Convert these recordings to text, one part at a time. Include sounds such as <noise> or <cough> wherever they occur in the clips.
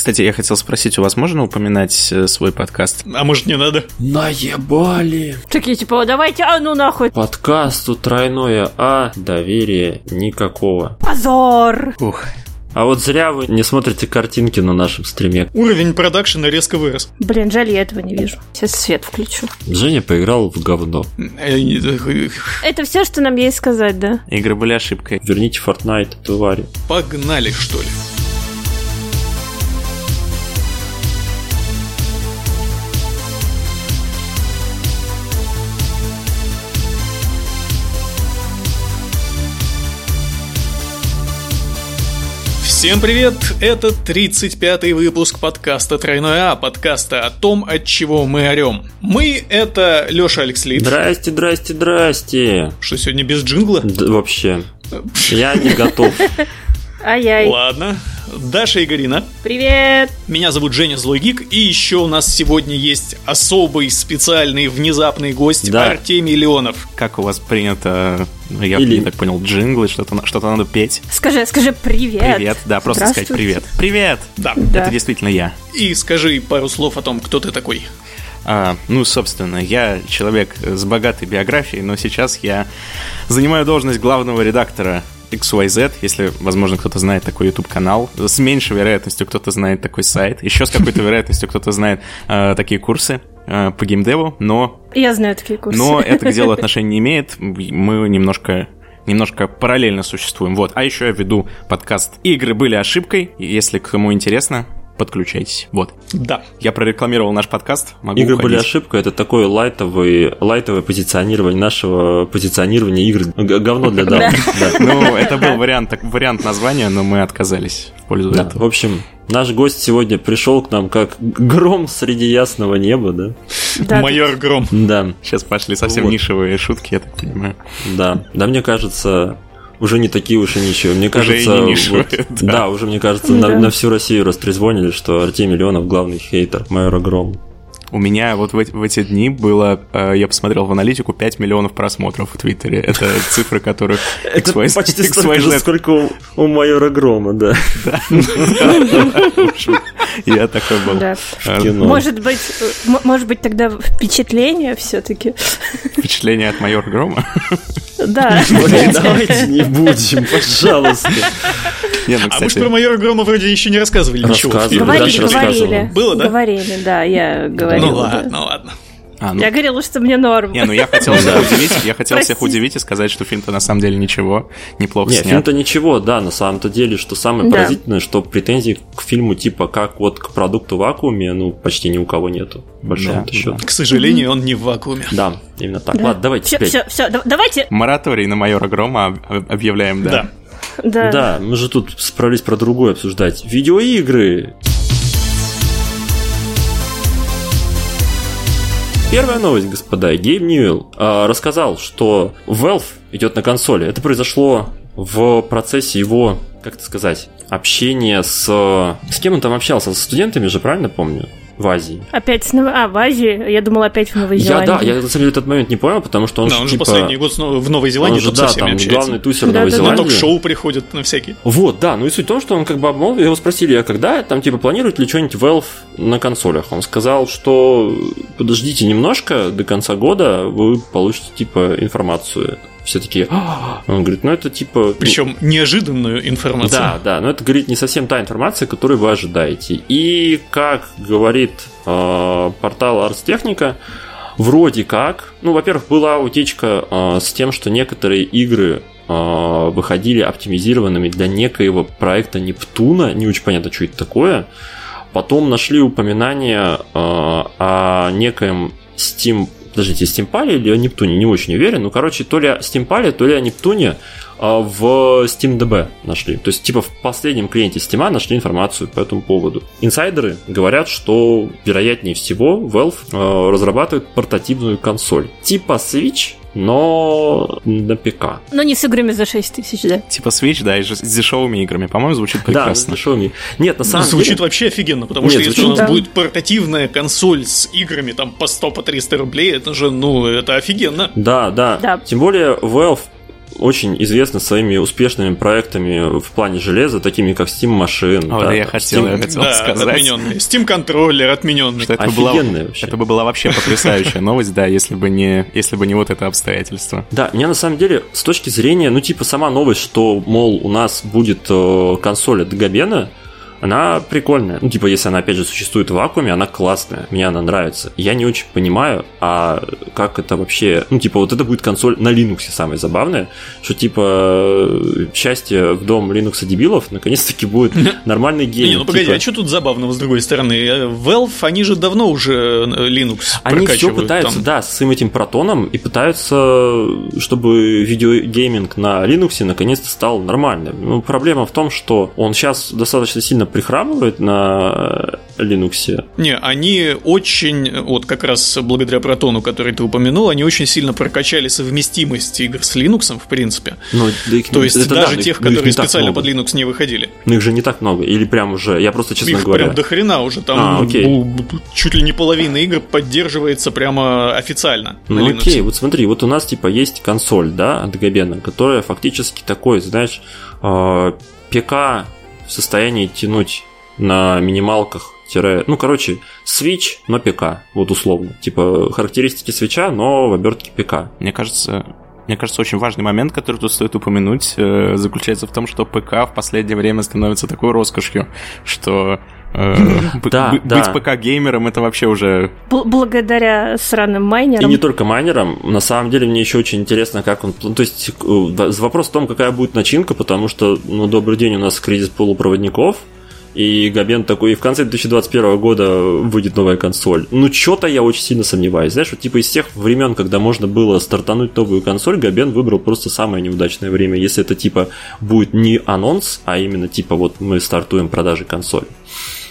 Кстати, я хотел спросить, у вас можно упоминать э, свой подкаст? А может не надо? Наебали. Такие типа, давайте, а ну нахуй. Подкасту тройное А, доверия никакого. Позор. Ух, А вот зря вы не смотрите картинки на нашем стриме. Уровень продакшена резко вырос. Блин, жаль, я этого не вижу. Сейчас свет включу. Женя поиграл в говно. Э, Это все, что нам есть сказать, да? игры были ошибкой. Верните Fortnite, твари. Погнали, что ли. Всем привет! Это 35-й выпуск подкаста «Тройной А», подкаста о том, от чего мы орем. Мы — это Лёша Алекслит. Здрасте, здрасте, здрасте. Что, сегодня без джингла? Да, вообще, я не готов. Ай-яй. Ладно. Даша Игорина. Привет. Меня зовут Женя Злой Гик, и еще у нас сегодня есть особый, специальный, внезапный гость Да. Артемий Леонов. Как у вас принято, ну, я Или- не так понял, джинглы, что-то что-то надо петь? Скажи, скажи привет. Привет, да, просто сказать привет. Привет! Да. Да. Это действительно я. И скажи пару слов о том, кто ты такой. А, ну, собственно, я человек с богатой биографией, но сейчас я занимаю должность главного редактора XYZ, если, возможно, кто-то знает такой YouTube-канал. С меньшей вероятностью кто-то знает такой сайт. Еще с какой-то вероятностью кто-то знает а, такие курсы а, по геймдеву, но, Я знаю такие курсы. но это к делу отношения не имеет. Мы немножко немножко параллельно существуем. Вот. А еще я веду подкаст «Игры были ошибкой». Если кому интересно, подключайтесь. Вот. Да. Я прорекламировал наш подкаст. Могу Игры были уходить. ошибкой, это такое лайтовый, лайтовое позиционирование нашего позиционирования игр. Говно для дам. <laughs> Да. Ну, это был вариант, вариант названия, но мы отказались в пользу этого. в общем, наш гость сегодня пришел к нам как гром среди ясного неба, да? Да, Майор Гром. Да, Сейчас пошли совсем Вот. нишевые шутки, я так понимаю. да. Да, мне кажется, уже не такие уж и ничего. Мне Уже и кажется, не нишевые, вот- <laughs> да. да, уже мне кажется, на, Да. на всю Россию растрезвонили, что Артемий Леонов главный хейтер майора Гром. У меня вот в, эти- в эти дни было, э, я посмотрел в аналитику, 5 миллионов просмотров в Твиттере. Это <laughs> цифры, которых XY почти столько же, сколько у, у майора Грома, да. <laughs> Я такой был. Э. Может быть, э, может быть тогда впечатление все-таки. Впечатление от майора Грома. <laughs> Да. Давайте не будем, пожалуйста. Не, ну, А мы же кстати, про майора Грома вроде еще не рассказывали ничего. Рассказывали. Говорили, говорили. Было, да? Говорили, да, я говорила. Ну да. ладно, ладно. а, ну, Я говорила, что мне норм. Не, ну я хотел всех <laughs> удивить, я хотел всех удивить и сказать, что фильм-то на самом деле ничего, неплохо Не, снят. фильм-то ничего, да, на самом-то деле, что самое Да. поразительное, что претензий к фильму типа как вот к продукту в вакууме, ну, почти ни у кого нету, по большому Да, счету. да. К сожалению, он не в вакууме. Да, именно так. Да. Ладно, давайте Все, теперь. все, все, давайте. Мораторий на майора Грома об- об- объявляем, да. Да. Да. Да, мы же тут собрались про другое обсуждать. Видеоигры. Первая новость, господа. Гейм Ньюэлл а, рассказал, что Valve идет на консоли. Это произошло в процессе его, как это сказать, общения с... С кем он там общался? С студентами же, правильно помню? В Азии. Опять с Нов- А, в Азии? Я думала, опять в Новой Я, Зеландии. да, я на самом деле этот момент не понял, потому что он, Да, же, он же типа... последний год снова в Новой он Зеландии же, тут да, там общается. главный тусер Да, Новой да, да. На Зеландии. ток-шоу приходят на всякие. Вот, да, ну и суть в том, что он как бы обмолвил, его спросили, а когда там типа планирует ли что-нибудь Valve на консолях? Он сказал, что подождите немножко, до конца года вы получите типа информацию. Все такие, «А!» он говорит, ну это типа... Причем неожиданную информацию. Да, да, но это, говорит, не совсем та информация, которую вы ожидаете. И, как говорит э, портал Technica, вроде как, ну, во-первых, была утечка э, с тем, что некоторые игры э, выходили оптимизированными для некоего проекта Нептуна, не очень понятно, что это такое. Потом нашли упоминание э, о некоем Steam, подождите, Steampal или о Нептуне, не очень уверен. Ну, короче, то ли о Steampal, то ли о Нептуне а, в SteamDB нашли. То есть, типа, в последнем клиенте Steam нашли информацию по этому поводу. Инсайдеры говорят, что, вероятнее всего, Valve э, разрабатывает портативную консоль. Типа Switch, но на ПК. Но не с играми за 6 тысяч, да? Типа Switch, да, и с дешевыми играми. По-моему, звучит Да, прекрасно. с дешевыми. Нет, на самом Звучит деле... вообще офигенно, потому Нет, что если звучит- у нас Да. будет портативная консоль с играми там по 100 по 300 рублей, это же, ну, это офигенно. Да, да, Да. Тем более Valve очень известна своими успешными проектами в плане железа, такими как Steam Machine. О, да, я хотел, я хотел Да, сказать. отмененный. Steam контроллер отмененный. Что это бы была, Офигенная вообще. это бы была вообще потрясающая новость, да, если бы не, если бы не вот это обстоятельство. Да, мне на самом деле с точки зрения, ну типа сама новость, что, мол, у нас будет э, консоль от Габена, она прикольная. Ну, типа, если она, опять же, существует в вакууме, она классная. Мне она нравится. Я не очень понимаю, а как это вообще... Ну, типа, вот это будет консоль на Linux самое забавное, что, типа, счастье в дом Linux дебилов, наконец-таки будет нормальный Не, гейм. ну погоди, Типа, а что тут забавного с другой стороны? Э, Valve, они же давно уже э, Linux Они все пытаются, там. да, с своим этим протоном и пытаются, чтобы видеогейминг на Linux наконец-то стал нормальным. Ну, проблема в том, что он сейчас достаточно сильно прихрамывает на Linux. Не, они очень, вот как раз благодаря протону, который ты упомянул, они очень сильно прокачали совместимость игр с Linux, в принципе. Но да их- То есть даже да, тех, их которые специально под Linux не выходили. Ну, их же не так много. Или прям уже, я просто, честно Их говоря... прям до хрена уже там А, окей. чуть ли не половина игр поддерживается прямо официально Ну Linux. окей, вот смотри, вот у нас типа есть консоль, да, от Габена, которая фактически такой, знаешь, э, ПК состоянии тянуть на минималках ну, короче, Switch, но ПК, вот условно. Типа характеристики Switch'а, но в обертке ПК. Мне кажется, мне кажется, очень важный момент, который тут стоит упомянуть, э, заключается в том, что ПК в последнее время становится такой роскошью, что Да, да. быть ПК-геймером это вообще уже... Бл- благодаря сраным И майнерам. не только майнерам, на самом деле мне еще очень интересно, как он... То есть э, вопрос в том, какая будет начинка, потому что, ну, добрый день, у нас кризис полупроводников, и Габен такой, и в конце 2021 года выйдет новая консоль. Ну, что-то я очень сильно сомневаюсь. Знаешь, вот типа из тех времен, когда можно было стартануть новую консоль, Габен выбрал просто самое неудачное время. Если это типа будет не анонс, а именно типа вот мы стартуем продажи консоли.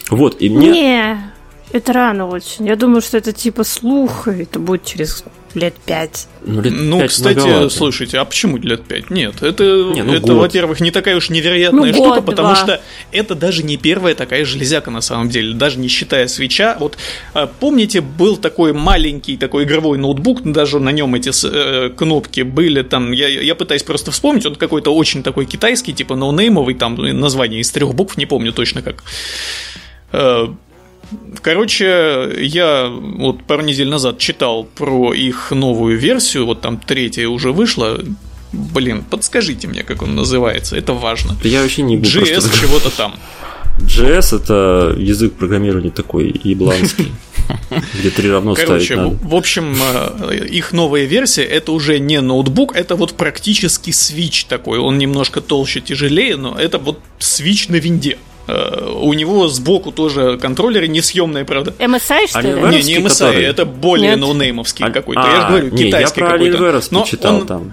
Вот, и мне... Не, это рано очень. Я думаю, что это типа слух, и это будет через лет пять. Ну, лет Ну, пять кстати, многовато. слушайте, а почему лет 5? Нет, это, Не, ну, это во-первых, не такая уж невероятная Ну, штука, год, потому два. что это даже не первая такая железяка на самом деле, даже не считая свеча. Вот а, помните, был такой маленький такой игровой ноутбук, даже на нем эти э, кнопки были там, я, я пытаюсь просто вспомнить, он какой-то очень такой китайский, типа ноунеймовый, там название из трех букв, не помню точно как. Э, Короче, я вот пару недель назад читал про их новую версию, вот там третья уже вышла. Блин, подскажите мне, как он называется, это важно. Я вообще не буду GS просто чего-то там. JS это язык программирования такой ебланский, <laughs> где три равно ставить Короче, надо. в, в общем, э, их новая версия это уже не ноутбук, это вот практически свич такой. Он немножко толще, тяжелее, но это вот свич на винде. Э, У него сбоку тоже контроллеры несъемные, правда. MSI, что Они ли? Не, не MSI, который? это более Нет. ноунеймовский А- какой-то. я же а, говорю, не, я китайский про какой-то. Но читал он, там.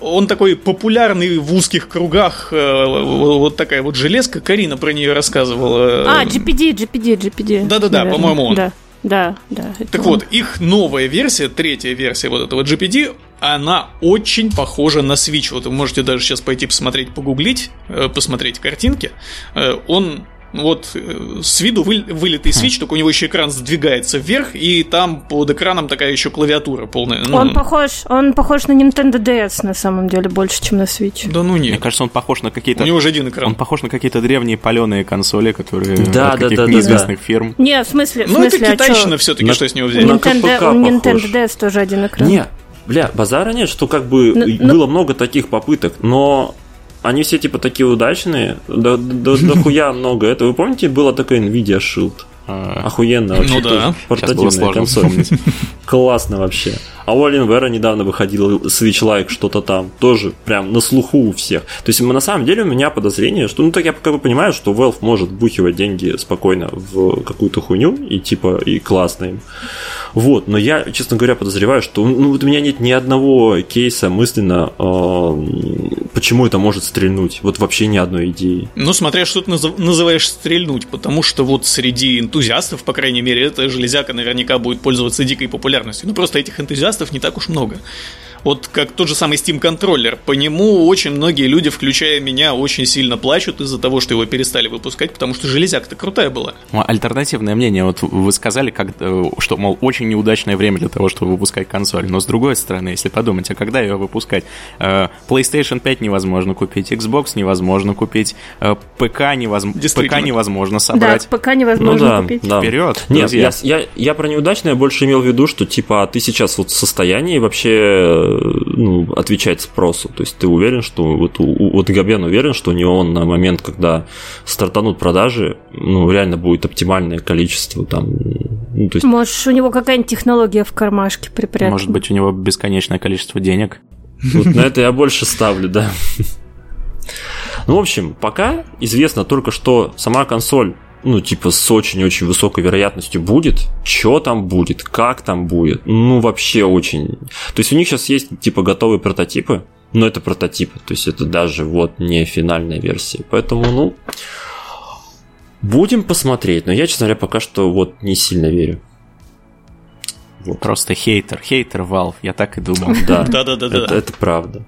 он такой популярный в узких кругах, э, вот вот такая вот железка. Карина про нее рассказывала. А, GPD, GPD, GPD. Да-да-да, наверное. по-моему, он. Да, да, да. Так вот, их новая версия, третья версия вот этого GPD, она очень похожа на Switch. Вот вы можете даже сейчас пойти посмотреть, погуглить, э, посмотреть картинки. Э, Он вот э, с виду вы- вылитый Switch, только у него еще экран сдвигается вверх, и там под экраном такая еще клавиатура полная. Ну, Он похож, он похож на Nintendo DS на самом деле больше, чем на Switch. Да ну Мне нет. кажется, он похож на какие-то... У него уже один экран. Он похож на какие-то древние паленые консоли, которые Да, от да, каких-то да, да, неизвестных фирм. Не, в смысле, в Ну, это смысле, а чё? китайщина все-таки, На- что с него взять. Nintendo, КПК у Nintendo. DS тоже один экран. Не, бля, базара нет, что как бы Ну, и ну- было много таких попыток, но они все типа такие удачные, да, да, да хуя много. Это вы помните, было такое Nvidia Shield? А, Охуенно вообще. Ну да. Портативная консоль. <laughs> Классно вообще. А у Alienware недавно выходил Switch Like что-то там. Тоже прям на слуху у всех. То есть на самом деле у меня подозрение, что, ну так я как бы понимаю, что Valve может бухивать деньги спокойно в какую-то хуйню и типа и классно им. Вот, но я, честно говоря, подозреваю, что ну, вот у меня нет ни одного кейса мысленно, э, почему это может стрельнуть. Вот вообще ни одной идеи. Ну, смотря что ты наз- называешь стрельнуть, потому что вот среди энтузиастов, по крайней мере, эта железяка наверняка будет пользоваться дикой популярностью. Ну, просто этих энтузиастов не так уж много. Вот как тот же самый Steam контроллер. По нему очень многие люди, включая меня, очень сильно плачут из-за того, что его перестали выпускать, потому что железяка-то крутая была. Ну, альтернативное мнение. Вот вы сказали, как, э, что, мол, очень неудачное время для того, чтобы выпускать консоль. Но с другой стороны, если подумать, а когда ее выпускать? Э, PlayStation 5 невозможно купить, Xbox невозможно купить, э, ПК, невозможно, ПК невозможно собрать. Да, ПК невозможно Ну да, купить. да. Вперед, Нет, друзья. я, я, я про неудачное больше имел в виду, что типа а ты сейчас вот в состоянии вообще ну, отвечать спросу. То есть ты уверен, что вот, вот Габен уверен, что у него на момент, когда стартанут продажи, ну, реально будет оптимальное количество там. Ну, то есть Может, у него какая-нибудь технология в кармашке припрятана. Может быть, у него бесконечное количество денег. Вот на это я больше ставлю, да. Ну, в общем, пока известно только, что сама консоль, ну, типа, с очень-очень высокой вероятностью будет. Что там будет, как там будет, ну, вообще очень... То есть у них сейчас есть, типа, готовые прототипы, но это прототипы, то есть это даже вот не финальная версия. Поэтому, ну, будем посмотреть. Но я, честно говоря, пока что вот не сильно верю. Просто хейтер, хейтер Valve, я так и думал. Да, <laughs> Да-да-да-да. Это, это правда.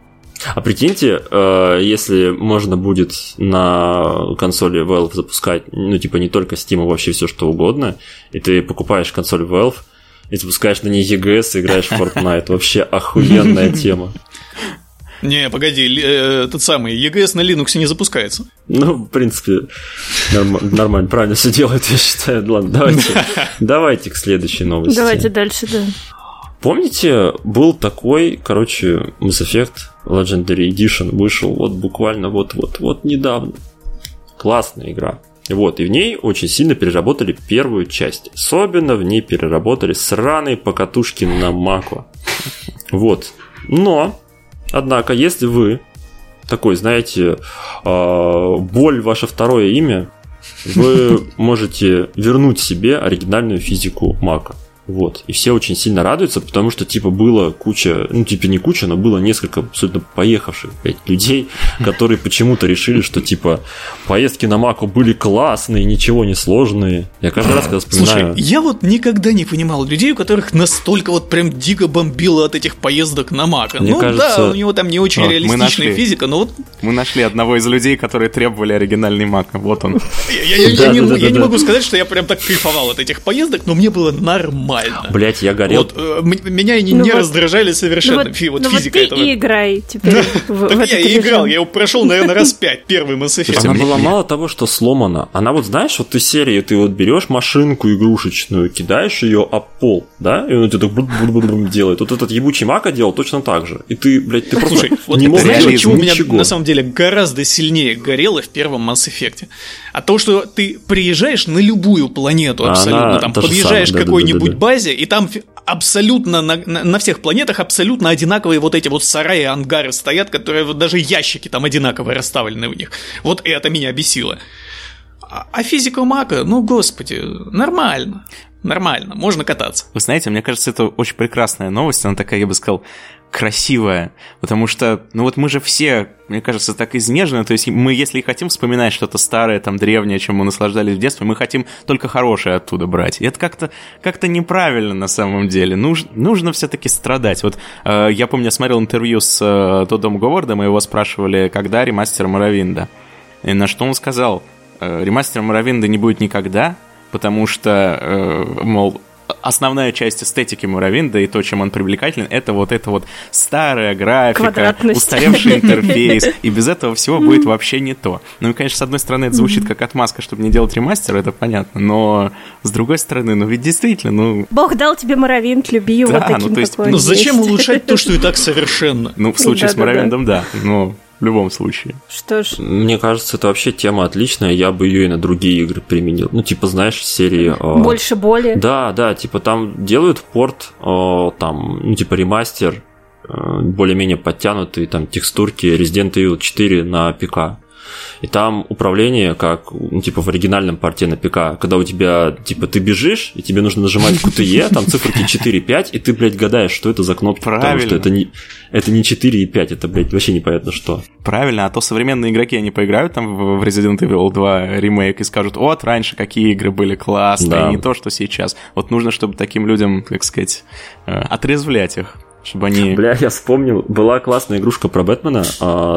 А прикиньте, э, если можно будет на консоли Valve запускать, ну, типа, не только Steam, а вообще все что угодно, и ты покупаешь консоль Valve, и запускаешь на ней EGS и играешь в Fortnite. Вообще охуенная <laughs> тема. Не, погоди, э, тот самый, EGS на Linux не запускается. Ну, в принципе, норм- нормально, правильно все делают, я считаю. Ладно, давайте, <laughs> давайте к следующей новости. Давайте дальше, да. Помните, был такой, короче, Mass Effect Legendary Edition вышел вот буквально вот-вот-вот недавно. Классная игра. Вот, и в ней очень сильно переработали первую часть. Особенно в ней переработали сраные покатушки на Мако. Вот. Но, однако, если вы такой, знаете, а, боль ваше второе имя, вы можете вернуть себе оригинальную физику Мака. Вот. И все очень сильно радуются, потому что, типа, было куча, ну, типа, не куча, но было несколько абсолютно поехавших блядь, людей, <laughs> которые почему-то решили, что, типа, поездки на Маку были классные, ничего не сложные. Я каждый раз, когда вспоминаю... Слушай, я вот никогда не понимал людей, у которых настолько вот прям дико бомбило от этих поездок на Мака. Мне ну кажется- да, у него там не очень Вот, мы реалистичная нашли. физика, но вот Мы нашли одного из людей, которые требовали оригинальный Mac. Вот он. <laughs> я, не, могу сказать, что я прям так кайфовал от этих поездок, но мне было нормально. Блять, я горел. Вот, э, меня они Ну не вот- раздражали Ну совершенно вот, фи- вот ну вот физика ты этого. и играй теперь в, в Так я этот и играл, я его прошел, наверное, раз пять, первый Mass Effect. Она была мало того, что сломана. Она вот, знаешь, вот ты серии, ты вот берешь машинку игрушечную, кидаешь ее об пол, да, и он тебе так делает. Вот этот ебучий Мака делал точно так же. И ты, блядь, ты просто Слушай, вот не мог знаешь, почему у меня на самом деле гораздо сильнее горело в первом Mass Effect? А то, что ты приезжаешь на любую планету абсолютно, она там подъезжаешь к какой-нибудь да-да-да-да. базе, и там абсолютно на, на- на всех планетах абсолютно одинаковые вот эти вот сараи, ангары стоят, которые вот даже ящики там одинаково расставлены в них. Вот это меня бесило. А, а физика Мака, ну господи, нормально. Нормально, можно кататься. Вы знаете, мне кажется, это очень прекрасная новость. Она такая, я бы сказал, красивая. Потому что, ну вот мы же все, мне кажется, так изнежены. То есть мы, если и хотим вспоминать что-то старое, там, древнее, чем мы наслаждались в детстве, мы хотим только хорошее оттуда брать. И это как-то как неправильно на самом деле. Нуж, нужно все-таки страдать. Вот э, я помню, я смотрел интервью с э, Тоддом Говардом, и его спрашивали, когда ремастер Моровинда. И на что он сказал, э, ремастер Моровинда не будет никогда, потому что, э, мол, основная часть эстетики Муравинда и то, чем он привлекателен, это вот это вот старая графика, устаревший <laughs> интерфейс, и без этого всего будет вообще не то. Ну и, конечно, с одной стороны, это звучит как отмазка, чтобы не делать ремастер, это понятно, но с другой стороны, ну ведь действительно, ну, Бог дал тебе моровинт, люби его Да, таким, ну, то есть, Ну зачем улучшать то, что и так <laughs> совершенно? ну в случае с. Муравиндом, да, но в любом случае. Что ж, Мне кажется, это вообще тема отличная, я бы ее и на другие игры применил. Ну, типа, знаешь, серии... э, больше боли. Да, да, типа там делают порт, э, там, ну, типа ремастер, э, более-менее подтянутые там текстурки Resident Evil 4 на ПК. И там управление, как, ну, типа, в оригинальном порте на ПК, когда у тебя, типа, ты бежишь, и тебе нужно нажимать QTE, там циферки 4 и 5, и ты, блядь, гадаешь, что это за кнопки, потому Правильно. что это не, это не 4 и 5, это, блядь, вообще непонятно что. Правильно, а то современные игроки, они поиграют там в в Resident Evil 2 ремейк и скажут, вот, раньше какие игры были классные, Да. не то, что сейчас. Вот нужно, чтобы таким людям, как сказать, э, отрезвлять их. Чтобы они... Бля, я вспомнил, была классная игрушка про Бэтмена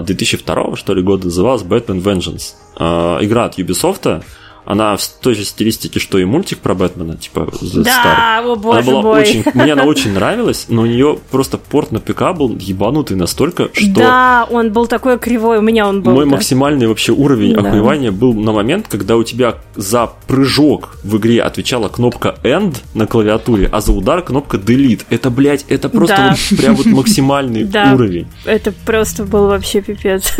2002 что ли года, называлась Batman Vengeance. А, игра от Ubisoft, она в той же стилистике, что и мультик про Бэтмена, типа The Да, Star. о боже она была мой. очень, мне она очень <laughs> нравилась, но у нее просто порт на ПК был ебанутый настолько, что Да, он был такой кривой, у меня он был. мой да. максимальный вообще уровень Да. охуевания был на момент, когда у тебя за прыжок в игре отвечала кнопка End на клавиатуре, а за удар кнопка Delete. Это, блядь, это просто Да. вот прям вот максимальный <laughs> уровень. Это просто был вообще пипец.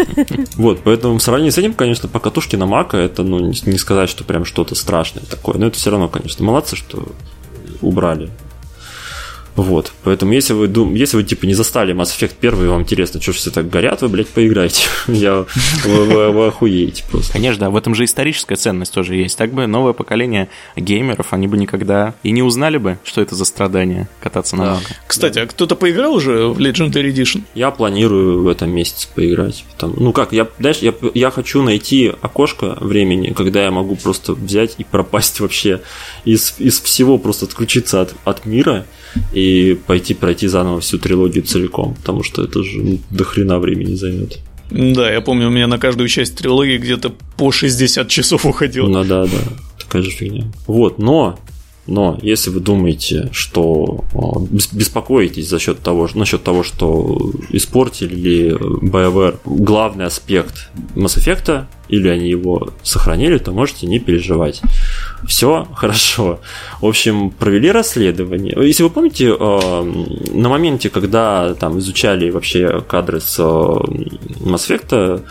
Вот, поэтому в сравнении с этим, конечно, по катушке на Мака это, ну, не сказать, что прям что-то страшное такое. Но это все равно, конечно, молодцы, что убрали. Вот, поэтому если вы, дум... если вы типа не застали Mass Effect 1, и вам интересно, что все так горят, вы, блядь, поиграйте. <laughs> Я... Вы, вы- вы охуеете просто. Конечно, да, в этом же историческая ценность тоже есть. Так бы новое поколение геймеров, они бы никогда и не узнали бы, что это за страдание кататься на Да. Кстати, а кто-то поиграл уже в Legendary Edition? Я планирую в этом месяце поиграть. Там, ну как, я, знаешь, я, я хочу найти окошко времени, когда я могу просто взять и пропасть вообще из, из всего, просто отключиться от, от мира и пойти пройти заново всю трилогию целиком, потому что это же ну, до хрена времени займет. Да, я помню, у меня на каждую часть трилогии где-то по 60 часов уходило. Ну да, да, такая же фигня. Вот, но но если вы думаете, что бес- беспокоитесь за счет того, насчет того, что испортили BioWare главный аспект Mass Effect, или они его сохранили, то можете не переживать. Все <laughs> хорошо. В общем, провели расследование. Если вы помните, э, на моменте, когда там изучали вообще кадры с э, Mass Effect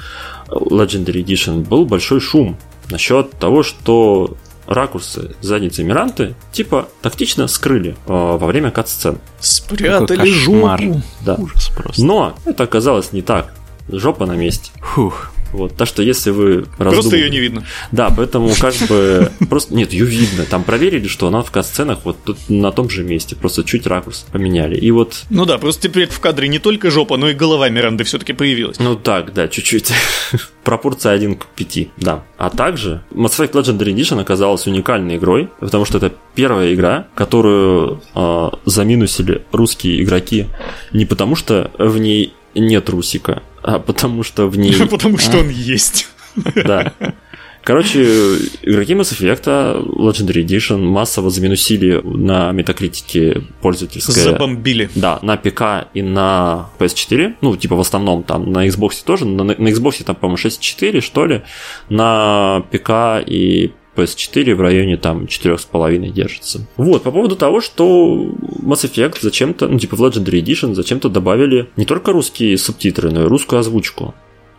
Legendary Edition, был большой шум насчет того, что ракурсы задницы Миранты типа тактично скрыли э, во время кат-сцен. Спрятали жопу. Да. Ужас просто. Но это оказалось не так. Жопа на месте. Фух. Вот. Так что если вы Просто раздумываете- ее не видно. Да, поэтому как бы <laughs> просто нет, ее видно. Там проверили, что она в кат-сценах вот тут на том же месте, просто чуть ракурс поменяли. И вот Ну да, просто теперь в кадре не только жопа, но и голова Миранды все-таки появилась. Ну так, да, чуть-чуть. <laughs> Пропорция 1 к 5, да. А также Mass Effect Legendary Edition оказалась уникальной игрой, потому что это первая игра, которую э, заминусили русские игроки не потому, что в ней нет русика, а потому что в ней... <laughs> Потому что он есть. <laughs> Да. Короче, игроки Mass Effect Legendary Edition массово заминусили на метакритике пользовательское... Забомбили. Да, на ПК и на PS4. Ну, типа в основном там на Xbox тоже. На, на Xbox там, по-моему, 6.4, что ли. На ПК и PS4 в районе там 4,5 держится. Вот, по поводу того, что Mass Effect зачем-то, ну, типа в Legendary Edition зачем-то добавили не только русские субтитры, но и русскую озвучку.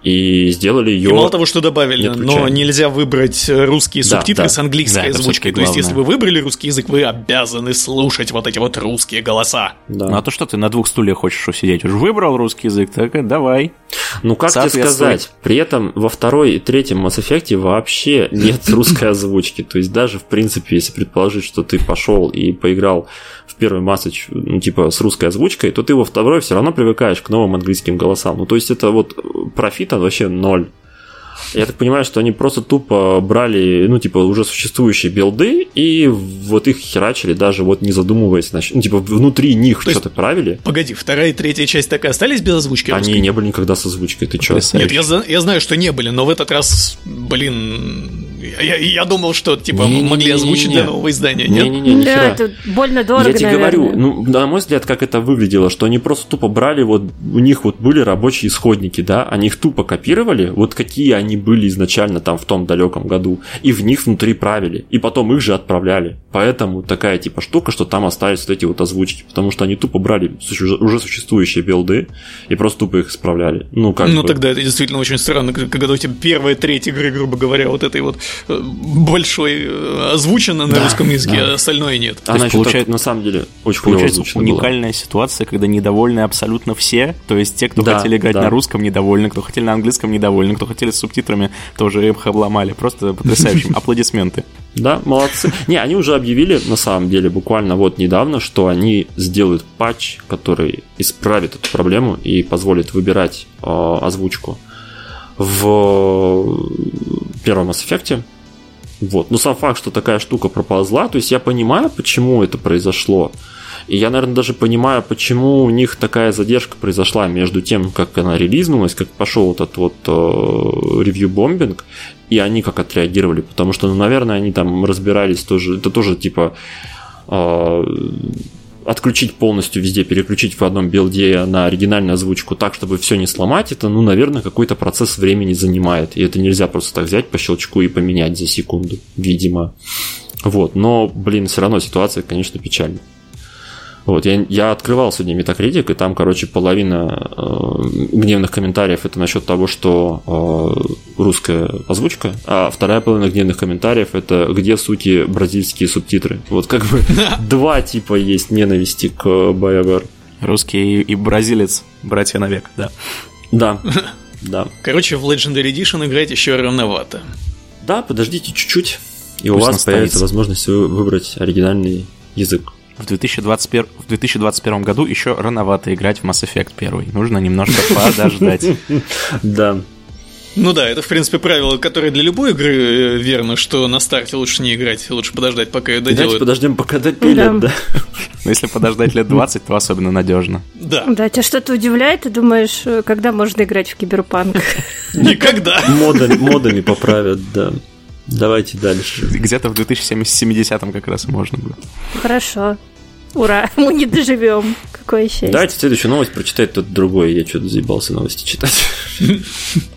И сделали ее... И мало того, что добавили, не но нельзя выбрать э, русские Да, субтитры да. с английской Да, озвучкой. То есть, если вы выбрали русский язык, вы обязаны слушать вот эти вот русские голоса. Да. Ну а то что ты на двух стульях хочешь усидеть? Уже выбрал русский язык, так и давай. Ну, как тебе сказать, при этом во второй и третьем Mass Effect вообще нет <laughs> русской озвучки. То есть даже, в принципе, если предположить, что ты пошел и поиграл в первый Массач, ну, типа, с русской озвучкой, то ты во второй все равно привыкаешь к новым английским голосам. Ну, то есть это вот профита вообще ноль. Я так понимаю, что они просто тупо брали, ну, типа, уже существующие билды и вот их херачили, даже вот не задумываясь, значит, ну, типа, внутри них что-то правили. Погоди, вторая и третья часть так и остались без озвучки Они русской? не были никогда с озвучкой, ты чё? Нет, я, я знаю, что не были, но в этот раз, блин, я, я- думал, что типа Не-не-не-не-не. могли озвучить для нового издания, нет? Не-не-не, ни Да, хера. это больно дорого, Я тебе наверное. говорю, ну, на мой взгляд, как это выглядело, что они просто тупо брали, вот у них вот были рабочие исходники, да, они их тупо копировали, вот какие они были изначально там в том далеком году, и в них внутри правили, и потом их же отправляли. Поэтому такая типа штука, что там остались вот эти вот озвучки, потому что они тупо брали уже существующие билды и просто тупо их исправляли. Ну, как ну бы. тогда это действительно очень странно, когда у тебя первая треть игры, грубо говоря, вот этой вот большой э, озвучена на Да, русском языке, да. а остальное нет. Она есть получает- так, на самом деле очень Получается озвучена была. уникальная ситуация, когда недовольны абсолютно все. То есть те, кто Да, хотели играть да. на русском, недовольны, кто хотели на английском, недовольны, кто хотели с субтитрами, тоже их обломали. Просто потрясающе. <laughs> Аплодисменты. Да, молодцы. Не, они уже объявили, на самом деле, буквально вот недавно, что они сделают патч, который исправит эту проблему и позволит выбирать э, озвучку в первом Mass Effect. Вот. Но сам факт, что такая штука проползла, то есть я понимаю, почему это произошло. И я, наверное, даже понимаю, почему у них такая задержка произошла между тем, как она релизнулась, как пошел этот вот э, ревью-бомбинг, и они как отреагировали. Потому что, ну, наверное, они там разбирались тоже, это тоже типа э, отключить полностью везде, переключить в одном билде на оригинальную озвучку так, чтобы все не сломать, это, ну, наверное, какой-то процесс времени занимает. И это нельзя просто так взять по щелчку и поменять за секунду, видимо. Вот, но, блин, все равно ситуация, конечно, печальная. Вот, я, я открывал сегодня Metacritic, и там, короче, половина э, гневных комментариев это насчет того, что э, русская озвучка, а вторая половина гневных комментариев это где, сути, бразильские субтитры. Вот как бы <laughs> два типа есть ненависти к BioWare. Русский и бразилец, братья навек, да. Да, <laughs> да. Короче, в Legendary Edition играть еще рановато. Да, подождите чуть-чуть, и у Пусть вас настоится. появится возможность вы- выбрать оригинальный язык. В 2021, в 2021 году еще рановато играть в Mass Effect 1. Нужно немножко <laughs> подождать. Да, Ну да, это, в принципе, правило, которое для любой игры э, верно, что на старте лучше не играть, лучше подождать, пока ее давайте доделают. подождем, пока допилят, Да. да. Но если подождать лет 20, то особенно надежно. Да, Да, тебя что-то удивляет, ты думаешь, э, когда можно играть в киберпанк? никогда. Модами, модами поправят, да. Давайте дальше. Где-то в 2070 как раз можно было. Хорошо. Ура, <laughs> мы не доживем. Какое счастье. Давайте следующую новость прочитать тот другой. Я что-то заебался новости читать.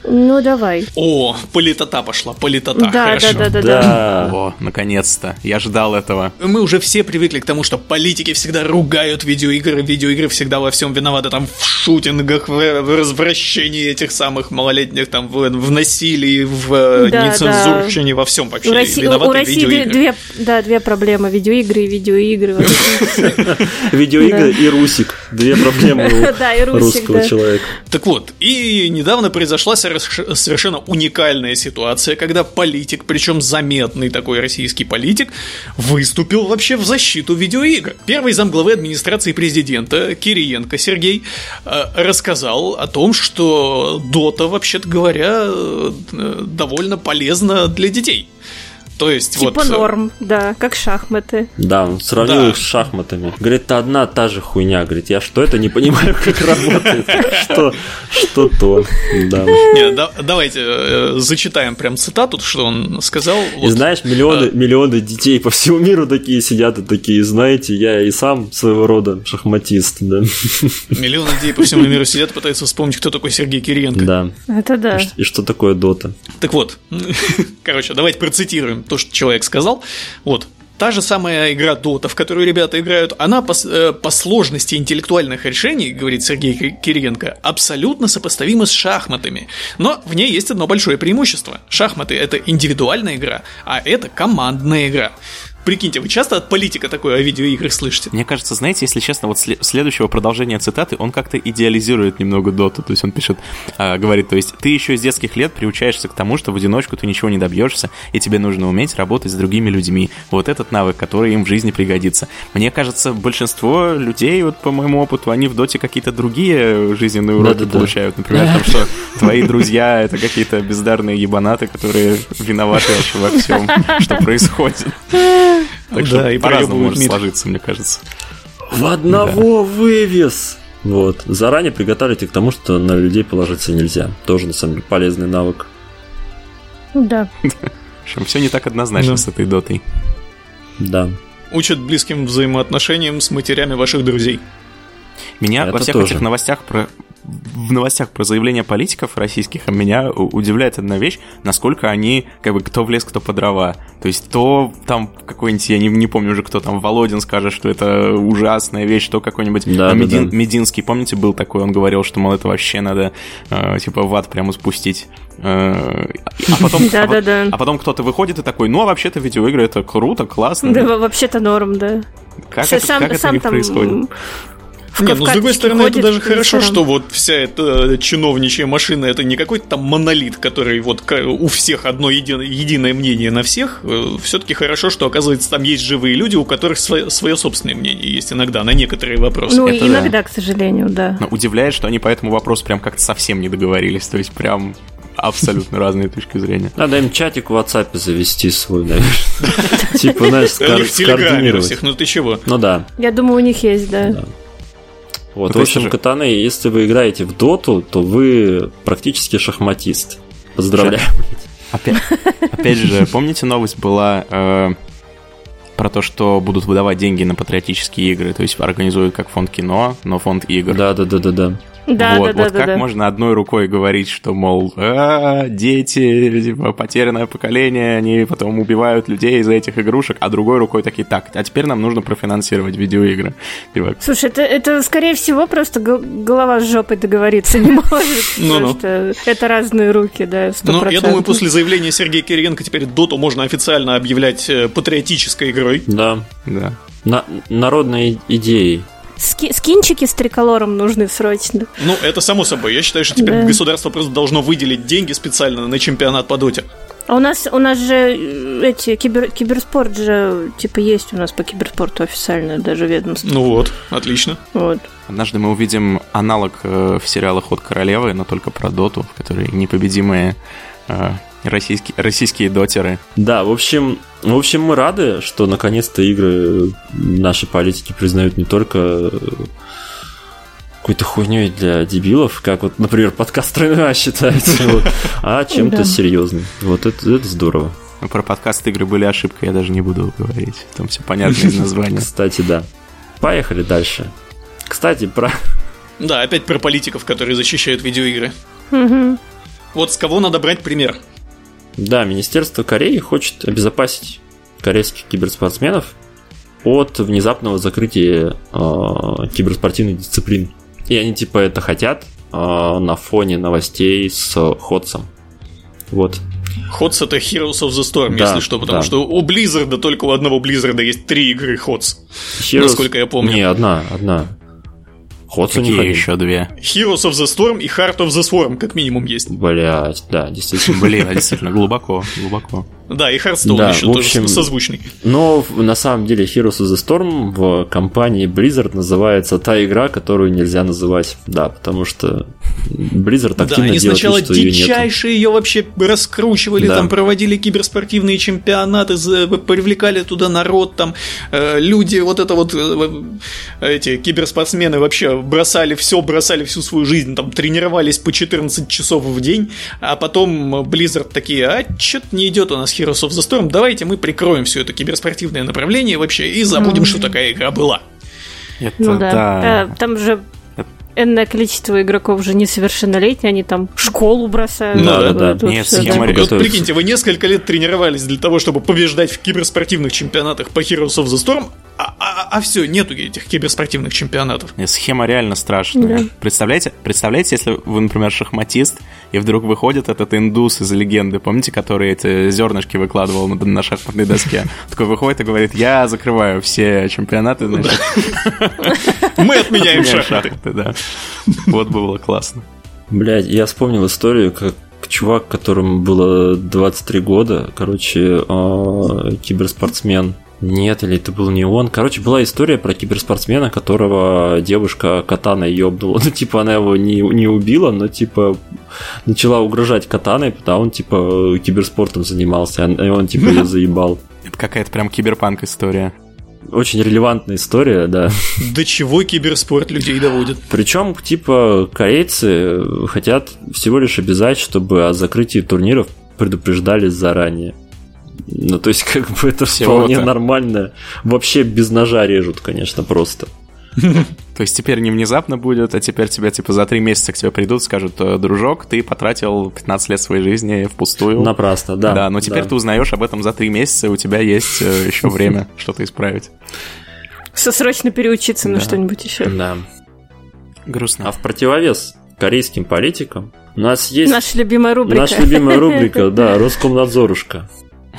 Ну, давай. О, политота пошла, политота, Да, да, хорошо. да, да, да. Да. О, наконец-то. Я ждал этого. Мы уже все привыкли к тому, что политики всегда ругают видеоигры, видеоигры всегда во всем виноваты, там, в шутингах, в, в развращении этих самых малолетних, там, в, в насилии, в э, Да, нецензурщине, во всем вообще У России, виноваты у России две, видеоигры. две- да, две проблемы. Видеоигры и видеоигры. <laughs> Видеоигры и Русик. Две проблемы у <laughs> русского человека. Так вот, и недавно произошла соверш- совершенно уникальная ситуация, когда политик, причем заметный такой российский политик, выступил вообще в защиту видеоигр. Первый замглавы администрации президента Кириенко Сергей э, рассказал о том, что Дота, вообще-то говоря, э, довольно полезна для детей. То есть Типа вот... э, норм, да, как шахматы. Да, он сравнил Да. их с шахматами. Говорит, это одна та же хуйня. Говорит, я что это не понимаю, <laughs> как работает. Что, что то. Да. Не, да- давайте э, зачитаем прям цитату, что он сказал. И знаешь, миллионы, миллионы детей по всему миру такие сидят и такие, знаете, я и сам своего рода шахматист, да. Миллионы людей по всему миру сидят, пытаются вспомнить, кто такой Сергей Кириенко. Да. Это да. И И что такое дота? Так вот, <laughs> короче, давайте процитируем то, что человек сказал. Вот. Та же самая игра Dota, в которую ребята играют, она по, э, по сложности интеллектуальных решений, говорит Сергей Ки- Кириенко, абсолютно сопоставима с шахматами. Но в ней есть одно большое преимущество. Шахматы – это индивидуальная игра, а это командная игра. Прикиньте, вы часто от политика такое о видеоиграх слышите? Мне кажется, знаете, если честно, вот сле- следующего продолжения цитаты, он как-то идеализирует немного доту. То есть он пишет, а, говорит, то есть ты еще с детских лет приучаешься к тому, что в одиночку ты ничего не добьешься, и тебе нужно уметь работать с другими людьми. Вот этот навык, который им в жизни пригодится. Мне кажется, большинство людей, вот по моему опыту, они в доте какие-то другие жизненные уроки Да-да-да. получают. Например, там, что твои друзья это какие-то бездарные ебанаты, которые виноваты вообще во всем, что происходит. Так что Да, и по-разному может мид. сложиться, мне кажется. В одного вывез! Вот. Заранее приготовьте к тому, что на людей положиться нельзя. Тоже, на самом деле, полезный навык. Да. В общем, все не так однозначно Да. с этой дотой. Да. Учат близким взаимоотношениям с матерями ваших друзей. Меня Это во всех тоже. этих новостях про в новостях про заявления политиков российских меня у- удивляет одна вещь, насколько они, как бы, кто в лес, кто по дрова. То есть то там какой-нибудь, я не, не помню уже, кто там, Володин скажет, что это ужасная вещь, то какой-нибудь Да, а, да, Медин- да. Мединский, помните, был такой, он говорил, что, мол, это вообще надо, э, типа, в ад прямо спустить. Э, а потом, а, Да-да-да. пот- а потом кто-то выходит и такой, ну, а вообще-то видеоигры это круто, классно. Да, вообще-то норм, да. Как, С- это, сам, как это у сам них там происходит? В Не, ну с другой стороны, это даже хорошо, что вот вся эта чиновничья машина это не какой-то там монолит, который вот у всех одно еди- единое мнение на всех. Все-таки хорошо, что оказывается там есть живые люди, у которых свое, свое собственное мнение есть иногда на некоторые вопросы. Ну, Это иногда, к сожалению, да. Но удивляет, что они по этому вопросу прям как-то совсем не договорились. То есть прям абсолютно <laughs> разные точки зрения. Надо им чатик в WhatsApp завести свой, наверное. <laughs> Типа, знаешь, скоординировать. Ну ты чего? Ну да. Я думаю, у них есть, да. Вот, в общем, катаны, если вы играете в доту, то вы практически шахматист. Поздравляю. Опять, опять же, помните, новость была э, про то, что будут выдавать деньги на патриотические игры, то есть организуют как фонд кино, но фонд игр. Да, да, да, да, да. Да, вот, да, вот да, как да. можно одной рукой говорить, что, мол, «А, дети, типа, потерянное поколение, они потом убивают людей из-за этих игрушек, а другой рукой такие, так, а теперь нам нужно профинансировать видеоигры. Типа, Слушай, это, это скорее всего просто го- голова с жопой договориться не <laughs> может. Ну-ну. потому что это разные руки, да, Ну, я 100%. думаю, после заявления Сергея Кириенко теперь Доту можно официально объявлять э, патриотической игрой. Да. да. На- народной идеей. Ски- скинчики с триколором нужны срочно. Ну, это само собой. Я считаю, что теперь Да. государство просто должно выделить деньги специально на чемпионат по Доте. А у нас, у нас же э, эти кибер, киберспорт же типа есть у нас по киберспорту официально даже ведомство. Ну вот, отлично. Вот. Однажды мы увидим аналог э, в сериалах «Ход королевы», но только про доту, в которой непобедимые э, российские, российские дотеры. Да, в общем, в общем, мы рады, что наконец-то игры наши политики признают не только э, какой-то хуйней для дебилов, как вот, например, подкаст «Тройная» считается, <laughs> вот, а чем-то Да. серьезным. Вот это, это здорово. Но про подкаст игры были ошибкой, я даже не буду говорить. Там все понятно из <laughs> названия. Кстати, да. Поехали дальше. Кстати, про... Да, опять про политиков, которые защищают видеоигры. Вот с кого надо брать пример? Да, Министерство Кореи хочет обезопасить корейских киберспортсменов от внезапного закрытия э, киберспортивных дисциплин. И они типа это хотят э, на фоне новостей с Ходсом. Вот. Ходс это Heroes of the Storm, Да, если что, потому да. что у Blizzard только у одного Blizzard есть три игры Ходс. Heroes- Насколько я помню. Не, одна, одна. Ходс у них Какие один. еще две? Heroes of the Storm и Heart of the Swarm, как минимум, есть. Блять, да, действительно. Блин, действительно, глубоко, глубоко. Да, и Hearthstone Да, еще в тоже общем- созвучный. Но на самом деле Heroes of the Storm в компании Blizzard называется та игра, которую нельзя называть. Да, потому что Blizzard Да, активно они делает сначала вид, что ее дичайше ее вообще раскручивали, Да. там проводили киберспортивные чемпионаты, привлекали туда народ, там э, люди, вот это вот э, эти киберспортсмены вообще бросали все, бросали всю свою жизнь, там тренировались по 14 часов в день, а потом Blizzard такие, а что-то не идет у нас Heroes of the Storm, давайте мы прикроем все это киберспортивное направление вообще и забудем, что такая игра была. Это Ну да. да. А, там же энное количество игроков уже несовершеннолетние, они там школу бросают. Да, да, Вот да. вот Нет, всё, схема да. Вот готовиться. прикиньте, вы несколько лет тренировались для того, чтобы побеждать в киберспортивных чемпионатах по Heroes of the Storm, а, все, нету этих киберспортивных чемпионатов. Схема реально страшная. Да. Представляете, представляете, если вы, например, шахматист, и вдруг выходит этот индус из легенды, помните, который эти зернышки выкладывал на, на шахматной доске? Такой выходит и говорит, я закрываю все чемпионаты, <laughs> Мы отменяем шахматы. да. Вот бы было классно. Блядь, я вспомнил историю, как чувак, которому было 23 года, короче, э, киберспортсмен. Нет, или это был не он. Короче, была история про киберспортсмена, которого девушка катаной ёбнула. <laughs> Ну, типа, она его не, не убила, но, типа, начала угрожать катаной, потому он, типа, киберспортом занимался, и он, типа, ее <laughs> заебал. Это какая-то прям киберпанк история. Очень релевантная история, да. До чего киберспорт людей доводит? Причем, типа, корейцы хотят всего лишь обязать, чтобы о закрытии турниров предупреждали заранее. Ну, то есть, как бы это Всего-то. вполне нормально. Вообще без ножа режут, конечно, просто. <laughs> То есть теперь не внезапно будет, а теперь тебя типа за три месяца к тебе придут, скажут, «Э, дружок, ты потратил 15 лет своей жизни впустую. Напрасно, да. Да, но теперь да. ты узнаешь об этом за три месяца, и у тебя есть э, <laughs> еще время что-то исправить. Со- Срочно переучиться на что-нибудь еще. Да. Грустно. А в противовес корейским политикам у нас есть Наша любимая рубрика. наша любимая рубрика, <laughs> да, Роскомнадзорушка.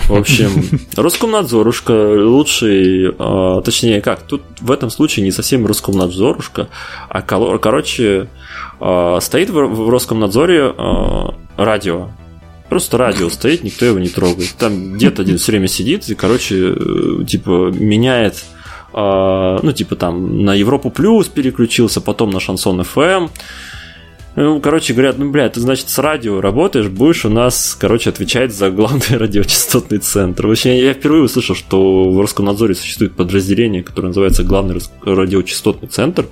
В общем, <laughs> Роскомнадзорушка лучший, а, точнее как, тут в этом случае не совсем Роскомнадзорушка, а короче а, стоит в, в Роскомнадзоре а, радио. Просто радио стоит, никто его не трогает. Там дед один все время сидит и, короче, э, типа меняет, ну типа там на Европу плюс переключился, потом на шансон ФМ. Ну, короче, говорят, ну, бля, ты, значит, с радио работаешь, будешь у нас, короче, отвечать за главный <laughs> радиочастотный центр. Вообще, я впервые услышал, что в Роскомнадзоре существует подразделение, которое называется главный радиочастотный центр.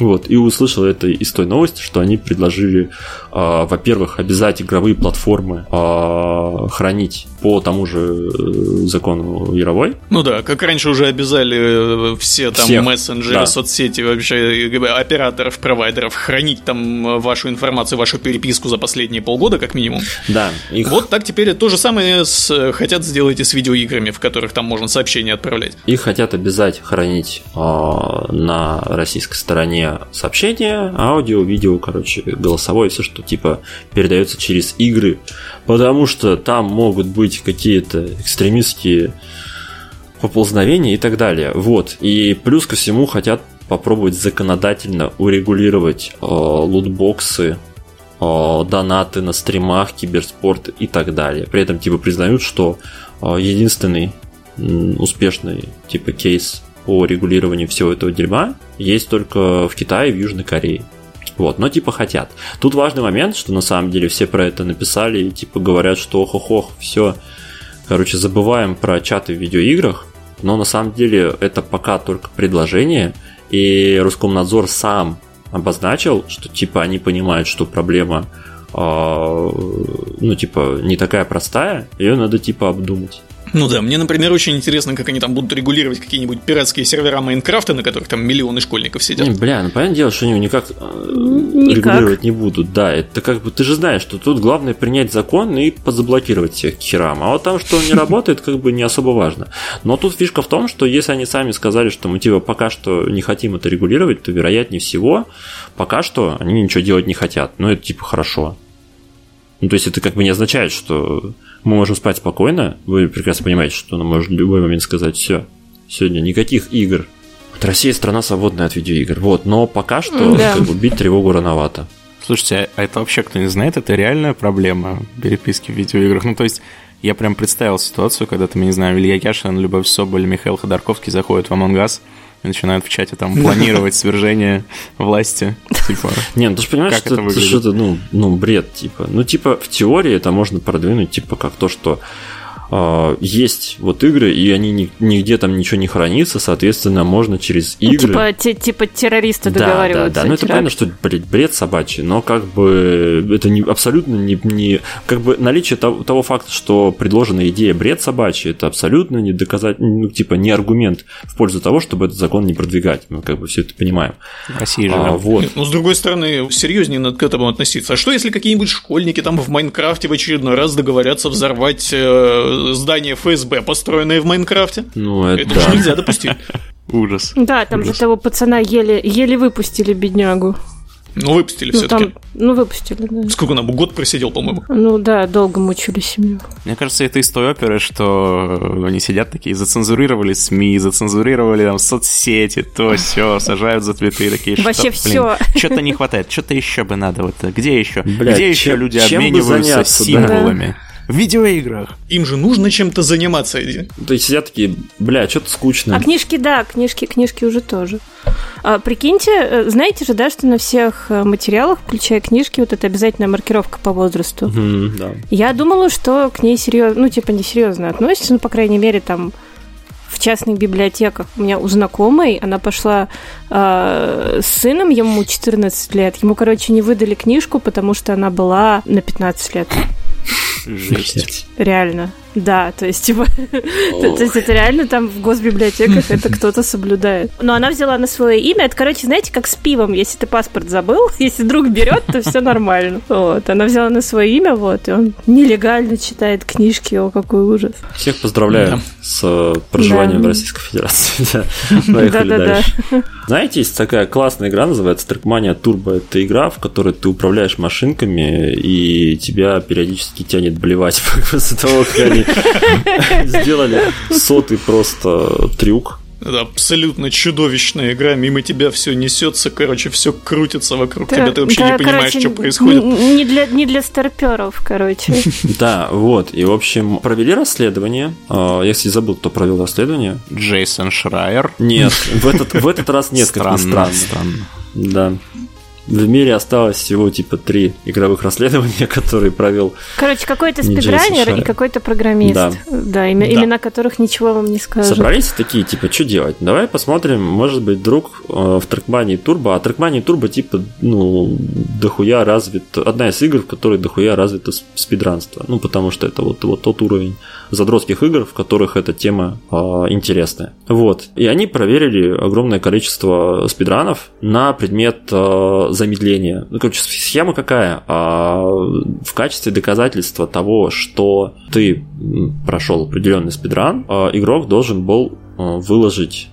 Вот, и услышал это из той новости, что они предложили, э, во-первых, обязать игровые платформы э, хранить по тому же э, закону Яровой. Ну да, как раньше уже обязали э, все там Всех. мессенджеры, да. соцсети, вообще э, операторов, провайдеров хранить там вашу информацию, вашу переписку за последние полгода, как минимум. Да. Их... Вот так теперь то же самое с, хотят сделать и с видеоиграми, в которых там можно сообщения отправлять. Их хотят обязать хранить э, на российской стороне сообщения, аудио, видео, короче, голосовое, все, что типа передается через игры, потому что там могут быть какие-то экстремистские поползновения и так далее. Вот. И плюс ко всему хотят попробовать законодательно урегулировать э, лутбоксы, э, донаты на стримах, киберспорт и так далее. При этом типа признают, что э, единственный успешный типа кейс по регулированию всего этого дерьма есть только в Китае и в Южной Корее. Вот, но типа хотят. Тут важный момент, что на самом деле все про это написали и типа говорят, что ох-ох-ох, все, короче, забываем про чаты в видеоиграх, но на самом деле это пока только предложение, и Роскомнадзор сам обозначил, что типа они понимают, что проблема э, ну типа не такая простая, ее надо типа обдумать. Ну да, мне, например, очень интересно, как они там будут регулировать какие-нибудь пиратские сервера Майнкрафта, на которых там миллионы школьников сидят. Не, бля, ну понятное дело, что они никак, э, никак регулировать не будут. Да, это как бы ты же знаешь, что тут главное принять закон и позаблокировать всех к херам. А вот там, что он не <laughs> работает, как бы не особо важно. Но тут фишка в том, что если они сами сказали, что мы типа пока что не хотим это регулировать, то вероятнее всего, пока что они ничего делать не хотят. Ну, это типа хорошо. Ну, то есть это как бы не означает, что мы можем спать спокойно. Вы прекрасно понимаете, что она может в любой момент сказать, все, сегодня никаких игр. Вот Россия страна свободная от видеоигр. Вот, но пока что да. как бы, бить тревогу рановато. Слушайте, а это вообще кто не знает, это реальная проблема переписки в видеоиграх. Ну, то есть, я прям представил ситуацию, когда там, не знаю, Илья Яшин, Любовь Соболь, Михаил Ходорковский заходят в Among Us, и начинают в чате там планировать свержение власти. Типа, Не, ну ты же понимаешь, что это что-то, ну, ну, бред, типа. Ну, типа, в теории это можно продвинуть, типа, как то, что есть вот игры, и они нигде там ничего не хранится, соответственно, можно через ну, игры... Типа, те, типа террористы да, договариваются. Да, да, ну это понятно, что бред, бред собачий, но как бы это не, абсолютно не, не... Как бы наличие того, того факта, что предложенная идея бред собачий, это абсолютно не доказать, ну типа не аргумент в пользу того, чтобы этот закон не продвигать. Мы как бы все это понимаем. В России же. А, вот. Нет, ну, с другой стороны, серьезнее надо к этому относиться. А что, если какие-нибудь школьники там в Майнкрафте в очередной раз договорятся взорвать э, здание ФСБ, построенное в Майнкрафте. Ну, это, это да. же нельзя допустить. <laughs> Ужас. Да, там Ужас. же того пацана еле, еле выпустили, беднягу. Ну, выпустили ну, все-таки. Ну, выпустили, да. Сколько он, год просидел, по-моему? Ну да, долго мучили семью. Мне кажется, это из той оперы, что они сидят такие, зацензурировали СМИ, зацензурировали там соцсети, то все, сажают за твиты такие, что, Вообще все. Что-то не хватает, что-то еще бы надо, вот где еще? Бля, где еще люди обмениваются символами? Да в видеоиграх. Им же нужно чем-то заниматься. То есть сидят такие, бля, что-то скучно. А книжки, да, книжки, книжки уже тоже. А, прикиньте, э, знаете же, да, что на всех э, материалах, включая книжки, вот это обязательная маркировка по возрасту. Mm, да. Я думала, что к ней серьезно, ну, типа, несерьезно относится, ну, по крайней мере, там в частных библиотеках. У меня у знакомой, она пошла э, с сыном, ему 14 лет. Ему, короче, не выдали книжку, потому что она была на 15 лет. Жесть. Реально. Да, то есть, типа, <laughs> то есть это реально там в госбиблиотеках это кто-то соблюдает. Но она взяла на свое имя. Это, короче, знаете, как с пивом. Если ты паспорт забыл, <laughs> если друг берет, то все нормально. <laughs> Вот. Она взяла на свое имя, вот, и он нелегально читает книжки. О, какой ужас. Всех поздравляю с э, проживанием в Российской Федерации. Поехали дальше. Знаете, есть такая классная игра, называется Trackmania Turbo. Это игра, в которой ты управляешь машинками, и тебя периодически тянет блевать <laughs> после того, как они <laughs> сделали сотый просто трюк. Это абсолютно чудовищная игра, мимо тебя все несется, короче, все крутится вокруг да, тебя, ты вообще да, не понимаешь, короче, что происходит. Не для, не для старперов, короче. <laughs> Да, вот, и, в общем, провели расследование. А, если забыл, кто провел расследование. Джейсон Шрайер. Нет, в этот, в этот раз нет, как ни странно. Странно. Да. В мире осталось всего типа три игровых расследования, <laughs> которые провел. Короче, какой-то спидранер и какой-то программист. Да. Да, им, да, имена которых ничего вам не скажут. Собрались такие, типа, что делать? Давай посмотрим, может быть, друг э, в Trackmania Turbo. А Trackmania Turbo, типа, ну, дохуя развит. Одна из игр, в которой дохуя развито спидранство. Ну, потому что это вот, вот тот уровень задротских игр, в которых эта тема э, интересная. Вот. И они проверили огромное количество спидранов на предмет э, замедления. Ну, короче, схема какая? А, в качестве доказательства того, что ты прошел определенный спидран, а, игрок должен был а, выложить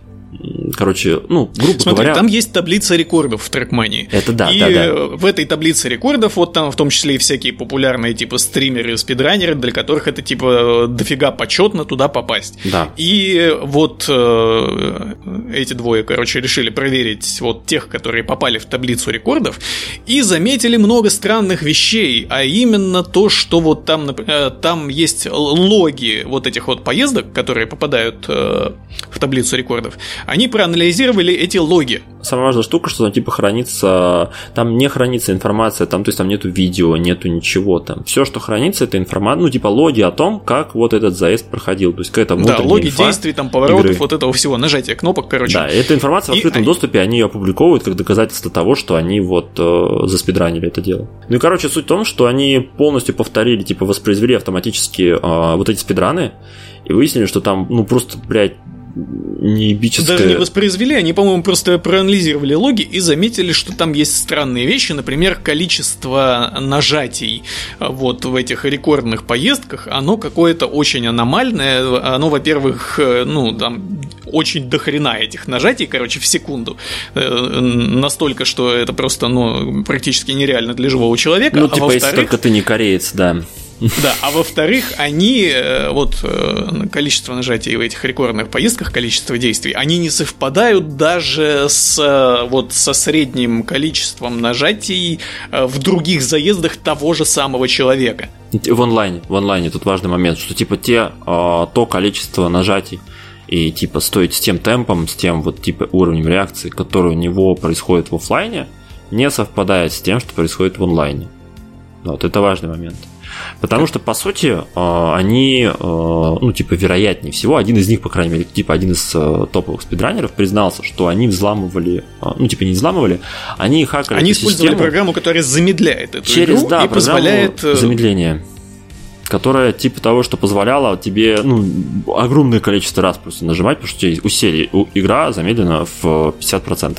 короче, ну, грубо Смотри, говоря... там есть таблица рекордов в трекмании. Это да, и да, да. в этой таблице рекордов, вот там в том числе и всякие популярные типа стримеры, спидранеры, для которых это типа дофига почетно туда попасть. Да. И вот э, эти двое, короче, решили проверить вот тех, которые попали в таблицу рекордов, и заметили много странных вещей, а именно то, что вот там, э, там есть логи вот этих вот поездок, которые попадают э, в таблицу рекордов, они проанализировали эти логи. Самая важная штука, что там типа хранится, там не хранится информация, там, то есть там нету видео, нету ничего там. Все, что хранится, это информация, ну типа логи о том, как вот этот заезд проходил, то есть какая-то Да, логи действий, там поворотов, игры. вот этого всего, нажатие кнопок, короче. Да, эта информация в открытом и... доступе, они ее опубликовывают как доказательство того, что они вот э, заспидранили это дело. Ну и короче, суть в том, что они полностью повторили, типа воспроизвели автоматически э, вот эти спидраны, и выяснили, что там, ну, просто, блядь, неебическое... Даже не воспроизвели, они, по-моему, просто проанализировали логи и заметили, что там есть странные вещи, например, количество нажатий вот в этих рекордных поездках, оно какое-то очень аномальное, оно, во-первых, ну, там очень дохрена этих нажатий, короче, в секунду, э, настолько, что это просто, ну, практически нереально для живого человека. Ну, а типа, если только ты не кореец, да. Да, а во-вторых, они, э, вот э, количество нажатий в этих рекордных поездках, количество действий, они не совпадают даже с э, вот со средним количеством нажатий в других заездах того же самого человека. В онлайне, в онлайне тут важный момент, что типа те, то количество нажатий, и типа стоит с тем темпом, с тем вот типа уровнем реакции, который у него происходит в офлайне, не совпадает с тем, что происходит в онлайне. Вот это важный момент. Потому что, по сути, э, они, э, ну, типа, вероятнее всего, один из них, по крайней мере, типа, один из э, топовых спидранеров признался, что они взламывали, ну, типа, не взламывали, они хакали Они использовали программу, которая замедляет эту через, игру да, и позволяет... замедление которая типа того, что позволяла тебе ну, огромное количество раз просто нажимать, потому что у усели, игра замедлена в 50%.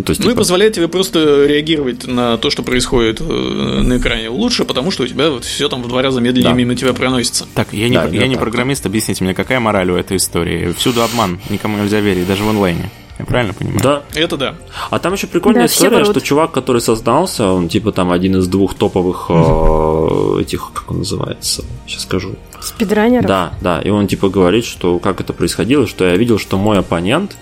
Ну, то есть, ну типа... и позволяет тебе просто реагировать на то, что происходит э, на экране лучше, потому что у тебя вот все там в два раза медленнее да. мимо тебя проносится. Так, я не, да, я не программист, объясните мне, какая мораль у этой истории? Всюду обман, никому нельзя верить, даже в онлайне. Я правильно понимаю? Да. Это да. А там еще прикольная да, история, что чувак, который создался, он типа там один из двух топовых э, этих, как он называется, сейчас скажу. Спидранеров? Да, да. И он типа говорит, что как это происходило, что я видел, что мой оппонент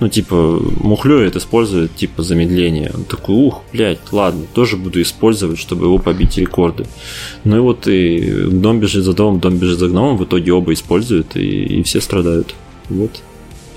ну, типа, мухлюет, использует, типа, замедление. Он такой, ух, блядь, ладно, тоже буду использовать, чтобы его побить рекорды. Ну и вот и дом бежит за домом, дом бежит за гномом, в итоге оба используют, и, и все страдают. Вот.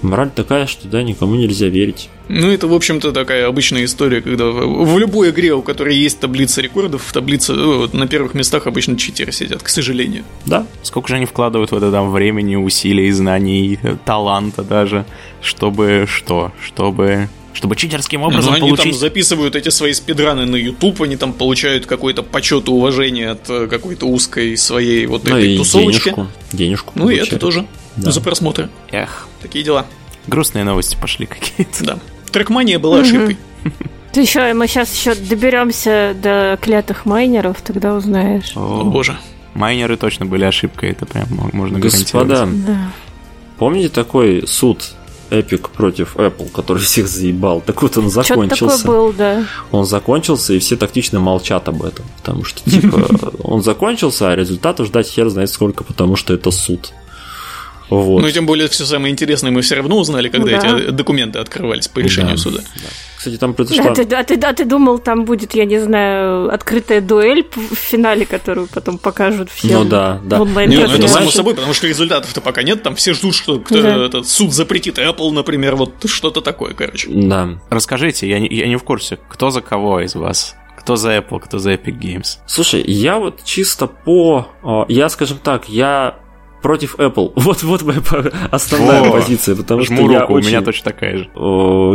Мораль такая, что да, никому нельзя верить. Ну, это, в общем-то, такая обычная история, когда в любой игре, у которой есть таблица рекордов, в таблице ну, на первых местах обычно читеры сидят, к сожалению. Да. Сколько же они вкладывают в это там времени, усилий, знаний, таланта даже, чтобы что? Чтобы чтобы читерским образом ну, они получить... там записывают эти свои спидраны на YouTube, они там получают какой-то почет и уважение от э, какой-то узкой своей вот ну этой тусовочки. Денежку. денежку ну получают. и это тоже да. за просмотры. Эх. Такие дела. Грустные новости пошли какие-то. Да. Трекмания была угу. ошибкой. Ты еще, мы сейчас еще доберемся до клятых майнеров, тогда узнаешь. О, О боже. Майнеры точно были ошибкой, это прям можно Господа, да. помните такой суд Epic против Apple, который всех заебал. Так вот он закончился. такой был, да. Он закончился, и все тактично молчат об этом. Потому что, типа, <laughs> он закончился, а результатов ждать хер знает сколько, потому что это суд. Вот. Ну и тем более все самое интересное мы все равно узнали, когда да. эти документы открывались по решению да. суда. Да. Кстати, там произошла... А ты, а, ты, а ты думал, там будет, я не знаю, открытая дуэль в финале, которую потом покажут всем ну, да, да. в онлайн Не, ну это само собой, потому что результатов-то пока нет, там все ждут, что кто, да. этот суд запретит Apple, например, вот что-то такое, короче. Да. Расскажите, я не, я не в курсе, кто за кого из вас? Кто за Apple, кто за Epic Games? Слушай, я вот чисто по... А, я, скажем так, я против Apple. <laughs> Вот, вот моя основная О, позиция, потому что руку, я очень, у меня точно такая же.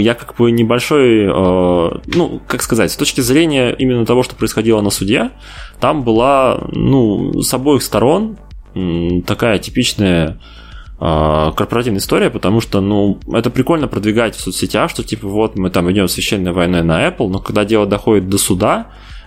Я как бы небольшой, ну, как сказать, с точки зрения именно того, что происходило на суде, там была, ну, с обоих сторон такая типичная а, корпоративная история, потому что, ну, это прикольно продвигать в соцсетях, что типа вот мы там идем священной войной на Apple, но когда дело доходит до суда,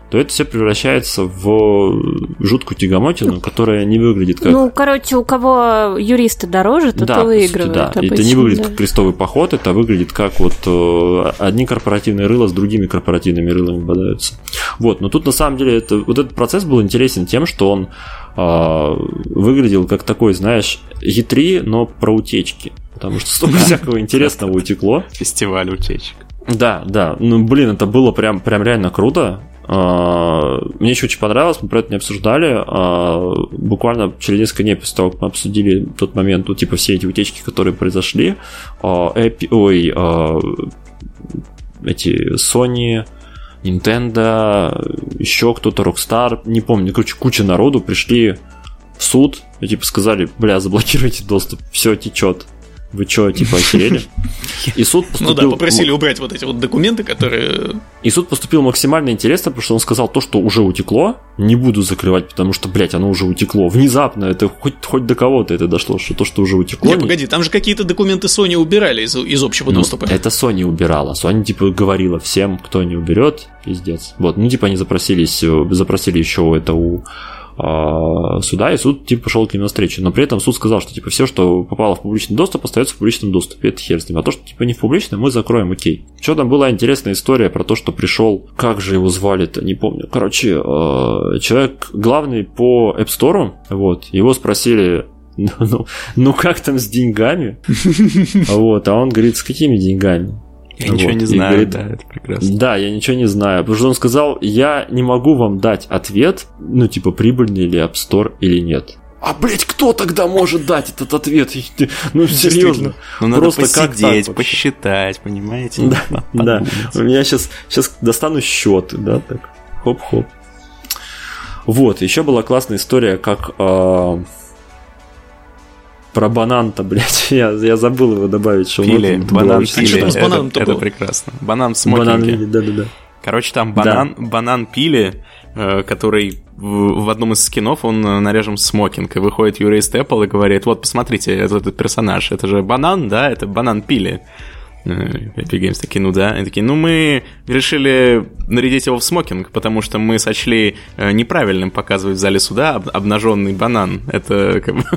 то это все превращается в жуткую тягомотину, которая не выглядит как... Ну, короче, у кого юристы дороже, то да, выигрывает. Да, обычно, это не выглядит да. как крестовый поход, это выглядит как вот э, одни корпоративные рыла с другими корпоративными рылами бодаются. Вот, но тут на самом деле это, вот этот процесс был интересен тем, что он э, выглядел как такой, знаешь, E3, но про утечки. Потому что столько всякого интересного утекло. Фестиваль утечек. Да, да. Ну, блин, это было прям, прям реально круто. А, мне еще очень понравилось, мы про это не обсуждали. А, буквально через несколько дней после того, как мы обсудили тот момент, ну, типа, все эти утечки, которые произошли, Эпи, ой, эти Sony, Nintendo, еще кто-то, Rockstar, не помню, короче, куча народу пришли в суд и типа сказали, бля, заблокируйте доступ, все течет вы что, типа, охерели? <laughs> И суд поступил... Ну да, попросили убрать вот эти вот документы, которые... И суд поступил максимально интересно, потому что он сказал то, что уже утекло, не буду закрывать, потому что, блядь, оно уже утекло. Внезапно это хоть, хоть до кого-то это дошло, что то, что уже утекло... Не, не... погоди, там же какие-то документы Sony убирали из, из общего ну, доступа. Это Sony убирала. Sony, типа, говорила всем, кто не уберет, пиздец. Вот, ну, типа, они запросились, э, запросили еще это у суда, и суд типа пошел к ним навстречу. Но при этом суд сказал, что типа все, что попало в публичный доступ, остается в публичном доступе. Это хер с ним. А то, что типа не в публичном, мы закроем, окей. Что там была интересная история про то, что пришел, как же его звали-то, не помню. Короче, а, человек главный по App Store, вот, его спросили, ну, ну, ну как там с деньгами? <laughs> Вот, а он говорит, с какими деньгами? Я вот. ничего не знаю, говорит, да, это прекрасно. Да, я ничего не знаю. Потому что он сказал, я не могу вам дать ответ, ну, типа, прибыльный ли App Store или нет. А, блядь, кто тогда может дать этот ответ? Ну, серьезно. Ну, надо Просто посидеть, как посчитать, понимаете? Да, да. У меня сейчас, сейчас достану счет, да, так. Хоп-хоп. Вот, еще была классная история, как э, про банан-то, блядь, <laughs> я, я забыл его добавить. Что пили, банан пили, что там с бананом это, это прекрасно. Банан в смокинге. Банан, да-да-да. Короче, там банан, да. банан пили, э, который в, в одном из скинов он э, наряжен в смокинг, и выходит юрист Apple и говорит, вот, посмотрите, этот, этот персонаж, это же банан, да, это банан пили. Epic Games такие, ну да. Они такие, ну мы решили нарядить его в смокинг, потому что мы сочли э, неправильным показывать в зале суда обнаженный банан. Это как бы... <laughs>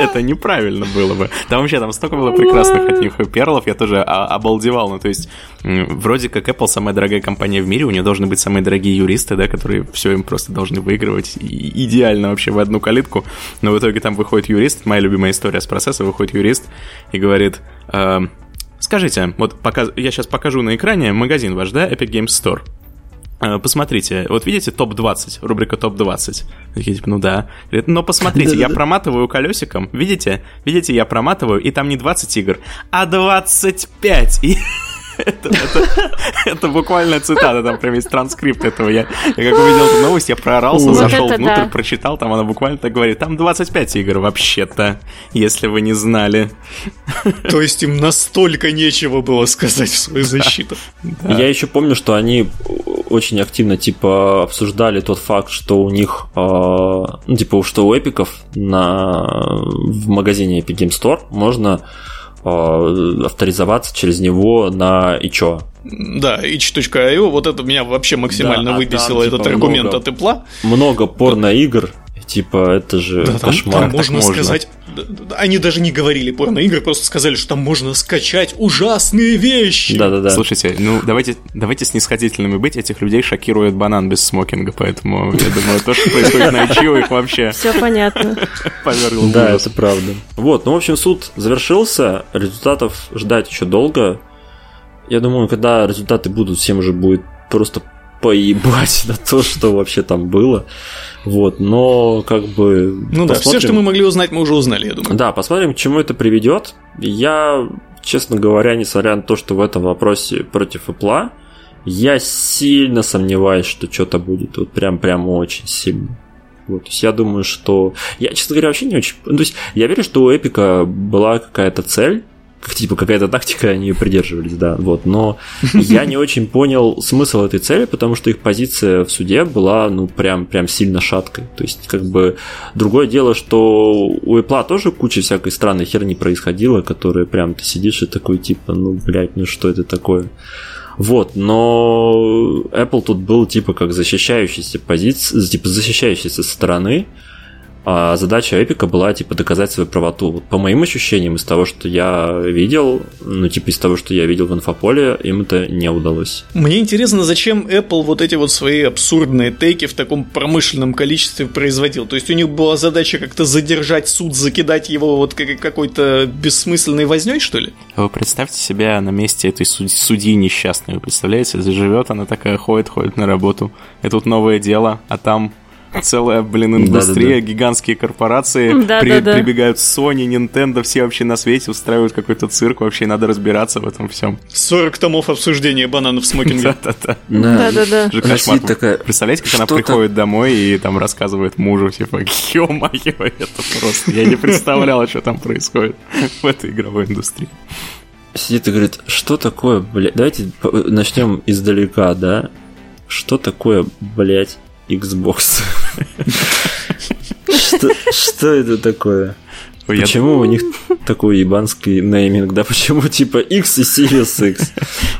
Это неправильно было бы. Там вообще там столько было прекрасных от них перлов, я тоже обалдевал. Ну, то есть, вроде как Apple самая дорогая компания в мире, у нее должны быть самые дорогие юристы, да, которые все им просто должны выигрывать идеально вообще в одну калитку. Но в итоге там выходит юрист, моя любимая история с процесса, выходит юрист и говорит, эм, Скажите, вот показ... я сейчас покажу на экране магазин ваш, да, Epic Games Store. Э, посмотрите, вот видите топ-20, рубрика топ-20. Такие, типа, ну да. Но посмотрите, я проматываю колесиком, видите? Видите, я проматываю, и там не 20 игр, а 25. И это, это, это буквально цитата, там прям есть транскрипт этого. Я, я как увидел эту новость, я проорался, вот зашел внутрь, да. прочитал, там она буквально так говорит, там 25 игр вообще-то, если вы не знали. То есть им настолько нечего было сказать в свою защиту. Да. Я еще помню, что они очень активно типа обсуждали тот факт, что у них, э, ну типа, что у эпиков на, в магазине Epic Game Store можно авторизоваться через него на ичо. Да, itch.io, вот это меня вообще максимально да, выписало, этот типа, аргумент много, от Apple. Много порно-игр, Типа, это же Да, там, кошмар. там можно можно. сказать... Они даже не говорили порно-игры, просто сказали, что там можно скачать ужасные вещи. Да-да-да. Слушайте, ну давайте, давайте снисходительными быть, этих людей шокирует банан без смокинга, поэтому я думаю, то, что происходит на IQ, их вообще <laughs> Все понятно. <laughs> повергло Да, это правда. Вот, ну, в общем, суд завершился, результатов ждать еще долго. Я думаю, когда результаты будут, всем уже будет просто поебать <laughs> на то, что вообще там было. Вот, но как бы... Ну да, все, посмотрим. что мы могли узнать, мы уже узнали, я думаю. Да, посмотрим, к чему это приведет. Я, честно говоря, несмотря на то, что в этом вопросе против Apple, я сильно сомневаюсь, что что-то будет. Вот прям, прям очень сильно. Вот, то есть я думаю, что... Я, честно говоря, вообще не очень... Ну, то есть я верю, что у Эпика была какая-то цель, типа какая-то тактика, они ее придерживались, да, вот, но <laughs> я не очень понял смысл этой цели, потому что их позиция в суде была, ну, прям, прям сильно шаткой, то есть, как бы, другое дело, что у Apple тоже куча всякой странной херни происходила, которые прям ты сидишь и такой, типа, ну, блядь, ну что это такое? Вот, но Apple тут был типа как защищающийся позиция, типа защищающейся стороны, а задача Эпика была типа доказать свою правоту. Вот по моим ощущениям, из того, что я видел, ну типа из того, что я видел в инфополе, им это не удалось. Мне интересно, зачем Apple вот эти вот свои абсурдные тейки в таком промышленном количестве производил. То есть у них была задача как-то задержать суд, закидать его вот как- какой-то бессмысленной возней, что ли? Вы представьте себя на месте этой суд- судьи несчастной. Вы представляете, заживет она такая, ходит, ходит на работу. И тут новое дело, а там целая, блин, индустрия, гигантские корпорации Да, при- да, да. прибегают Sony, Nintendo, все вообще на свете устраивают какой-то цирк, вообще надо разбираться в этом всем. 40 томов обсуждения бананов в смокинге. Да-да-да. Да-да-да. Кошмар. такая, Представляете, как она «Что-то- приходит домой и там рассказывает мужу, типа, ё-моё, это просто... Я не представляла, что там происходит в этой игровой индустрии. Сидит и говорит, что такое, блядь, давайте начнем издалека, да? Что такое, блядь, Xbox? <laughs> Что, что это такое? Я Почему у них такой ебанский нейминг, да? Почему типа X и Series X?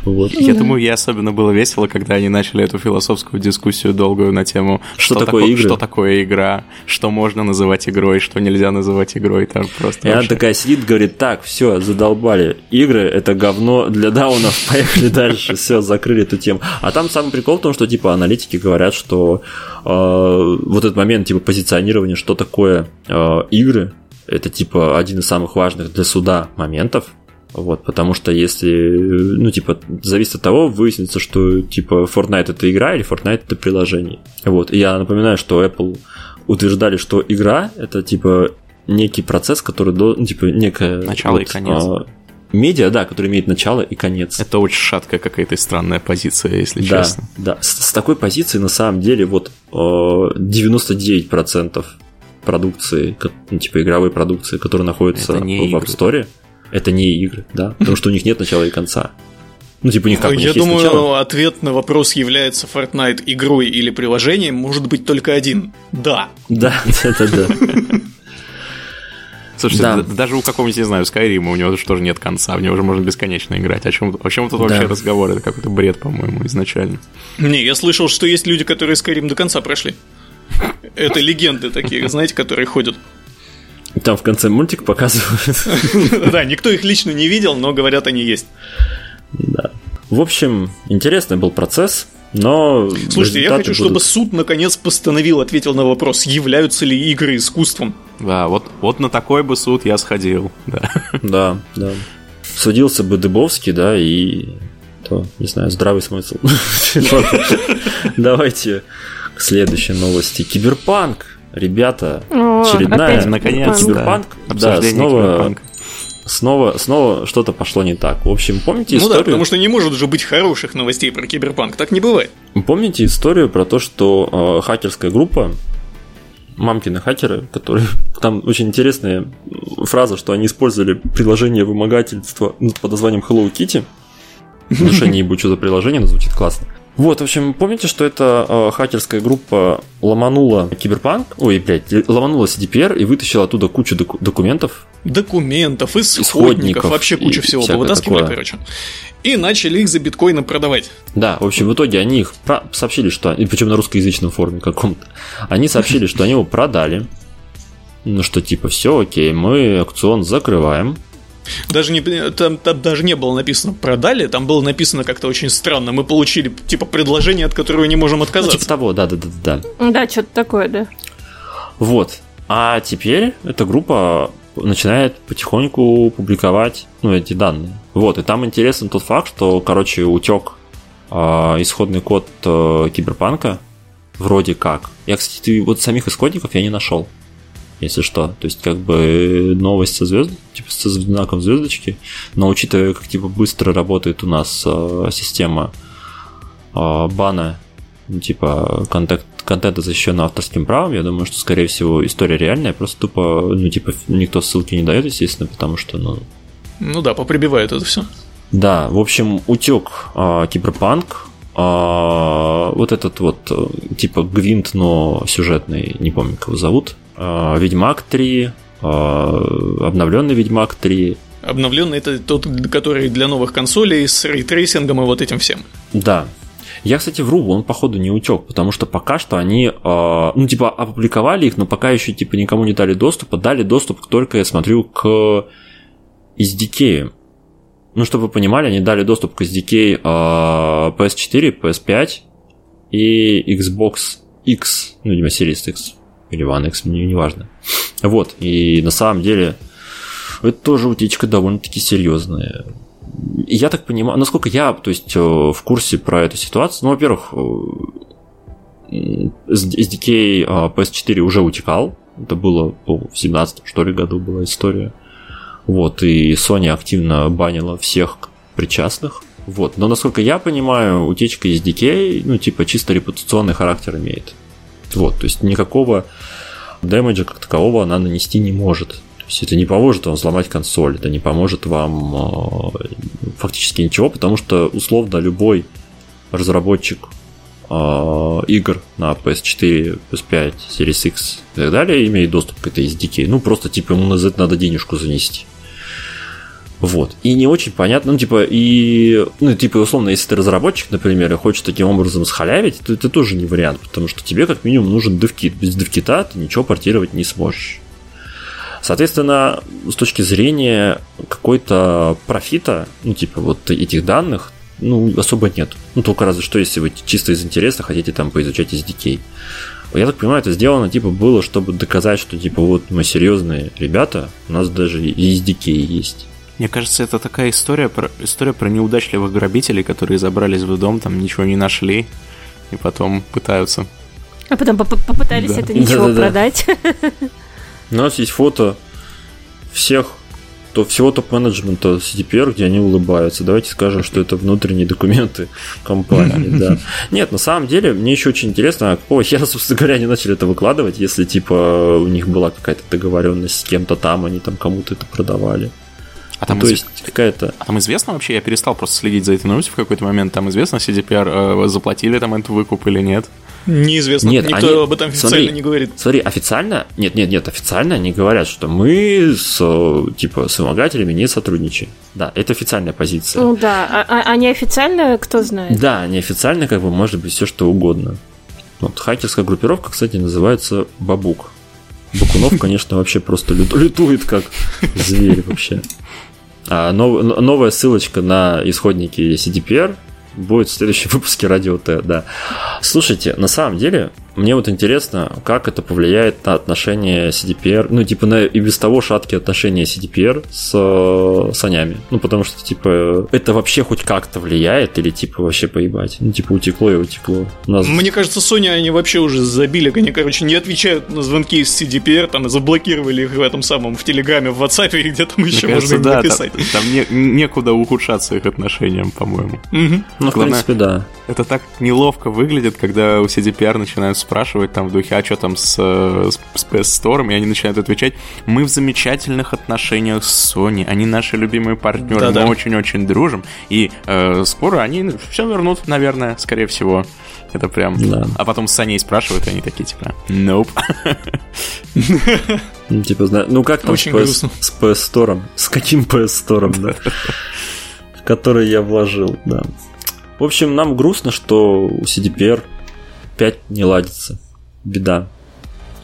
Вот. Я думаю, ей особенно было весело, когда они начали эту философскую дискуссию долгую на тему, Что что, такое тако- игры? что такое игра, что можно называть игрой, что нельзя называть игрой. Там просто И она вообще- такая сидит, говорит, так, все, задолбали. Игры — это говно для даунов, <laughs> поехали дальше, все, закрыли эту тему. А там самый прикол в том, что, типа, аналитики говорят, что э, вот этот момент, типа, позиционирования, что такое э, игры, это, типа, один из самых важных для суда моментов, вот, потому что если, ну, типа, зависит от того, выяснится, что, типа, Fortnite это игра или Fortnite это приложение. Вот, и я напоминаю, что Apple утверждали, что игра это, типа, некий процесс, который, до, ну, типа, некое... Начало и конец. а, медиа, да, который имеет начало и конец. Это очень шаткая какая-то странная позиция, если да, честно. да. С, с такой позиции, на самом деле, вот э, 99% продукции, ну, типа игровой продукции, которая находится Это не в игры. App Store, это не игры, да, потому что у них нет начала и конца. Ну, типа, у них как, Я думаю, начало. ответ на вопрос, является Fortnite игрой или приложением, может быть только один. Да. Да, да, да, да. Слушайте, Да. даже у какого-нибудь, не знаю, Skyrim у него же тоже нет конца, в него уже можно бесконечно играть. О чем, о чем тут вообще Да. разговор? Это какой-то бред, по-моему, изначально. Не, я слышал, что есть люди, которые Skyrim до конца прошли. <laughs> Это легенды такие, знаете, которые ходят. Там в конце мультик показывают. <laughs> Да, никто их лично не видел, но говорят, они есть. Да. В общем, интересный был процесс, но Слушайте, я хочу, чтобы будут- суд наконец постановил, ответил на вопрос, являются ли игры искусством. Да, вот, вот на такой бы суд я сходил. Да. Да, да. Судился бы Дыбовский, да, и то, не знаю, здравый смысл. <laughs> Давайте к следующей новости. Киберпанк. Ребята, О, очередная. Наконец, Киберпанк. да. Да, снова, Киберпанка. снова, снова что-то пошло не так. В общем, помните Ну да, историю? потому что не может же быть хороших новостей про киберпанк, так не бывает. Помните историю про то, что э, хакерская группа, мамкины хакеры, которые... <laughs> Там очень интересная фраза, что они использовали приложение вымогательства под названием Hello Kitty. Душа не ебу, что за приложение, но звучит классно. Вот, в общем, помните, что эта э, хакерская группа ломанула Киберпанк, ой, блядь, ломанула CDPR и вытащила оттуда кучу доку- документов Документов, исходников, Исходников вообще куча и всего повытаскивали, короче. и начали их за биткоины продавать. Да, в общем, в итоге они их про- сообщили, что... И причем на русскоязычном форуме каком-то. Они сообщили, что они его продали. Ну что, типа, все окей, мы аукцион закрываем. Даже не, там, там даже не было написано продали, там было написано как-то очень странно. Мы получили типа предложение, от которого не можем Ну, отказаться. типа того, да-да-да-да. Да, что-то такое, да. Вот. А теперь эта группа начинает потихоньку публиковать ну, эти данные. Вот, и там интересен тот факт, что, короче, утек э, исходный код э, киберпанка вроде как. Я, кстати, вот самих исходников я не нашел, если что. То есть, как бы новость со звезд, типа со знаком звездочки, но учитывая, как типа быстро работает у нас э, система э, бана, ну, типа контакт, контента защищенного авторским правом, я думаю, что, скорее всего, история реальная, просто тупо, ну, типа, никто ссылки не дает, естественно, потому что, ну, Ну да, поприбивает это все. да, в общем, утек а, киберпанк, а, вот этот вот, э, типа, гвинт, но сюжетный, не помню, как его зовут, Ведьмак 3, а, обновленный Ведьмак 3, Обновленный это тот, который для новых консолей с ray tracing'ом и вот этим всем. Да. Я, кстати, вру, он, походу, не утек, потому что пока что они, э, ну, типа, опубликовали их, но пока еще, типа, никому не дали доступа, дали доступ только, я смотрю, к SDK. Ну, чтобы вы понимали, они дали доступ к SDK э, PS4, PS5 и Xbox X, ну, видимо, Series X или One мне не важно. Вот, и на самом деле это тоже утечка довольно-таки серьезная. Я так понимаю, насколько я, то есть, э, в курсе про эту ситуацию, ну, во-первых, SDK э, PS4 уже утекал, это было по 17 что ли году была история. Вот, и Sony активно банила всех причастных. Вот, но насколько я понимаю, утечка SDK, ну, типа, чисто репутационный характер имеет. Вот, то есть никакого дэмэджа как такового она нанести не может. То есть это не поможет вам взломать консоль, это не поможет вам э, фактически ничего, потому что условно любой разработчик э, игр на PS4, PS5, Series X и так далее имеет доступ к этой SDK. Ну, просто типа ему на Z надо денежку занести. Вот. И не очень понятно, ну, типа, и, ну, типа, условно, если ты разработчик, например, и хочешь таким образом схалявить, то это тоже не вариант, потому что тебе как минимум нужен девкит. Без девкита ты ничего портировать не сможешь. Соответственно, с точки зрения какой-то профита, ну, типа, вот этих данных, ну, особо нет. Ну, только разве что, если вы чисто из интереса хотите там поизучать SDK. Я так понимаю, это сделано, типа, было, чтобы доказать, что, типа, вот мы серьезные ребята, у нас даже SDK есть. Мне кажется, это такая история про, история про неудачливых грабителей, которые забрались в дом, там ничего не нашли, и потом пытаются. А потом поп- попытались Да. это ничего Да-да-да. продать. У нас есть фото всех, то всего топ-менеджмента CDPR, где они улыбаются. Давайте скажем, что это внутренние документы <laughs> компании, да. <laughs> Нет, на самом деле, мне еще очень интересно, а какого хера, <laughs> собственно говоря, они начали это выкладывать, если, типа, у них была какая-то договоренность с кем-то там, они там кому-то это продавали. А там, Ну, то изв- есть какая-то... а там известно вообще, я перестал просто следить за этой новостью в какой-то момент, там известно, CDPR э, заплатили там этот выкуп или нет? Неизвестно, Нет, никто они- об этом официально смотри. не говорит. Смотри, официально, нет, нет, нет, официально они говорят, что мы с, э, типа, с вымогателями не сотрудничаем. Да, это официальная позиция. Ну да, а, а- а неофициально кто знает? Да, неофициально как бы может быть все что угодно. Вот хакерская группировка, кстати, называется Бабук. Бакунов, <laughs> конечно, вообще просто лю- лютует как зверь вообще. А новая ссылочка на исходники CDPR будет в следующем <laughs> выпуске Радио Т, да. Слушайте, на самом деле, мне вот интересно, как это повлияет на отношения CDPR, ну, типа, на и без того шаткие отношения CDPR с э, Санями. Ну, потому что, типа, это вообще хоть как-то влияет или, типа, вообще поебать? Ну, типа, утекло и утекло. Нас... Мне кажется, Sony они вообще уже забили, они, короче, не отвечают на звонки из CDPR, там, и заблокировали их в этом самом, в Телеграме, в WhatsApp и где там еще Мне можно кажется, им да, там, написать. там не- некуда ухудшаться их отношениям, по-моему. Мгм. Ну, в главное- принципе, да. Это так неловко выглядит, когда у CDPR начинают спрашивать там в духе, а что там с, э, с PS Store, и они начинают отвечать, мы в замечательных отношениях с Sony, они наши любимые партнеры, Да-да. мы очень-очень дружим, и э, скоро они все вернут, наверное, скорее всего. Это прям... Да. А потом с Саней спрашивают, и они такие, типа, nope. Ну, типа, ну как там с, с PS Store? С каким PS Store, да? который я вложил, да. В общем, нам грустно, что у CDPR 5 не ладится. Беда.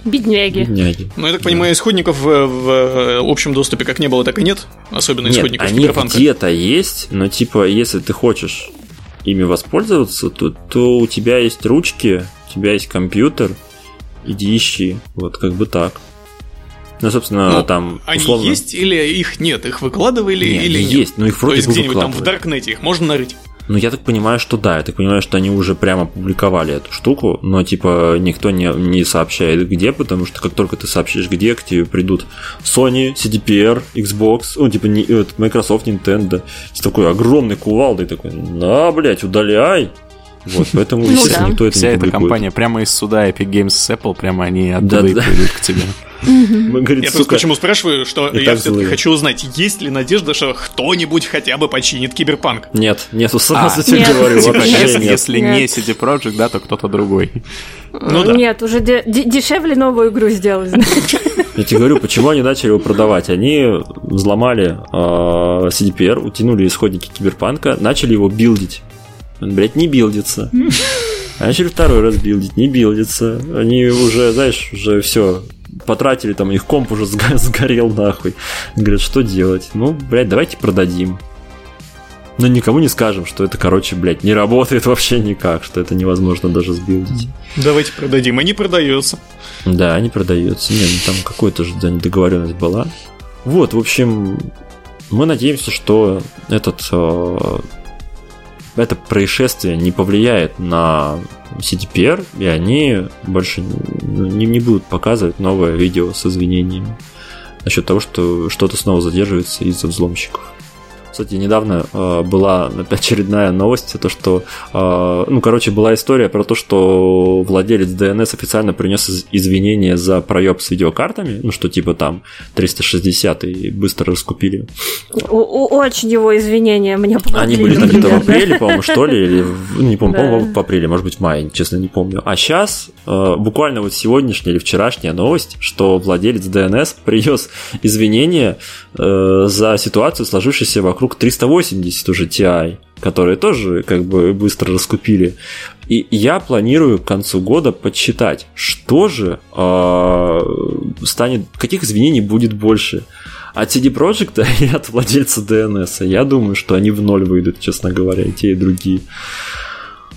Бедняги. Бедняги. Ну, я так понимаю, исходников в, в общем доступе как не было, так и нет. Особенно Нет, исходников они где-то есть, но типа, если ты хочешь ими воспользоваться, то, то у тебя есть ручки, у тебя есть компьютер, иди ищи. Вот как бы так. Ну, собственно, Ну, там Они условно... есть или их нет? Их выкладывали Не, или они нет? есть, но их То вроде есть бы где-нибудь там в. Даркнете их можно нарыть? Ну, я так понимаю, что да, я так понимаю, что они уже прямо публиковали эту штуку, но, типа, никто не, не сообщает где, потому что как только ты сообщишь где, к тебе придут Sony, CDPR, Xbox, ну, типа, не, Microsoft, Nintendo, с такой огромной кувалдой, такой, на, блядь, удаляй! Вот, поэтому, Ну да. никто это Вся не эта компания прямо из суда Epic Games с Apple, прямо они оттуда Да, и да. придут к тебе. Мы, говорит, Я просто почему спрашиваю, что и я так все-таки хочу узнать, есть ли надежда, что кто-нибудь хотя бы починит киберпанк? Нет, нету, сразу А, тебе нет. говорю, Типа, вообще если, нет. не Нет. CD Projekt, да, то кто-то другой. Ну да. Нет, уже де- де- дешевле новую игру сделать. Я тебе говорю, почему они начали его продавать. Они взломали э, CDPR, утянули исходники киберпанка, начали его билдить. Он, блядь, не билдится. <laughs> Начали второй раз билдить, не билдится. Они уже, знаешь, уже все потратили, там их комп уже сго- <laughs> сгорел нахуй. Говорят, что делать? Ну, блядь, давайте продадим. Но никому не скажем, что это, короче, блядь, не работает <laughs> вообще никак, что это невозможно даже сбилдить. Давайте продадим, и не продается. Да, они продаются. Не, ну там какой-то же да, недоговоренность была. Вот, в общем, мы надеемся, что этот э, это происшествие не повлияет на CDPR, и они больше не, не будут показывать новое видео с извинениями насчет того, что что-то снова задерживается из-за взломщиков. Кстати, недавно э, была очередная новость, то что, э, ну, короче, была история про то, что владелец DNS официально принес из- извинения за проеб с видеокартами, ну, что типа там 360 и быстро раскупили. Очень его извинения мне помогли. Они были там где-то в апреле, <laughs> по-моему, что ли, или в- не помню, по-моему, в апреле, может быть, в мае, честно не помню. А сейчас, буквально вот сегодняшняя или вчерашняя новость, что владелец DNS <laughs> принес извинения э, за ситуацию, сложившуюся вокруг 380 уже Ti, которые тоже как бы быстро раскупили. И я планирую к концу года подсчитать, что же э, станет, каких извинений будет больше. От CD Projekt и от владельца DNS. Я думаю, что они в ноль выйдут, честно говоря, и те, и другие.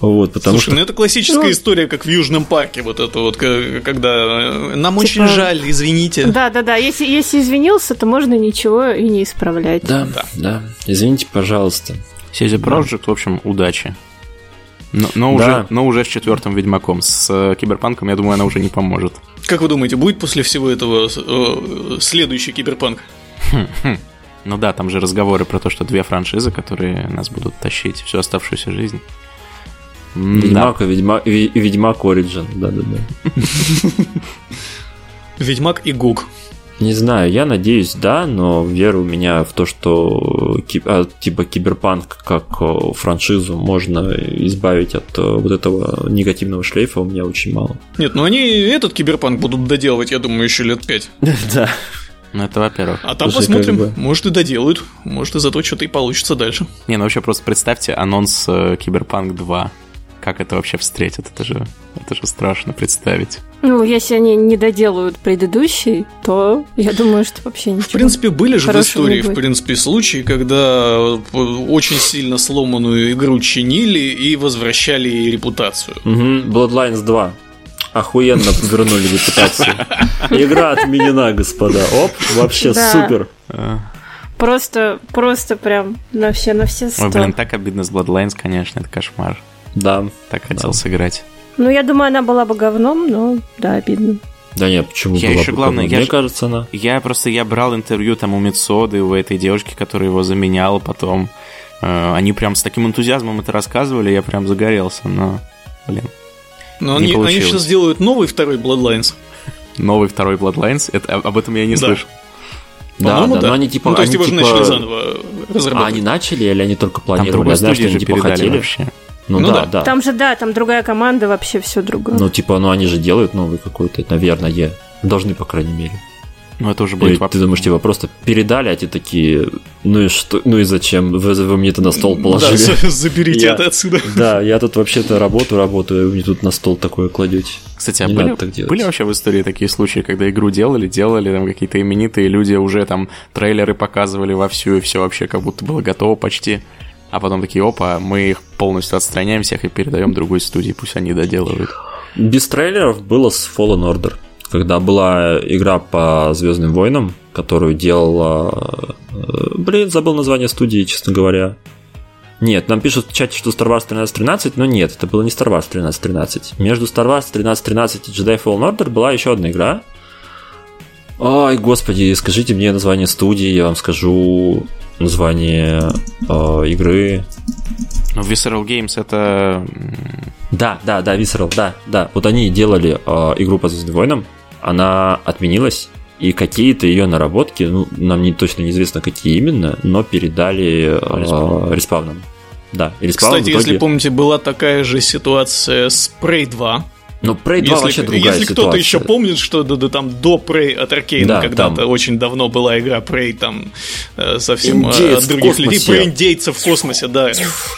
Вот, потому Слушай, ну что... это классическая Ну- история, как в Южном парке, вот это вот, когда э, нам Типа- очень жаль, извините. Да, да, да. Если, если извинился, то можно ничего и не исправлять. Да, да, Извините, пожалуйста. CD Projekt, в общем, удачи. Но, но Да. уже, но уже с четвертым Ведьмаком. С э, Киберпанком, я думаю, она уже не поможет. Как вы думаете, будет после всего этого э, следующий киберпанк? Ну да, там же разговоры про то, что две франшизы, которые нас будут тащить всю оставшуюся жизнь. М, да. <laughs> Ведьмак и Ведьмак, Ведьмак Origin, да-да-да. Ведьмак и Гук. Не знаю, я надеюсь, да, но вера у меня в то, что а, типа киберпанк как франшизу можно избавить от э, вот этого негативного шлейфа у меня очень мало. Нет, ну они этот киберпанк будут доделывать, я думаю, еще лет пять. <laughs> Да. Ну это во-первых. А там Слушай, посмотрим, как бы- может и доделают, может и зато что-то и получится дальше. Не, ну вообще просто представьте анонс э, Киберпанк 2. Как это вообще встретят? Это же, это же страшно представить. Ну, если они не доделают предыдущий, то я думаю, что вообще ничего. В принципе, были же в истории, в принципе, случаи, когда э, очень сильно сломанную игру чинили и возвращали ей репутацию. Мгм, Bloodlines 2. Охуенно вернули репутацию. Игра отменена, господа. Оп, вообще Да. супер. Э, Просто, просто прям на все, на все сто. Ой, блин, так обидно с Bloodlines, конечно, это кошмар. Да. Так хотел сыграть. Ну, я думаю, она была бы говном, но да, обидно. Да нет, почему Я была еще бы главное, я Мне ж- кажется, она... Я просто, я брал интервью там у Мицоды, у этой девушки, которая его заменяла потом. Э, Они прям с таким энтузиазмом это рассказывали, я прям загорелся, но, блин. Но Не они, они получилось. сейчас сделают новый второй Bloodlines. Новый второй Bloodlines, это, об этом я не Да. слышал. Да, По-моему, да, но они типа... ну, то есть они, его же типа- начали заново А разрабатывать. они начали или они только Там планировали? другой Я знаю, что они типа хотели. вообще. Ну, Ну да, да. да. Там же, да, там другая команда, вообще все другое. Ну, типа, ну они же делают новый какой-то, наверное, должны, по крайней мере. Ну, это уже будет И воп- ты думаешь, типа, просто передали, а те такие, ну и что, ну и зачем? Вы, вы мне это на стол Да, положили. за- заберите Я- это отсюда. Да, я тут вообще-то работу работаю, вы мне тут на стол такое кладете. Кстати, а Не были, надо так делать. были вообще в истории такие случаи, когда игру делали, делали, там какие-то именитые люди уже там трейлеры показывали вовсю, и все вообще как будто было готово почти. А потом такие, опа, мы их полностью отстраняем всех и передаем другой студии, пусть они доделывают. Без трейлеров было с Fallen Order, когда была игра по Звездным войнам, которую делала... э, Блин, забыл название студии, честно говоря. Нет, нам пишут в чате, что Star Wars 1313, но нет, это было не Star Wars 1313. Между Star Wars 1313 и Jedi Fallen Order была еще одна игра. Ай, господи, скажите мне название студии, я вам скажу название э, игры. Ну, Visceral Games это... Да, да, да, Visceral, да, да. Вот они делали э, игру по Звездным войнам, она отменилась, и какие-то ее наработки, ну, нам не точно неизвестно, какие именно, но передали э, Respawn'ам. Да, и Respawn Кстати, итоге... если помните, была такая же ситуация с Prey 2. Но Prey 2 вообще Если, другая если кто-то еще помнит, что да, да, там до Prey от Аркейна Да, когда-то там- очень давно была игра Prey там э, совсем э, Индеец от других людей. Про индейцев в космосе, да.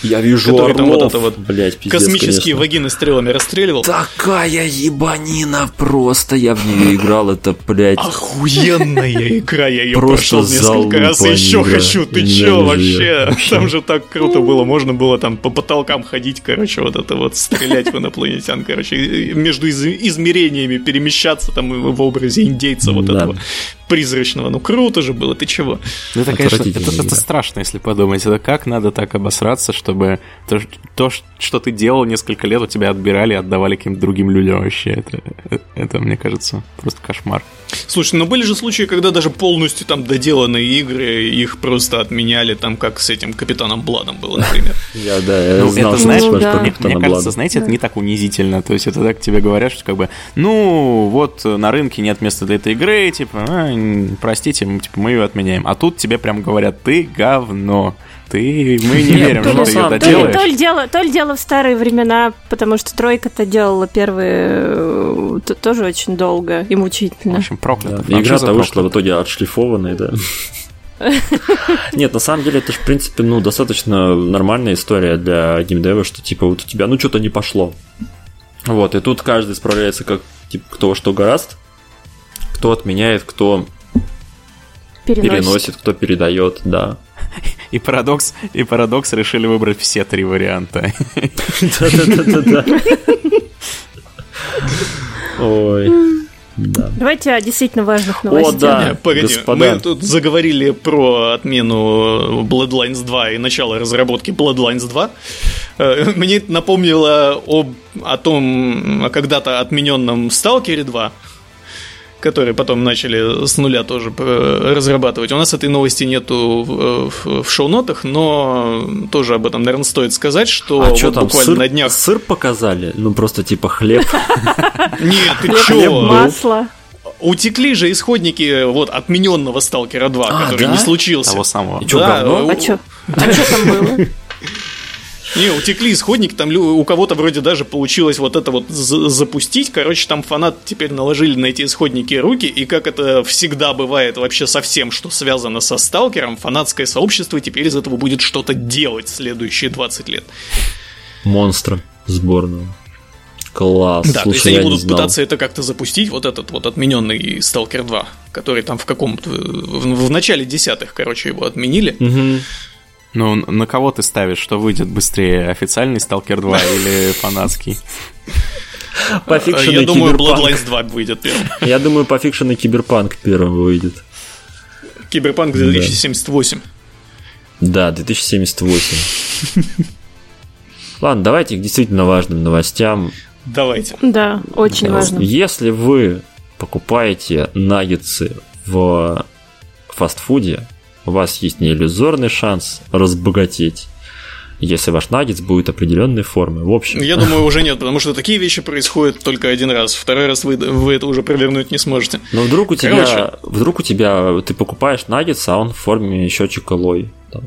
Я вижу который там орлов, вот это вот блядь, пиздец, Космические конечно. вагины стрелами расстреливал. Такая ебанина просто, я в нее играл, это, блядь... Охуенная <laughs> игра, я ее прошел несколько раз и еще хочу. Ты че вообще? <laughs> Там же так круто было, можно было там по потолкам ходить, короче, вот это вот стрелять в инопланетян, короче, между из- измерениями перемещаться там в образе индейца вот Да. этого призрачного. Ну круто же было, ты чего? Ну, это, конечно, это, это страшно, если подумать. Это как надо так обосраться, чтобы то, то, что ты делал несколько лет, у тебя отбирали и отдавали каким-то другим людям вообще. Это, это, это, мне кажется, просто кошмар. Слушай, ну были же случаи, когда даже полностью там доделанные игры, их просто отменяли, там как с этим Капитаном Бладом было, например. <laughs> Я, да, я Ну, знал, это, что Мне, кажется, знаете, это не так унизительно. То есть это так тебе говорят, что как бы, ну, вот на рынке нет места для этой игры, типа, «А, простите, мы, типа, мы ее отменяем. А тут тебе прям говорят, ты говно. Ты, мы не верим, что ты ее самом То ли, доделаешь. то, ли дело, то ли дело в старые времена, потому что тройка-то делала первые э, тоже очень долго и В мучительно. общем, проклято. Игра-то вышла в итоге отшлифованной, да. <laughs> Нет, на самом деле это же, в принципе, ну, достаточно нормальная история для геймдева, что типа вот у тебя, ну, что-то не пошло. Вот, и тут каждый справляется как, типа, кто во что гораст, кто отменяет, кто Переносит. переносит, кто передает, да. И парадокс, и парадокс решили выбрать все три варианта. Да-да-да-да. Ой. Да. Давайте о действительно важных новостях. да. Не, Погоди, господа. мы тут заговорили про отмену Bloodlines 2 и начало разработки Bloodlines 2. Э, Мне это напомнило об, о том, о когда-то отмененном Сталкере 2, который потом начали с нуля тоже э, разрабатывать. У нас этой новости нету в, в- в шоу-нотах, но тоже об этом, наверное, стоит сказать, что А вот что там, буквально сыр, на днях... сыр показали? Ну, просто типа хлеб. <laughs> Нет, ты чё? масло. Утекли же исходники вот отмененного Сталкера 2, А, который да? не случился. Того самого. И чё, Да, говно? у- А что? А что там было? <laughs> Не, утекли исходники, там у кого-то вроде даже получилось вот это вот за- запустить. Короче, там фанат теперь наложили на эти исходники руки, и как это всегда бывает вообще со всем, что связано со сталкером, фанатское сообщество теперь из этого будет что-то делать следующие 20 лет. Монстра сборного. Класс. Да, то есть Слушай, они будут пытаться это как-то запустить, вот этот вот отмененный Сталкер 2, который там в каком-то... В, в начале десятых, короче, его отменили. Мгм. Ну, на кого ты ставишь, что выйдет быстрее, официальный Сталкер 2 <laughs> или фанатский? По фикшену Я думаю. Bloodlines 2 выйдет первым. Я думаю, по фикшену Киберпанк первым выйдет. Киберпанк 2078. Да, 2078. Ладно, давайте к действительно важным новостям. Давайте. Да, очень важно. Если вы покупаете наггетсы в фастфуде, у вас есть неиллюзорный шанс разбогатеть, если ваш наггетс будет определенной формы. В общем, Я думаю, уже нет, потому что такие вещи происходят только один раз. Второй раз вы, вы это уже провернуть не сможете. но вдруг у тебя, Короче. вдруг у тебя, ты покупаешь наггетс, а он в форме счетчика лой. <laughs>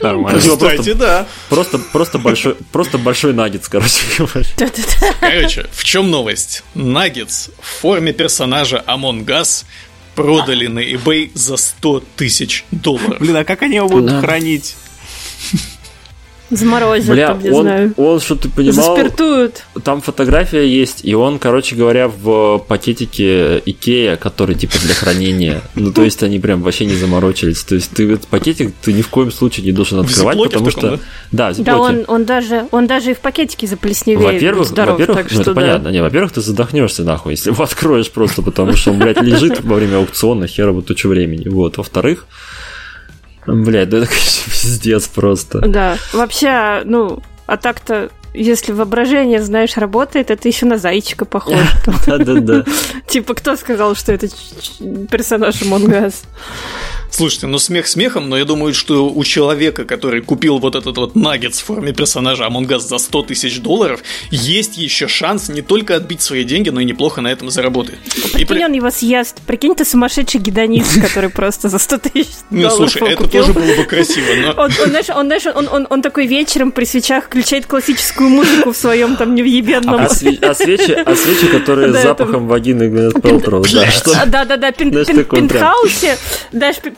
Нормально. Кстати, да. Просто, просто большой, просто большой наггетс, короче говоря. Короче, в чем новость? Наггетс в форме персонажа Among Us продали на eBay за 100 тысяч долларов. Блин, а как они его будут Да. хранить? Заморозят, Бля, там, не он, знаю. он, что ты понимал, Заспиртуют. там фотография есть, и он, короче говоря, в пакетике Икея, который типа для хранения. Ну, то есть они прям вообще не заморочились. То есть ты этот пакетик ты ни в коем случае не должен открывать, потому в таком, что... Да, Да, зиплоке. он, он, даже, он даже и в пакетике заплесневеет. Во-первых, здоров, во-первых, так ну, что это да. понятно. Не, во-первых, ты задохнешься нахуй, если его откроешь просто потому, что он, блядь, лежит во время аукциона херово тучу времени. Вот. Во-вторых, блядь, да это, конечно, пиздец просто. Да, вообще, ну, а так-то, если воображение, знаешь, работает, это еще на зайчика похоже. <laughs> Да-да-да. Типа, кто сказал, что это персонаж Among Us? Слушайте, ну смех смехом, но я думаю, что у человека, который купил вот этот вот наггетс в форме персонажа Among Us за 100 тысяч долларов, есть еще шанс не только отбить свои деньги, но и неплохо на этом заработать. И при- Прикинь, он его съест. Прикинь, ты сумасшедший гедонист, <laughs> который просто за 100 тысяч Ну, долларов слушай, его это тоже было бы красиво, но... <laughs> Он, знаешь, он, знаешь, он, он, он такой вечером при свечах включает классическую музыку в своем там невъебенном... А, а свечи, а свечи, которые запахом вагины Gwyneth Paltrow, да, что? А, Да,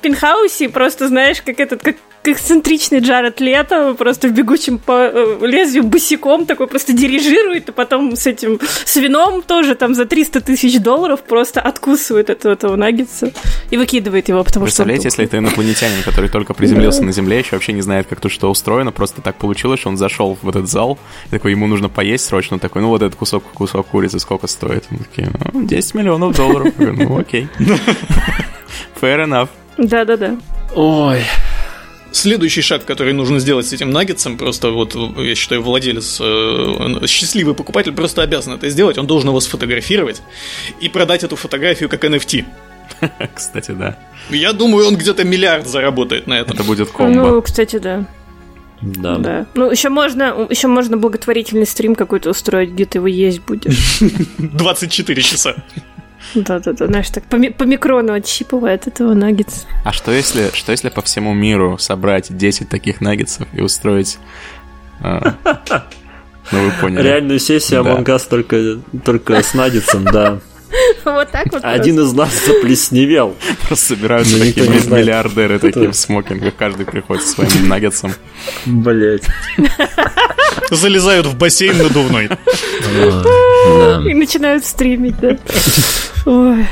да, да, пентхаусе, просто знаешь, как этот, как эксцентричный Джаред Лето, просто в бегучем по э, лезвию босиком такой просто дирижирует, и потом с этим, с вином тоже там за 300 тысяч долларов просто откусывает этого, этого наггетса и выкидывает его, потому что... он Представляете, если это инопланетянин, который только приземлился на Земле, еще вообще не знает, как тут что устроено, просто так получилось, что он зашел в этот зал, и такой, ему нужно поесть срочно, он такой, ну вот этот кусок, кусок курицы сколько стоит? Мы такие, ну, 10 миллионов долларов. Ну окей. <laughs> Fair enough. Да-да-да. Ой. Следующий шаг, который нужно сделать с этим наггетсом, просто вот, я считаю, владелец, э, счастливый покупатель просто обязан это сделать, он должен его сфотографировать и продать эту фотографию как NFT. <laughs> Кстати, да. Я думаю, он где-то миллиард заработает на этом. Это будет комбо. Ну, кстати, да. Да. Да. Ну, еще можно, еще можно благотворительный стрим какой-то устроить, где ты его есть будешь. <laughs> 24 часа. Да-да-да, знаешь, так по, ми- по микрону отщипывает этого наггетса. А что если, что если по всему миру собрать 10 таких наггетсов и устроить... а, <laughs> Ну, вы поняли. Реальную сессию Да. Among Us только, только с Наггетсом, да. <laughs> Вот так вот. Один из нас заплесневел. Просто собираются Ну, такие миллиардеры такие в смокингах, каждый приходит со своим наггетсом. Блять. <laughs> Залезают в бассейн надувной. Да. И начинают стримить, да. Ой.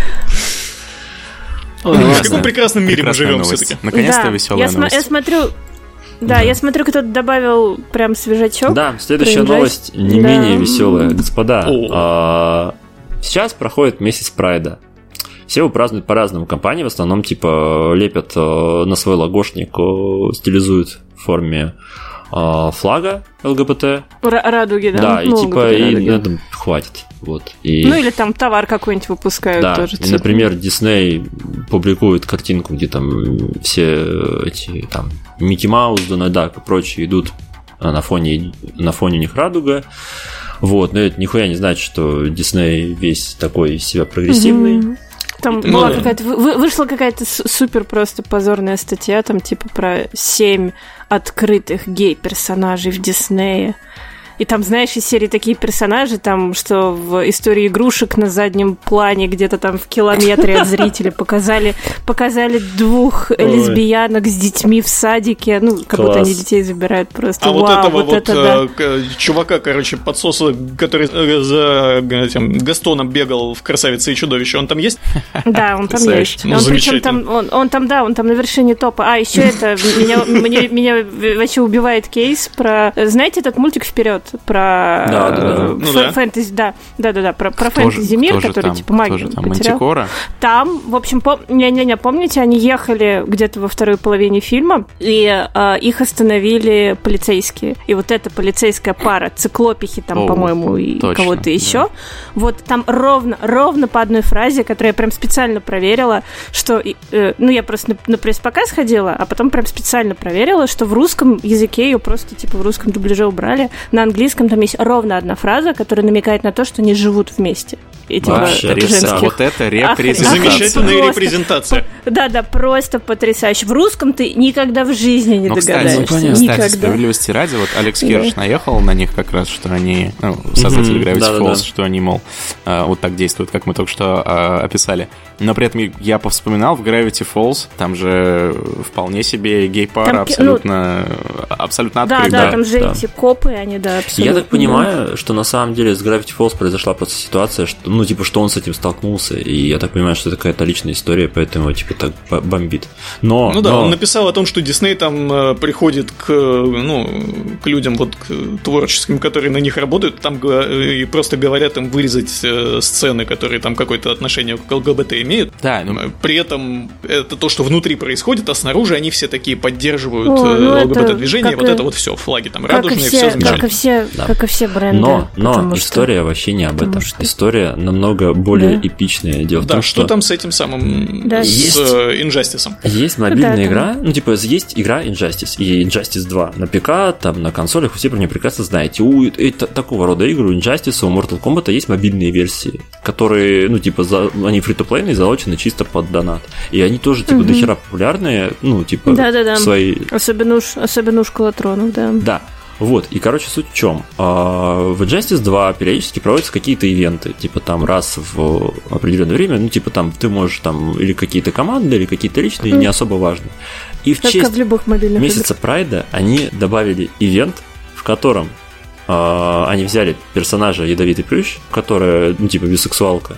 В каком прекрасном мире мы живем все-таки. Наконец-то Да, веселая новость. я смотрю... Да, я смотрю, кто-то добавил прям свежачок. Да, следующая новость не Да. менее веселая. Господа, а, сейчас проходит месяц прайда. Все его празднуют по-разному. Компании в основном типа лепят э, на свой логошник, э, стилизуют в форме э, флага ЛГБТ. Ра- радуги, да. Да, и Ну, типа говорю, и радуги. на этом хватит. Вот. И, Ну или там товар какой-нибудь выпускают да, тоже. и, цветной. например, Дисней публикует картинку, где там все эти там Микки Маус, Дональд Дак и прочие идут а на фоне, на фоне у них радуга. Вот, но это нихуя не значит, что Дисней весь такой себя прогрессивный. Мгм. Там Ну была да. какая-то, вы- вы- вышла какая-то су- супер просто позорная статья, там типа про семь открытых гей-персонажей в Диснее. И там, знаешь, из серии такие персонажи, там, что в истории игрушек на заднем плане, где-то там в километре от зрителя <laughs> показали, показали двух лесбиянок с детьми в садике. Ну, как будто Класс. они детей забирают просто. А вот Вау, этого вот, это да. э, к- чувака, короче, подсоса, который э, за э, этим Gaстоном бегал в «Красавице и чудовище», он там есть? <laughs> Да, он там есть. Ну, он, причем там, он, он там, да, он там на вершине топа. А, еще это, меня, мне- меня вообще убивает кейс про... Знаете этот мультик «Вперед»? Про Да, да, да. э, Ну фэ- да. фэнтези, да, да, да, да, про, про фэнтези мир, который там? типа магию там? потерял. Мантикора? Там, в общем, пом... не-не-не, помните, они ехали где-то во второй половине фильма, и э, их остановили полицейские. И вот эта полицейская пара, циклопихи там, Оу, по-моему, и точно, кого-то да. еще, вот там ровно, ровно по одной фразе, которую я прям специально проверила, что, э, ну, я просто на, на пресс-показ ходила, а потом прям специально проверила, что в русском языке ее просто, типа, в русском дубляже убрали. На английском там есть ровно одна фраза, которая намекает на то, что они живут вместе. Этих Вообще, Потрясающе. женских. Вот это репрезентация. Замечательная Просто. репрезентация. Да, да, просто потрясающе. В русском ты никогда в жизни не Ну, кстати, догадаешься. понятно. Кстати, никогда. справедливости ради, вот Алекс Да. Кирш наехал на них как раз, что они, ну, создатели Gravity да-да-да. Falls, что они, мол, а, вот так действуют, как мы только что а, описали. Но при этом я повспоминал, в Gravity Falls там же вполне себе гей-пара Там ки- абсолютно, абсолютно Да, открыта. да, там же да. эти копы, они, да, абсолютно. Я так понимаю, что на самом деле с Gravity Falls произошла просто ситуация, что, ну, типа, что он с этим столкнулся, и я так понимаю, что это какая-то личная история, поэтому, типа, так бомбит. Но, Ну да, но- он написал о том, что Дисней там э, приходит к, ну, к людям вот к творческим, которые на них работают, там э, и просто говорят им вырезать э, сцены, которые там какое-то отношение к ЛГБТ имеют. Да, ну, При этом это то, что внутри происходит, а снаружи они все такие поддерживают О, э, ну ЛГБТ-движение, вот и- это вот все, флаги там Как и радужные, все все, как и замечательно. все, Да. как и все бренды. Но, но потому что- история вообще не об потому этом. что- История намного более Да. эпичная. Дело в Да, том, что там с этим самым, Да. с Есть. э, Injustice? Есть мобильная Да, игра, ну, типа, есть игра Injustice и Injustice 2 на ПК, там, на консолях, вы все про нее прекрасно знаете. У это, такого рода игр, у Injustice, у Mortal Kombat есть мобильные версии, которые, ну, типа, за, они фри то плейные залочены чисто под донат. И они тоже, типа, Мгм. дохера популярные, ну, типа, Да-да-да. в своей Особенно уж, особенно у школотронов, да. Да. Вот, и, короче, суть в чем? В Injustice 2 периодически проводятся какие-то ивенты, типа там раз в определенное время, ну, типа там ты можешь там или какие-то команды, или какие-то личные, не особо важно. И в Как честь в любых месяца Прайда они добавили ивент, в котором а, они взяли персонажа Ядовитый Плющ, которая, ну, типа, бисексуалка,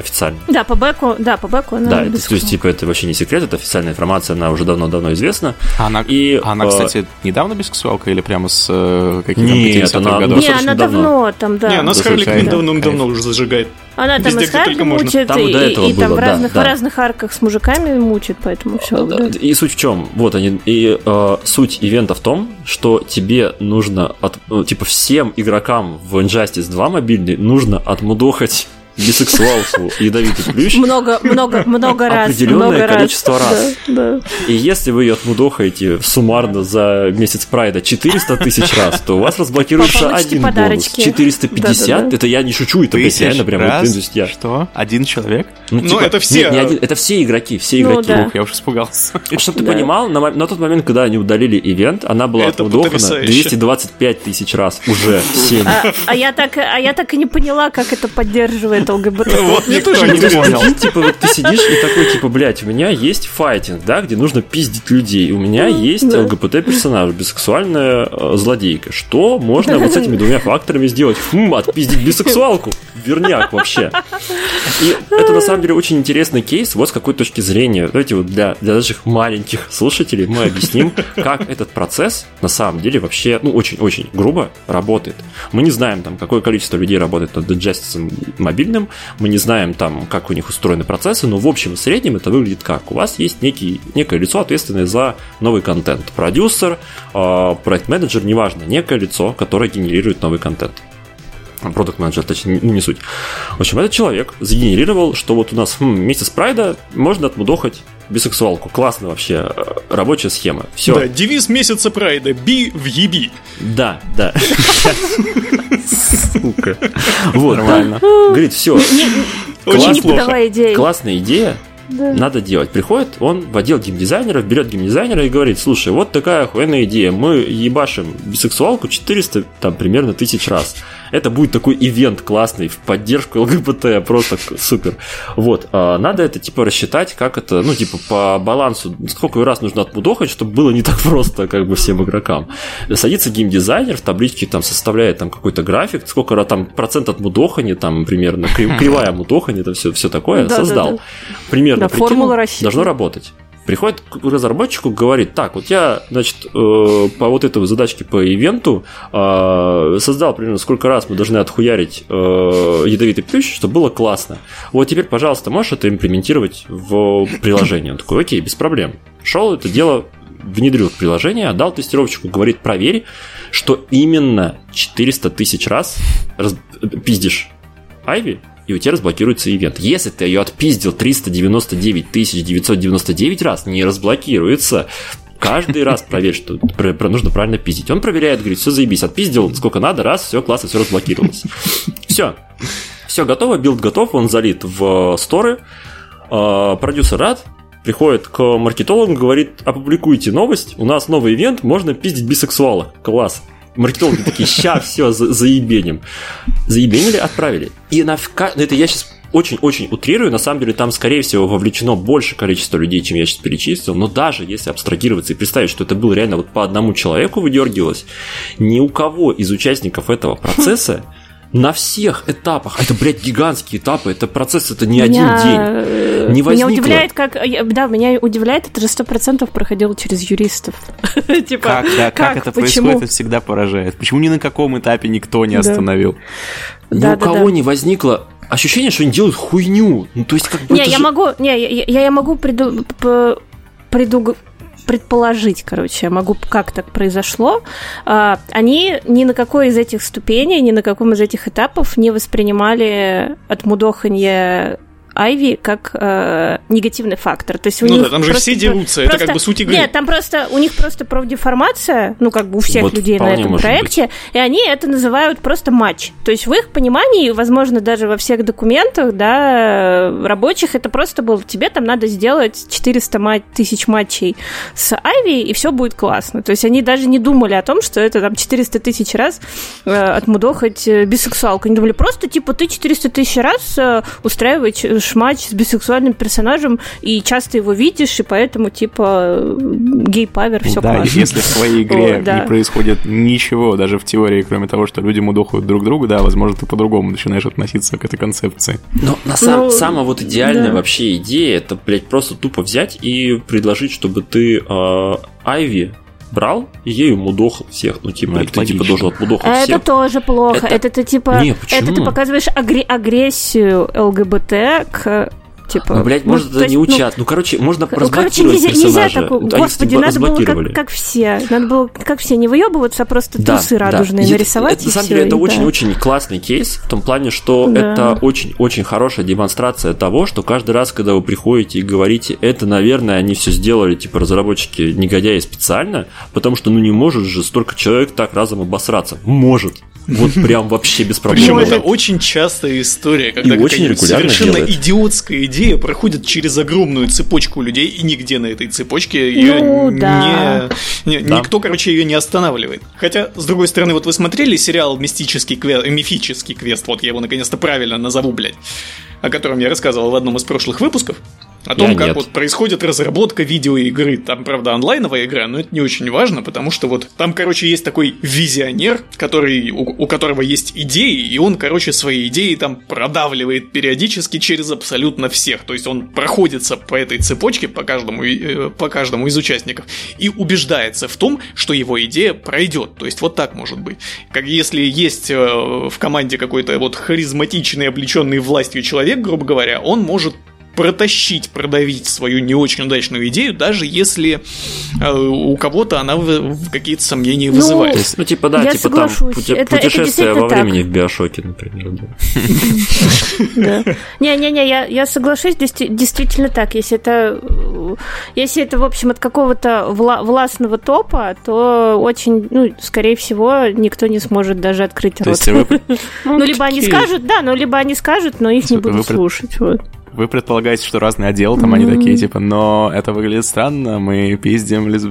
официально. Да, по бэку, да, по бэку она да, это, то есть, типа, это вообще не секрет, это официальная информация, она уже давно-давно известна. А она, И, она, э, кстати, недавно бисексуалка или прямо с э, каких-то Нет, 50-х она- годов? Не, она давно. давно там, да. Не, она с Да, Харли. Квинн давным-давно уже зажигает. Она там Везде, и с можно. мучает, Там и и, и там было, в да, разных, да. в разных арках с мужиками мучает, поэтому все. Да, И суть в чем? Вот они. И э, суть ивента в том, что тебе нужно от, ну, типа всем игрокам в Injustice 2 мобильный нужно отмудохать бисексуалку и ядовитый плющ. Много, много, много раз. Определенное количество раз. Да, да. И если вы ее отмудохаете суммарно за месяц прайда 400 тысяч раз, то у вас разблокируется один бонус. подарочки. 450, Да-да-да. это я не шучу, это реально прям вот, раз? то есть я- Что? Один человек? Ну, Ну, это все. Нет, не один, это все игроки, все Ну, игроки. Я уж испугался. Чтобы ты понимал, на, тот момент, когда они удалили ивент, она была Это отмудохана потрясающе. 225 тысяч раз уже. А, а я так, а я так и не поняла, как это поддерживает ЛГБТ. Вот мне Никто тоже не понял. Типа, вот ты сидишь и такой, типа, блядь, у меня есть файтинг, да, где нужно пиздить людей. У меня есть да. ЛГБТ-персонаж, бисексуальная э, злодейка. Что можно вот с этими двумя факторами сделать? Хм, отпиздить бисексуалку. Верняк вообще. И это, на самом деле, очень интересный кейс. Вот с какой точки зрения. Давайте вот для, для наших маленьких слушателей мы объясним, как этот процесс, на самом деле, вообще, ну, очень-очень грубо работает. Мы не знаем, там, какое количество людей работает над Injustice мобильным, мы не знаем, там, как у них устроены процессы, но в общем и среднем это выглядит как? У вас есть некий, некое лицо, ответственное за новый контент. Продюсер, э, проект-менеджер, неважно, некое лицо, которое генерирует новый контент продукт менеджер точнее, ну, не суть. В общем, этот человек сгенерировал, что вот у нас хм, месяц прайда можно отмудохать бисексуалку. Классно вообще, э, рабочая схема. Все. Да, девиз месяца прайда «Би в еби». Да, да. Сука. Вот, Нормально. Говорит, все, Очень плохо. идеи. классная идея, Да. надо делать. Приходит он в отдел геймдизайнеров, берет геймдизайнера и говорит, слушай, вот такая охуенная идея, мы ебашим бисексуалку 400, там, примерно тысяч раз. Это будет такой ивент классный в поддержку ЛГБТ, просто супер. Вот, а, надо это, типа, рассчитать, как это, ну, типа, по балансу, сколько раз нужно отмудохать, чтобы было не так <laughs> просто, как бы, всем игрокам. Садится геймдизайнер, в табличке там составляет там какой-то график, сколько раз там процент отмудохания, там, примерно, кри- кривая <laughs> мудохания, это все, все такое, Да, да, создал. да. Примерно Да, прикинул, должно работать. Приходит к разработчику, говорит, так, вот я, значит, э, по вот этой задачке по ивенту э, создал примерно сколько раз мы должны отхуярить э, ядовитый плющ, чтобы было классно. Вот теперь, пожалуйста, можешь это имплементировать в приложение? Он такой, окей, без проблем. Шел это дело, внедрил в приложение, отдал тестировщику, говорит, проверь, что именно 400 тысяч раз раз- пиздишь Айви, и у тебя разблокируется ивент. Если ты ее отпиздил 399 999 раз, не разблокируется. Каждый раз проверь, что про- нужно правильно пиздить. Он проверяет, говорит, все заебись, отпиздил сколько надо, раз, все классно, все разблокировалось. Все. все готово, билд готов, он залит в сторы, э, продюсер рад, приходит к маркетологу, говорит, опубликуйте новость, у нас новый ивент, можно пиздить бисексуала. Класс. Маркетологи такие, ща все за, заебеним. Заебенили, отправили. И на ну, это я сейчас очень-очень утрирую, на самом деле там, скорее всего, вовлечено больше количество людей, чем я сейчас перечислил, но даже если абстрагироваться и представить, что это было реально вот по одному человеку выдергивалось, ни у кого из участников этого процесса на всех этапах, а это, блядь, гигантские этапы, это процесс, это не меня, один день, э, не возникло. Меня удивляет, как, да, меня удивляет, это же сто процентов проходило через юристов. <laughs> типа, как, да, как, как это Почему? происходит, это всегда поражает. Почему ни на каком этапе никто не остановил? Ни у кого не возникло ощущение, что они делают хуйню. Ну, то есть, как бы. Не, я же... могу, не, я, я могу приду, приду, предположить, короче, могу, как так произошло. А, они ни на какой из этих ступеней, ни на каком из этих этапов не воспринимали отмудоханье Айви как э, негативный фактор. То есть у ну них да, там же все дерутся, просто, это как бы суть игры. Нет, там просто у них просто профдеформация, ну как бы у всех вот людей на этом проекте, быть. и они это называют просто матч. То есть в их понимании, возможно, даже во всех документах, да, рабочих, это просто было, тебе там надо сделать 400 мат- тысяч матчей с Айви, и все будет классно. То есть они даже не думали о том, что это там 400 тысяч раз э, отмудохать э, бисексуалку. Они думали, просто типа ты 400 тысяч раз э, устраиваешь смотришь матч с бисексуальным персонажем и часто его видишь, и поэтому, типа, гей-павер, все Да, классно. если в твоей <laughs> игре О, да. не происходит ничего, даже в теории, кроме того, что люди мудохают друг друга, да, возможно, ты по-другому начинаешь относиться к этой концепции. Но на сам, ну, самая вот идеальная да. вообще идея, это, блядь, просто тупо взять и предложить, чтобы ты э, Айви брал и ею мудохал всех. Ну, типа, ну, ты типа должен отмудохать это всех. Это тоже плохо. Это, это ты типа. Не, это ты показываешь агрессию ЛГБТ к Типа, ну, блядь, ну, может, это не ну, учат. Ну, короче, можно ну, разблокировать короче, нельзя, персонажа. Нельзя такой, Они, господи, надо было как, как все. Надо было как все не выебываться, а просто да, трусы да. радужные и нарисовать. Это, на самом деле, это очень-очень да. классный кейс, в том плане, что да. это очень-очень хорошая демонстрация того, что каждый раз, когда вы приходите и говорите, это, наверное, они все сделали, типа, разработчики негодяи специально, потому что, ну, не может же столько человек так разом обосраться. Может. Вот прям вообще без проблем. Причем это очень частая история, когда очень совершенно делает. идиотская идея проходит через огромную цепочку людей, и нигде на этой цепочке ее ну, да. не, не да. никто, короче, ее не останавливает. Хотя, с другой стороны, вот вы смотрели сериал «Мистический квест», «Мифический квест», вот я его наконец-то правильно назову, блядь, о котором я рассказывал в одном из прошлых выпусков. О том, Я как нет. вот происходит разработка видеоигры. Там, правда, онлайновая игра, но это не очень важно, потому что вот там, короче, есть такой визионер, который, у, у которого есть идеи, и он, короче, свои идеи там продавливает периодически через абсолютно всех. То есть он проходится по этой цепочке, по каждому, э, по каждому из участников, и убеждается в том, что его идея пройдет. То есть вот так может быть. Как если есть э, в команде какой-то вот харизматичный, облеченный властью человек, грубо говоря, он может протащить, продавить свою не очень удачную идею, даже если э, у кого-то она в, в какие-то сомнения ну, вызывает. Есть, ну, типа, да, я типа соглашусь. там пути, это, путешествие это во так. времени в Биошоке, например. <laughs> Не-не-не, я, я соглашусь, действительно так. Если это, если это, в общем, от какого-то вла- властного топа, то очень, ну, скорее всего, никто не сможет даже открыть рот. <laughs> Ну, либо они скажут, да, ну, либо они скажут, но их не будут слушать. Вот. Вы предполагаете, что разные отделы, там mm-hmm. они такие, типа, но это выглядит странно, мы пиздим лесб...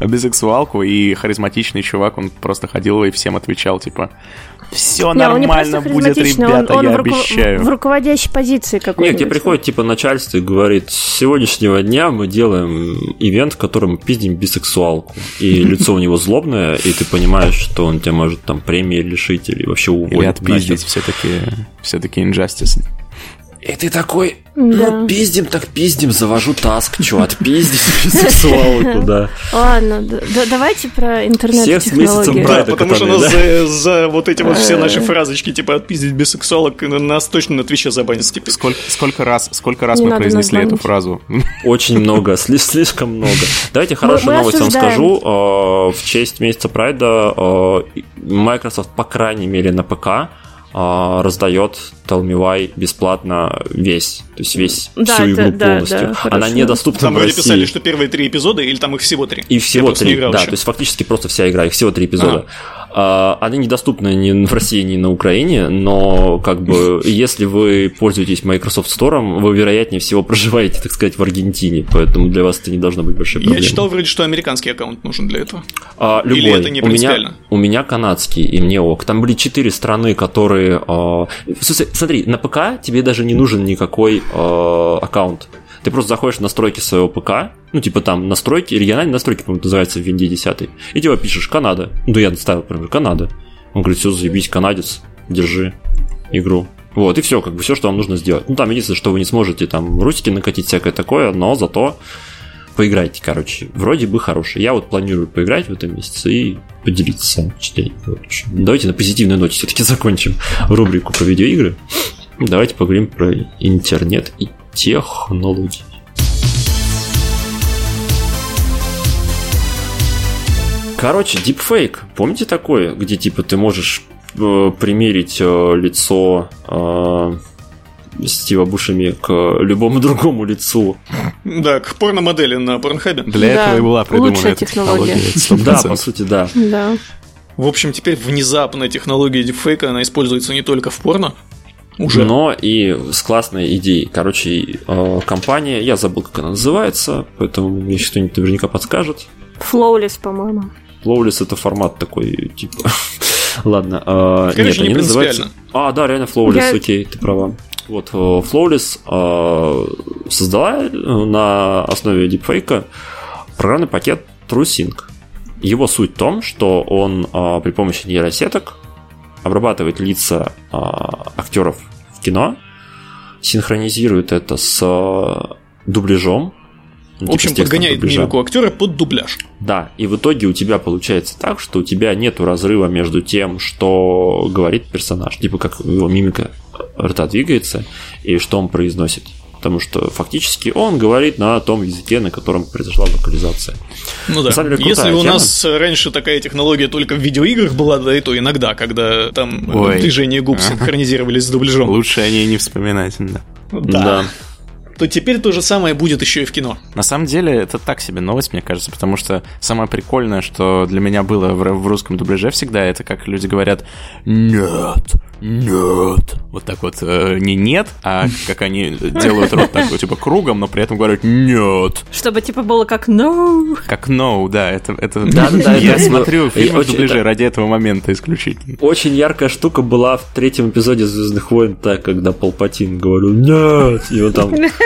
бисексуалку, и харизматичный чувак, он просто ходил и всем отвечал, типа, все не, нормально будет, ребята, он, он я в руку... обещаю. В руководящей позиции какой-то. Нет, тебе приходит, типа, начальство и говорит, с сегодняшнего дня мы делаем ивент, в котором мы пиздим бисексуалку, и <laughs> лицо у него злобное, и ты понимаешь, что он тебя может там премии лишить или вообще уволить. Или отпиздить все-таки все-таки Injustice. И ты такой, ну, да. пиздим так пиздим, завожу таск, чё, отпиздить <laughs> сексуалку, <laughs> да. Ладно, давайте про интернет-технологии. Да, потому что нас за вот эти вот все наши фразочки, типа, отпиздить без сексуалок, нас точно на Твиче забанят. Сколько раз, сколько раз мы произнесли эту фразу? <laughs> Очень много, слишком много. Давайте хорошую новость вам скажу. А, в честь месяца Прайда а, Microsoft, по крайней мере, на ПК а, раздает Why бесплатно весь, то есть весь да, всю игру да, полностью. Да, да, Она недоступна там в России. писали, что первые три эпизода, или там их всего три? И всего три, да, еще. то есть фактически просто вся игра, их всего три эпизода. А, они недоступны ни в России, ни на Украине, но как бы если вы пользуетесь Microsoft Store, вы вероятнее всего проживаете, так сказать, в Аргентине, поэтому для вас это не должно быть большой проблемой. Я читал вроде, что американский аккаунт нужен для этого. А, любой. Или это не принципиально? У меня, у меня канадский, и мне ок. Там были четыре страны, которые... А... Смотри, на ПК тебе даже не нужен никакой а, аккаунт. Ты просто заходишь в настройки своего ПК, ну, типа там настройки, региональные настройки, по-моему, называется в Винде 10, и типа пишешь Канада. Ну, я ставил, например, Канада. Он говорит, все, заебись, канадец, держи игру. Вот, и все, как бы все, что вам нужно сделать. Ну, там единственное, что вы не сможете там русики накатить, всякое такое, но зато поиграйте, короче. Вроде бы хороший. Я вот планирую поиграть в этом месяце и поделиться своим впечатлением. Вот. Давайте на позитивной ноте все-таки закончим рубрику про видеоигры. Давайте поговорим про интернет и технологий. Короче, дипфейк. Помните такое, где типа ты можешь э, примерить э, лицо э, Стива Бушами к любому <laughs> другому лицу. Да, к порномодели на порнхабе. Для да, этого и была придумана эта технология. технология. Да, по сути, да. Да. В общем, теперь внезапно технология дипфейка, она используется не только в порно, уже. Но и с классной идеей. Короче, э, компания, я забыл, как она называется, поэтому мне сейчас кто-нибудь наверняка подскажет. Flawless, по-моему. Flawless это формат такой, типа... <laughs> Ладно, э, нет, они называются... А, да, реально Flawless, я... окей, ты права. Вот, э, Flawless э, создала на основе дипфейка программный пакет TrueSync. Его суть в том, что он при помощи нейросеток обрабатывает лица э, актеров в кино, синхронизирует это с дубляжом. В общем, типа подгоняет дубляжа. мимику актера под дубляж. Да, и в итоге у тебя получается так, что у тебя нет разрыва между тем, что говорит персонаж, типа как его мимика рта двигается и что он произносит потому что фактически он говорит на том языке, на котором произошла локализация. Ну да. деле, Если у нас раньше такая технология только в видеоиграх была, да и то иногда, когда там Ой. движения губ <laughs> синхронизировались с дубляжом. Лучше о ней не вспоминать, да. Да. да то теперь то же самое будет еще и в кино. На самом деле, это так себе новость, мне кажется, потому что самое прикольное, что для меня было в, русском дубляже всегда, это как люди говорят «нет», нет. Вот так вот, э, не нет, а как они делают рот такой, типа, кругом, но при этом говорят нет. Чтобы, типа, было как no. Как no, да, это... это... Да, да, да. Я смотрю фильмы в дубляже ради этого момента исключительно. Очень яркая штука была в третьем эпизоде «Звездных войн», так, когда Палпатин говорил «нет», и он там <laughs>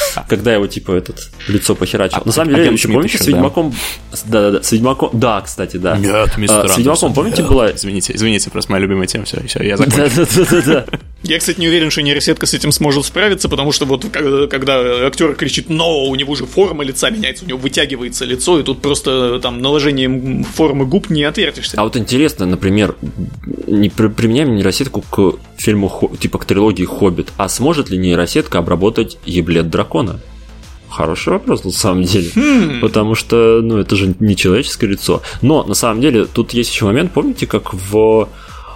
когда его, типа, этот лицо похерачил. А, На самом деле, еще помните, с Ведьмаком... Да-да-да, с Ведьмаком... Да, кстати, да. Нет, мистер а, С Ведьмаком, помните, была... Извините, извините, просто моя любимая тема, все, все, я закончил. Да-да-да. Я, кстати, не уверен, что нейросетка с этим сможет справиться, потому что вот когда, когда актер кричит «но», у него же форма лица меняется, у него вытягивается лицо, и тут просто там наложением формы губ не отвертишься. А вот интересно, например, не применяем нейросетку к фильму, типа к трилогии «Хоббит», а сможет ли нейросетка обработать еблет дракона? Хороший вопрос, на самом деле. <laughs> Хм. Потому что, ну, это же не человеческое лицо. Но, на самом деле, тут есть еще момент, помните, как в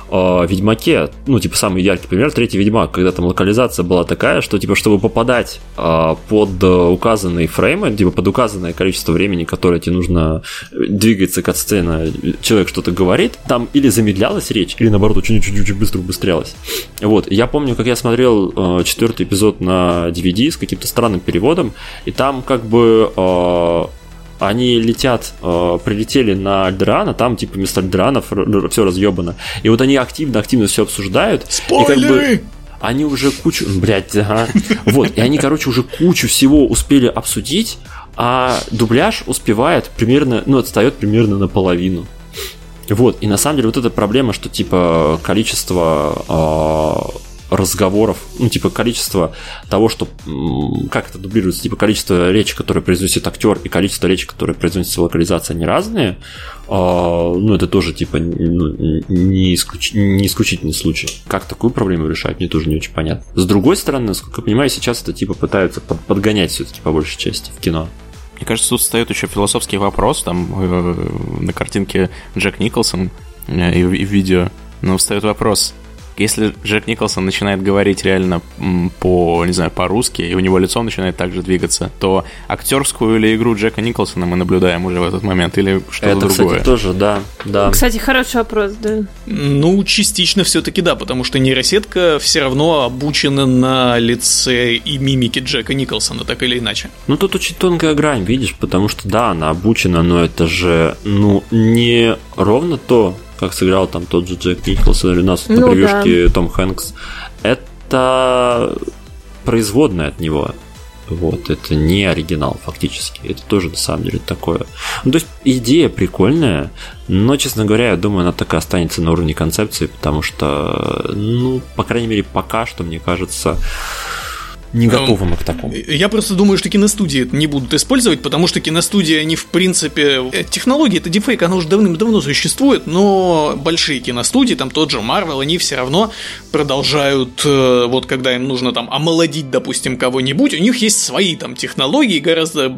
э, Ведьмаке, ну, типа, самый яркий пример, третий Ведьмак, когда там локализация была такая, что, типа, чтобы попадать э, под указанные фреймы, типа, под указанное количество времени, которое тебе нужно двигаться к сцена, человек что-то говорит, там или замедлялась речь, или, наоборот, очень-очень быстро убыстрялась. Вот, я помню, как я смотрел э, четвертый эпизод на DVD с каким-то странным переводом, и там, как бы, э, они летят, э, прилетели на Альдеран, а там типа вместо Альдерана все разъебано. И вот они активно-активно все обсуждают. Спойлеры! И как бы они уже кучу... Блядь, ага. Вот, и они, короче, уже кучу всего успели обсудить, а дубляж успевает примерно, ну, отстает примерно наполовину. Вот, и на самом деле вот эта проблема, что типа количество э, разговоров, ну, типа, количество того, что, как это дублируется, типа, количество речи, которое произносит актер, и количество речи, которое произносится локализация, они разные, а, ну, это тоже, типа, ну, не, исключ... не исключительный случай. Как такую проблему решать, мне тоже не очень понятно. С другой стороны, насколько я понимаю, сейчас это, типа, пытаются под, подгонять все-таки по большей части в кино. Мне кажется, тут встает еще философский вопрос, там, э, на картинке Джек Николсон э, и, и в видео, но встает вопрос, Если Джек Николсон начинает говорить реально по, не знаю, по-русски, и у него лицо начинает также двигаться, то актерскую или игру Джека Николсона мы наблюдаем уже в этот момент, или что-то Это, другое? кстати, тоже, да, да. Кстати, хороший вопрос, да. Ну, частично все-таки да, потому что нейросетка все равно обучена на лице и мимике Джека Николсона, так или иначе. Ну, тут очень тонкая грань, видишь, потому что, да, она обучена, но это же, ну, не ровно то, как сыграл там тот же Джек Николсон или у нас на Ну превьюшке Том Хэнкс. Это производная от него. Вот, это не оригинал фактически. Это тоже на самом деле такое. Ну, то есть идея прикольная, но, честно говоря, я думаю, она так и останется на уровне концепции, потому что, ну, по крайней мере, пока что, мне кажется, не готовы мы к такому. Я просто думаю, что киностудии это не будут использовать, потому что киностудии, они в принципе... э, Технология, это дефейк, она уже давным-давно существует, но большие киностудии, там тот же Marvel, они все равно продолжают, э, вот когда им нужно там омолодить, допустим, кого-нибудь, у них есть свои там технологии, гораздо...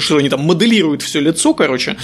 Что они там моделируют все лицо, короче,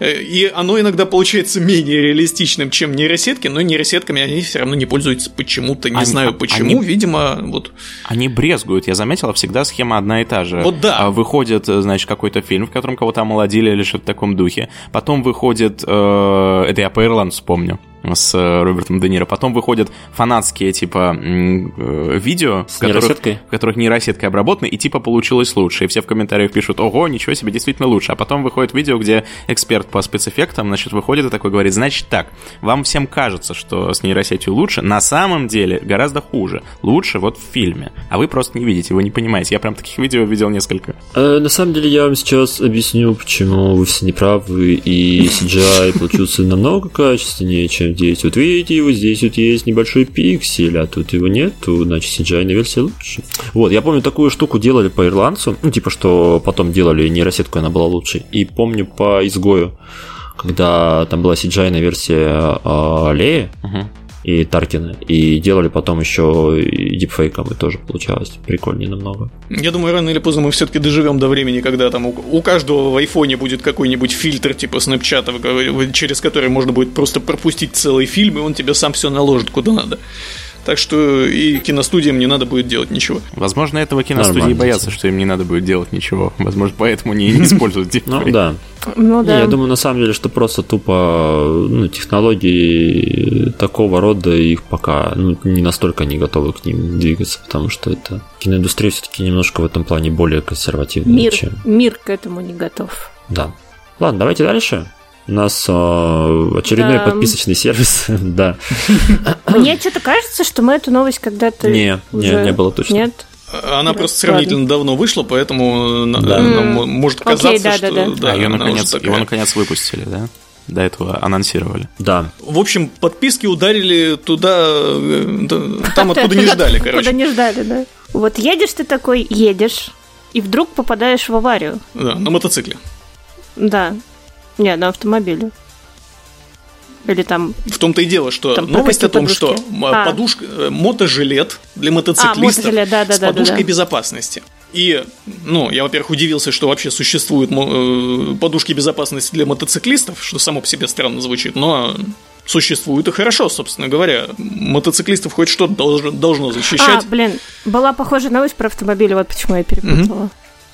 Э, и оно иногда получается менее реалистичным, чем нейросетки, но нейросетками они все равно не пользуются почему-то, не Они- знаю почему, они- видимо, вот... Они брезгуют, я заметила, всегда схема одна и та же. Вот да. А, Выходит, э, значит, какой-то фильм, в котором кого-то омолодили или что-то в таком духе. Потом выходит, э, это я по Ирланд вспомню, с э, Робертом Де Ниро. Потом выходят фанатские, типа, э, видео, С в которых, нейросеткой? в которых нейросеткой обработаны, и типа получилось лучше. И все в комментариях пишут, ого, ничего себе, действительно лучше. А потом выходит видео, где эксперт по спецэффектам, значит, выходит и такой говорит, значит так, вам всем кажется, что с нейросетью лучше, на самом деле гораздо хуже. Лучше вот в фильме. А вы просто не видите, вы не понимаете. Я прям таких видео видел несколько. Э, на самом деле я вам сейчас объясню, почему вы все неправы, и <laughs> CGI получился намного качественнее, чем здесь. Вот видите, вот здесь вот есть небольшой пиксель, а тут его нету, значит CGI на версии лучше. Вот, я помню, такую штуку делали по ирландцу, ну, типа, что потом делали нейросетку, она была лучше. И помню по изгою, когда там была CGI версия э, Леи, Мгм. И Таркина, и делали потом еще дипфейком, и тоже получалось прикольнее намного. Я думаю, рано или поздно мы все-таки доживем до времени, когда там у, у каждого в айфоне будет какой-нибудь фильтр типа снапчата, в- через который можно будет просто пропустить целый фильм, и он тебе сам все наложит куда надо. Так что и киностудиям не надо будет делать ничего. Возможно, этого киностудии Нормально, боятся, что им не надо будет делать ничего. Возможно, поэтому не, не <laughs> используют Ну да. Ну Не, да. я думаю, на самом деле, что просто тупо ну, технологии такого рода их пока ну, не настолько не готовы к ним двигаться, потому что это киноиндустрия все-таки немножко в этом плане более консервативная, Мир, чем. мир к этому не готов. Да. Ладно, давайте дальше. У нас э, очередной Да. подписочный сервис. <laughs> да. Мне что-то кажется, что мы эту новость когда-то Не, не, уже- не было точно. Нет? Она Да, просто сравнительно давно вышла, поэтому Да. нам может Окей, казаться, да, что да, да. да, а ее наконец, такая. его наконец выпустили, да? До этого анонсировали. Да. В общем, подписки ударили туда, э, там, откуда не <laughs> ждали, короче. не ждали, да. Вот едешь ты такой, едешь, и вдруг попадаешь в аварию. Да, на мотоцикле. Да. Не, на автомобиле. Или там... В том-то и дело, что Там новость о том, что подушки? м, А. подушка, э, мотожилет для мотоциклистов А, мотожилет, да, да, с да, да, подушкой да. безопасности. И, ну, я, во-первых, удивился, что вообще существуют э, подушки безопасности для мотоциклистов, что само по себе странно звучит, но существует и хорошо, собственно говоря. Мотоциклистов хоть что-то должно, должно защищать. А, блин, была похожая новость про автомобили, вот почему я перепутала.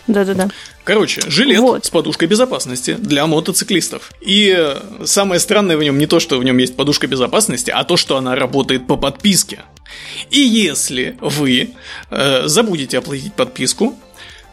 Да-да-да. Короче, жилет Вот. с подушкой безопасности для мотоциклистов. И э, самое странное в нем не то, что в нем есть подушка безопасности, а то, что она работает по подписке. И если вы э, забудете оплатить подписку,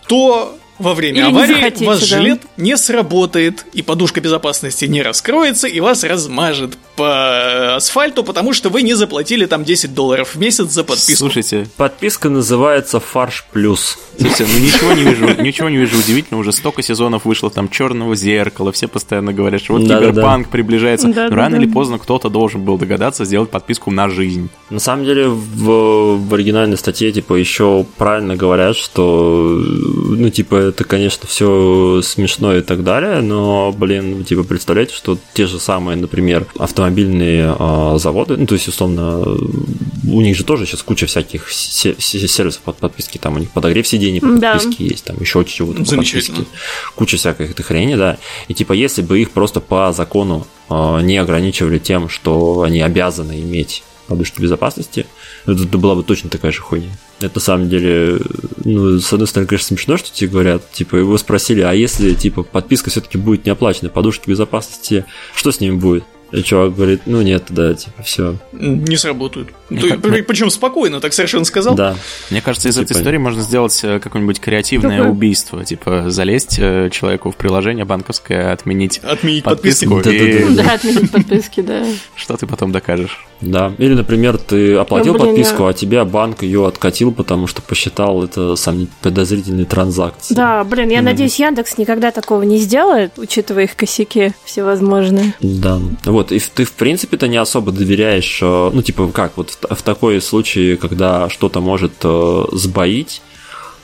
то во время Или аварии захотите, ваш да. жилет не сработает, и подушка безопасности не раскроется, и вас размажет по асфальту, потому что вы не заплатили там 10 долларов в месяц за подписку. Слушайте, Подписка называется Фарш Плюс. слушайте, ну ничего не вижу, ничего не вижу удивительно. Уже столько сезонов вышло там черного зеркала, все постоянно говорят, что вот Да-да-да. киберпанк приближается. Но Да-да-да. рано или поздно кто-то должен был догадаться сделать подписку на жизнь. На самом деле в, в оригинальной статье типа еще правильно говорят, что ну типа это конечно все смешно и так далее, но блин типа представляете, что те же самые, например, автомобильные а, заводы, ну то есть условно у них же тоже сейчас куча всяких се- се- сервисов под подписки, там у них подогрев сидений под Да. подписки есть, там еще чего-то по Замечательно. подписке, куча всякой этой хрени, да. И типа если бы их просто по закону а, не ограничивали тем, что они обязаны иметь подушки безопасности, это была бы точно такая же хуйня. Это на самом деле, ну, с одной стороны, конечно, смешно, что тебе говорят, типа, его спросили, а если, типа, подписка все-таки будет не оплачена, подушки безопасности, что с ними будет? И чувак говорит, ну нет, да, типа, все. Не сработают. Ты, как... Причем спокойно, так совершенно сказал. Да. Мне кажется, из типа... этой истории можно сделать э, какое-нибудь креативное убийство. Типа залезть э, человеку в приложение банковское, отменить, отменить подписку. подписки. И... Да, отменить подписки, да. <laughs> Что ты потом докажешь? Да. Или, например, ты оплатил ну, подписку, а тебе банк ее откатил, потому что посчитал это сам подозрительные транзакции. Да, блин, я надеюсь, Яндекс никогда такого не сделает, учитывая их косяки всевозможные. Да. Вот вот, и ты, в принципе-то не особо доверяешь, э, ну, типа, как, вот в, в такой случае, когда что-то может э, сбоить,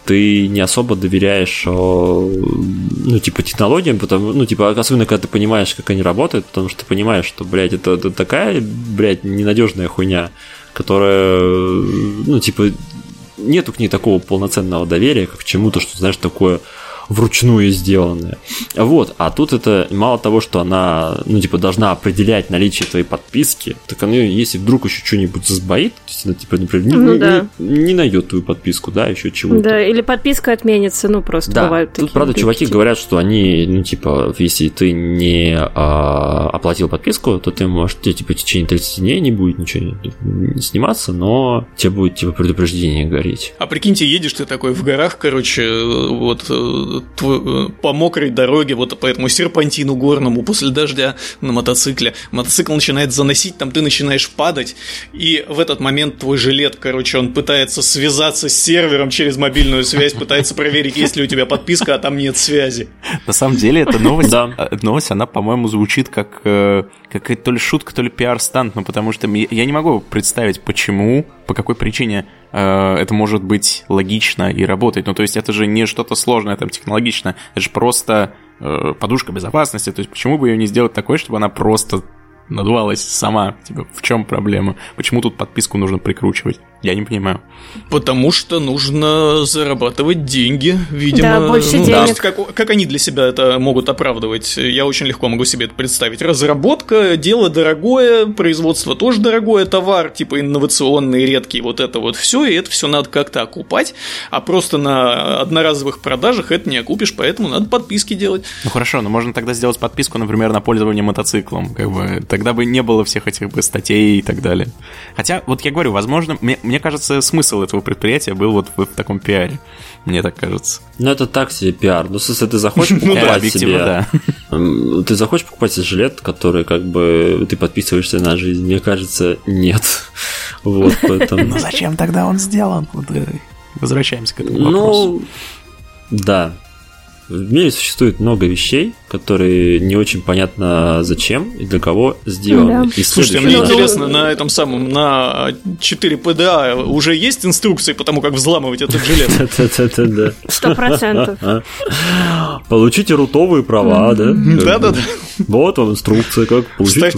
ты не особо доверяешь, э, ну, типа, технологиям, потому, ну, типа, особенно, когда ты понимаешь, как они работают, потому что ты понимаешь, что, блядь, это, это такая, блядь, ненадежная хуйня, которая, ну, типа, нету к ней такого полноценного доверия, как к чему-то, что, знаешь, такое вручную сделанная. Вот, а тут это мало того, что она, ну, типа, должна определять наличие твоей подписки, так она, если вдруг еще что-нибудь сбоит, то есть она, типа, например, ну, не, да. не, не найдет твою подписку, да, еще чего-то. Да, или подписка отменится, ну, просто да. бывают Тут, правда, чуваки говорят, что они, ну, типа, если ты не а, оплатил подписку, то ты можешь, тебе, типа, в течение 30 дней не будет ничего не сниматься, но тебе будет, типа, предупреждение гореть. А прикиньте, едешь ты такой в горах, короче, вот твой, э, по мокрой дороге, вот по этому серпантину горному после дождя на мотоцикле. Мотоцикл начинает заносить, там ты начинаешь падать, и в этот момент твой жилет, короче, он пытается связаться с сервером через мобильную связь, пытается проверить, есть ли у тебя подписка, а там нет связи. На самом деле, эта новость, э, новость она, по-моему, звучит как, э, как то ли шутка, то ли пиар-стант, ну, потому что я не могу представить, почему, по какой причине это может быть логично и работать. Ну, то есть это же не что-то сложное, там, технологично, это же просто э, подушка безопасности. То есть почему бы ее не сделать такой, чтобы она просто надувалась сама? Типа, в чем проблема? Почему тут подписку нужно прикручивать? Я не понимаю. Потому что нужно зарабатывать деньги, видимо. Да, больше ну, денег. Да, как, как они для себя это могут оправдывать? Я очень легко могу себе это представить. Разработка, дело дорогое, производство тоже дорогое, товар типа инновационный, редкий, вот это вот все, и это все надо как-то окупать, а просто на одноразовых продажах это не окупишь, поэтому надо подписки делать. Ну хорошо, но можно тогда сделать подписку, например, на пользование мотоциклом, как бы тогда бы не было всех этих бы статей и так далее. Хотя, вот я говорю, возможно, мне, мне кажется, смысл этого предприятия был вот в, в таком пиаре. Мне так кажется. Ну, это так себе пиар. Ну, если ты захочешь <laughs> ну покупать себе... Да. Ты захочешь покупать себе жилет, который как бы ты подписываешься на жизнь? Мне кажется, нет. <laughs> Вот, поэтому... Ну, зачем тогда он сделан? Э, возвращаемся к этому вопросу. Ну, да, в мире существует много вещей, которые не очень понятно зачем и для кого сделаны. Да. И Слушайте, мне интересно, на этом самом, на 4 ПДА уже есть инструкции по тому, как взламывать этот желез? <laughs> Сто процентов. Получите рутовые права, да? Да-да-да. Вот вам инструкция, как получить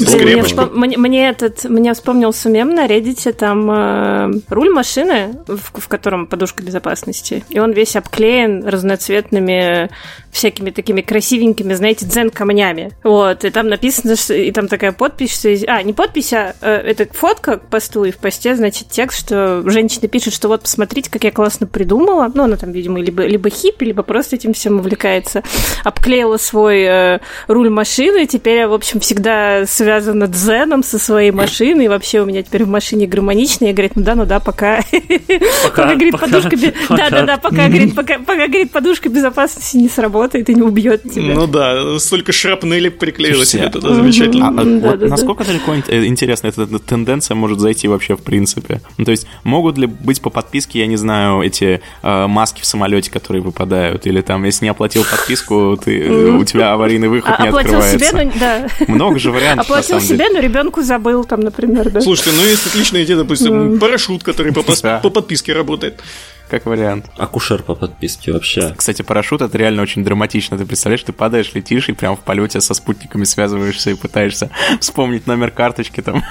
мне, мне этот, мне вспомнился мем на Reddit, там э, руль машины, в котором подушка безопасности, и он весь обклеен разноцветными всякими такими красивенькими, знаете, дзен-камнями. Вот, и там написано, что, и там такая подпись, что... А, не подпись, а э, это фотка к посту, и в посте, значит, текст, что женщина пишет, что вот, посмотрите, как я классно придумала. Ну, она там, видимо, либо, либо хиппи, либо просто этим всем увлекается. Обклеила свой э, руль машины, теперь я, в общем, всегда связана дзеном со своей машиной, и вообще у меня теперь в машине гармонично. Я говорит, ну да, ну да, пока... Пока, говорит, подушка... Да-да-да, пока, говорит, пока, говорит, подушка безопасности не сработает и не убьет тебя. Ну да, столько шрапнели приклеила себе туда, замечательно. А, а вот насколько далеко э, интересно эта тенденция может зайти вообще в принципе? Ну, то есть могут ли быть по подписке, я не знаю, эти э, маски в самолете, которые выпадают, или там, если не оплатил подписку, ты, э, у тебя аварийный выход а, не открывается. Себе, ну, да. Много же вариантов. Оплатил себе, но ребенку забыл там, например, да. Слушайте, ну есть отличная идея, допустим, парашют, который по подписке работает как вариант. Акушер по подписке вообще. Кстати, парашют это реально очень драматично. Ты представляешь, ты падаешь, летишь и прям в полете со спутниками связываешься и пытаешься <laughs> вспомнить номер карточки там.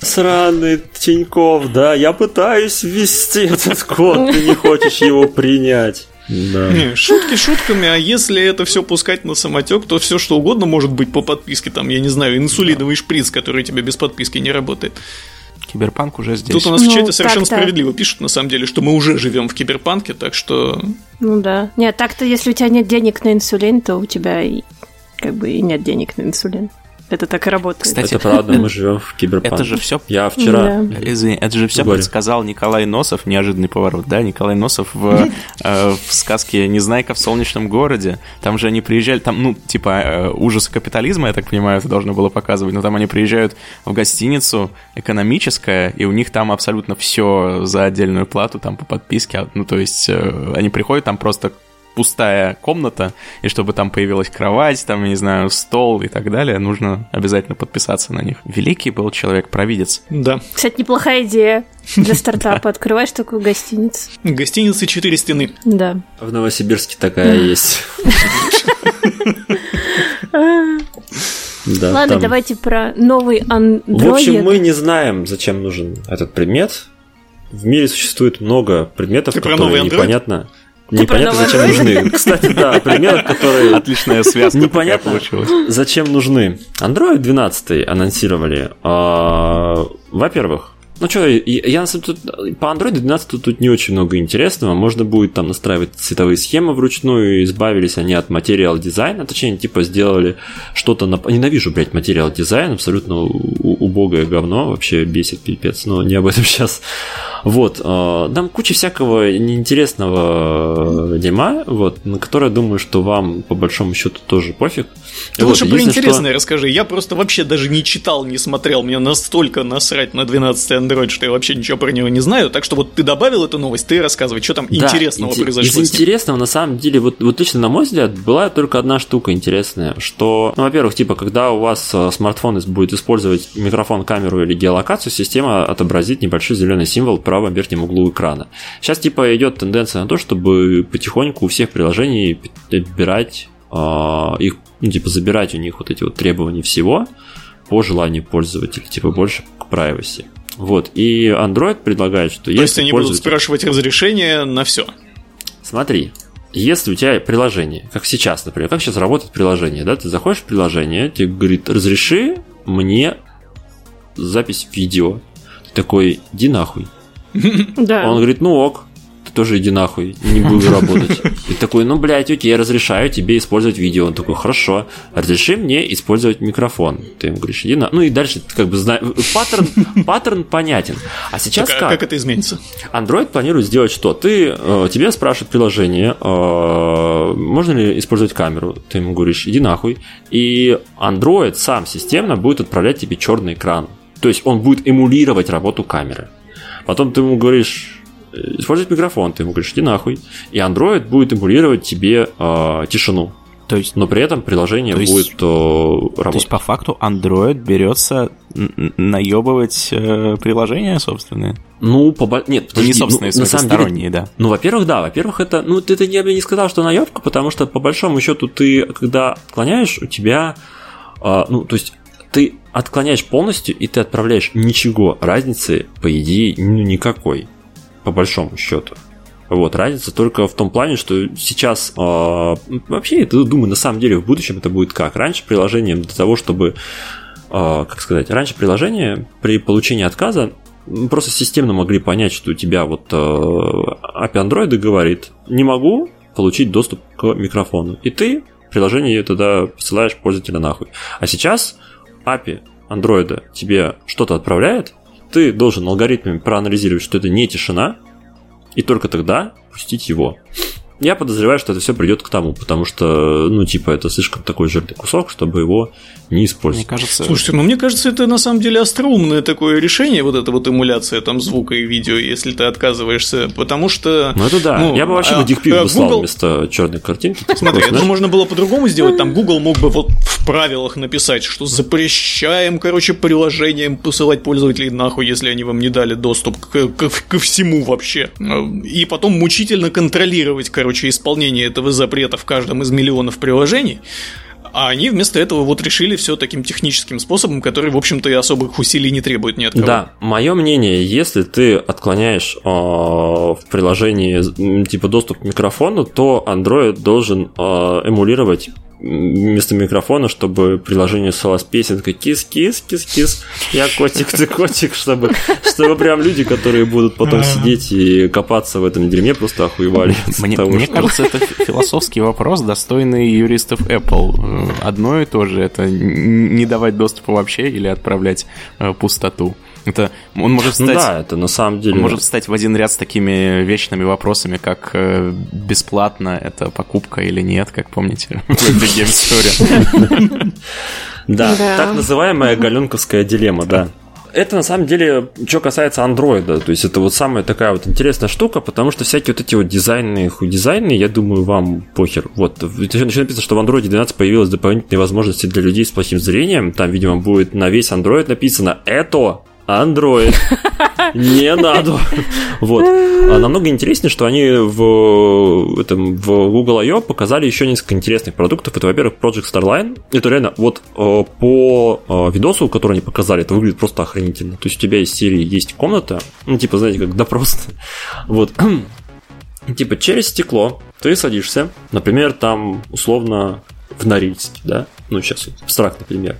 Сраный Тиньков, да, я пытаюсь ввести этот код, ты не хочешь его принять. Да. Не, шутки шутками, а если это все пускать на самотек, то все что угодно может быть по подписке. Там, я не знаю, инсулиновый шприц, который тебе без подписки не работает. Киберпанк уже здесь. Тут у нас Ну, в чате совершенно так-то. справедливо пишут, на самом деле, что мы уже живем в киберпанке, так что Ну да. Нет, так-то, если у тебя нет денег на инсулин, то у тебя как бы и нет денег на инсулин. Это так и работает. Кстати, Это правда, мы <laughs> живем в киберпанке. Это же все Я вчера... Да. Извини, это же все Говори. предсказал Николай Носов, неожиданный поворот, да? Николай Носов в, э, в сказке «Незнайка в солнечном городе». Там же они приезжали, там, ну, типа, э, ужасы капитализма, я так понимаю, это должно было показывать, но там они приезжают в гостиницу экономическая, и у них там абсолютно все за отдельную плату, там по подписке, а, ну, то есть э, они приходят, там просто пустая комната, и чтобы там появилась кровать, там, я не знаю, стол и так далее, нужно обязательно подписаться на них. Великий был человек-провидец. да. Кстати, неплохая идея для стартапа. Открываешь такую гостиницу. Гостиницы «Четыре стены». Да. В Новосибирске такая есть. <laughs> Да, Ладно, там- давайте про новый Android. В общем, мы не знаем, зачем нужен этот предмет. В мире существует много предметов, Ты про которые непонятно... Непонятно, зачем нужны. <laughs> Кстати, да, предметы, которые Отличная связка непонятно, получилась. зачем нужны. Android 12 анонсировали. А, Во-первых, ну что, я на самом деле тут- по Android 12 тут не очень много интересного. Можно будет там настраивать цветовые схемы вручную. Избавились они от материал дизайна. Точнее, типа сделали что-то на... Ненавижу, блядь, материал дизайн. Абсолютно убогое говно. Вообще бесит пипец. Но не об этом <laughs> сейчас. Вот. а, Там куча всякого неинтересного дерьма, вот, на которое думаю, что вам по большому счету тоже пофиг. Ты Вот, лучше про единственное, что- интересное расскажи. Я просто вообще даже не читал, не смотрел. Мне настолько насрать на 12 Android, что я вообще ничего про него не знаю. Так что вот ты добавил эту новость, ты рассказывай, что там Да, интересного инте- произошло Из интересного, на самом деле, вот, вот лично на мой взгляд, была только одна штука интересная, что, ну, во-первых, типа, когда у вас э, смартфон будет использовать микрофон, камеру или геолокацию, система отобразит небольшой зеленый символ в правом верхнем углу экрана. Сейчас, типа, идет тенденция на то, чтобы потихоньку у всех приложений отбирать а, их, ну, типа, забирать у них вот эти вот требования всего по желанию пользователя, типа, больше к privacy. Вот, и Android предлагает, что То если есть они будут пользователь- спрашивать разрешение на все. Смотри, если у тебя приложение, как сейчас, например, как сейчас работает приложение, да, ты заходишь в приложение, тебе говорит, разреши мне запись видео. Ты такой, иди нахуй. <laughs> Да. Он говорит, ну ок, тоже иди нахуй, не буду <laughs> работать. И такой, ну, блядь, окей, я разрешаю тебе использовать видео. Он такой, хорошо, разреши мне использовать микрофон. Ты ему говоришь, иди на... Ну и дальше как бы знаешь, паттерн, паттерн понятен. А сейчас Так, а как? как это изменится? Android планирует сделать что? Ты, э, тебе спрашивает приложение, э, можно ли использовать камеру. Ты ему говоришь, иди нахуй. И Android сам системно будет отправлять тебе черный экран. То есть он будет эмулировать работу камеры. Потом ты ему говоришь, использовать микрофон, ты ему говоришь, иди нахуй. И Android будет эмулировать тебе э, тишину. То есть, Но при этом приложение То есть- будет э, то есть, работать. по факту, Android берется наебывать э, приложения собственные. Ну, по... нет, Ну, подожди, не собственные, ну, на самом деле, сторонние, да. Ну, во-первых, да, во-первых, это, ну, ты, ты я бы не сказал, что наебка, потому что, по большому счету, ты, когда отклоняешь, у тебя, а, ну, то есть, ты отклоняешь полностью, и ты отправляешь ничего. Разницы, по идее, ну, никакой, по большому счету. Вот, разница только в том плане, что сейчас а, вообще, я думаю, на самом деле в будущем это будет как? Раньше приложение для того, чтобы, а, как сказать, раньше приложение при получении отказа просто системно могли понять, что у тебя вот э, API Android говорит, не могу получить доступ к микрофону. И ты приложение тогда посылаешь пользователя нахуй. А сейчас API Android тебе что-то отправляет, ты должен алгоритмами проанализировать, что это не тишина, и только тогда пустить его. Я подозреваю, что это все придет к тому, потому что, ну, типа, это слишком такой жирный кусок, чтобы его не Мне использовать. кажется, Слушайте, ну мне кажется, это на самом деле остроумное такое решение, вот эта вот эмуляция там звука и видео, если ты отказываешься, потому что... Ну, это да. ну, Я бы вообще а- бы дикпик а бы слал Google- вместо черной картинки. <laughs> Смотри, это же можно было по-другому сделать. Там Google мог бы вот в правилах написать, что запрещаем, короче, приложениям посылать пользователей нахуй, если они вам не дали доступ к- ко, ко всему вообще. И потом мучительно контролировать, короче, исполнение этого запрета в каждом из миллионов приложений. А они вместо этого вот решили все таким техническим способом, который, в общем-то, и особых усилий не требует ни от кого. Да, мое мнение, если ты отклоняешь э, в приложении типа доступ к микрофону, то Android должен э, эмулировать вместо микрофона, чтобы приложение слалось песенка кис-кис, кис-кис, я котик, ты котик, чтобы, чтобы прям люди, которые будут потом сидеть и копаться в этом дерьме, просто охуевали. Мне, того, мне что- кажется, это философский вопрос, достойный юристов Apple. Одно и то же, это не давать доступа вообще или отправлять э, пустоту. Это он может Ну стать... да, это на самом деле... Он может встать в один ряд с такими вечными вопросами, как э, бесплатно это покупка или нет, как помните <laughs> в Game Story. Да, так называемая галенковская дилемма, да. Это на самом деле, что касается андроида, то есть это вот самая такая вот интересная штука, потому что всякие вот эти вот дизайны, дизайны, я думаю, вам похер. Вот, еще написано, что в андроиде 12 появилась дополнительные возможности для людей с плохим зрением, там, видимо, будет на весь андроид написано «Это Android. <laughs> Не надо. Вот. А намного интереснее, что они в, этом, в Google I.O. показали еще несколько интересных продуктов. Это, во-первых, Project Starline. Это реально вот э, по э, видосу, который они показали, это выглядит просто охренительно. То есть у тебя из серии есть комната, ну, типа, знаете, как допрос. Вот. <clears throat> Типа, через стекло ты садишься, например, там, условно, в Норильске, да? Ну, сейчас абстрактный пример.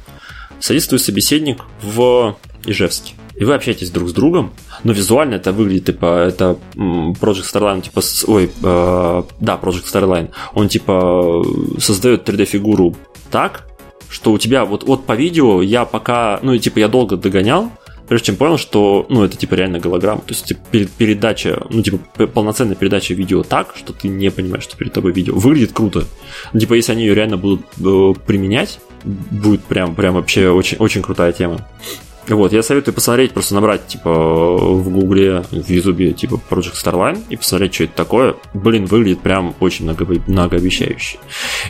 Садится твой собеседник в Ижевске. И вы общаетесь друг с другом, но визуально это выглядит, типа, это Project Starline, типа, ой, э, да, Project Starline, он, типа, создает 3D-фигуру так, что у тебя вот, вот по видео я пока, ну, и, типа, я долго догонял, прежде чем понял, что, ну, это, типа, реально голограмма, то есть, типа, пере- передача, ну, типа, полноценная передача видео так, что ты не понимаешь, что перед тобой видео. Выглядит круто. Ну, Типа, если они ее реально будут э, применять, будет прям, прям вообще очень, очень крутая тема. Вот, я советую посмотреть, просто набрать, типа, в Гугле, в Ютубе, типа, Project Starline и посмотреть, что это такое. Блин, выглядит прям очень много- многообещающе.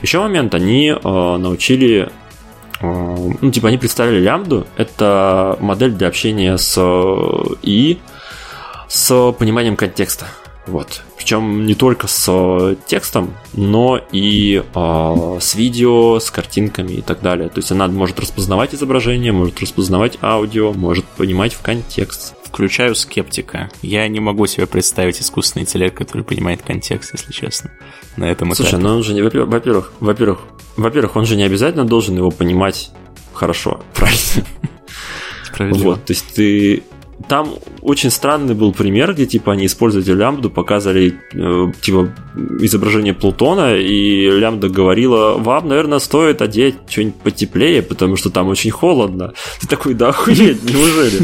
Еще момент, они э, научили э, ну, типа, они представили лямбду. Это модель для общения с э, ИИ с пониманием контекста. Вот. Причем не только с текстом, но и э, с видео, с картинками и так далее. То есть она может распознавать изображение, может распознавать аудио, может понимать в контекст. Включаю скептика. Я не могу себе представить искусственный интеллект, который понимает контекст, если честно, на этом этапе. Слушай, ну он же не, во-первых, во-первых, во-первых, во-первых, он же не обязательно должен его понимать хорошо, <laughs> правильно? Справедливо. Вот, то есть ты... Там очень странный был пример, где типа они использовали лямбду, показали э, типа изображение Плутона, и лямбда говорила, вам, наверное, стоит одеть что-нибудь потеплее, потому что там очень холодно. Ты такой, да охуеть, <laughs> неужели?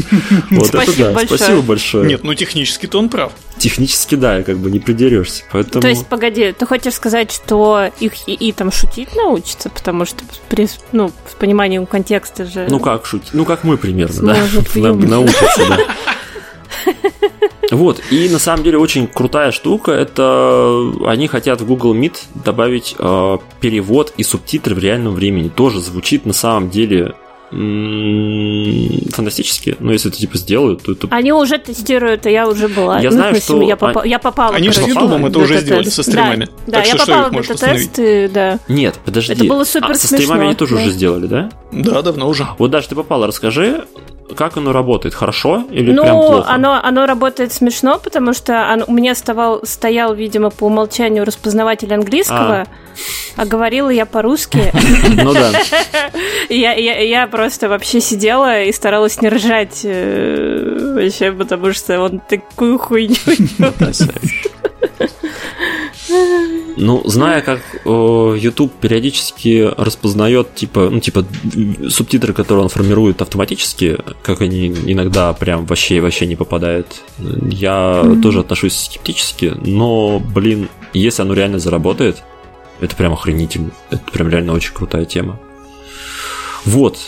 Вот это Спасибо да, большое. спасибо большое. Нет, ну технически-то он прав. Технически да, как бы не придерешься. Поэтому... То есть, погоди, ты хочешь сказать, что их и, там шутить научатся, потому что при, ну, с пониманием контекста же... Ну как шутить? Ну как мы примерно, да? Сможет <laughs> На- юмор. Научиться, да. Вот, и на самом деле очень крутая штука, это они хотят в Google Meet добавить э, перевод и субтитры в реальном времени. Тоже звучит на самом деле фантастически, но если это типа сделают, то это... Они уже тестируют, и я уже была. Я Ну, знаю, смысле, что я, попа- они- я попала. Они же с Ютубом это уже сделали со стримами. Да, да Так я что что попала их в бета-тест, и да. Нет, подожди. Это было супер а, со стримами смешно, они тоже да. уже сделали, да? Да, давно уже. Вот, Даш, ты попала, расскажи, как оно работает, хорошо или прям Ну, плохо? оно, оно работает смешно, потому что оно- у меня оставал, стоял, видимо, по умолчанию распознаватель английского, а, говорила я по-русски. <laughs> Ну да. <laughs> Я, просто вообще сидела и старалась не ржать э, вообще, потому что он такую хуйню. <laughs> Ну, зная, как э, YouTube периодически распознает, типа, ну, типа, субтитры, которые он формирует автоматически, как они иногда прям вообще вообще не попадают, я тоже отношусь скептически, но, блин, если оно реально заработает, это прям охренительно. Это прям реально очень крутая тема. Вот.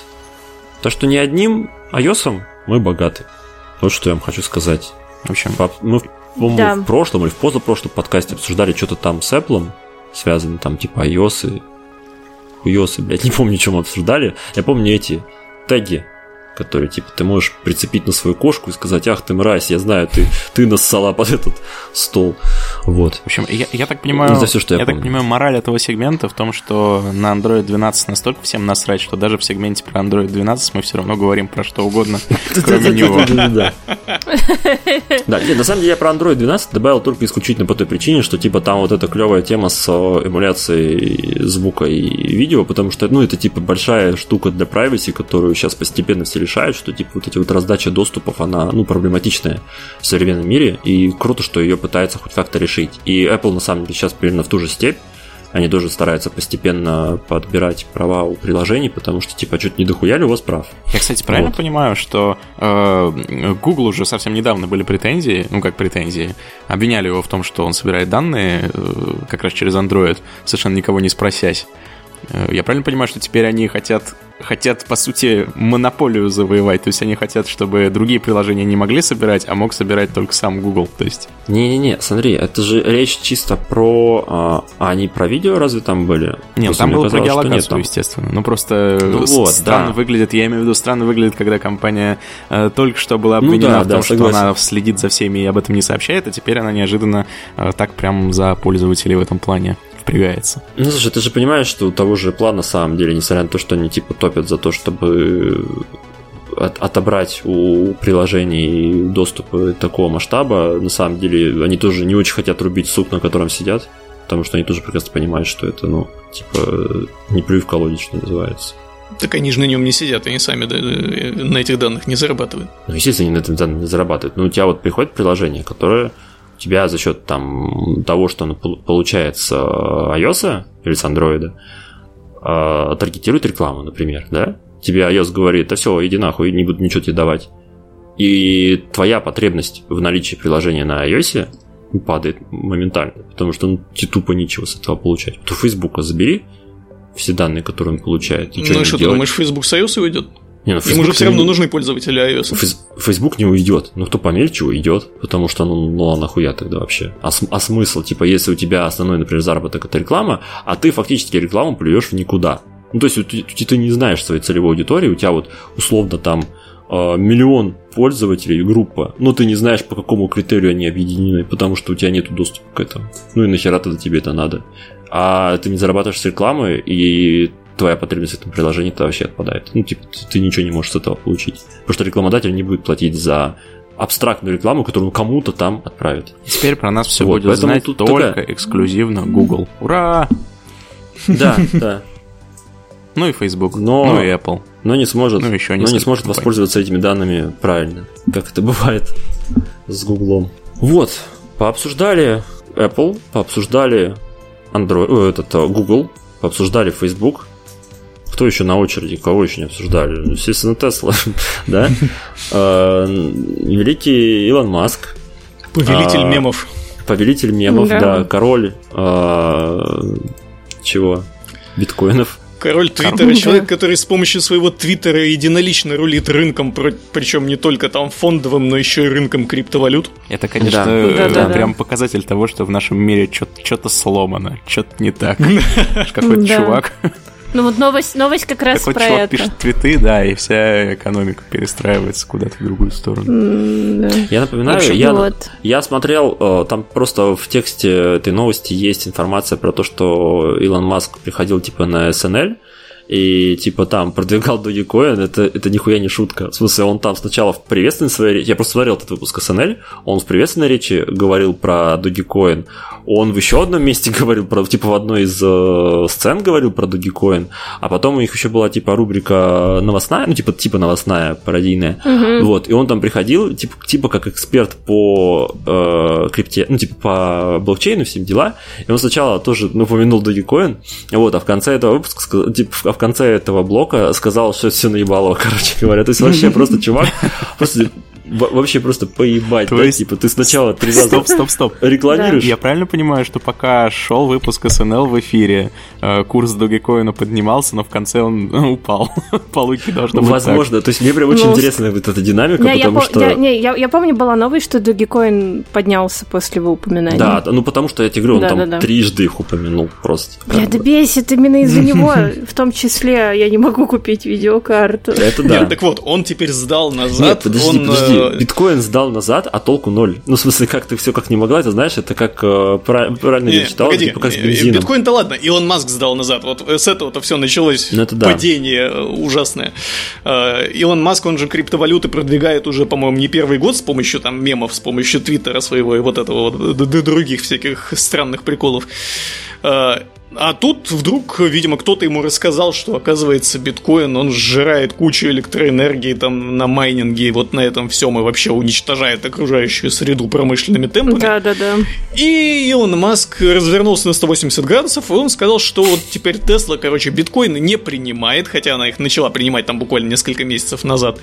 То, что не одним iOS мы богаты. Вот что я вам хочу сказать. В общем, Мы, по-моему, Да. в прошлом или в позапрошлом подкасте обсуждали что-то там с Apple, связано там типа iOS и хуёсы, блядь, <laughs> не помню, чем обсуждали. Я помню эти теги, который, типа, ты можешь прицепить на свою кошку и сказать, ах ты мразь, я знаю, ты, ты нассала под этот стол. Вот. В общем, я, я так понимаю, Это все, что я я так понимаю, мораль этого сегмента в том, что на Android 12 настолько всем насрать, что даже в сегменте про Android 12 мы все равно говорим про что угодно, <laughs> кроме него. Да. <laughs> На самом деле я про Android 12 добавил только исключительно по той причине, что типа там вот эта клевая тема с э, эмуляцией звука и видео, потому что, ну, это типа большая штука для privacy, которую сейчас постепенно все решают, что типа вот эти вот раздача доступов, она, ну, проблематичная в современном мире, и круто, что ее пытаются хоть как-то решить. И Apple, на самом деле, сейчас примерно в ту же степь, они тоже стараются постепенно подбирать права у приложений, потому что, типа, что-то не дохуя ли у вас прав? Я, кстати, правильно Вот. понимаю, что э, Google уже совсем недавно были претензии, ну как претензии, обвиняли его в том, что он собирает данные э, как раз через Android, совершенно никого не спросясь. Э, Я правильно понимаю, что теперь они хотят, хотят, по сути, монополию завоевать, то есть они хотят, чтобы другие приложения не могли собирать, а мог собирать только сам Google, то есть... Не-не-не, смотри, это же речь чисто про... А, а они про видео разве там были? Нет, Просто там было про казалось, нет геолокацию, там. естественно. Ну, просто Ну с- вот, странно да. выглядит, я имею в виду, странно выглядит, когда компания э, только что была Ну обвинена да, в том, да, что согласен. она следит за всеми и об этом не сообщает, а теперь она неожиданно э, так прям за пользователей в этом плане впрягается. Ну, слушай, ты же понимаешь, что у того же плана, на самом деле, несмотря на то, что они, типа, топят за то, чтобы от- отобрать у приложений доступы такого масштаба, на самом деле, они тоже не очень хотят рубить сук, на котором сидят, потому что они тоже прекрасно понимают, что это, ну, типа, не плюй в колодец, что называется. Так они же на нем не сидят, они сами э, на этих данных не зарабатывают. Ну, естественно, они на этом данном не зарабатывают. Но у тебя вот приходит приложение, которое у тебя за счет там того, что оно пол- получает с э, iOS или с Android, э, таргетирует рекламу, например, да? Тебе iOS говорит, да все, иди нахуй, не буду ничего тебе давать. И твоя потребность в наличии приложения на iOS падает моментально, потому что ну, тебе тупо нечего с этого получать. У Фейсбука забери все данные, которые он получает. и ну и что, ты думаешь, Facebook с iOS уйдет? Не, ну, Ему же Facebook все равно не- нужны пользователи iOS. Фейс- Facebook не уйдет. Ну, кто помельче, уйдет. Потому что, ну, ну а нахуя тогда вообще? А, см- а смысл? Типа, если у тебя основной, например, заработок это реклама, а ты фактически рекламу плюешь в никуда. Ну, то есть, ты, ты не знаешь своей целевой аудитории, у тебя вот условно там э, миллион пользователей, группа, но ты не знаешь, по какому критерию они объединены, потому что у тебя нет доступа к этому. Ну и нахера тогда тебе это надо? А ты не зарабатываешь с рекламы, и твоя потребность в этом приложении то вообще отпадает. Ну, типа, ты, ничего не можешь с этого получить. Потому что рекламодатель не будет платить за абстрактную рекламу, которую кому-то там отправит. Теперь про нас все Вот, будет знать тут только такая- эксклюзивно Google. Ура! Да, <laughs> да. Ну и Facebook, Но- ну и Apple. Но не сможет, Ну, еще но не сможет компаний. воспользоваться этими данными правильно, как это бывает с Гуглом. Вот, пообсуждали Apple, пообсуждали Android, о, этот, а, Google, пообсуждали Facebook. Кто еще на очереди? Кого еще не обсуждали? Естественно, Тесла, <laughs> да? А, Великий Илон Маск, Повелитель А, мемов. повелитель мемов, Да. да, король а, чего? Биткоинов. Король Твиттера, человек, да. который с помощью своего Твиттера единолично рулит рынком, причем не только там фондовым, но еще и рынком криптовалют. Это, конечно, Да. э, Да-да-да. прям показатель того, что в нашем мире что-то сломано, что-то не так. <laughs> Какой-то Да. чувак, Ну вот новость, новость как раз какой-то про чувак это. пишет твиты, да, и вся экономика перестраивается куда-то в другую сторону. М, да. Я напоминаю, общем, я, вот. я смотрел, э, там просто в тексте этой новости есть информация про то, что Илон Маск приходил типа на SNL, и типа там продвигал Dogecoin, это, это нихуя не шутка. В смысле, он там сначала в приветственной своей речи, я просто смотрел этот выпуск SNL, он в приветственной речи говорил про Dogecoin, он в еще одном месте <laughs> говорил про, типа в одной из э, сцен говорил про Dogecoin, а потом у них еще была типа рубрика новостная, ну типа, типа новостная, пародийная, вот, и он там приходил, типа, типа как эксперт по э, крипте, ну, типа по блокчейну, всем дела. И он сначала тоже ну, упомянул Dogecoin, вот, а в конце этого выпуска, ска- типа, в конце этого блока сказал, что все наебало, <laughs> короче говоря. То есть вообще просто чувак, просто <laughs> вообще просто поебать, То да? Есть... Типа ты сначала три раза стоп, стоп, стоп. <laughs> рекламируешь. Я правильно понимаю, что пока шел выпуск СНЛ в эфире, э, курс Dogecoin поднимался, но в конце он <laughs> упал. <laughs> По логике должно быть Возможно. То есть мне прям очень ну, интересна вот эта динамика, потому что... Не, я помню, была новость, что Dogecoin поднялся после его упоминания. Да, ну потому что я тебе говорю, он там трижды их упомянул просто. Бля, да бесит именно из-за него, в том числе я не могу купить видеокарту. Это да. так вот, он теперь сдал назад. Нет, подожди, подожди. Биткоин сдал назад, а толку ноль. Ну, в смысле, как ты все как не могла, это знаешь, это как э, правильно я читал, погоди, типа как с бензином. Биткоин-то ладно, Илон Маск сдал назад. Вот с этого-то все началось ну, это да. падение э, ужасное. Э, Илон Маск, он же криптовалюты продвигает уже, по-моему, не первый год с помощью там мемов, с помощью твиттера своего и вот этого вот, других всяких странных приколов. А тут вдруг, видимо, кто-то ему рассказал, что, оказывается, биткоин, он сжирает кучу электроэнергии там на майнинге, и вот на этом всем и вообще уничтожает окружающую среду промышленными темпами. Да, да, да. И Илон Маск развернулся на 180 градусов, и он сказал, что вот теперь Тесла, короче, биткоины не принимает, хотя она их начала принимать там буквально несколько месяцев назад.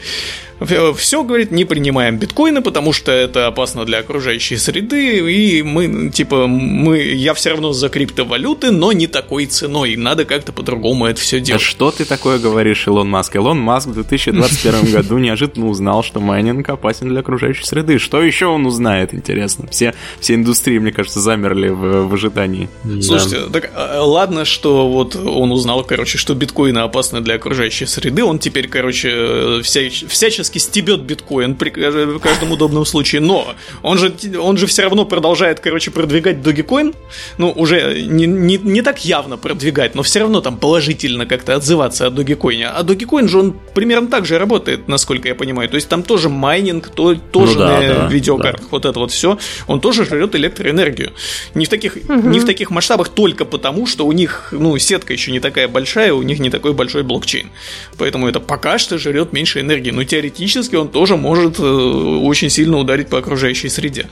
Все, говорит, не принимаем биткоины, потому что это опасно для окружающей среды, и мы, типа, мы, я все равно за криптовалюты, но не такой ценой, надо как-то по-другому это все делать. А что ты такое говоришь, Илон Маск? Илон Маск в 2021 <laughs> году неожиданно узнал, что майнинг опасен для окружающей среды. Что еще он узнает, интересно? Все, все индустрии, мне кажется, замерли в, в ожидании. Слушайте, да. так а, ладно, что вот он узнал, короче, что биткоины опасны для окружающей среды, он теперь, короче, вся, всячески стебет биткоин при каждом удобном случае, но он же, он же все равно продолжает, короче, продвигать Dogecoin, ну, уже не, не, не так явно продвигать, но все равно там положительно как-то отзываться о Dogecoin. А Dogecoin же он примерно так же работает, насколько я понимаю. То есть там тоже майнинг, то, тоже ну, да, на да, видеокартах, да. вот это вот все, он тоже жрет электроэнергию. Не в таких, угу. не в таких масштабах только потому, что у них, ну, сетка еще не такая большая, у них не такой большой блокчейн. Поэтому это пока что жрет меньше энергии. Но теоретически он тоже может э, очень сильно ударить по окружающей среде.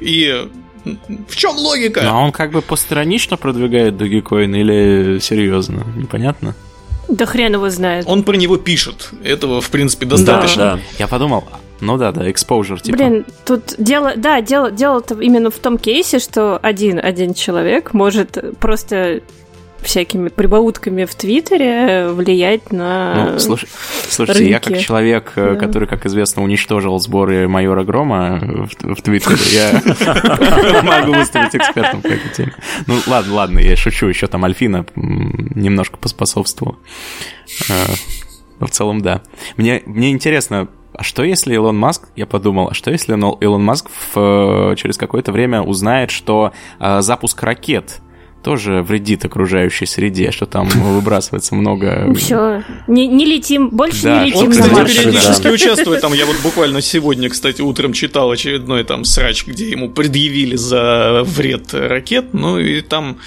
И в чем логика? Ну, а он как бы постранично продвигает Dogecoin или серьезно? Непонятно. Да хрен его знает. Он про него пишет. Этого, в принципе, достаточно. Да, да. Я подумал, ну да, да, exposure, типа. Блин, тут дело, да, дело, дело-то именно в том кейсе, что один, один человек может просто всякими прибаутками в Твиттере влиять на ну, слушай, Слушайте, рынки. я как человек, э, да. который, как известно, уничтожил сборы майора Грома в, в Твиттере, я <laughs> могу выступить экспертом по этой теме. Ну, ладно, ладно, я шучу, еще там Альфина немножко поспособствовала. Э, в целом, да. Мне, мне интересно, а что если Илон Маск, я подумал, а что если Илон Маск в, через какое-то время узнает, что э, запуск ракет тоже вредит окружающей среде, что там <laughs> выбрасывается много... Все, не, не летим, больше да. не летим Он, кстати, на Марс. периодически да. участвует, там, я вот буквально сегодня, кстати, утром читал очередной там срач, где ему предъявили за вред ракет, ну и там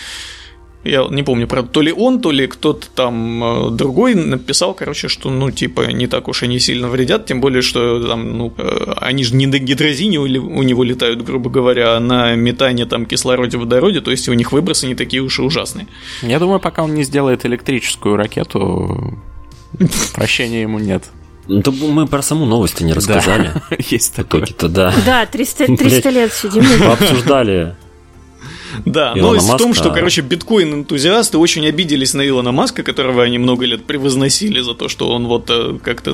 я не помню, правда, то ли он, то ли кто-то там э, другой написал, короче, что, ну, типа, не так уж они сильно вредят, тем более, что там, ну, э, они же не на гидрозине у него летают, грубо говоря, а на метане там кислороде, водороде, то есть у них выбросы не такие уж и ужасные. Я думаю, пока он не сделает электрическую ракету, прощения ему нет. Ну, то мы про саму новость не рассказали. Да, <laughs> есть такое. то да. Да, 300, 300 лет сидим. Мы обсуждали да, Илона новость Маска... в том, что, короче, биткоин-энтузиасты очень обиделись на Илона Маска, которого они много лет превозносили за то, что он вот э, как-то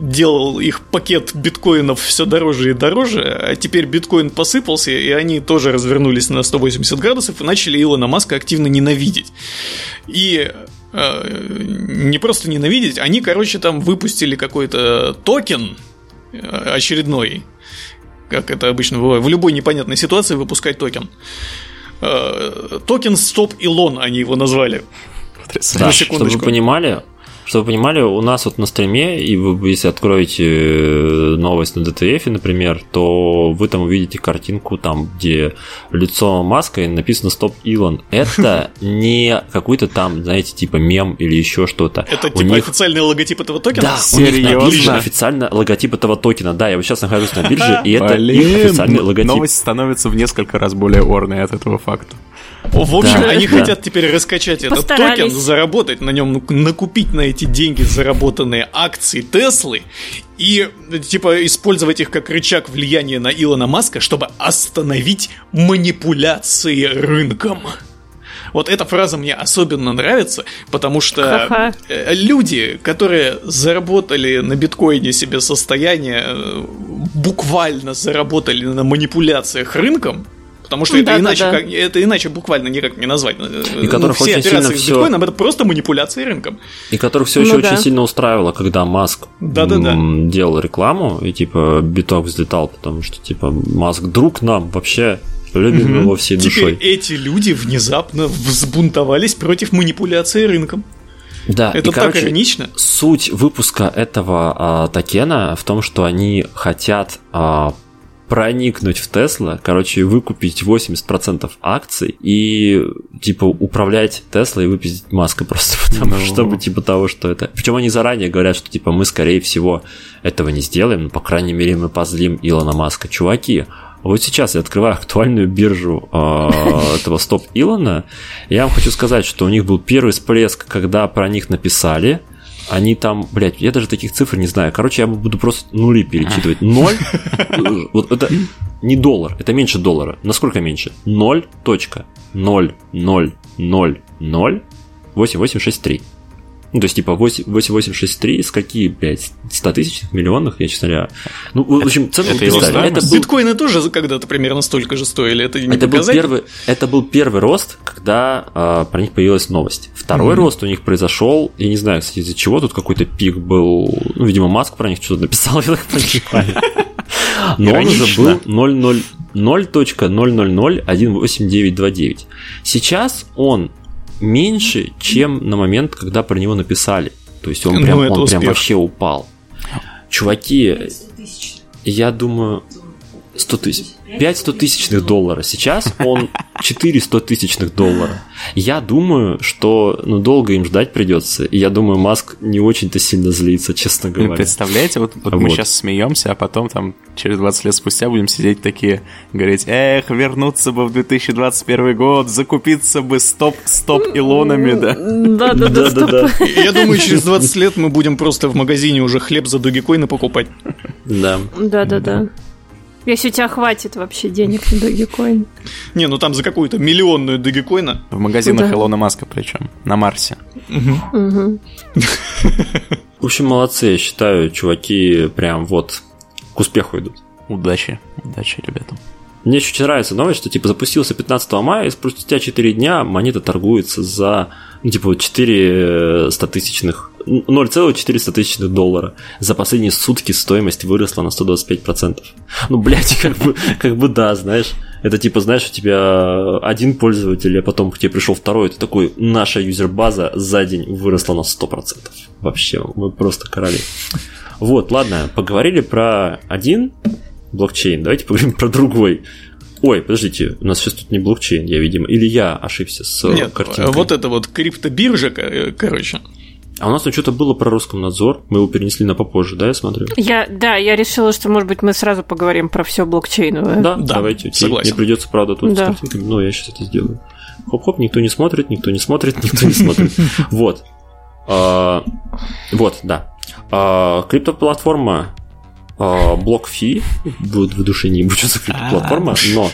делал их пакет биткоинов все дороже и дороже, а теперь биткоин посыпался, и они тоже развернулись на 180 градусов и начали Илона Маска активно ненавидеть. И э, не просто ненавидеть, они, короче, там выпустили какой-то токен э, очередной, как это обычно бывает, в любой непонятной ситуации выпускать токен. Э, токен Stop Elon они его назвали. Да, чтобы вы понимали, чтобы вы понимали, у нас вот на стриме, и вы, если откроете э, новость на DTF, например, то вы там увидите картинку, там, где лицо маска и написано «Stop Elon». <laughs> Это не какой-то там, знаете, типа мем или еще что-то. Это у типа них... официальный логотип этого токена? Да, Серьезно? у них на бирже официально логотип этого токена. Да, я вот сейчас нахожусь на бирже, и это их официальный логотип. Новость становится в несколько раз более орной от этого факта. В общем, Да, они да. хотят теперь раскачать этот токен, заработать на нем, накупить на эти деньги заработанные акции Теслы и типа использовать их как рычаг влияния на Илона Маска, чтобы остановить манипуляции рынком. Вот эта фраза мне особенно нравится, потому что Ха-ха. э, люди, которые заработали на биткоине себе состояние, э, буквально заработали на манипуляциях рынком, потому что это, Да-да-да. иначе, как- это иначе буквально никак не назвать. И которых все очень сильно всё- биткоином это просто манипуляции рынком. И которых все Ну еще да. очень сильно устраивало, когда Маск Да-да-да. м, делал рекламу, и типа биток взлетал, потому что типа Маск друг нам, вообще любим Мгм. его всей Теперь душой. эти люди внезапно взбунтовались против манипуляции рынком. Да, Это и, так короче, иронично. Суть выпуска этого а, токена в том, что они хотят а, проникнуть в Тесла, короче, выкупить 80% акций и, типа, управлять Тесла и выпиздить Маска <laughs> просто потому Ну. чтобы, типа, того, что это... Причем они заранее говорят, что, типа, мы, скорее всего, этого не сделаем, но, по крайней мере, мы позлим Илона Маска. Чуваки, вот сейчас я открываю актуальную биржу а, <laughs> этого стоп Илона. Я вам хочу сказать, что у них был первый всплеск, когда про них написали. Они там, блядь, я даже таких цифр не знаю. Короче, я буду просто нули перечитывать. Ноль. Вот это не доллар, это меньше доллара. Насколько меньше? 0.00000 8863. Ну, то есть, типа, 8 8863 из какие, блядь, 100 тысяч, миллионных, я честно говоря. Ну, в общем, цену это его? Это был Биткоины тоже когда-то примерно столько же стоили. Это не это был, первый, это был первый рост, когда а, про них появилась новость. Второй Мгм. рост у них произошел, я не знаю, кстати, из-за чего тут какой-то пик был. Ну, видимо, Маск про них что-то написал, <laughs> я так понимаю. Но он уже Иронично. был 0,0 0.000189929. Сейчас он меньше, чем на момент, когда про него написали. То есть он Ну, прям, это он прям вообще упал. Чуваки, я думаю, 100 тысяч. 5 100 тысячных доллара. Сейчас он 4 100 тысячных доллара. Я думаю, что ну, долго им ждать придется. И я думаю, Маск не очень-то сильно злится, честно Вы говоря. представляете, вот, вот мы Вот. сейчас смеемся, а потом там через 20 лет спустя будем сидеть такие, говорить, эх, вернуться бы в 2021 год, закупиться бы стоп, стоп Илонами, да. Да-да-да, стоп. Да-да-да. Я думаю, через 20 лет мы будем просто в магазине уже хлеб за Dogecoin покупать. Да. Да-да-да. Если у тебя хватит вообще денег на Dogecoin. Не, ну там за какую-то миллионную Dogecoin. В магазинах. Илона Маска причем, на Марсе. В общем, молодцы, я считаю, чуваки прям вот к успеху идут. Удачи, удачи, ребята. Мне еще очень нравится новость, что типа запустился 15 мая, и спустя 4 дня монета торгуется за ну, типа 4 стотысячных 0,4 тысячных доллара. За последние сутки стоимость выросла на 125%. Ну, блядь, <laughs> как бы, как бы да, знаешь. Это типа, знаешь, у тебя один пользователь, а потом к тебе пришел второй, это такой, наша юзербаза за день выросла на 100%. Вообще, мы просто короли. Вот, ладно, поговорили про один блокчейн, давайте поговорим про другой. Ой, подождите, у нас сейчас тут не блокчейн, я, видимо, или я ошибся с э, Нет, картинкой. вот это вот криптобиржа, ко- короче. А у нас тут что-то было про Роскомнадзор, мы его перенесли на попозже, да, я смотрю? Я, да, я решила, что, может быть, мы сразу поговорим про все блокчейновое. Да, Да, давайте, согласен. Мне придется, правда, тут Да. с картинками, но я сейчас это сделаю. Хоп-хоп, никто не смотрит, никто не смотрит, <laughs> никто не смотрит. Вот. А, Вот, да. А, Криптоплатформа а, BlockFi, будет в душе не что за криптоплатформа, но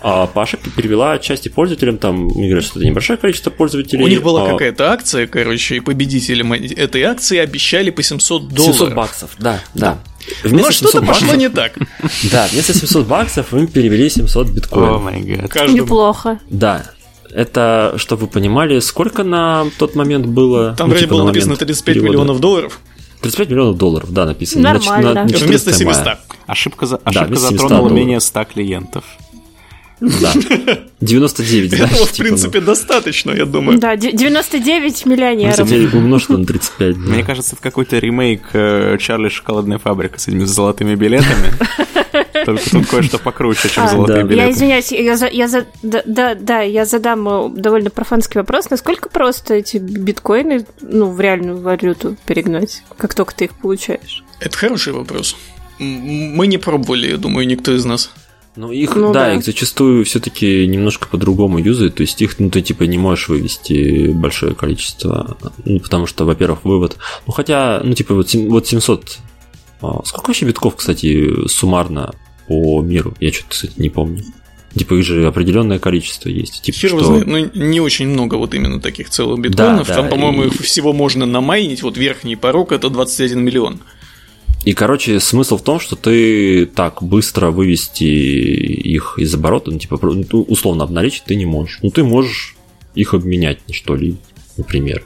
а, по ошибке перевела отчасти пользователям, там, мне говорят, что это небольшое количество пользователей. У них была а, какая-то акция, короче, и победителям этой акции обещали по 700 долларов. 700 баксов, да, да. Но Вместо что-то 700 пошло баксов- не так. <laughs> Да, вместо 700 баксов им перевели 700 О биткоинов. Каждому. Неплохо. Да. Это, чтобы вы понимали, сколько на тот момент было? Там Ну, вроде типа, было на написано момент 35 перевода. миллионов долларов 35 миллионов долларов, да, написано. На Нормально. на 14 вместо мая. 700. Ошибка, за, Да, ошибка вместо 700 затронула долларов. менее 100 клиентов. Да. 99, знаешь, Этого, в типа, принципе, достаточно, я думаю. Да, де- 99 ну, миллионеров. 99 умножить на 35. да. Мне кажется, это какой-то ремейк э, Чарли Шоколадная фабрика с этими золотыми билетами. <laughs> Только тут кое-что покруче, чем А, золотые да. Я билеты. извиняюсь, я, за, я за, да, да, да, я задам э, довольно профанский вопрос. Насколько просто эти биткоины ну, в реальную валюту перегнать, как только ты их получаешь? Это хороший вопрос. Мы не пробовали, я думаю, никто из нас. Ну, их, Ну да, да. их зачастую все-таки немножко по-другому юзают. То есть их, ну, ты типа не можешь вывести большое количество. Ну, потому что, во-первых, вывод. Ну, хотя, ну, типа, вот, вот 700. а, Сколько вообще битков, кстати, суммарно по миру? Я что-то, кстати, не помню. Типа, их же определенное количество есть. Типа, Хер что- знает, но не очень много вот именно таких целых биткоинов. да, Там, по-моему, и- их всего можно намайнить. Вот верхний порог это 21 миллион. И, короче, смысл в том, что ты так быстро вывести их из оборота, ну, типа, ну, условно обналичить ты не можешь. Ну, ты можешь их обменять на что-либо, например.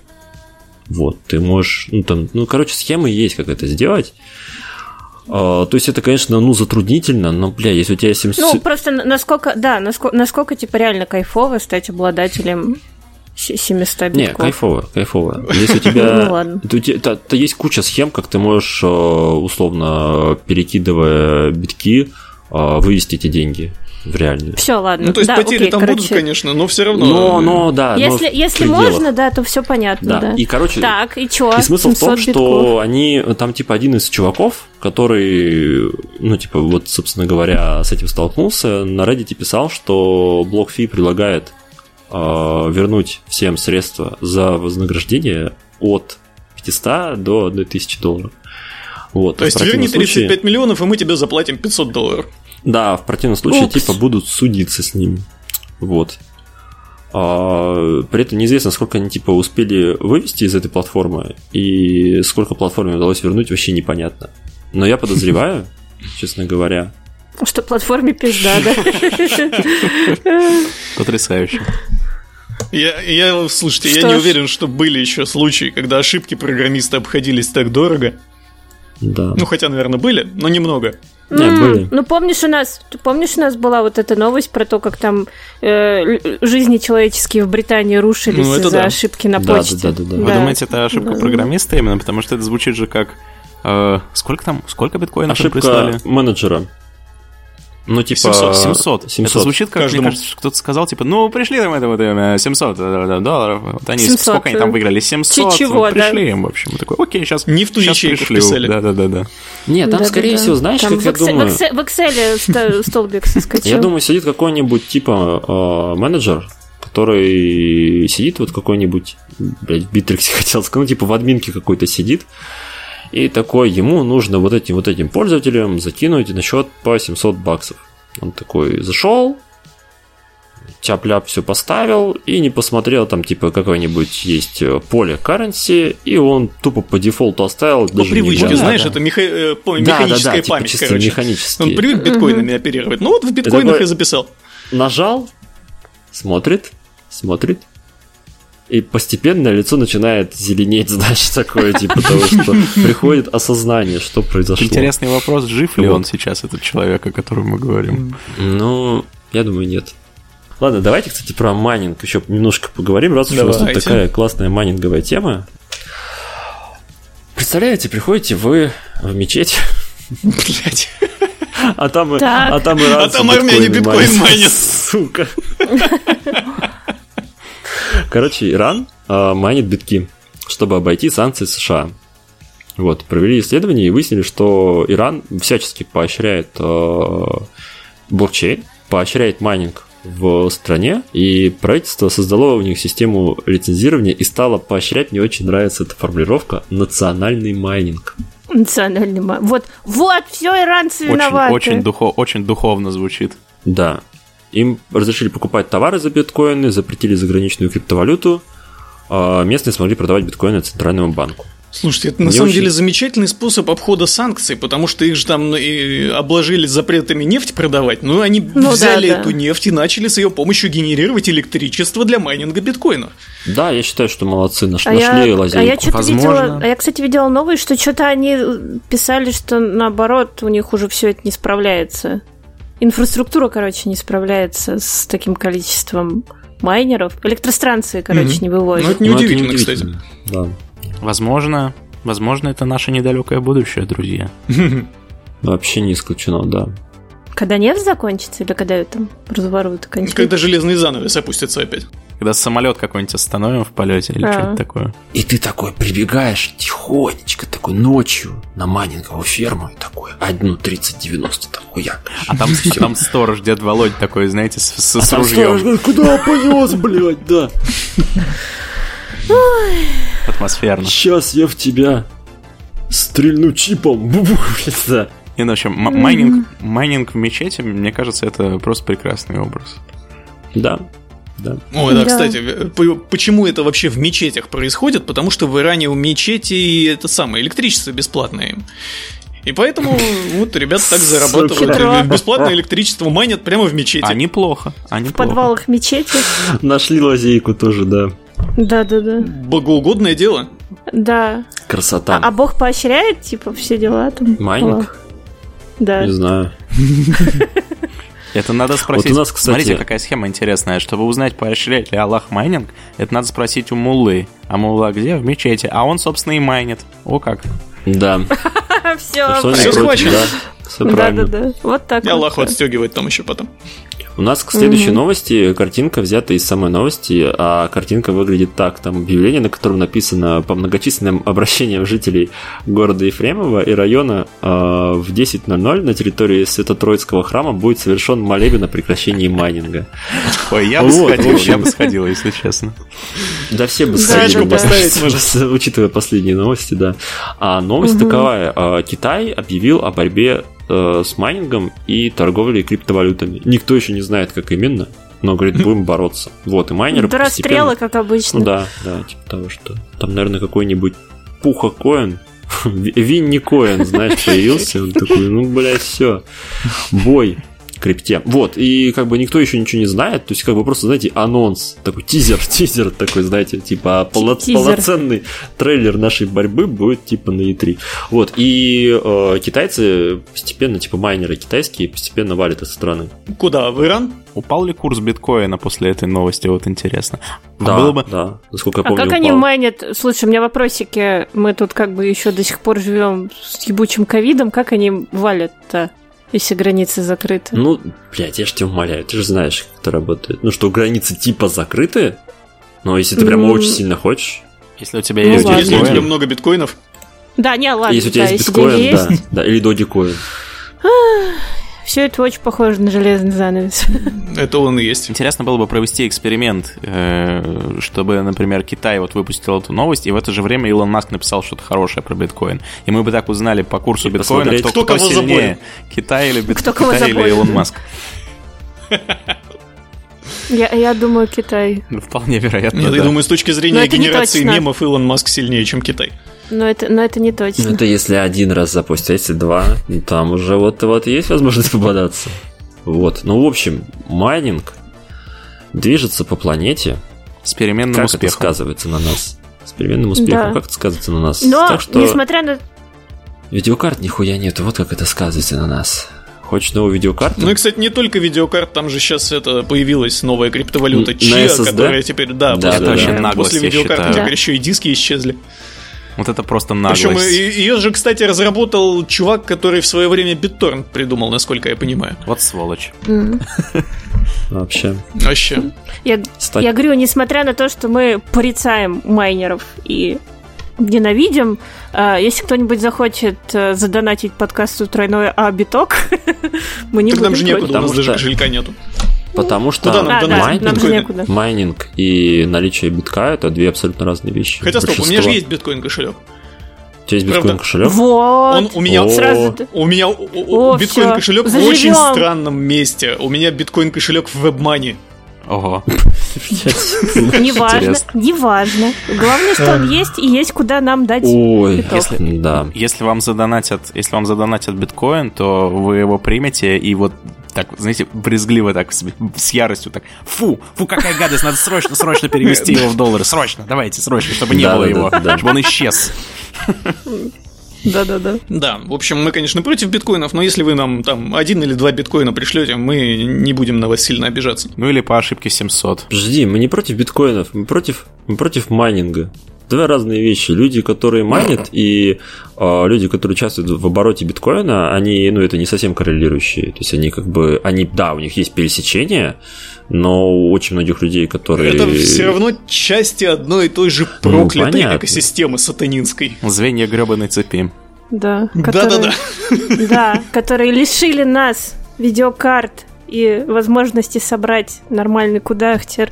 Вот, ты можешь, ну, там, ну, короче, схемы есть, как это сделать. А, то есть это, конечно, ну, затруднительно, но, бля, если у тебя 700... Ну, просто на- насколько, да, насколько, насколько типа реально кайфово стать обладателем се- 700 Не, битков. кайфово, кайфово. <laughs> Если у тебя... Ну, ладно. то есть куча схем, как ты можешь, э, условно, перекидывая битки, э, вывести эти деньги в реальную. Все, ладно. Ну, то есть да, потери окей, там короче, будут, конечно, но все равно. Но, но, да, Если, если можно, да, то все понятно, Да. да. И, короче, Так, и чё? и смысл в том, 700 что они, там, типа, один из чуваков, который, ну, типа, вот, собственно говоря, с этим столкнулся, на Reddit писал, что BlockFi предлагает э, вернуть всем средства за вознаграждение от 500 до 1000 долларов. Вот. То В есть верни случае- 35 миллионов, и мы тебе заплатим 500 долларов. Да, в противном случае, Упс. типа, будут судиться с ним. Вот. А, при этом неизвестно, сколько они, типа, успели вывести из этой платформы, и сколько платформе удалось вернуть, вообще непонятно. Но я подозреваю, <laughs> честно говоря, Что платформе пизда, да? <laughs> <laughs> Потрясающе. Я, я, слушайте, я Что не ж. уверен, что были еще случаи, когда ошибки программиста обходились так дорого. да. Ну, хотя, наверное, были, но немного. Не, М, были. Ну, помнишь, у нас, помнишь, у нас была вот эта новость про то, как там э, жизни человеческие в Британии рушились Ну, это из-за да. ошибки на Да, почте. да, да, да, да. Вы Да. думаете, это ошибка Да. программиста именно? Потому что это звучит же как... э, сколько там? Сколько биткоинов Ошибка прислали? менеджера. Ну, типа... 700, 700. 700. Это звучит как, Каждому. мне кажется, кто-то сказал, типа, ну, пришли там это вот э, 700 э, долларов. Вот они, 700, сколько они там э, выиграли? 700. чего, ну, да. пришли им, в общем. Такой, окей, сейчас Не в ту ячейку вписали. Да-да-да. Нет, там, Да-да-да. скорее всего, знаешь, Там как в я думаю... В Excel, в Excel столбик соскочил. Я думаю, сидит какой-нибудь типа э, менеджер, который сидит вот какой-нибудь, блядь, в Битриксе <laughs> хотел сказать, ну типа в админке какой-то сидит, и такой, ему нужно вот этим вот этим пользователям закинуть на счет по 700 баксов. Он такой зашел, тяп-ляп все поставил и не посмотрел там типа какое-нибудь есть э, поле currency, и он тупо по дефолту оставил. По даже не привычке, глядя. знаешь, Да, это меха- э, по- да, да, механическая да, типа память, чисто короче. механически. Он привык биткоинами оперировать. Ну вот в биткоинах такой- и записал. нажал, смотрит, смотрит, и постепенно лицо начинает зеленеть, <laughs> знаешь, такое, типа того, что приходит осознание, что произошло. Интересный вопрос, жив ли он сейчас, этот человек, о котором мы говорим? Ну, я думаю, нет. Ладно, давайте, кстати, про майнинг еще немножко поговорим, раз уж у нас тут такая классная майнинговая тема. Представляете, приходите вы в мечеть, Блять. а там, а там, и А там армяне биткоин майнят. Сука. Короче, Иран а, майнит битки, чтобы обойти санкции США. Вот, провели исследование и выяснили, что Иран всячески поощряет э, блокчейн, поощряет майнинг в стране, и правительство создало у них систему лицензирования и стало поощрять, мне очень нравится эта формулировка, национальный майнинг. Национальный ма- Вот, вот, все иранцы Очень, виноваты. очень, духо, очень духовно звучит. Да. Им разрешили покупать товары за биткоины, запретили заграничную криптовалюту, а местные смогли продавать биткоины центральному банку. Слушайте, это на Мне самом очень- деле замечательный способ обхода санкций, потому что их же там и обложили запретами нефть продавать. Ну, они Ну взяли да, да. эту нефть и начали с ее помощью генерировать электричество для майнинга биткоинов. Да, я считаю, что молодцы, наш- А нашли я, а лазейку. я что-то Возможно. видела, а я, кстати, видела новость, что что-то они писали, что наоборот у них уже все это не справляется. Инфраструктура, короче, не справляется с таким количеством майнеров. Электростанции, короче, Мгм. не Ну, вывозят. Ну, это неудивительно, кстати. неудивительно. Да. Возможно, возможно, это наше недалекое будущее, друзья. <laughs> Вообще не исключено, да. Когда нефть закончится или когда ее там разворуют окончательно? Когда железный занавес опустится опять. Когда самолет какой-нибудь остановим в полете или А. что-то такое. И ты такой прибегаешь тихонечко, такой ночью на майнинговую ферму и такой, одну 3090 там хуяк. А там, там сторож, дед Володь такой, знаете, с, с- с А там ружьем. сторож куда понес, блядь, да. Атмосферно. Сейчас я в тебя стрельну чипом. <laughs> Да. И, ну, в общем, майнинг, майнинг в мечети, мне кажется, это просто прекрасный образ. Да, да. Ой, да, Да. кстати, почему это вообще в мечетях происходит? Потому что в Иране у мечети это самое электричество бесплатное. И поэтому <laughs> вот ребята так Хитро. зарабатывают. Бесплатное электричество майнят прямо в мечети. А неплохо, а В неплохо. подвалах мечети. Нашли лазейку тоже, да. Да-да-да. Богоугодное дело. Да. Красота. А, а Бог поощряет, типа, все дела там? Майнинг? Да. Не знаю. <laughs> Это надо спросить. Вот у нас, кстати- Смотрите, какая схема интересная. Чтобы узнать, поощряет ли Аллах майнинг, это надо спросить у муллы. А мулла где? В мечети. А он, собственно, и майнит. О как. Да. <laughs> Все. Против, схвачено. да. Все правильно. Да-да-да. Вот так И вот. Аллаху отстегивает там еще потом. У нас к следующей новости картинка взята из самой новости, а картинка выглядит так. Там объявление, на котором написано по многочисленным обращениям жителей города Ефремова и района э, в 10.00 на территории Свято-Троицкого храма будет совершен молебен о прекращении майнинга. Ой, я бы Вот, сходил, общем. я бы сходил, если честно. Да все бы сходили, да, да. учитывая последние новости, да. А новость таковая. а, Китай объявил о борьбе э, с майнингом и торговлей криптовалютами. Никто еще не знает, как именно, но говорит, <laughs> будем бороться. Вот, и майнеры расстрелы, постепенно... как обычно. Ну да, да, типа того, что там, наверное, какой-нибудь Пуха Коин, <laughs> Винни Коин, знаешь, появился. Он такой, ну, блядь, все. Бой крипте. Вот, и как бы никто еще ничего не знает, то есть как бы просто, знаете, анонс, такой тизер, <laughs> тизер такой, знаете, типа полно- Тизер. полноценный трейлер нашей борьбы будет типа на E3. Вот, и э, китайцы постепенно, типа майнеры китайские, постепенно валят из страны. Куда? В Иран? Упал ли курс биткоина после этой новости? Вот интересно. А Да, было бы... да, насколько я А помню, как они упал. майнят? Слушай, у меня вопросики. Мы тут как бы еще до сих пор живем с ебучим ковидом. Как они валят-то, если границы закрыты? Ну, блядь, я ж тебя умоляю, ты же знаешь, как это работает. Ну что, границы типа закрыты, но если ты прям Ну, очень сильно хочешь, Если у тебя Ну есть ладно. Если у тебя много биткоинов, Да, не, ладно, если у тебя да, есть биткоин, да, есть, да, или додикоин. Все это очень похоже на железный занавес. это он и есть. Интересно было бы провести эксперимент, э, чтобы, например, Китай вот выпустил эту новость, и в это же время Илон Маск написал что-то хорошее про биткоин. И мы бы так узнали по курсу И биткоина, кто, кто кто кого сильнее. Китай или, бит... Кто кого Китай или. Илон Маск. Я, я думаю, Китай. Ну, Вполне вероятно, Нет, да. я думаю, с точки зрения генерации мемов Илон Маск сильнее, чем Китай. Но это, но это не точно. Ну, это если один раз запустить, а если два, ну, там уже вот, вот есть возможность <laughs> попадаться. Вот, ну, в общем, майнинг движется по планете. С переменным Как это успехом. сказывается на нас? С переменным успехом. Да. Как это сказывается на нас? Но, так что несмотря на... видеокарт нихуя нет. Вот как это сказывается на нас. Хочешь новую видеокарту? Ну и, кстати, не только видеокарт, там же сейчас это появилась новая криптовалюта Chia, которая теперь, да, Да, после, да, да, наглость, после я видеокарт считаю. теперь еще и диски исчезли. Вот это просто наглость. Причем ее же, кстати, разработал чувак, который в свое время BitTorrent придумал, насколько я понимаю. Вот сволочь. <laughs> Вообще. Вообще. Я, я говорю, несмотря на то, что мы порицаем майнеров и ненавидим, э, если кто-нибудь захочет э, задонатить подкасту тройной А биток, <laughs> мы не Так нам будем же некуда, у нас даже кошелька нету. Потому что Куда нам А, да, донатить? нам же Биткоины? некуда. майнинг и наличие битка это две абсолютно разные вещи. Хотя стоп, у меня же есть биткоин кошелек. У тебя есть биткоин кошелек? Вот. Он у меня О. Сразу У меня О, биткоин кошелек в очень странном месте. У меня биткоин кошелек в WebMoney. Ого. <laughs> Неважно, неважно. Главное, что он есть и есть куда нам дать. Ой, если... да. Если вам задонатят, если вам задонатят биткоин, то вы его примете и вот так, знаете, брезгливо так с, яростью так, фу, фу, какая гадость, надо срочно, срочно перевести его в доллары, срочно, давайте, срочно, чтобы не Да, было да, его, да, чтобы он исчез. Да-да-да. Да, в общем, мы, конечно, против биткоинов, но если вы нам там один или два биткоина пришлете, мы не будем на вас сильно обижаться. Ну или по ошибке 700. Подожди, мы не против биткоинов, мы против, мы против майнинга. Две разные вещи. Люди, которые майнят, и э, люди, которые участвуют в обороте биткоина, они, ну, это не совсем коррелирующие. То есть они как бы, они, да, у них есть пересечение, но у очень многих людей, которые... Это все равно части одной и той же ну, проклятой ну, экосистемы сатанинской. Звенья гребаной цепи. Да. Да-да-да. Да, которые лишили нас видеокарт и возможности собрать нормальный кудахтер.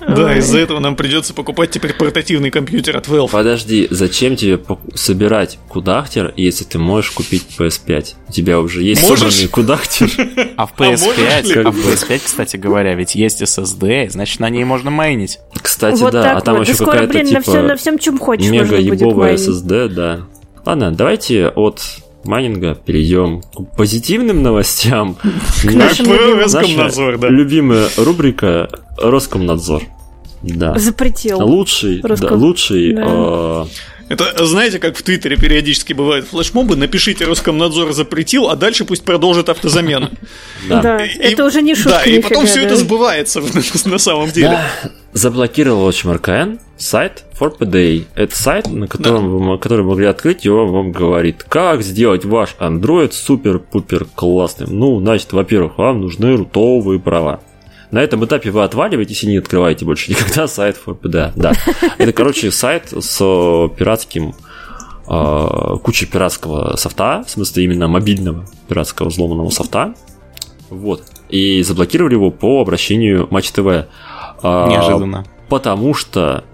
Да, из-за этого нам придется покупать теперь портативный компьютер от Valve. Подожди, зачем тебе собирать кудахтер, если ты можешь купить PS5? У тебя уже есть можешь? собранный кудахтер. <laughs> А в PS5, а, а в PS5, кстати говоря, ведь есть SSD, значит на ней можно майнить. Кстати, вот да, а там вот. еще какая-то типа на, на всем, чем хочешь, мега ебовая SSD, да. Ладно, давайте от майнинга перейдем к позитивным новостям. Наш Роскомнадзор, да. Любимая рубрика Роскомнадзор. Да. Запретил. Лучший, Роском... да, лучший. Да. Э... Это, знаете, как в Твиттере периодически бывают флешмобы, напишите Роскомнадзор запретил, а дальше пусть продолжит автозамену. <laughs> Да, да это уже не шутка. Да, и потом все это сбывается <laughs> на самом деле. Заблокировал HMRKN сайт for PDA. Это сайт, на котором вы, который вы могли открыть, и он вам говорит, как сделать ваш Android супер-пупер классным. Ну, значит, во-первых, вам нужны рутовые права. На этом этапе вы отваливаетесь и не открываете больше никогда сайт ForPDA. Да. Это, короче, сайт с пиратским а, куча пиратского софта, в смысле именно мобильного пиратского взломанного софта. Вот. И заблокировали его по обращению Матч ТВ. А, Неожиданно. Потому что,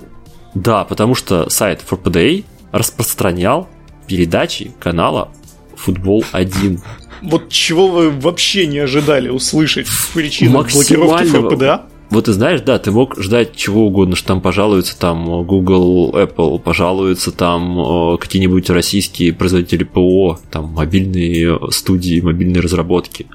да, потому что сайт ForPDA распространял передачи канала Футбол 1 вот чего вы вообще не ожидали услышать в причинах блокировки ФПДА? Вот ты знаешь, да, ты мог ждать чего угодно, что там пожалуются там Google, Apple, пожалуются там э, какие-нибудь российские производители ПО, там мобильные студии, мобильные разработки.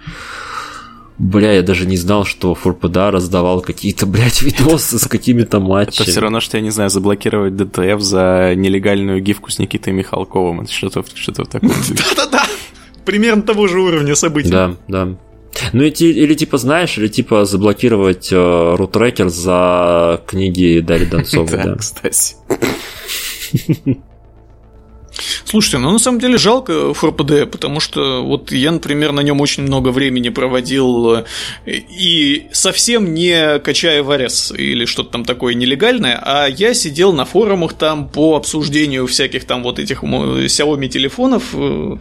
Бля, я даже не знал, что ForPDA раздавал какие-то, блядь, видосы с какими-то матчами. Это все равно, что, я не знаю, заблокировать ДТФ за нелегальную гифку с Никитой Михалковым. Это что-то что такое. <laughs> Да-да-да примерно того же уровня событий. Да, да. Ну или, или типа знаешь, или типа заблокировать э, рутрекер за книги Дарьи <laughs> Донцовой. Да, кстати. <laughs> Слушайте, ну на самом деле жалко ФРПД, потому что вот я, например, на нем очень много времени проводил э, и совсем не качая варес или что-то там такое нелегальное, а я сидел на форумах там по обсуждению всяких там вот этих Xiaomi телефонов, э,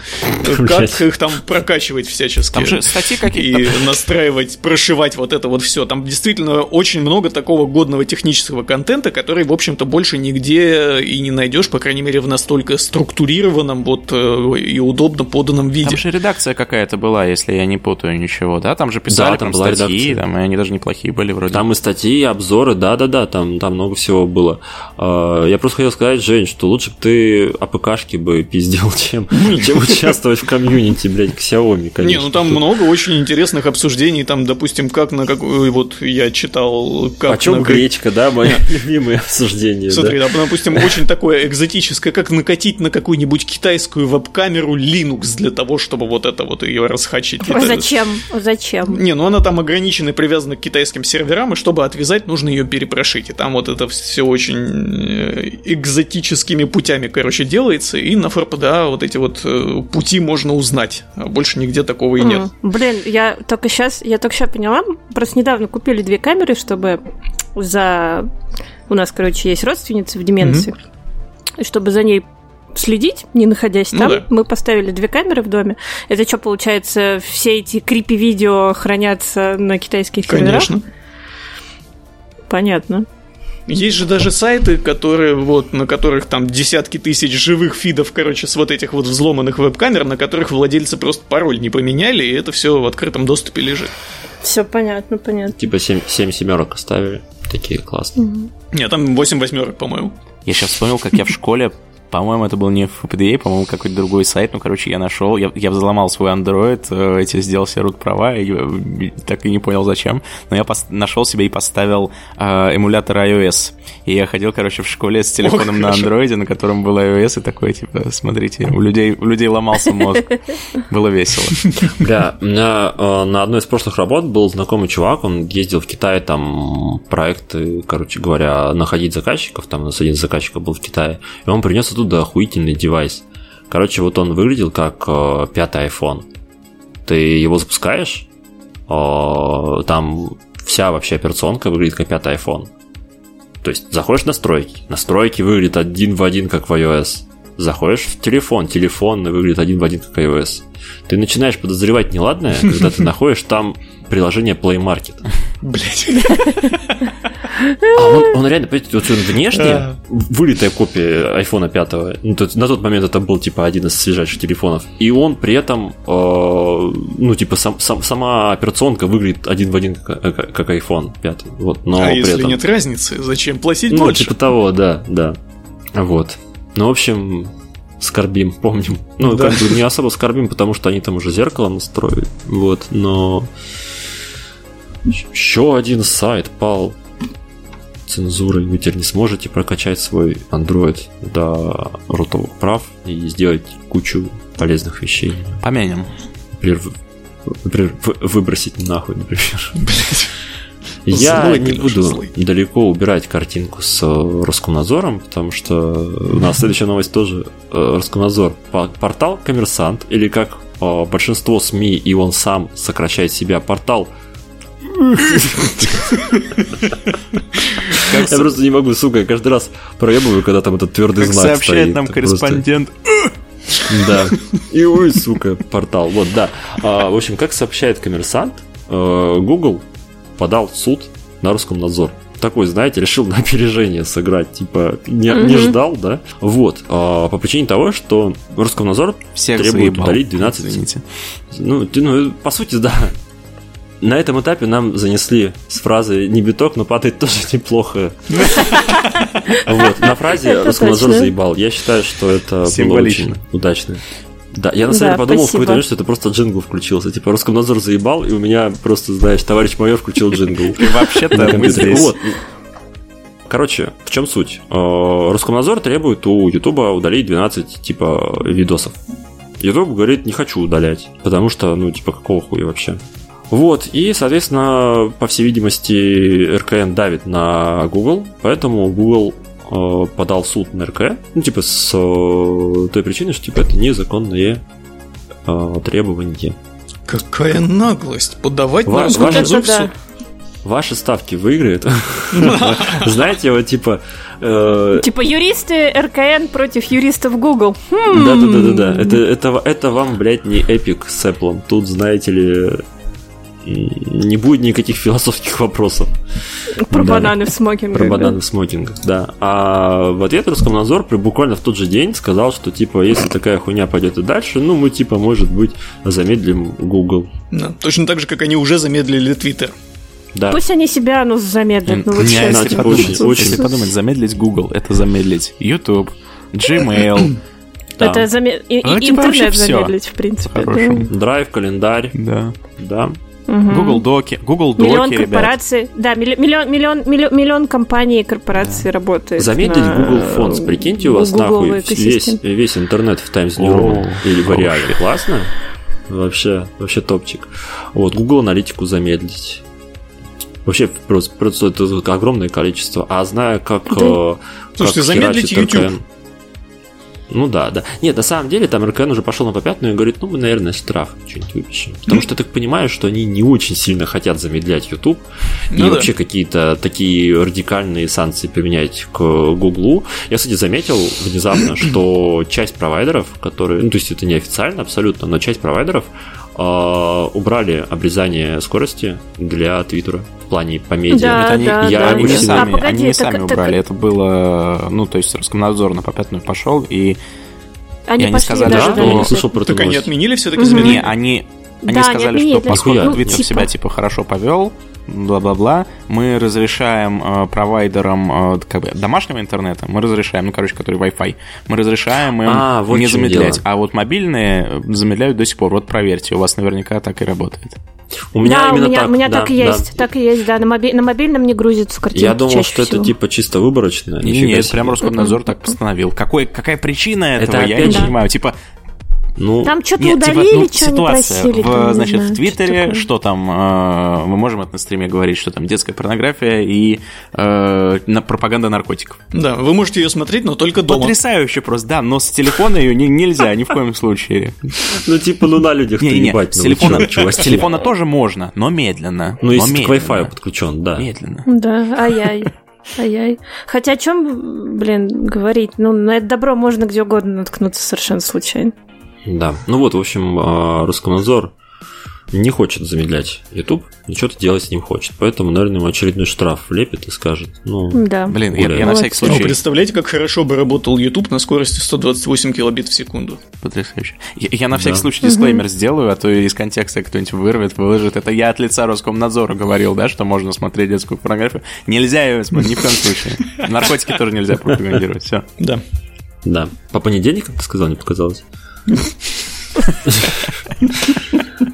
как их там прокачивать всячески. Там же статьи какие-то. И настраивать, прошивать вот это вот все. Там действительно очень много такого годного технического контента, который, в общем-то, больше нигде и не найдешь, по крайней мере, в настолько структурированном структурированном вот э, и удобно поданном виде. Там же редакция какая-то была, если я не путаю ничего, да? Там же писали да, там прям статьи, редакция. там, и они даже неплохие были вроде. Там и статьи, и обзоры, да-да-да, там, там много всего было. А, я просто хотел сказать, Жень, что лучше бы ты АПКшки бы пиздил, <laughs> чем, чем участвовать в комьюнити, блядь, к Xiaomi, конечно. Не, ну там много очень интересных обсуждений, там, допустим, как на какой, вот я читал, как О чем гречка, да, мои <laughs> любимые обсуждения. Смотри, допустим, очень такое экзотическое, как накатить на какую-нибудь китайскую веб-камеру Linux для того, чтобы вот это вот ее расхачить. Зачем? Зачем? Не, ну она там ограничена и привязана к китайским серверам, и чтобы отвязать, нужно ее перепрошить. И там вот это все очень э, экзотическими путями, короче, делается, и на FRPDA вот эти вот э, пути можно узнать. А больше нигде такого и нет. Mm, блин, я только сейчас, я только сейчас поняла, просто недавно купили две камеры, чтобы за... У нас, короче, есть родственница в деменции. Mm-hmm. чтобы за ней следить, не находясь ну, там. Да. Мы поставили две камеры в доме. Это что, получается, все эти крипи-видео хранятся на китайских серверах? Конечно. Понятно. Есть же даже сайты, которые вот, на которых там десятки тысяч живых фидов, короче, с вот этих вот взломанных веб-камер, на которых владельцы просто пароль не поменяли, и это все в открытом доступе лежит. Все понятно, понятно. Типа 7, 7 семерок оставили. Такие классные. Угу. Нет, там 8 восьмерок, по-моему. Я сейчас вспомнил, как я в школе По-моему, это был не FPDA, по-моему, какой-то другой сайт. Ну, короче, я нашел, я, я взломал свой Android, э, эти сделал себе root права, и, и так и не понял, зачем. Но я пос- нашел себе и поставил э, эмулятор iOS. И я ходил, короче, в школе с телефоном О, на Android, на котором был iOS, и такой, типа, смотрите, у людей, у людей ломался мозг. Было весело. Бля, у меня э, на одной из прошлых работ был знакомый чувак, он ездил в Китай, там, проекты, короче говоря, находить заказчиков, там у нас один из заказчиков был в Китае, и он принес оттуда охуительный девайс. Короче, вот он выглядел как э, пятый iPhone. Ты его запускаешь, э, там вся вообще операционка выглядит как пятый iPhone. То есть заходишь в настройки, настройки выглядят один в один, как в iOS. Заходишь в телефон, телефон выглядит один в один, как iOS. Ты начинаешь подозревать неладное, когда ты <laughs> находишь там приложение Play Market. Блять. А он, он реально, понимаете, вот он внешне вылитая копия iPhone 5. Ну, то, на тот момент это был типа один из свежайших телефонов. И он при этом, э, ну, типа, сам, сам, сама операционка выглядит один в один, как, как iPhone 5. Вот, но а при если этом... нет разницы, зачем платить ну, больше? типа того, да, да. Вот. Ну, в общем, скорбим, помним. Ну, да. как бы не особо скорбим, потому что они там уже зеркало настроили. Вот, но... Еще один сайт пал цензурой. Вы теперь не сможете прокачать свой Android до рутовых прав и сделать кучу полезных вещей. Помянем. Например, например выбросить нахуй, например. Блять. Я злой, не буду злой. далеко убирать картинку с Роскомнадзором, потому что у нас следующая новость тоже Роскомнадзор. Портал Коммерсант, или как большинство СМИ и он сам сокращает себя, портал <laughs> я просто не могу, сука, я каждый раз проебываю, когда там этот твердый знак сообщает нам корреспондент. Да. И ой, сука, портал. Вот, да. А, в общем, как сообщает коммерсант, э, Google подал в суд на Роскомнадзор. Такой, знаете, решил на опережение сыграть, типа, не, mm-hmm. не ждал, да? Вот, а, по причине того, что Роскомнадзор Всех требует заебал. удалить 12... Извините. Ну, ну, по сути, да, на этом этапе нам занесли с фразы «не биток, но падает тоже <laughs> неплохо». <laughs> Вот, на фразе «Роскомнадзор заебал». Я считаю, что это было очень удачно. Да, я на самом деле подумал в какой-то момент, что это просто джингл включился. Типа Роскомнадзор заебал, и у меня просто, знаешь, товарищ майор включил джингл. И вообще-то <laughs> мы здесь. Вот. Короче, в чем суть? Роскомнадзор требует у Ютуба удалить 12 типа видосов. Ютуб говорит, не хочу удалять, потому что, ну, типа, какого хуя вообще? Вот, и, соответственно, по всей видимости, РКН давит на Google, поэтому Google э, подал суд на РК, ну, типа, с э, той причиной, что, типа, это незаконные э, требования. Какая наглость подавать Ва- на Роскомнадзор в суд. Ваши ставки выиграют. <laughs> Знаете, вот типа... э, Типа юристы РКН против юристов Google. Да-да-да-да. Это, это, это вам, блядь, не эпик с Apple. Тут, знаете ли, не будет никаких философских вопросов. Про да. бананы в смокингах. Про бананы в смокингах, да. А в ответ Роскомнадзор буквально в тот же день сказал, что типа, если такая хуйня пойдет и дальше, ну мы типа, может быть, замедлим Google. Да, точно так же, как они уже замедлили Twitter. Да. Пусть они себя ну, замедлят. Ну, вот Не, сейчас. если, типа, подумать, очень- очень- если подумать, замедлить Google, это замедлить YouTube, Gmail, Да. Это заме- и- Ну, и типа, интернет замедлить, в принципе. да. Драйв, календарь, Да. да. Мгм. Google Доки. Google Доки, Миллион ребят. корпораций, да, милли- миллион, миллион, миллион, миллион компаний и корпораций работает. Замедлить на Google Fonts. Прикиньте, у вас гугловой нахуй весь, весь интернет в Times New Roman или в. Ариале. Классно? Вообще, вообще топчик. Вот, Google аналитику замедлить. Вообще, просто, просто это огромное количество. А зная, как... Да. э, Слушайте, как замедлите YouTube. Ну да, да. Нет, на самом деле там РКН уже пошел на попятную и говорит, ну мы, наверное, штраф что-нибудь выпишем. Потому что я так понимаю, что они не очень сильно хотят замедлять YouTube и Ну да. вообще какие-то такие радикальные санкции применять к Гуглу. Я, кстати, заметил внезапно, что часть провайдеров, которые, ну то есть это не официально абсолютно, но часть провайдеров убрали обрезание скорости для Твиттера в плане по медиа. Да, Это они, да, я да. они, очень не сильно- сами, А, погоди, они не так- сами так- убрали. Это было, ну, то есть Роскомнадзор на попятную пошел, и Они, И они пошли сказали, Да, что- я не слышал про Так они отменили все-таки замедление? не, они, они Да, сказали, что отменили. поскольку Ну, Твиттер типа. себя типа хорошо повел, бла-бла-бла, мы разрешаем э, провайдерам э, как бы, домашнего интернета, мы разрешаем, ну, короче, который Wi-Fi, мы разрешаем им А, вот не замедлять, дело. а вот мобильные замедляют до сих пор. Вот проверьте, у вас наверняка так и работает. У меня да, именно у меня, так. у меня да, так и да. есть, так и есть, да. На, моби- на мобильном не грузится картинки Я думал, чаще что это всего. типа чисто выборочно. Нет, себе. прям Роскомнадзор так постановил. Какой, какая причина этого, я опять не же- понимаю. Типа, Ну, Там что-то Нет, типа, удалили, ну, что они ситуация. просили. там, в, не значит, знаю, в Твиттере, такое. что там, э, мы можем это на стриме говорить, что там детская порнография и э, на- пропаганда наркотиков. Да, вы можете ее смотреть, но только дома. Потрясающе просто, да, но с телефона ее не- нельзя ни в коем случае. ну, типа, ну на людях ты Не-не-не, ебать с телефона, научил, чуваки. с телефона тоже можно, но медленно. Ну, если к. Wi-Fi подключен, да. Медленно. Да, ай-яй. Ай-яй. Хотя о чем, блин, говорить? Ну, на это добро можно где угодно наткнуться совершенно случайно. Да. Ну вот, в общем, а, Роскомнадзор не хочет замедлять YouTube, и что-то делать с ним хочет. Поэтому, наверное, ему очередной штраф влепит и скажет, ну, Да. Блин, я, я на всякий Ну, случай... представляете, как хорошо бы работал YouTube на скорости 128 килобит в секунду. Потрясающе. Я, я на всякий Да. случай дисклеймер сделаю, а то из контекста кто-нибудь вырвет, выложит. Это я от лица Роскомнадзора говорил, да, что можно смотреть детскую порнографию. Нельзя ее смотреть ни в коем случае. Наркотики тоже нельзя пропагандировать. Все. Да. да. По понедельникам ты сказал, не показалось?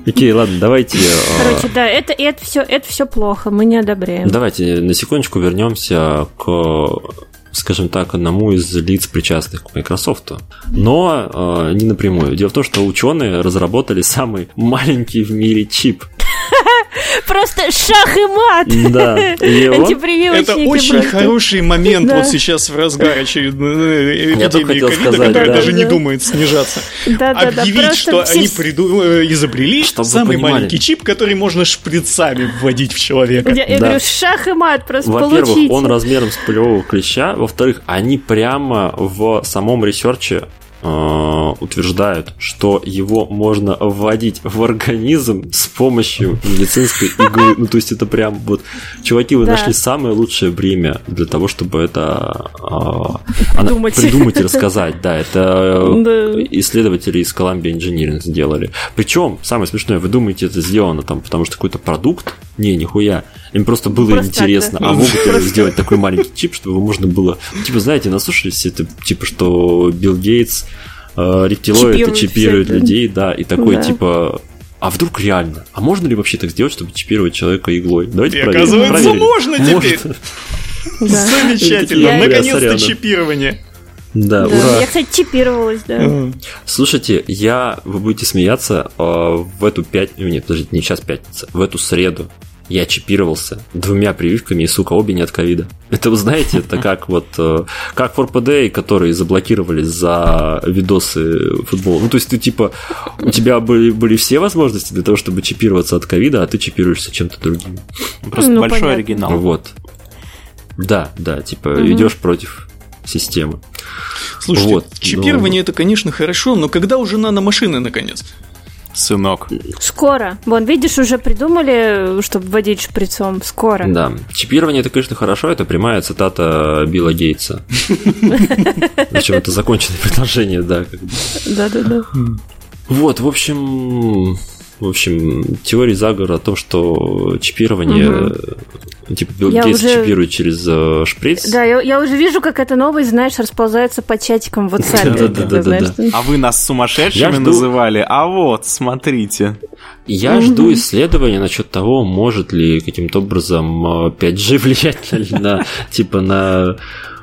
Окей, ладно, давайте... а, Короче, да, это, это все, это все плохо, мы не одобряем. Давайте на секундочку вернемся к, скажем так, одному из лиц, причастных к Microsoft. Но э, не напрямую. Дело в том, что ученые разработали самый маленький в мире чип. Просто шах и мат! Да. <laughs> Это очень хороший момент вот сейчас в разгар очередной только эпидемии ковида, которая да. даже не думает снижаться. Объявить, что они э, изобрели самый маленький чип, который можно шприцами вводить в человека. Я, говорю, шах и мат, просто Во-первых, он размером с полевого клеща. Во-вторых, они прямо в самом research е утверждают, что его можно вводить в организм с помощью медицинской иглы. Ну, то есть это прям вот... Чуваки, вы Да. нашли самое лучшее время для того, чтобы это э, она- Придумать. придумать и рассказать. Да, это э, Да. исследователи из Columbia Engineering сделали. Причем, самое смешное, вы думаете, это сделано там, потому что какой-то продукт? Не, нихуя. Им просто было Просто так, интересно. да. А могут ли сделать такой маленький чип, чтобы его можно было... Типа, знаете, наслушались это, типа, что Билл Гейтс э, рептилоид Чипирует чипирует всех, да. людей, да, и такой, Да. типа... А вдруг реально? А можно ли вообще так сделать, чтобы чипировать человека иглой? Давайте И проверим. оказывается, Проверим. можно теперь. Замечательно. Наконец-то чипирование. Да, Да, ура. Я, кстати, чипировалась, да. Слушайте, я, вы будете смеяться, э, в эту пятницу, нет, подождите, не сейчас пятница, в эту среду я чипировался двумя прививками, и, сука, обе не от ковида. Это, вы знаете, это <laughs> как вот, э, как 4PD, которые заблокировали за видосы футбола. Ну, то есть ты, типа, у тебя были, были все возможности для того, чтобы чипироваться от ковида, а ты чипируешься чем-то другим. Просто Ну, большой понятно. оригинал. Вот. Да, да, типа, Мгм. идешь против системы. Слушайте, Вот, чипирование это, конечно, хорошо, но когда уже наномашины, наконец? Сынок. Скоро. Вон, видишь, уже придумали, чтобы вводить шприцом. Скоро. Да. Чипирование это, конечно, хорошо, это прямая цитата Билла Гейтса. <laughs> Причем это законченное предложение, да. как бы. Да-да-да. Вот, в общем, в общем, теории заговора о том, что чипирование, типа Билл Я Гейтс уже- чипирует через э, шприц. Да, я, я уже вижу, как эта новость, знаешь, расползается по чатикам в WhatsApp. А вы нас сумасшедшими называли? А вот, смотрите. Я жду исследования насчет того, может ли каким-то образом э, 5G <laughs> влиять на, на, типа на,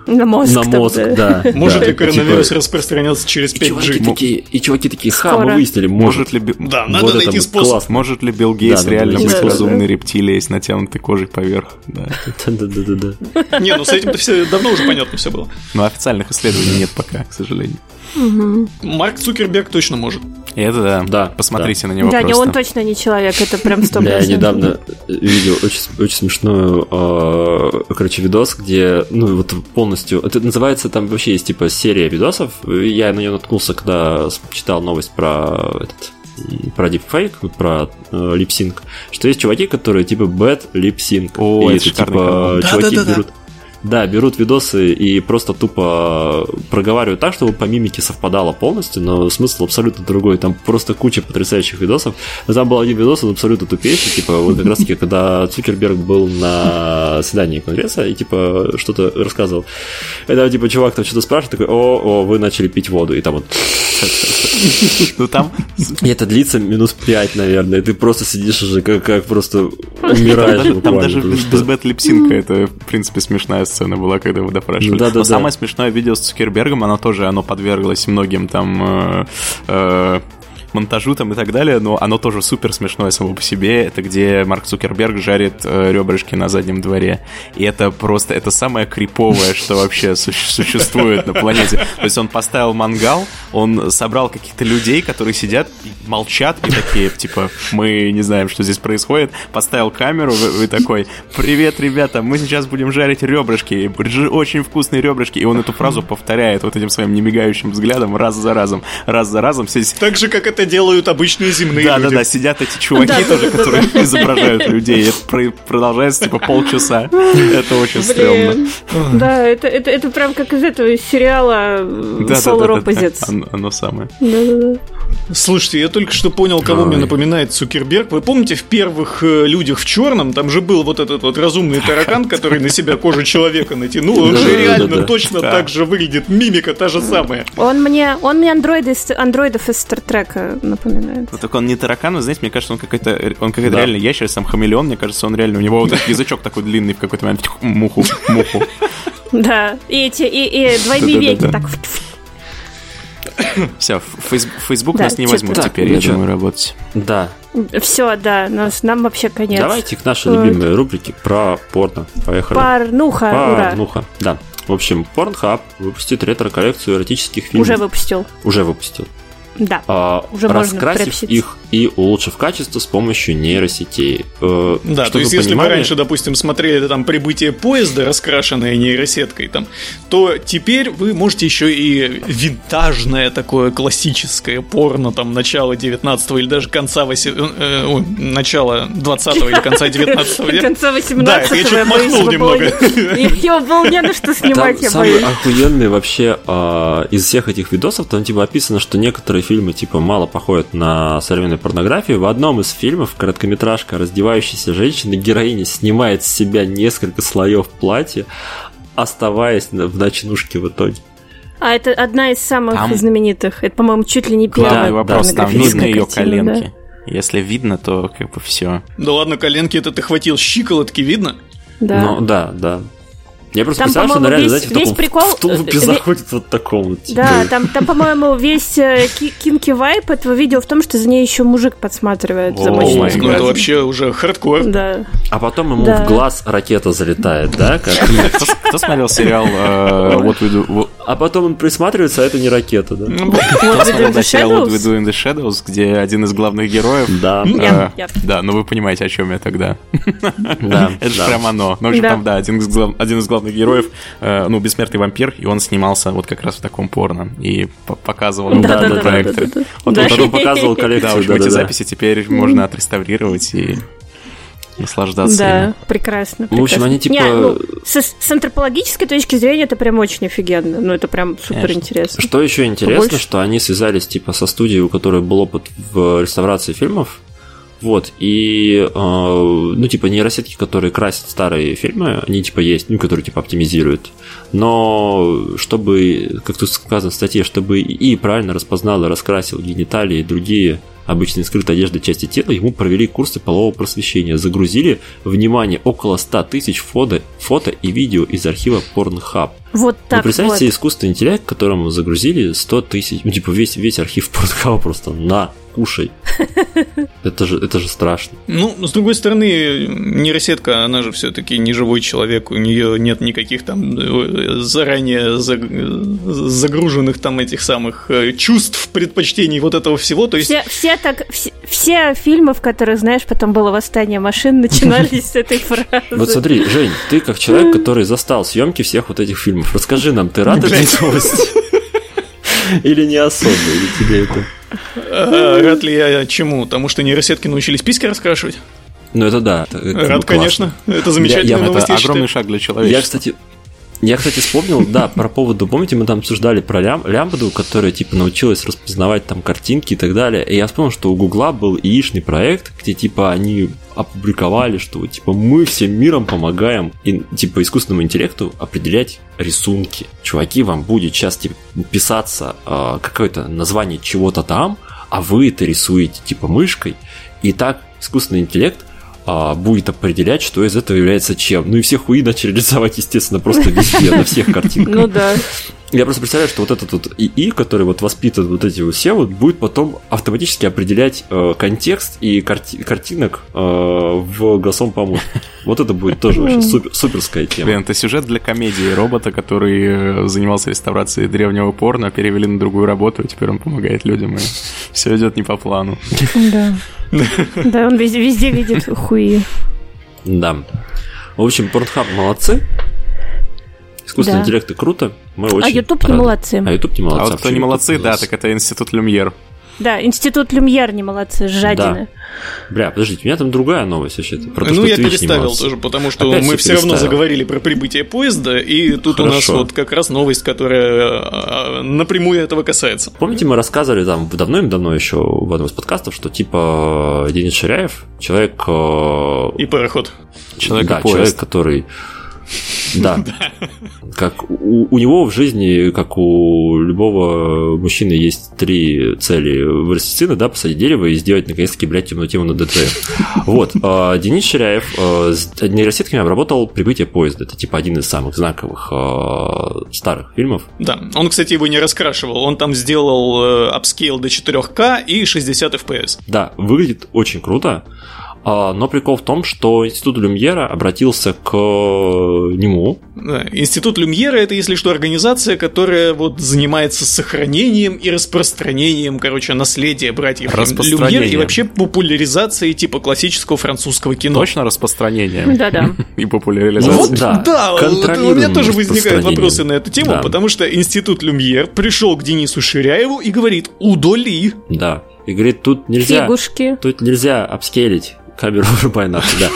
На мозг. на мозг, да. да. <laughs> Может да, ли типа- коронавирус распространяться через И чуваки 5G? такие, и чуваки такие, ха, мы выяснили, может. Может ли, Да, надо найти способ. может ли Билл Гейтс Да, реально быть разумной рептилией с натянутой кожей поверх? Да. <laughs> Да-да-да-да. Не, ну с этим-то все давно уже понятно все было. Но официальных исследований нет пока, к сожалению. Марк Цукерберг точно может. Это да. Да, Посмотрите на него Да, не, просто. он точно не человек, это прям сто Я недавно видел очень, очень смешную, э, короче, видос, где, ну, вот полностью, это называется, там вообще есть, типа, серия видосов, я на нее наткнулся, когда читал новость про этот, про дипфейк, про э, липсинг, что есть чуваки, которые, типа, bad lip-sync, О, и это это, типа, канал. чуваки Да-да-да-да. берут Да, берут видосы и просто тупо проговаривают так, чтобы по мимике совпадало полностью, но смысл абсолютно другой. Там просто куча потрясающих видосов. Но там был один видос, он абсолютно тупейший, типа вот как раз таки, когда Цукерберг был на свидании Конгресса и типа что-то рассказывал. Это типа чувак там что-то спрашивает, такой, о, о, вы начали пить воду, и там вот ну там... И это длится минус 5, наверное, и ты просто сидишь уже как, как просто умираешь. Там даже, без bad lip sync а это, в принципе, смешная сцена была, когда вы допрашивали. Но самое смешное видео с Цукербергом, оно тоже, оно подверглось многим там э, э, монтажу там и так далее, но оно тоже супер смешное само по себе. Это где Марк Цукерберг жарит э, ребрышки на заднем дворе. И это просто, это самое криповое, что вообще существует на планете. То есть он поставил мангал, он собрал каких-то людей, которые сидят, молчат и такие, типа, мы не знаем, что здесь происходит. Поставил камеру, вы такой, привет, ребята, мы сейчас будем жарить ребрышки, очень вкусные ребрышки. И он эту фразу повторяет вот этим своим немигающим взглядом раз за разом, раз за разом. Так же, как это делают обычные земные да, люди. Да-да-да, сидят эти чуваки тоже, которые изображают людей. Это продолжается типа полчаса. Это очень стрёмно. Да, это, это, это прям как из этого сериала Solar Opposites. Оно самое. Да-да-да. Слушайте, я только что понял, кого Ой. мне напоминает Цукерберг. Вы помните, в первых э, людях в черном там же был вот этот вот разумный таракан, который на себя кожу человека натянул. Он же реально точно так же выглядит. Мимика та же самая. Он мне, он мне андроиды, андроидов из Стартрека напоминает. Вот только он не таракан, но, знаете, мне кажется, он какой-то, он какой-то реально ящер, сам хамелеон. Мне кажется, он реально, у него вот этот <laughs> язычок такой длинный в какой-то момент. <laughs> Муху, муху. Да, и эти, и, и двойные веки так <coughs> все, Facebook да, нас не возьмут так, теперь, я думаю, работать. Да. Все, да, нас, нам вообще конец. Давайте к нашей любимой рубрике про порно. Поехали. Порнуха, Порнуха, да. В общем, Pornhub выпустит ретро-коллекцию эротических фильмов. Уже выпустил. Уже выпустил. Да. А, уже раскрасив их и улучшив качество с помощью нейросетей. Э, да, то есть если понимали... вы раньше, допустим, смотрели там прибытие поезда, раскрашенное нейросеткой, там, то теперь вы можете еще и винтажное такое классическое порно там начала 19 или даже конца 8, э, э, начала 20 или конца <laughs> 19 века. Конца 18 Да, я чуть махнул немного. Его было не на что снимать, я Самый охуенный вообще а, из всех этих видосов, там типа описано, что некоторые фильмы типа мало походят на современную порнографию. В одном из фильмов короткометражка раздевающаяся женщина, героиня снимает с себя несколько слоев платья, оставаясь в ночнушке в итоге. А это одна из самых там... знаменитых. Это, по-моему, чуть ли не первая. Главный вопрос, там видно ее коленки. Да? Если видно, то как бы все. Да ладно, коленки это ты хватил, щиколотки видно? Да. Ну, да, да. Я просто там, представляю, что она реально, знаете, в таком прикол... в тулупе э, заходит вот таком. Типа. Да, там, там по-моему, весь э, kinky vibe этого видео в том, что за ней еще мужик подсматривает. О, мой ну это вообще уже хардкор. Да. А потом ему да. в глаз ракета залетает, да? Как? <laughs> Кто смотрел сериал э, What We Do? А потом он присматривается, а это не ракета, да? <laughs> Кто смотрел сериал What We Do in the Shadows, где один из главных героев... Да. Да, ну вы понимаете, о чем я тогда. Да. <laughs> Это же прям оно. Ну, в общем, там, да, один из главных главных героев, э, ну, бессмертный вампир, и он снимался вот как раз в таком порно и показывал да, да, проекты. Да, вот да. потом показывал <laughs> коллекцию. Да, эти записи теперь можно отреставрировать и наслаждаться. Да, ими. прекрасно, прекрасно. В общем, они типа... Не, ну, с, с антропологической точки зрения это прям очень офигенно. Ну, это прям супер интересно. Что еще интересно, Побольше? что они связались типа со студией, у которой был опыт в реставрации фильмов, вот, и, э, ну, типа, нейросетки, которые красят старые фильмы, они, типа, есть, ну, которые, типа, оптимизируют. Но, чтобы, как тут сказано в статье, чтобы и правильно распознал и раскрасил гениталии и другие обычные скрытой одежды части тела, ему провели курсы полового просвещения, загрузили, внимание, около 100 тысяч фото, фото и видео из архива Pornhub. Вот так Вы представьте вот. себе искусственный интеллект, которому загрузили 100 тысяч, ну, типа, весь, весь архив <laughs> Pornhub просто на кушай. <laughs> Это же, это же страшно. Ну, с другой стороны, нейросетка, она же все-таки не живой человек, у нее нет никаких там э, заранее загруженных там этих самых э, чувств, предпочтений вот этого всего. То есть... все, все, так, все, все фильмы, в которых, знаешь, потом было восстание машин, <laughs> начинались с этой фразы. Вот смотри, Жень, ты как человек, <laughs> который застал съемки всех вот этих фильмов, расскажи нам, ты рад этой новости? Или не особо, или тебе это... Рад ли я чему? Тому, что нейросетки научились письки раскрашивать? Ну, это да. Это, Рад, конечно. Это замечательная новость, Это огромный шаг для человечества. Я, кстати, Я, кстати, вспомнил, да, про поводу, помните, мы там обсуждали про лям, лямбду, которая, типа, научилась распознавать там картинки и так далее. И я вспомнил, что у Гугла был яичный проект, где, типа, они опубликовали, что, типа, мы всем миром помогаем, и, типа, искусственному интеллекту определять рисунки. Чуваки, вам будет сейчас, типа, писаться э, какое-то название чего-то там, а вы это рисуете, типа, мышкой, и так искусственный интеллект а, будет определять, что из этого является чем. Ну и все хуи начали рисовать, естественно, просто везде, на всех <laughs> картинках. Ну да. Я просто представляю, что вот этот вот ИИ, который вот воспитывает вот эти вот все, вот будет потом автоматически определять э, контекст и карти- картинок э, в голосом помощь. Вот это будет тоже вообще супер, суперская тема. Блин, это сюжет для комедии робота, который э, занимался реставрацией древнего порно, перевели на другую работу, и теперь он помогает людям, и все идет не по плану. Да. Да, он везде, везде видит хуи. Да. В общем, Pornhub молодцы. Искусственный Да. интеллект и круто. Мы очень А YouTube не рады. молодцы. А YouTube не молодцы. А вот кто не молодцы, да, так это Институт Люмьер. Да, Институт Люмьер не молодцы, жадины. Бля, подождите, у меня там другая новость вообще-то. Про то, ну, что я Twitch переставил тоже, потому что Опять мы все равно заговорили про прибытие поезда, и тут у нас Хорошо. вот как раз новость, которая э, напрямую этого касается. Помните, мы рассказывали там давно-давно еще в одном из подкастов, что типа Денис Ширяев, человек... э, И пароход. Человек да, и поезд. человек, который... <laughs> Да. Как у, у него в жизни, как у любого мужчины, есть три цели. Вырастить сына, да, посадить дерево и сделать, наконец-таки, блядь, темную тему на ДТ. <laughs> Вот. а, Денис Ширяев э, с нейросетками обработал «Прибытие поезда». Это, типа, один из самых знаковых э, старых фильмов. Да, он, кстати, его не раскрашивал, он там сделал э, upscale до 4К и 60 FPS. Да, выглядит очень круто. А, Но прикол в том, что Институт Люмьера обратился к нему. Да, Институт Люмьера это, если что, организация, которая вот занимается сохранением и распространением, короче, наследия братьев Люмьер и вообще популяризацией типа классического французского кино. Точно распространение Да-да. и Ну популяризация. вот, да, да, вот у меня тоже возникают вопросы на эту тему, Да. потому что Институт Люмьер пришел к Денису Ширяеву и говорит, удали. Да. И говорит, тут нельзя... Фигушки. Тут нельзя upscale ить камеру <laughs> вырубай нахуй, да.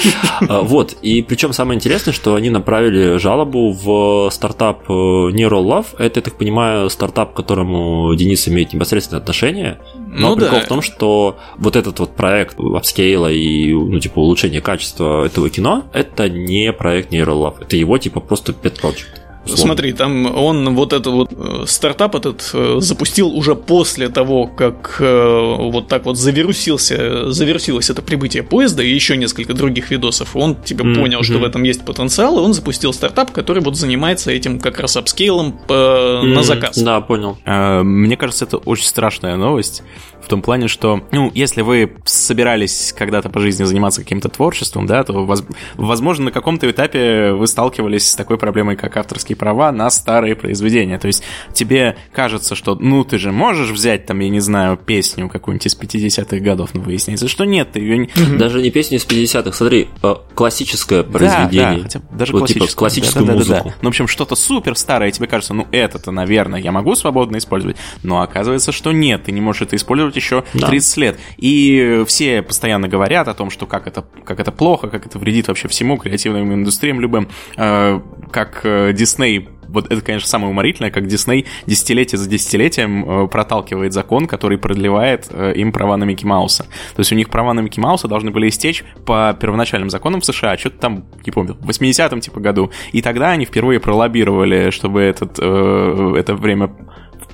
А, Вот, и причем самое интересное, что они направили жалобу в стартап э, Neural Love. Это, я так понимаю, стартап, к которому Денис имеет непосредственное отношение. Но Ну прикол да. в том, что вот этот вот проект upscale а и, ну, типа, улучшения качества этого кино, это не проект Neural Love. Это его, типа, просто pet project. Условно. Смотри, там он вот этот вот э, стартап этот э, запустил уже после того, как э, вот так вот завирусился, завирусилось это прибытие поезда и еще несколько других видосов. Он типа Мгм. понял, что в этом есть потенциал, и он запустил стартап, который вот занимается этим как раз upscale ом по- на М, заказ. Да, понял. Мне кажется, это очень страшная новость. В том плане, что, ну, если вы собирались когда-то по жизни заниматься каким-то творчеством, да, то, воз- возможно, на каком-то этапе вы сталкивались с такой проблемой, как авторские права на старые произведения. То есть тебе кажется, что, ну, ты же можешь взять, там, я не знаю, песню какую-нибудь из 50-х годов, но выясняется, что нет, ты ее не... Даже не песни из 50-х. Смотри, э, классическое Да, произведение. да, хотя бы даже Вот, типа, классическую, классическую Да-да-да-да. музыку. Ну, в общем, что-то супер старое, и тебе кажется, ну, это-то, наверное, я могу свободно использовать. Но оказывается, что нет, ты не можешь это использовать еще Да. 30 лет. И все постоянно говорят о том, что как это, как это плохо, как это вредит вообще всему, креативным индустриям любым. Э, как э, Дисней вот это, конечно, самое уморительное, как Дисней десятилетие за десятилетием э, проталкивает закон, который продлевает э, им права на Микки Мауса. То есть у них права на Микки Мауса должны были истечь по первоначальным законам в США, что-то там, не помню, в 80-м типа году. И тогда они впервые пролоббировали, чтобы этот, э, это время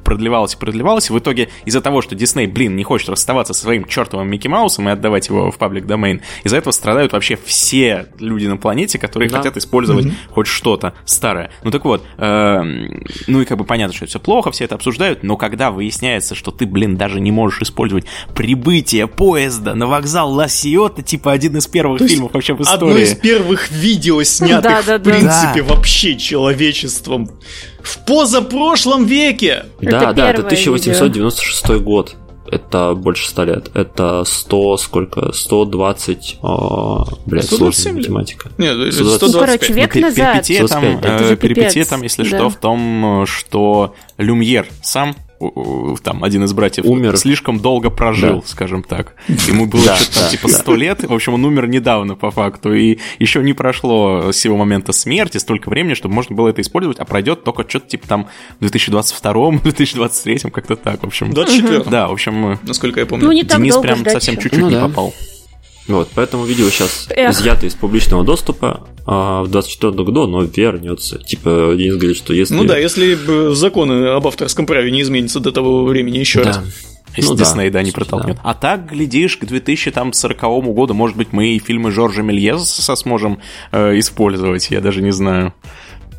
продлевалось и продлевалось, и в итоге из-за того, что Дисней, блин, не хочет расставаться со своим чертовым Микки Маусом и отдавать его в паблик домен, из-за этого страдают вообще все люди на планете, которые Да. хотят использовать хоть что-то старое. Ну так вот, эм, ну и как бы понятно, что это все плохо, все это обсуждают, но когда выясняется, что ты, блин, даже не можешь использовать прибытие поезда на вокзал Ла Сиота, типа один из первых есть фильмов вообще в Одно из истории. первых видео, снятых, в принципе, вообще человечеством в позапрошлом веке. Да, да, это первое 1896 год. Это больше 100 лет. Это 100, сколько? 120... О, блядь, 127 сложная математика. Нет, 125. 125. Ну, короче, век Ну, назад. перипетия там, 45. Это э, перипетия там, если да. что, в том, э, что Люмьер сам там один из братьев Умер. слишком долго прожил, Да. скажем так. Ему было Да, что-то там да, типа да. 100 лет. В общем, он умер недавно по факту. И еще не прошло с его момента смерти столько времени, чтобы можно было это использовать, а пройдет только что-то типа там в 2022 2023 как-то так, в общем. 24 Да, в общем, насколько я помню. Ну, не так Денис долго прям ждать совсем чуть-чуть Ну не да. попал. Вот, поэтому видео сейчас Эх. изъято из публичного доступа а, в 24 году, оно вернется. Типа, Денис говорит, что если... Ну да, если законы об авторском праве не изменятся до того времени еще Да. раз. Если Ну да, Дисней, да, не кстати, протолкнет. А так, глядишь, к 2040 году, может быть, мы и фильмы Жоржа Мельеза сможем э, использовать, я даже не знаю.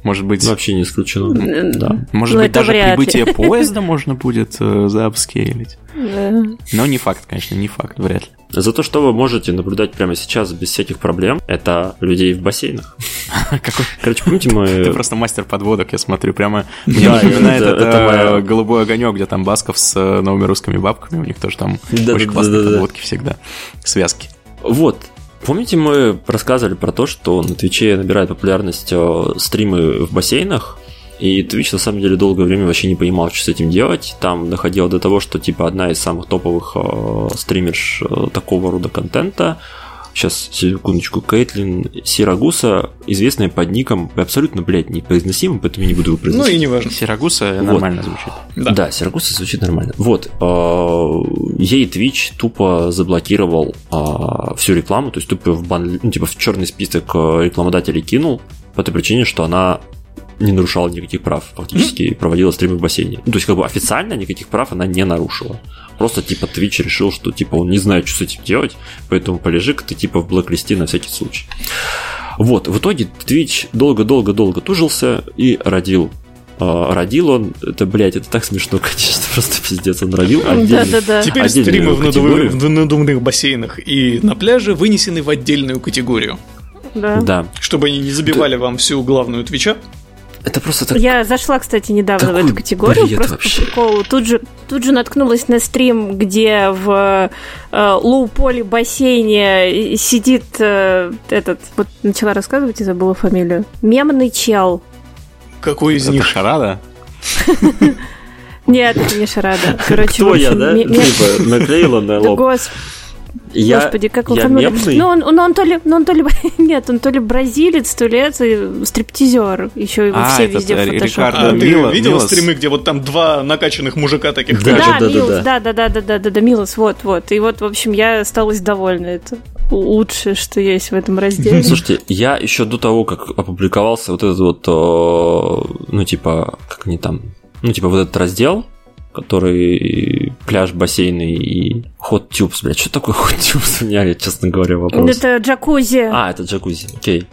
Может быть, Вообще не исключено. Да. может Ну, быть даже вряд ли. прибытие поезда <laughs> можно будет э, заапскейлить. Да. Но не факт, конечно, не факт, вряд ли. Зато что вы можете наблюдать прямо сейчас без всяких проблем, это людей в бассейнах. <laughs> Какой Короче, помните <laughs> ты мы... просто мастер подводок, я смотрю, прямо мне Да, напоминает это- моя- голубой огонек, где там Басков с э, новыми русскими бабками, у них тоже там очень классные подводки всегда, связки. Вот. Помните, мы рассказывали про то, что на Твиче набирает популярность э, стримы в бассейнах, и Twitch на самом деле долгое время вообще не понимал, что с этим делать. Там доходило до того, что типа одна из самых топовых э, стримерш э, такого рода контента, сейчас, секундочку, Кейтлин Сирагуса, известная под ником, абсолютно, блядь, непроизносимым, поэтому я не буду его Ну произносить. и не важно. Сирагуса Вот. нормально звучит. Да. Да, Сиракуса звучит нормально. Вот, э, ей Twitch тупо заблокировал э, всю рекламу, то есть тупо в бан, ну, типа в черный список э, рекламодателей кинул по той причине, что она не нарушала никаких прав, фактически проводила стримы в бассейне. Ну, то есть, как бы официально никаких прав она не нарушила. Просто, типа, Twitch решил, что, типа, он не знает, что с этим делать, поэтому полежи-ка ты, типа, в блэк-листе на всякий случай. Вот, в итоге Twitch долго-долго-долго тужился и родил. А, родил он, это, блядь, это так смешно, <laughs> конечно, просто пиздец, он родил отдельный- Да-да-да. Теперь отдельную стримы в, категорию. в надувных бассейнах и на пляже вынесены в отдельную категорию. Да. Да, Чтобы они не забивали вам всю главную твича. Это просто так... Я зашла, кстати, недавно в Такой эту категорию, просто вообще. по приколу. Тут же, тут же наткнулась на стрим, где в э, лоу-поле бассейне сидит э, этот... Вот начала рассказывать и забыла фамилию. Мемный чел. Какой из Это них? шарада? Нет, это не шарада. <laughs> Короче, Кто в я, да? Типа, наклеила на лоб. Я, Господи, как я мемный? Ну, он, ну, он то ли, ну, он то ли, <laughs> нет, он то ли бразилец, то ли это стриптизер. Еще его А, все этот, везде э. Рикардо А, ты Мила- видела Милос. стримы, где вот там два накачанных мужика таких Да. Да, да, Милос, да. да, да, да, да, да, да, Милос, вот, вот. И вот, в общем, я осталась довольна. Это лучшее, что есть в этом разделе. Слушайте, я еще до того, как опубликовался вот этот вот, ну, типа, как они там, ну, типа, вот этот раздел, который пляж, бассейны и hot tubes, блядь, что такое hot tubes? У меня, честно говоря, вопрос. Это джакузи. А, это джакузи, окей.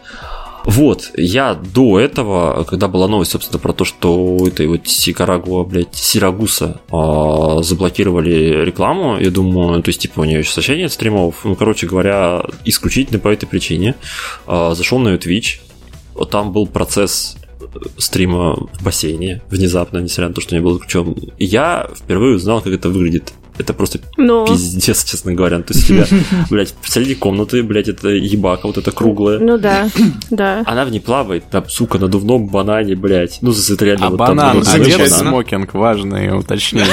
Вот, я до этого, когда была новость, собственно, про то, что этой вот Сикарагуа, блядь, Сирагуса а, заблокировали рекламу, я думаю, то есть, типа, у нее сейчас вообще нет стримов, ну, короче говоря, исключительно по этой причине, а, зашел на ее Twitch, там был процесс э, стрима в бассейне внезапно, несмотря на то, что не был включен. И я впервые узнал, как это выглядит. Это просто Ну, пиздец, честно говоря. То есть у тебя, <laughs> блядь, посреди комнаты, блядь, это ебака вот эта круглая. ну да, <coughs> да. Она в ней плавает, там, сука, на дувном банане, блядь. Ну, за это реально А вот там банан одет смокинг, важное уточнение.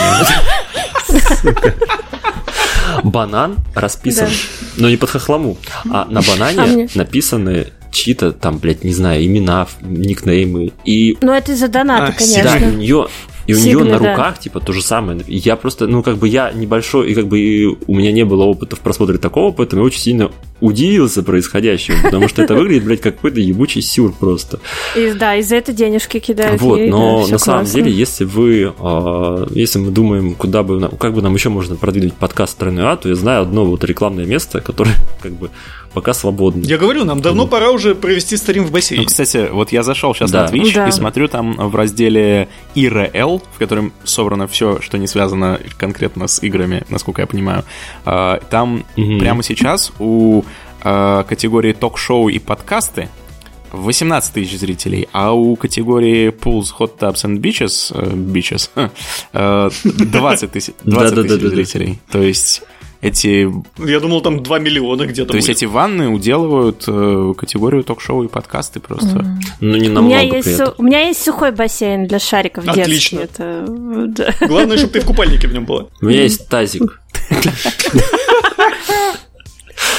Банан расписан, но не под хохлому, а на А банане написаны чьи-то там, блядь, не знаю, имена, никнеймы. И Ну, это из-за доната, А, Да, и конечно. у нее и у нее на да. руках, типа, то же самое. И я просто, ну, как бы я небольшой, и как бы и у меня не было опыта в просмотре такого, поэтому я очень сильно удивился происходящему, потому что это выглядит, блядь, как какой-то ебучий сюр просто. И, да, из-за этого денежки кидают. Вот, ей, но да, на самом классно. деле, если вы, а, если мы думаем, куда бы, нам- как бы нам еще можно продвинуть подкаст «Тройной А», то я знаю одно вот рекламное место, которое, <laughs> как бы, пока свободно. Я говорю, нам давно пора уже провести стрим в Ну, бассейне. кстати, вот я зашел сейчас Да. на Twitch Да. и смотрю там в разделе IRL, в котором собрано все, что не связано конкретно с играми, насколько я понимаю. А, Там Мгм. прямо сейчас у а, категории ток-шоу и подкасты 18 тысяч зрителей, а у категории Pools, Hot Tubs and Beaches, э, beaches <laughs> э, 20 тысяч <laughs> 20 Да-да-да-да-да. тысяч зрителей. То есть эти... Я думал, там 2 миллиона где-то То есть эти ванны уделывают э, категорию ток-шоу и подкасты просто. Ну, не У меня, намного есть, у меня есть сухой бассейн для шариков Отлично. Это. <laughs> Главное, чтобы ты в купальнике в нем была. У меня есть тазик.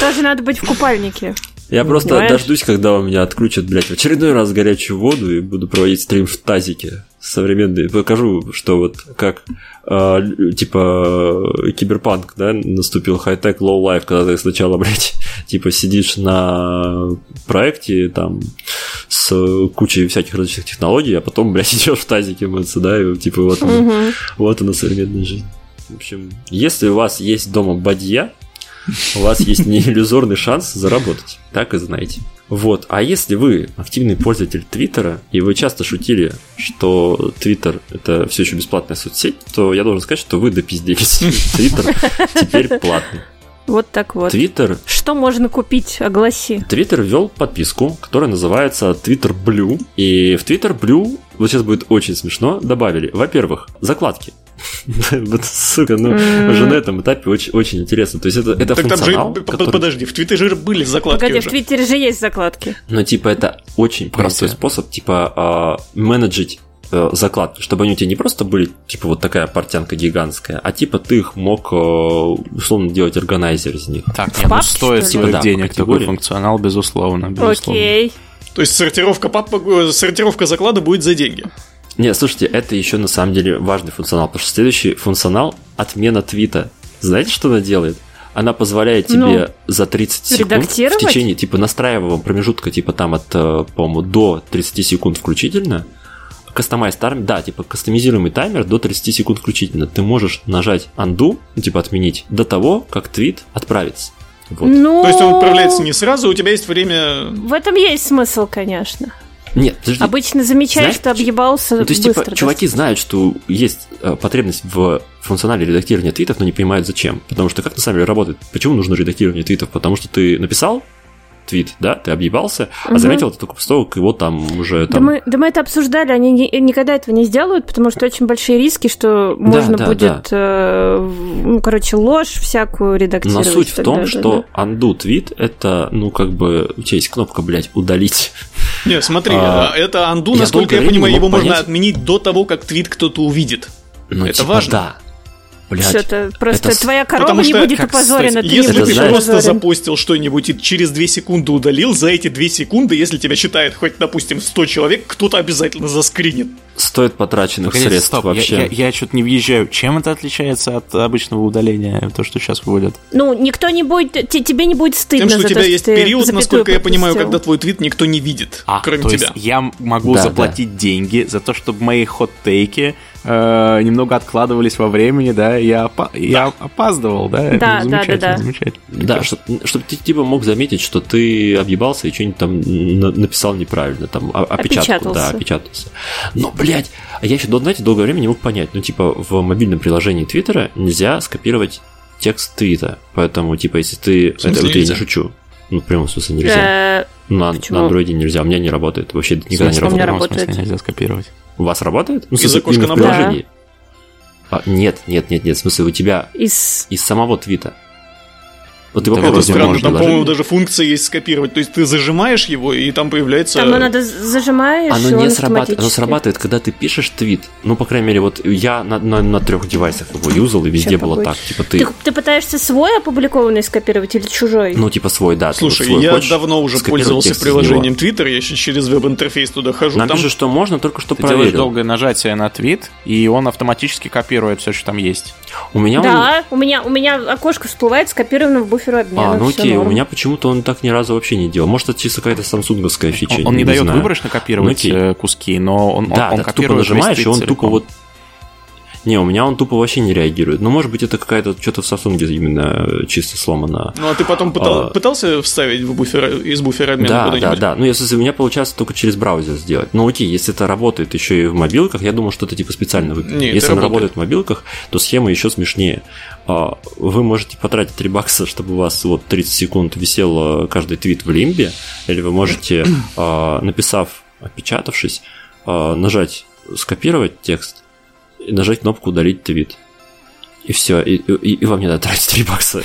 Тоже надо быть в купальнике. Я просто Понимаешь? дождусь, когда у меня отключат, блядь, в очередной раз горячую воду и буду проводить стрим в тазике современный. Покажу, что вот как л- типа э, киберпанк, да, наступил high-tech, low-life, когда ты сначала, <laughs> блядь, типа сидишь на проекте там с кучей всяких различных технологий, а потом, блядь, <laughs> идешь в тазике мыться, да, и типа вот, Мгм. вот она современная жизнь. В общем, если у вас есть дома бадья, у вас есть неиллюзорный шанс заработать. Так и знаете. Вот. А если вы активный пользователь Твиттера, и вы часто шутили, что Твиттер это все еще бесплатная соцсеть, то я должен сказать, что вы допизделись. Твиттер теперь платный. Вот так вот. Твиттер Что можно купить? Огласи. Твиттер ввел подписку, которая называется Twitter Blue. И в Twitter Blue, вот сейчас будет очень смешно, добавили, во-первых, закладки. <laughs> Вот, сука, ну, уже на этом этапе очень, очень интересно. То есть это, это Так там же, функционал, подожди, в Твиттере же были закладки Погоди, в уже. Твиттере же есть закладки. Но типа это очень простой способ, типа а, менеджить э, закладки, чтобы они у тебя не просто были, типа, вот такая портянка гигантская, а типа ты их мог, э, условно, делать органайзер из них. Так, нет, ну стоит своих Да, денег такой функционал, безусловно, безусловно. Окей. То есть сортировка, папа, э, сортировка заклада будет за деньги. Не, слушайте, это еще на самом деле важный функционал, потому что следующий функционал – отмена твита. Знаете, что она делает? Она позволяет тебе Ну, за 30 секунд в течение, типа, настраиваемого промежутка, типа, там от, э, по-моему, до 30 секунд включительно, кастомайз таймер, да, типа, кастомизируемый таймер до 30 секунд включительно. Ты можешь нажать undo, ну, типа, отменить, до того, как твит отправится. Вот. Ну, То есть он отправляется не сразу, у тебя есть время... В этом есть смысл, конечно. Нет, подожди. Обычно замечаешь, Знаешь, что объебался Ну, то есть, быстро. типа, чуваки знают, что есть э, потребность в функционале редактирования твитов, но не понимают зачем. Потому что как на самом деле работает? Почему нужно редактирование твитов? Потому что ты написал твит, да, ты объебался, а Мгм. заметил это только после того, как его там уже Да там... мы, да мы это обсуждали, они ни- никогда этого не сделают, потому что очень большие риски, что можно да, будет, э, в- ну, короче, ложь всякую Но редактировать. суть и в том, далее, что undo твит это, ну, как бы, у тебя есть кнопка, блядь, удалить. Не, смотри, А, а, это анду, насколько я понимаю, его можно отменить до того, как твит кто-то увидит. Ну, Это типа, важно. да. Да. Блядь. Что-то просто это твоя корова Потому не что, будет как опозорена, ты Если не Это ты знаешь- просто опозорен. запостил что-нибудь и через 2 секунды удалил, за эти 2 секунды, если тебя читает хоть, допустим, 100 человек, кто-то обязательно заскринит. Стоит потраченных Погодите, средств стоп, я- вообще. Я, что-то не въезжаю. Чем это отличается от обычного удаления, то, что сейчас вводят? Ну, никто не будет, те- тебе не будет стыдно Тем, что у за тебя то, есть период, насколько я понимаю, когда твой твит никто не видит, А, кроме то тебя. есть я могу Да, заплатить деньги за то, чтобы мои хот-тейки э, немного откладывались во времени, да, я, опа- я опаздывал, да? Это Да, да, замечательно, да, да. замечательно. Да, чтобы ты типа мог заметить, что ты объебался и что-нибудь там на- написал неправильно, там о- опечатку, да, Опечатался. опечатался. Но, блядь, а я еще, знаете, долгое время не мог понять, ну, типа, в мобильном приложении Твиттера нельзя скопировать текст твита, поэтому, типа, если ты... Это, вот я не шучу. Ну, в прямом смысле нельзя. Э, на, почему? на андроиде нельзя, у меня не работает. Вообще никогда не смысле, работает. в прямом смысле работает. нельзя скопировать. У вас работает? Ну, Из окошка напротив? приложении. А, нет, нет, нет, нет, в смысле, у тебя из... из самого твита. Вот ты Да, попробуй вроде Это странно, там, по-моему, даже функция есть скопировать. То есть ты зажимаешь его, и там появляется... Там надо зажимаешь, Оно не срабатывает. Оно срабатывает, когда ты пишешь твит. Ну, по крайней мере, вот я на, на, трех девайсах его юзал, и везде Ща было побольше. так. Типа ты, Ты, ты пытаешься свой опубликованный скопировать или чужой? ну, типа свой, да. Слушай, свой я хочешь давно уже пользовался приложением Twitter, я еще через веб-интерфейс туда хожу. Нам там пишут, что можно, только что Ты делаешь проверил. долгое нажатие на твит, и он автоматически копирует все, что там есть. У меня он... да, у меня, у меня окошко всплывает скопировано в буфер обмена. А, ну всё окей, у норм. меня почему-то он так ни разу вообще не делал. Может, это чисто какая-то самсунговская фича. Он, он не, дает знаю. выборочно копировать Ну, окей. э, куски, но он, Да, он, он тупо копирует весь нажимаешь, и он тупо целиком. вот... Не, у меня он тупо вообще не реагирует. Ну, может быть, это какая-то что-то в Samsung именно э, чисто сломано. Ну, а ты потом пытал- А. пытался вставить в буфер, из буфера обмена Да, да, куда-нибудь? да. Ну, если у меня получается только через браузер сделать. Ну, окей, если это работает еще и в мобилках, я думаю, что это типа специально выпилено. Если работает. работает в мобилках, то схема еще смешнее. А, Вы можете потратить 3 бакса, чтобы у вас вот 30 секунд висел э, каждый твит в лимбе, или вы можете, а, написав, опечатавшись, а, нажать скопировать текст и нажать кнопку удалить твит. и все, и, и, и вам не надо тратить 3 бакса.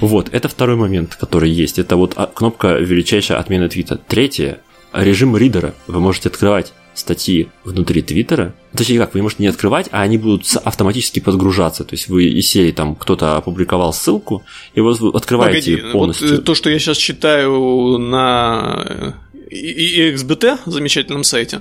Вот, это второй момент, который есть. Это вот а, кнопка величайшая отмена твита. Третье, режим ридера. Вы можете открывать статьи внутри Твиттера. Точнее, как, вы можете не открывать, а они будут автоматически подгружаться. То есть вы из серии там кто-то опубликовал ссылку, и вот вы открываете Погоди, полностью. Вот то, что я сейчас читаю на EXBT, замечательном сайте,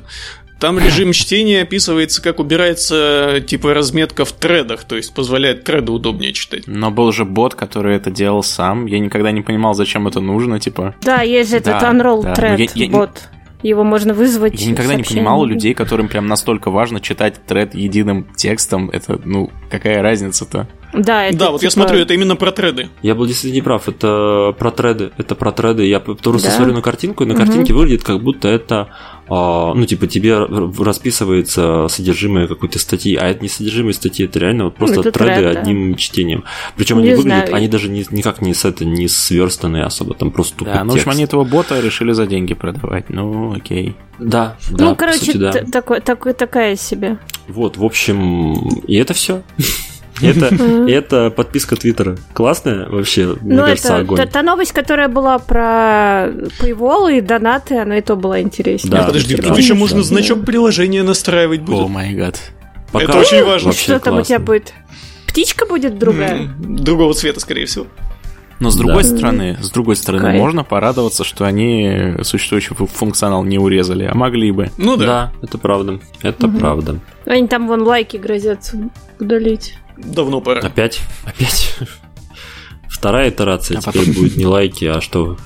там режим чтения описывается, как убирается типа разметка в тредах, то есть позволяет треды удобнее читать. Но был же бот, который это делал сам. Я никогда не понимал, зачем это нужно, типа. Да, есть же этот да, unroll да. thread я, я, бот. Его можно вызвать. Я никогда не понимал людей, которым прям настолько важно читать тред единым текстом. Это, ну, какая разница-то? Да, это, да, вот типа... я смотрю, это именно про треды. Я был действительно не прав, это про треды, это про треды. Я просто да? смотрю на картинку, и на угу. картинке выглядит, как будто это а, ну, типа, тебе расписывается содержимое какой-то статьи, а это не содержимое статьи, это реально вот просто это треды тред, одним да. чтением. Причем они выглядят, знаю. они даже не, никак не с это не сверстанные особо, там просто тупо Да, ну, в общем, они этого бота решили за деньги продавать, ну, окей. Да, да, Ну, короче, сути, да. такой, такой, такая себе. Вот, в общем, и это все. <laughs> Это, это подписка Твиттера. Классная вообще, мне ну, кажется, огонь. Та, та новость, которая была про Paywall и донаты, она и то была интереснее. Да, подожди, тут еще можно значок приложения настраивать будет. О май гад. Это очень важно. Что там у тебя будет? Птичка будет другая? Другого цвета, скорее всего. Но с другой да. стороны, с другой стороны, Кайф. можно порадоваться, что они существующий функционал не урезали, а могли бы. Ну да. Да, это правда. Это угу. правда. Они там вон лайки грозятся удалить. Давно пора. Опять? Опять? Вторая итерация а теперь потом... будет не лайки, а что?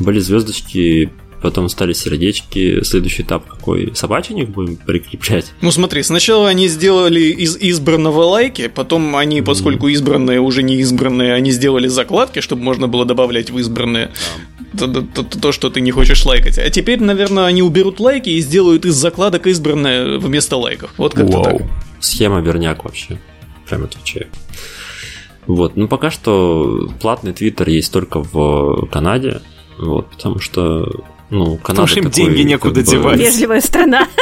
Были звездочки, потом стали сердечки. Следующий этап какой? Собаченик будем прикреплять? Ну смотри, сначала они сделали из избранного лайки, потом они, поскольку избранные уже не избранные, они сделали закладки, чтобы можно было добавлять в избранные то, то, то, то, что ты не хочешь лайкать. А теперь, наверное, они уберут лайки и сделают из закладок избранное вместо лайков. Вот как-то так. Схема верняк вообще прям отвечаю. Вот, ну пока что платный твиттер есть только в Канаде, вот, потому что ну, Канада Потому что им деньги некуда как бы... девать. Вежливая страна. <laughs>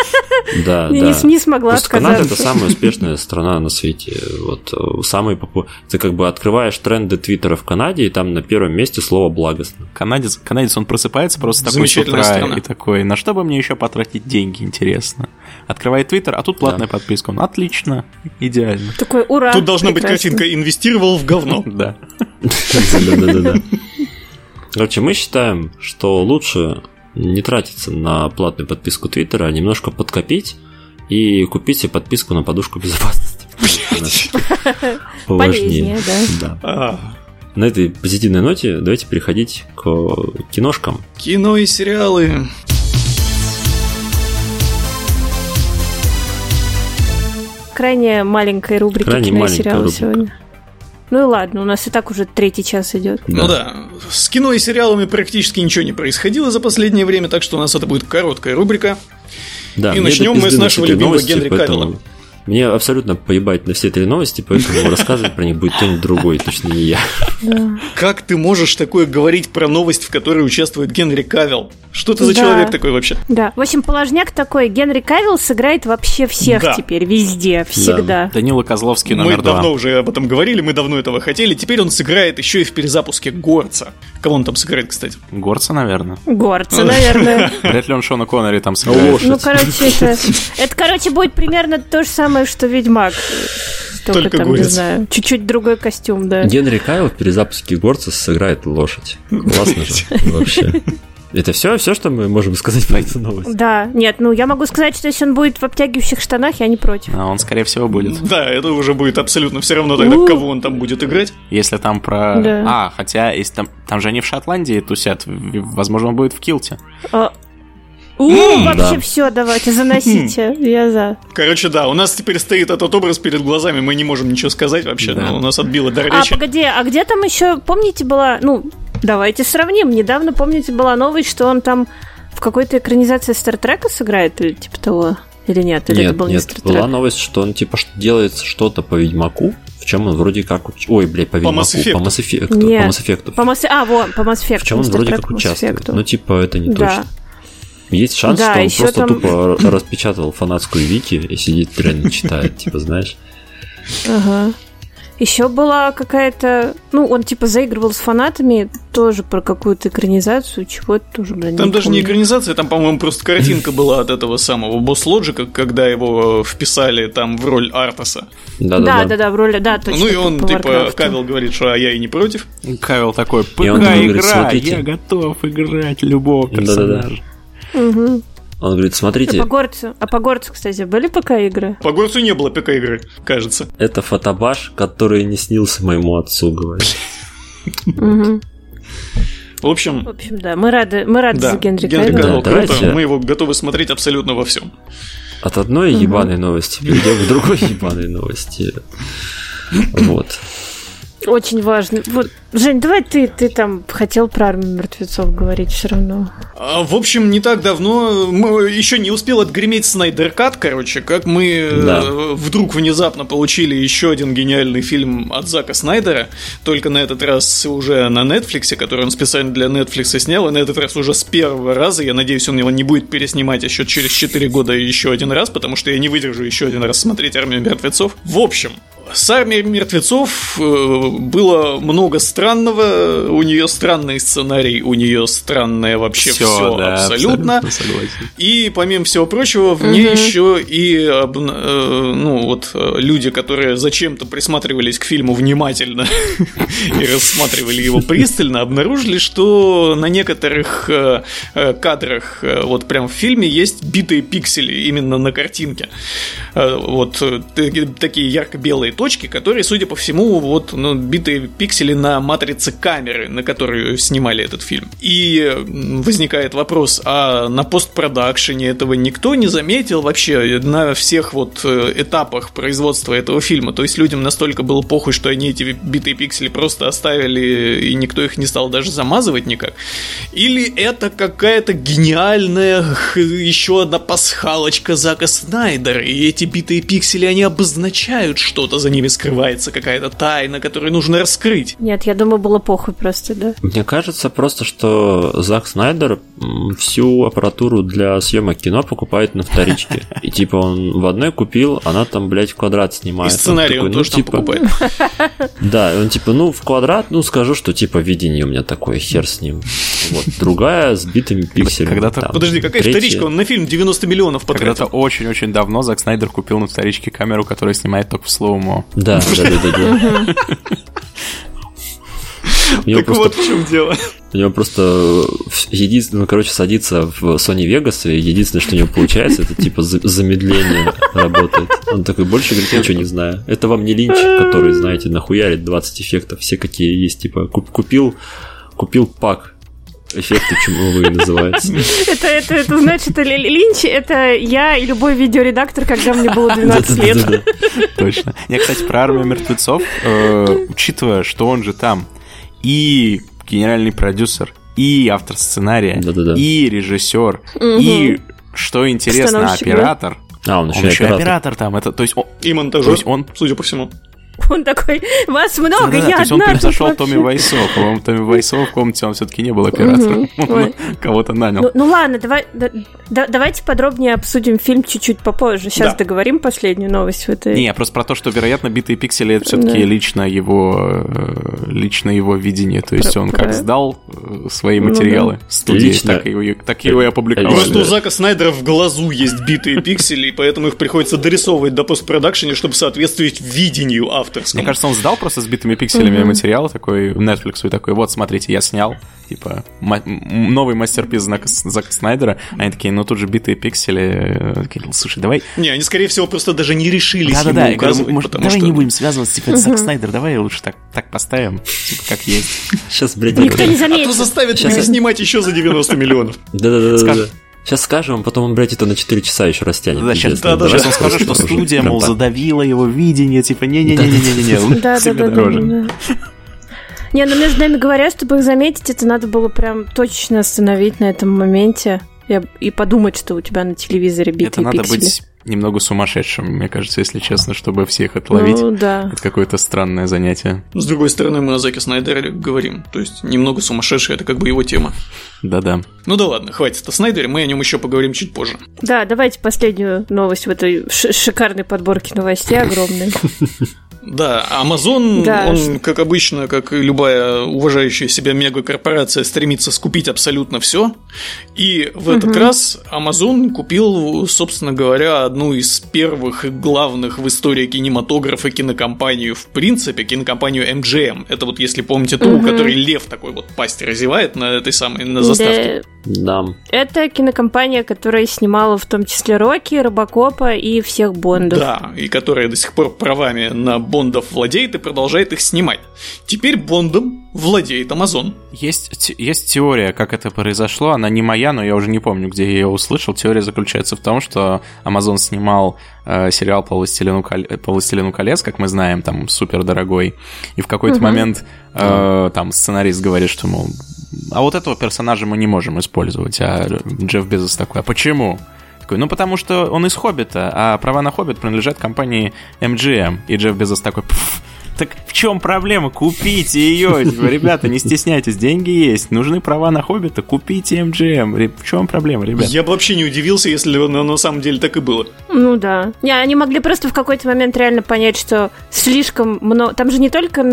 Да, да. Не смогла Просто Канада это самая успешная страна на свете. Вот э, самый попу... Ты как бы открываешь тренды Твиттера в Канаде, и там на первом месте слово благостно. Канадец, канадец он просыпается просто такой с утра и такой, на что бы мне еще потратить деньги, интересно. Открывает Твиттер, а тут платная да. подписка. Он отлично, идеально. Такой, ура. Тут должна прекрасно. быть картинка «Инвестировал в говно». <laughs> Да. <laughs> Да-да-да. Короче, мы считаем, что лучше не тратиться на платную подписку Твиттера, а немножко подкопить и купить себе подписку на подушку безопасности. <laughs> <laughs> Поважнее. да. А. На этой позитивной ноте давайте переходить к киношкам. Кино и сериалы. Крайне маленькая рубрика Крайне кино и сериалы сегодня. Ну и ладно, у нас и так уже третий час идет. Да. Ну да, с кино и сериалами практически ничего не происходило за последнее время, так что у нас это будет короткая рубрика. Да, и начнем мы с нашего любимого Генри Кавилла. Мне абсолютно поебать на все три новости, поэтому <laughs> рассказывать про них будет кто-нибудь другой, точно не я. Как ты можешь такое говорить про новость, в которой участвует Генри Кавилл? Что ты за человек такой вообще? Да. В общем, положняк такой. Генри Кавилл сыграет вообще всех теперь, везде, всегда. Данила Козловский номер Мы давно уже об этом говорили, мы давно этого хотели. Теперь он сыграет еще и в перезапуске Горца. Кого он там сыграет, кстати? Горца, наверное. Горца, наверное. <laughs> Вряд ли он Шона Коннери там сыграет. Ну, короче, это... Это, короче, будет примерно то же самое самое, что Ведьмак. Только, Только там, не знаю, чуть-чуть другой костюм, да. Генри Кайл в перезапуске Горца сыграет лошадь. Классно же вообще. Это все, все, что мы можем сказать про эту новость? Да, нет, ну я могу сказать, что если он будет в обтягивающих штанах, я не против. А он, скорее всего, будет. Да, это уже будет абсолютно все равно тогда, У-у-у. кого он там будет играть. Если там про... Да. А, хотя, если там, там же они в Шотландии тусят, возможно, он будет в Килте. А, у, вообще все, давайте, заносите, я за. Короче, да, у нас теперь стоит этот образ перед глазами, мы не можем ничего сказать вообще, да. у нас отбило дар А, погоди, а где там еще, помните, была, ну, давайте сравним, недавно, помните, была новость, что он там в какой-то экранизации Стартрека сыграет или типа того? Или нет? Или нет, это был нет, не была новость, что он типа делает что-то по Ведьмаку, в чем он вроде как... Ой, блядь, по Ведьмаку, по Mass Effect. По Mass Effect. По Mass... А, вот, по Mass Effect. В чем он вроде как участвует. Ну, типа, это не да. точно. Есть шанс, да, что он просто там... тупо распечатал фанатскую вики и сидит реально <laughs> читает, типа, знаешь. Ага. Еще была какая-то... Ну, он типа заигрывал с фанатами тоже про какую-то экранизацию, чего-то тоже, блин, Там не даже помню. не экранизация, там, по-моему, просто картинка <laughs> была от этого самого Босс Лоджика, когда его вписали там в роль Артаса. Да, Да-да-да. да, да, в роли, да, точно. ну и он, типа. Кавел говорит, что а я и не против. Кавел такой, И он ему говорит, ПК-игра, смотрите. я готов играть любого персонажа. Мгм. Он говорит, А смотрите, по горцу, а по горцу, кстати, были пока игры? По горцу не было ПК-игры, кажется. это фотобаш, который не снился моему отцу, говорит. В общем, В общем, да, мы рады, мы рады да, за Генри Генри Кавилла. Да, давайте. мы его готовы смотреть абсолютно во всем. От одной ебаной новости перейдем к другой <laughs> ебаной новости. Вот. Очень важно. Вот, Жень, давай ты, ты там хотел про армию мертвецов говорить все равно. А, В общем, не так давно, мы еще не успел отгреметь Снайдер Кат, короче, как мы э, Да. вдруг внезапно получили еще один гениальный фильм от Зака Снайдера, только на этот раз уже на Netflix, который он специально для Netflix снял, и на этот раз уже с первого раза, я надеюсь, он его не будет переснимать еще через 4 года еще один раз, потому что я не выдержу еще один раз смотреть «Армию мертвецов». В общем, с армией мертвецов э, было много странного, у нее странный сценарий, у нее странное вообще все, да, абсолютно. согласен. И помимо всего прочего, в ней еще и э, ну вот э, люди, которые зачем-то присматривались к фильму внимательно <laughs> и рассматривали его пристально, обнаружили, что на некоторых кадрах вот прям в фильме есть битые пиксели именно на картинке. Вот такие ярко-белые точки, которые, судя по всему, вот ну, битые пиксели на матрице камеры, на которую снимали этот фильм. И возникает вопрос, а на постпродакшене этого никто не заметил вообще на всех вот э, этапах производства этого фильма? То есть людям настолько было похуй, что они эти битые пиксели просто оставили, и никто их не стал даже замазывать никак? Или это какая-то гениальная еще одна пасхалочка Зака Снайдера, и эти битые пиксели, они обозначают что-то, за ними скрывается какая-то тайна, которую нужно раскрыть. Нет, я думаю, было похуй просто, да. Мне кажется просто, что Зак Снайдер всю аппаратуру для съемок кино покупает на вторичке. И типа он в одной купил, она там, блядь, в квадрат И снимает. сценарий он такой, тоже ну, там типа, покупает. <laughs> Да, и он типа, ну, в квадрат, ну, скажу, что типа видение у меня такое, хер с ним. Вот. Другая с битыми пикселями. когда-то- там. Подожди, какая Третья- вторичка? Он на фильм 90 миллионов Когда-то потратил. очень-очень давно Зак Снайдер купил на вторичке камеру, которая снимает только в слоумо. Да, да, да, да, да. У него Так просто вот в чем дело. У него просто единственное, ну, короче, садится в Sony Vegas, и единственное, что у него получается, это типа за- замедление работает. Он такой, больше, говорит, ничего не знаю. Это вам не линч, который, знаете, нахуярит 20 эффектов, все какие есть, типа, куп- купил, купил пак эффекты чумовые называется. <laughs> Это, это, это значит, Ли- Линч, это я и любой видеоредактор, когда мне было <laughs> 12 лет. <laughs> Точно. Я, кстати, про армию мертвецов, э, учитывая, что он же там и генеральный продюсер, и автор сценария, и режиссер, и, что интересно, оператор. А, он Он еще и еще оператор. оператор там. Это, то есть он, И то монтажер, есть он судя по всему. Он такой, вас много, я то есть он одна тут превзошел вообще». Томми Вайсо. По-моему, Томми Вайсо в комнате он все-таки не был оператором. <laughs> Он Ой. кого-то нанял. Ну, ну ладно, давай, да- да- давайте подробнее обсудим фильм чуть-чуть попозже. Сейчас Да. договорим последнюю новость в этой. Не, просто про то, что, вероятно, битые пиксели это все-таки Да. лично его э, лично его видение. То есть Про- он про- как сдал э, свои Ну материалы студии, Лично. так, его, так его и опубликовали. Просто у Да. Зака Снайдера в глазу есть битые пиксели, и поэтому их приходится дорисовывать до постпродакшена, чтобы соответствовать видению авторскому. Мне кажется, он сдал просто с битыми пикселями материал такой в Netflix и такой, вот, смотрите, я снял, типа, ма- м- новый мастерпис Зака, Зака Снайдера. Они такие, ну тут же битые пиксели. Э, такие, Слушай, давай... Не, они, скорее всего, просто даже не решились Да-да-да, ему говорю, может, потому давай что... не будем связываться, типа, это Зак Снайдер, давай лучше так, так поставим, типа, как есть. Сейчас, блядь, Никто не А то заметит. заставит Сейчас меня снимать еще за 90 миллионов. Да-да-да. Сейчас скажем, потом он, блядь, это на 4 часа еще растянет. Да, сейчас, да, да, сейчас да. он скажет, что студия, мол, задавила его видение, типа, не-не-не-не-не-не, Да, да, себе да, да, дороже. Не, ну между нами говоря, чтобы их заметить, это надо было прям точно остановить на этом моменте и, и подумать, что у тебя на телевизоре битые Это надо пиксели. быть немного сумасшедшим, мне кажется, если честно, чтобы всех отловить. Ну да. Это какое-то странное занятие. С другой стороны, мы о Заке Снайдере говорим. То есть, немного сумасшедший, это как бы его тема. Да-да. Ну да ладно, хватит о Снайдере, мы о нем еще поговорим чуть позже. Да, давайте последнюю новость в этой ш- шикарной подборке новостей огромной. <laughs> Да, Amazon, да. он, как обычно, как и любая уважающая себя мегакорпорация, стремится скупить абсолютно все. И в угу. этот раз Amazon купил, собственно говоря, одну из первых и главных в истории кинематографа кинокомпанию в принципе, кинокомпанию MGM. Это вот, если помните, ту, угу. у которой лев такой вот пасть разевает на этой самой, на заставке. Да. Это кинокомпания, которая снимала в том числе Рокки, Робокопа и всех Бондов. Да, и которая до сих пор правами на Бондов владеет и продолжает их снимать. Теперь Бондом владеет Amazon. Есть, есть теория, как это произошло. Она не моя, но я уже не помню, где я ее услышал. Теория заключается в том, что Amazon снимал э, сериал по «Властелину, коль... по «Властелину колец», как мы знаем, там супер дорогой. И в какой-то угу. момент э, там сценарист говорит, что, мол, а вот этого персонажа мы не можем использовать. А Джефф Безос такой, а почему? Такой, ну потому что он из Хоббита, а права на Хоббит принадлежат компании MGM. И Джефф Безос такой, так в чем проблема? Купите ее. Ребята, не стесняйтесь, деньги есть. Нужны права на Хоббита, купите MGM. В чем проблема, ребята? Я бы вообще не удивился, если оно на самом деле так и было. Ну да. Не, они могли просто в какой-то момент реально понять, что слишком много... Там же не только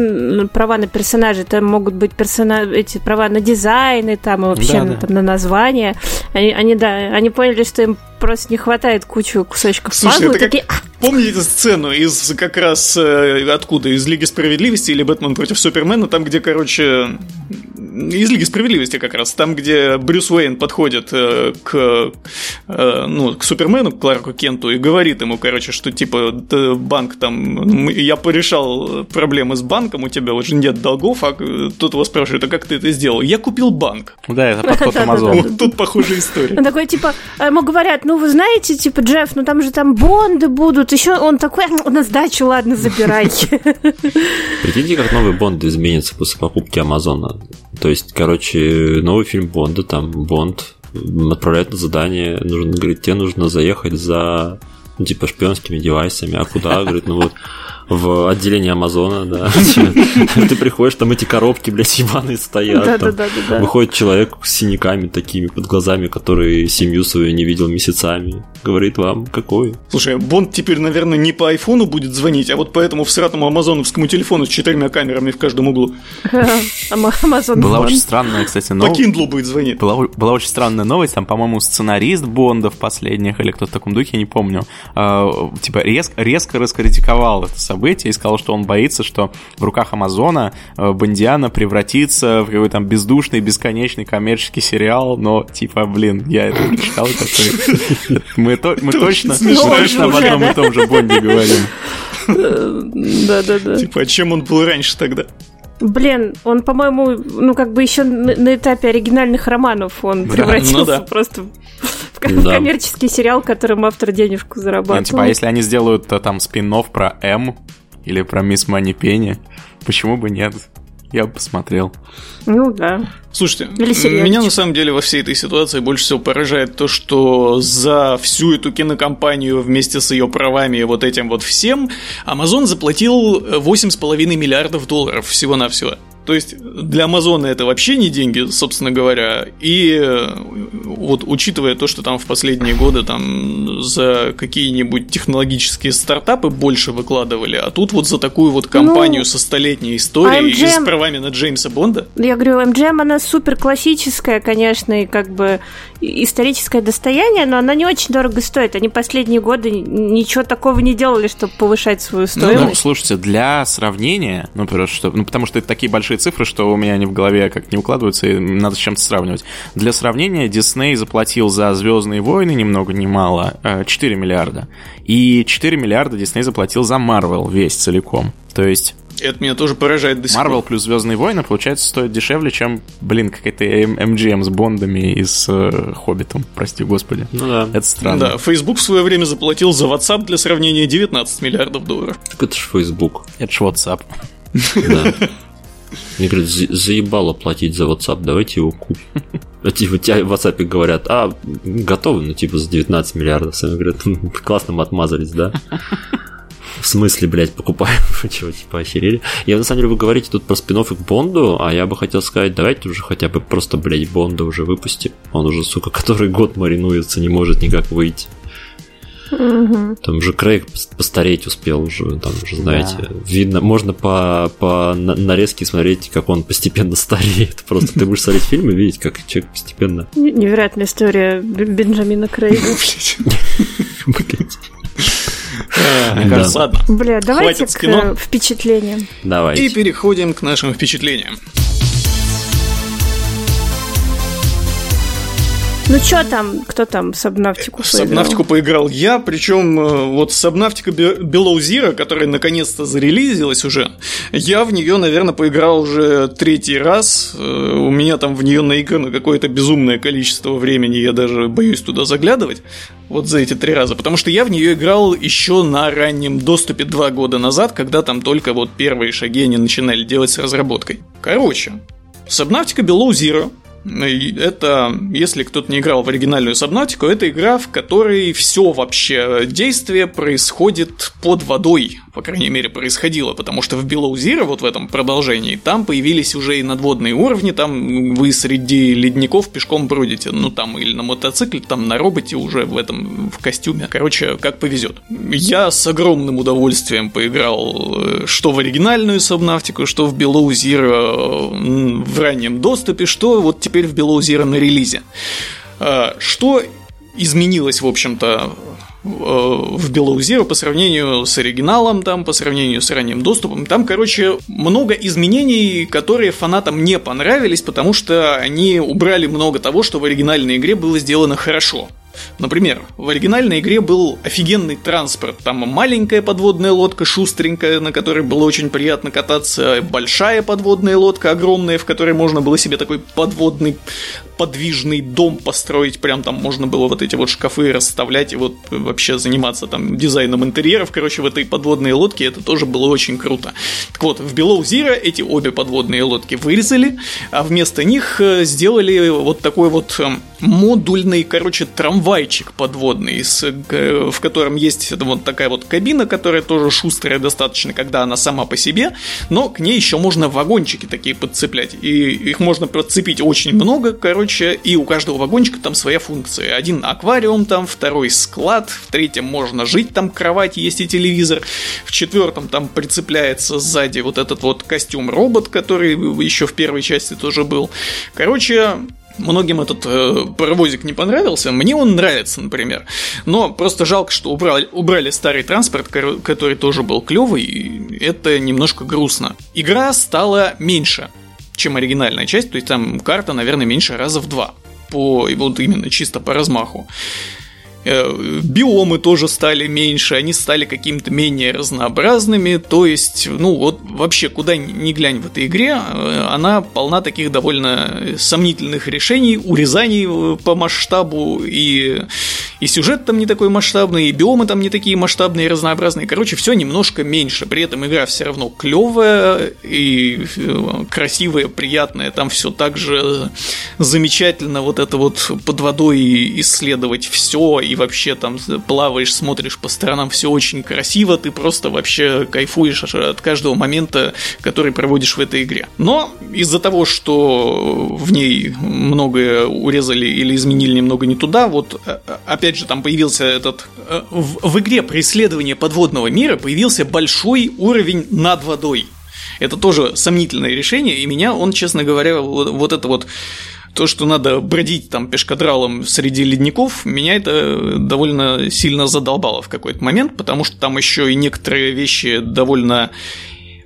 права на персонажей, там могут быть персона... эти права на дизайны, там и вообще да, на, да. Там, на название. Они, они, да, они поняли, что им просто не хватает кучу кусочков Слушай, пазла. Это такие... как... Помните сцену из как раз э, откуда? Из Лиги Справедливости или Бэтмен против Супермена, там, где, короче, из Лиги Справедливости как раз, там, где Брюс Уэйн подходит э, к, э, ну, к Супермену, к Кларку Кенту, и говорит ему, короче, что типа банк там, я порешал проблемы с банком, у тебя уже нет долгов, а тут его спрашивают, а как ты это сделал? Я купил банк. Да, это подход <laughs> Амазон. Вот тут похожая история. Он такой, типа, ему говорят, ну, вы знаете, типа, Джефф, ну там же там Бонды будут, еще он такой, на сдачу, ладно, забирай. <laughs> Прикиньте, как новый Бонд изменится после покупки Амазона. То есть, короче, новый фильм Бонда, там Бонд отправляет на задание, нужно, говорит, тебе нужно заехать за ну, типа шпионскими девайсами, а куда? Говорит, ну вот в отделении Амазона, да. <laughs> Ты приходишь, там эти коробки, блядь, ебаные стоят. Да, да, да, Выходит человек с синяками такими под глазами, который семью свою не видел месяцами. Говорит вам, какой? Слушай, Бонд теперь, наверное, не по айфону будет звонить, а вот по этому всратому амазоновскому телефону с четырьмя камерами в каждом углу. <laughs> Амазон Была очень странная, кстати, новость. По Киндлу будет звонить. Была, очень странная новость, там, по-моему, сценарист Бонда в последних, или кто-то в таком духе, я не помню, э, типа резко, резко раскритиковал это событие события и сказал, что он боится, что в руках Амазона э, Бондиана превратится в какой-то там бездушный, бесконечный коммерческий сериал, но типа, блин, я это читал такой. Мы точно об одном и том же Бонде говорим. Да-да-да. Типа, а чем он был раньше тогда? Блин, он, по-моему, ну как бы еще на, на этапе оригинальных романов он да, превратился ну да. просто <laughs> да. коммерческий сериал, которым автор денежку зарабатывал. Ну, типа, а если они сделают то, там спин про М или про Мисс Мани Пенни, почему бы нет? Я бы посмотрел. Ну да. Слушайте, меня на самом деле во всей этой ситуации больше всего поражает то, что за всю эту кинокомпанию вместе с ее правами и вот этим вот всем Amazon заплатил 8,5 миллиардов долларов всего-навсего. То есть для Амазона это вообще не деньги, собственно говоря. И э, вот учитывая то, что там в последние годы там за какие-нибудь технологические стартапы больше выкладывали, а тут вот за такую вот компанию ну, со столетней историей MGM, и с правами на Джеймса Бонда. Я говорю, MGM она супер классическая, конечно, и как бы историческое достояние, но она не очень дорого стоит. Они последние годы ничего такого не делали, чтобы повышать свою стоимость. Ну, ну слушайте, для сравнения, ну, просто, ну, потому что это такие большие цифры, что у меня они в голове как не укладываются, и надо с чем-то сравнивать. Для сравнения, Дисней заплатил за Звездные войны ни много ни мало 4 э, миллиарда. И 4 миллиарда Дисней заплатил за Марвел весь целиком. То есть это меня тоже поражает до сих Marvel плюс Звездные войны, получается, стоит дешевле, чем, блин, какая-то MGM с Бондами и с э, Хоббитом, прости господи. Ну да. Это странно. Да, Facebook в свое время заплатил за WhatsApp для сравнения 19 миллиардов долларов. Так это ж Facebook. Это ж WhatsApp. Да. <laughs> Мне говорят, заебало платить за WhatsApp, давайте его купим. <laughs> Типа тебя в WhatsApp говорят, а, готовы, ну типа за 19 миллиардов. Сами говорят, классно мы отмазались, да? В смысле, блядь, покупаем? <laughs> Чего, типа, охерели? Я, на самом деле, вы говорите тут про спин к Бонду, а я бы хотел сказать, давайте уже хотя бы просто, блядь, Бонда уже выпустим. Он уже, сука, который год маринуется, не может никак выйти. Там уже Крейг постареть успел уже, там уже, знаете, да. видно, можно по, по нарезке смотреть, как он постепенно <laughs> стареет. Просто ты будешь смотреть фильм и видеть, как человек постепенно... Невероятная история Бенджамина Крейга. <laughs> Мне кажется, ладно. Бля, давайте к впечатлениям. Давайте. И переходим к нашим впечатлениям. Ну что там, кто там Сабнавтику поиграл? Сабнавтику поиграл я, причем э, вот Сабнавтика Below Zero, которая наконец-то зарелизилась уже, я в нее, наверное, поиграл уже третий раз. Э, у меня там в нее наиграно какое-то безумное количество времени, я даже боюсь туда заглядывать вот за эти три раза, потому что я в нее играл еще на раннем доступе два года назад, когда там только вот первые шаги они начинали делать с разработкой. Короче, Subnautica Below Zero это, если кто-то не играл в оригинальную Сабнатику, это игра, в которой все вообще действие происходит под водой по крайней мере, происходило, потому что в Below вот в этом продолжении, там появились уже и надводные уровни, там вы среди ледников пешком бродите, ну там или на мотоцикле, там на роботе уже в этом, в костюме, короче, как повезет. Я с огромным удовольствием поиграл э, что в оригинальную Сабнавтику, что в Below Zero в раннем доступе, что вот теперь в Below на релизе. А, что изменилось, в общем-то, в Below Zero по сравнению с оригиналом, там, по сравнению с ранним доступом. Там, короче, много изменений, которые фанатам не понравились, потому что они убрали много того, что в оригинальной игре было сделано хорошо. Например, в оригинальной игре был офигенный транспорт. Там маленькая подводная лодка, шустренькая, на которой было очень приятно кататься, большая подводная лодка, огромная, в которой можно было себе такой подводный подвижный дом построить, прям там можно было вот эти вот шкафы расставлять и вот вообще заниматься там дизайном интерьеров, короче, в этой подводной лодке, это тоже было очень круто. Так вот, в Below Zero эти обе подводные лодки вырезали, а вместо них э, сделали вот такой вот эм, модульный, короче, трамвайчик подводный, в котором есть вот такая вот кабина, которая тоже шустрая достаточно, когда она сама по себе, но к ней еще можно вагончики такие подцеплять, и их можно подцепить очень много, короче, и у каждого вагончика там своя функция. Один аквариум там, второй склад, в третьем можно жить, там кровать есть и телевизор, в четвертом там прицепляется сзади вот этот вот костюм-робот, который еще в первой части тоже был. Короче, Многим этот э, паровозик не понравился, мне он нравится, например. Но просто жалко, что убрали, убрали старый транспорт, который тоже был клевый, и это немножко грустно. Игра стала меньше, чем оригинальная часть, то есть там карта, наверное, меньше раза в два. По, вот именно чисто по размаху. Э, биомы тоже стали меньше, они стали какими-то менее разнообразными, то есть, ну вот вообще куда ни глянь в этой игре, э, она полна таких довольно сомнительных решений, урезаний э, по масштабу, и, и сюжет там не такой масштабный, и биомы там не такие масштабные и разнообразные, короче, все немножко меньше, при этом игра все равно клевая и красивая, приятная, там все так же замечательно вот это вот под водой исследовать все и вообще там плаваешь, смотришь по сторонам, все очень красиво, ты просто вообще кайфуешь от каждого момента, который проводишь в этой игре. Но из-за того, что в ней многое урезали или изменили немного не туда, вот э, опять же там появился этот... Э, в, в игре преследования подводного мира появился большой уровень над водой. Это тоже сомнительное решение, и меня он, честно говоря, вот, вот это вот то, что надо бродить там пешкадралом среди ледников, меня это довольно сильно задолбало в какой-то момент, потому что там еще и некоторые вещи довольно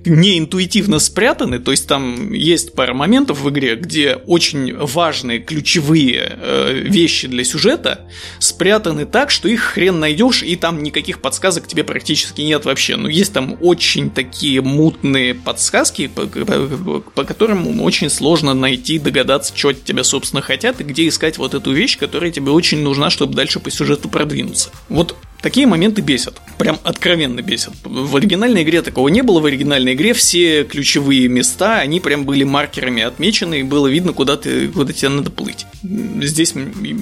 неинтуитивно спрятаны, то есть там есть пара моментов в игре, где очень важные ключевые э, вещи для сюжета спрятаны так, что их хрен найдешь, и там никаких подсказок тебе практически нет вообще. Но есть там очень такие мутные подсказки, по, по, по которым очень сложно найти, догадаться, что от тебя, собственно, хотят, и где искать вот эту вещь, которая тебе очень нужна, чтобы дальше по сюжету продвинуться. Вот Такие моменты бесят. Прям откровенно бесят. В оригинальной игре такого не было. В оригинальной игре все ключевые места, они прям были маркерами отмечены, и было видно, куда, ты, куда тебе надо плыть. Здесь,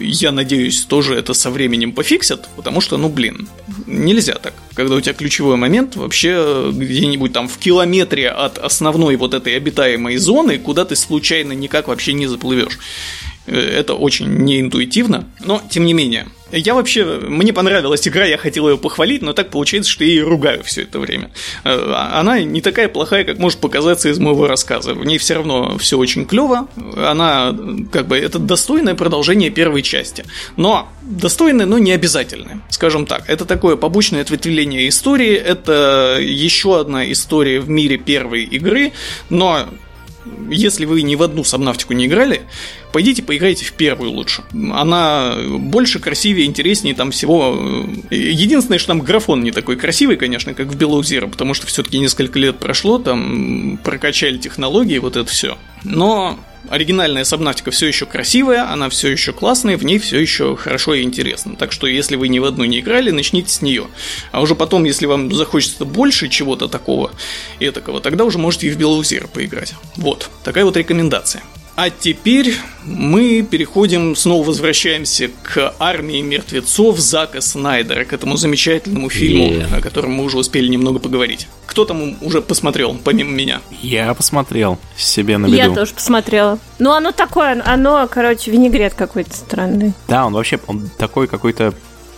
я надеюсь, тоже это со временем пофиксят, потому что, ну, блин, нельзя так. Когда у тебя ключевой момент вообще где-нибудь там в километре от основной вот этой обитаемой зоны, куда ты случайно никак вообще не заплывешь. Э, это очень неинтуитивно, но тем не менее. Я вообще, мне понравилась игра, я хотел ее похвалить, но так получается, что я ее ругаю все это время. Э, она не такая плохая, как может показаться из моего рассказа. В ней все равно все очень клево. Она, как бы, это достойное продолжение первой части. Но достойное, но не обязательное, скажем так. Это такое побочное ответвление истории, это еще одна история в мире первой игры, но если вы ни в одну сабнавтику не играли, пойдите поиграйте в первую лучше. Она больше, красивее, интереснее там всего. Единственное, что там графон не такой красивый, конечно, как в Below Zero, потому что все-таки несколько лет прошло, там прокачали технологии, вот это все. Но оригинальная Сабнавтика все еще красивая, она все еще классная, в ней все еще хорошо и интересно. Так что, если вы ни в одну не играли, начните с нее. А уже потом, если вам захочется больше чего-то такого и такого, тогда уже можете и в Zero поиграть. Вот, такая вот рекомендация. А теперь мы переходим, снова возвращаемся к армии мертвецов Зака Снайдера, к этому замечательному фильму, yeah. о котором мы уже успели немного поговорить. Кто там уже посмотрел, помимо меня? Я посмотрел себе на виду. Я тоже посмотрела. Ну, оно такое, оно, короче, винегрет какой-то странный. Да, он вообще он такой какой-то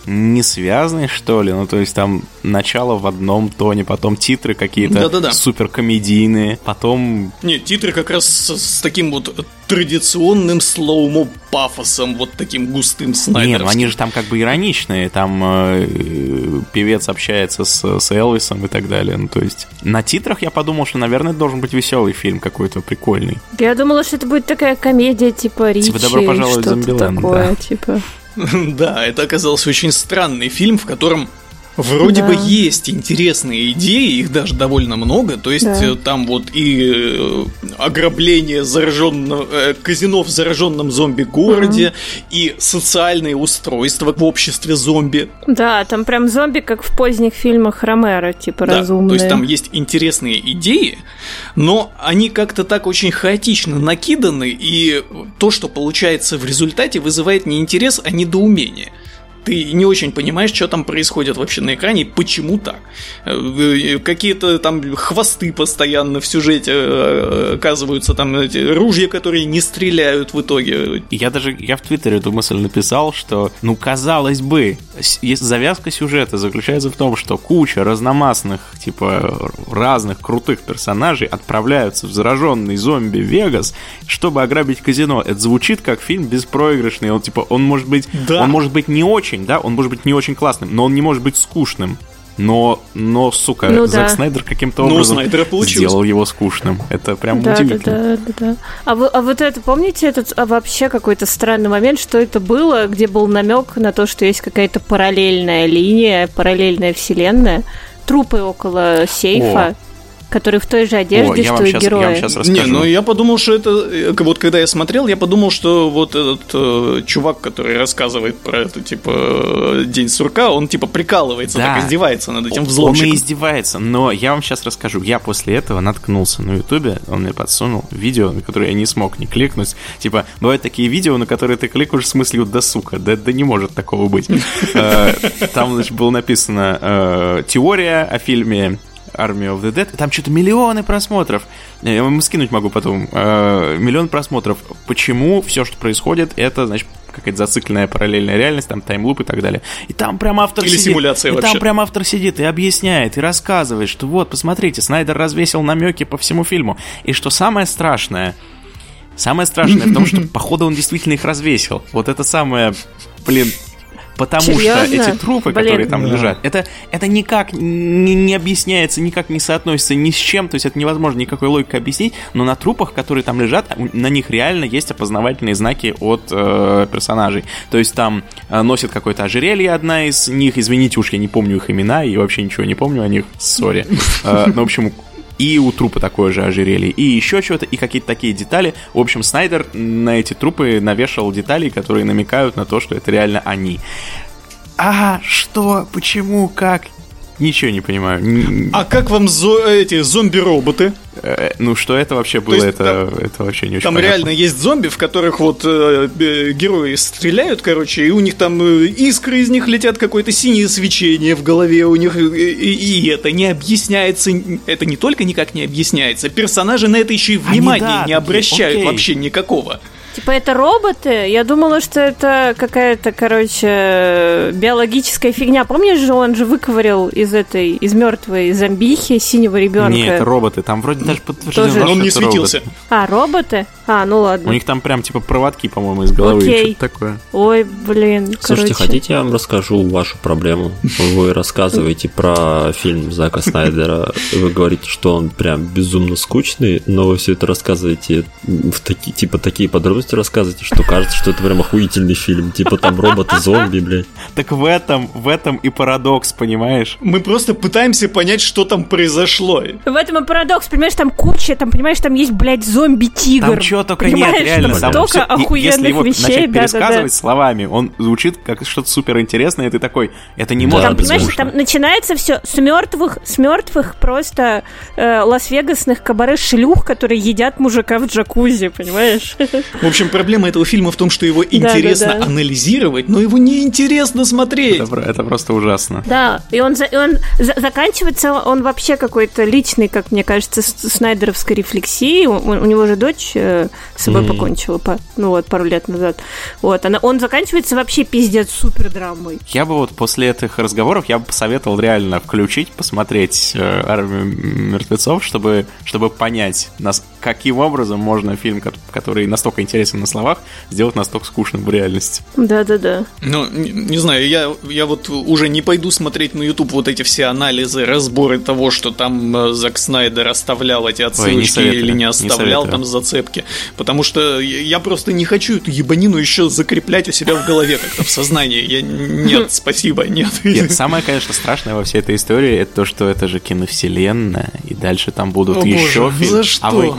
не связаны, что ли? Ну, то есть там начало в одном тоне, потом титры какие-то Да-да-да. супер комедийные, потом... Нет, титры как раз с, с таким вот традиционным слоумо пафосом, вот таким густым снайдеровским. Нет, ну они же там как бы ироничные, там э, певец общается с, с Элвисом и так далее, ну то есть на титрах я подумал, что, наверное, это должен быть веселый фильм какой-то прикольный. Я думала, что это будет такая комедия типа Ричи, типа «Добро пожаловать в Зомбиленд», такое, да. типа... <laughs> Да, это оказался очень странный фильм, в котором Вроде да. бы есть интересные идеи, их даже довольно много. То есть да. Э, там вот и э, ограбление зараженного, э, казино в зараженном зомби-городе, mm и социальные устройства в обществе зомби. Да, там прям зомби, как в поздних фильмах Ромеро, типа да, разумные. То есть там есть интересные идеи, но они как-то так очень хаотично накиданы, и то, что получается в результате, вызывает не интерес, а недоумение ты не очень понимаешь, что там происходит вообще на экране и почему так. Э, э, какие-то там хвосты постоянно в сюжете э, оказываются, там эти ружья, которые не стреляют в итоге. Я даже, я в Твиттере эту мысль написал, что, ну, казалось бы, завязка сюжета заключается в том, что куча разномастных, типа, разных крутых персонажей отправляются в зараженный зомби Вегас, чтобы ограбить казино. Это звучит как фильм беспроигрышный. Он, типа, он может быть, да. он может быть не очень очень, да, он может быть не очень классным, но он не может быть скучным. Но, но, сука, ну, Зак да. Снайдер каким-то ну, образом сделал его скучным. Это прям да, удивительно. Да, да, да, да. А, вы, а вот это, помните, этот а вообще какой-то странный момент, что это было, где был намек на то, что есть какая-то параллельная линия, параллельная вселенная, трупы около сейфа. О который в той же одежде, О, что и сейчас, герои. Я вам сейчас расскажу. Не, ну я подумал, что это... Э, вот когда я смотрел, я подумал, что вот этот э, чувак, который рассказывает про это, типа, э, День сурка, он, типа, прикалывается, да. так издевается над этим взломщиком. Он и издевается, но я вам сейчас расскажу. Я после этого наткнулся на Ютубе, он мне подсунул видео, на которое я не смог не кликнуть. Типа, бывают такие видео, на которые ты кликаешь с мыслью «да сука, да, да не может такого быть». <laughs> Э, там, значит, было написано теория о фильме Army of the Dead, там что-то миллионы просмотров. Я вам скинуть могу потом. Э, миллион просмотров. Почему все, что происходит, это, значит, какая-то зацикленная параллельная реальность, там таймлуп и так далее. И там прям автор Или сидит. симуляция и вообще. там прям автор сидит и объясняет, и рассказывает, что вот, посмотрите, Снайдер развесил намеки по всему фильму. И что самое страшное, самое страшное в том, что <laughs> походу он действительно их развесил. Вот это самое, блин, Потому Серьезно? что эти трупы, Блин. которые там да. лежат, это, это никак не, не объясняется, никак не соотносится ни с чем, то есть это невозможно никакой логикой объяснить, но на трупах, которые там лежат, на них реально есть опознавательные знаки от э, персонажей. То есть там э, носит какое-то ожерелье одна из них, извините уж, я не помню их имена и вообще ничего не помню о них, сори. <laughs> Э, ну, в общем, и у трупа такое же ожерелье, и еще что-то, и какие-то такие детали. В общем, Снайдер на эти трупы навешал детали, которые намекают на то, что это реально они. А, что, почему, как? Ничего не понимаю. А как вам зо- эти зомби-роботы? Э, ну, что это вообще было, есть, это, там, это вообще не очень Там понятно. реально есть зомби, в которых вот э, герои стреляют, короче, и у них там э, искры из них летят, какое-то синее свечение в голове у них, и, и, и это не объясняется, это не только никак не объясняется, персонажи на это еще и внимания не обращают окей. вообще никакого. Типа это роботы? Я думала, что это какая-то, короче, биологическая фигня. Помнишь же, он же выковырял из этой, из мертвой зомбихи синего ребенка? Нет, это роботы. Там вроде даже подтверждено, Тоже- что Он не это светился. роботы. А, роботы? А, ну У ладно. них там прям типа проводки, по-моему, из головы. Окей. Что-то такое. Ой, блин, Слушайте, короче. хотите, я вам расскажу вашу проблему? Вы рассказываете про фильм Зака Снайдера, вы говорите, что он прям безумно скучный, но вы все это рассказываете в такие, типа, такие подробности рассказываете, что кажется, что это прям охуительный фильм, типа там роботы-зомби, блядь. Так в этом, в этом и парадокс, понимаешь? Мы просто пытаемся понять, что там произошло. В этом и парадокс, понимаешь, там куча, там, понимаешь, там есть, блядь, зомби-тигр. Там чего только нет, Понимаешь, реально. там Там столько и охуенных Если его вещей, начать пересказывать словами, он звучит как что-то супер интересное, и ты такой, это не Да, может Там, быть понимаешь, там начинается все с мертвых, с мертвых просто э, Лас-Вегасных кабаре шлюх, которые едят мужика в джакузи, понимаешь? В общем, проблема этого фильма в том, что его интересно да. анализировать, но его неинтересно смотреть. Это, это просто ужасно. Да, и он, и он за- заканчивается, он вообще какой-то личный, как мне кажется, снайдеровской рефлексии. У, у него же дочь э, с собой Мгм. покончила, по- ну вот, пару лет назад. Вот, она, он заканчивается вообще пиздец супер драмой. Я бы вот после этих разговоров, я бы посоветовал реально включить, посмотреть э, «Армию мертвецов», чтобы, чтобы понять, нас, каким образом можно фильм, ко- который настолько интересен на словах, сделать настолько скучным в реальности. Да-да-да. Ну, не, не знаю, я, я вот уже не пойду смотреть на YouTube вот эти все анализы, разборы того, что там э, Зак Снайдер оставлял эти отсылочки советую, или не не оставлял советую. там зацепки. Потому что я я просто не хочу эту ебанину еще закреплять у себя в голове как-то в сознании. Я нет, спасибо, нет. Нет, самое, конечно, страшное во всей этой истории, это то, что это же киновселенная, и дальше там будут О, еще боже, фильмы. за что? А вы-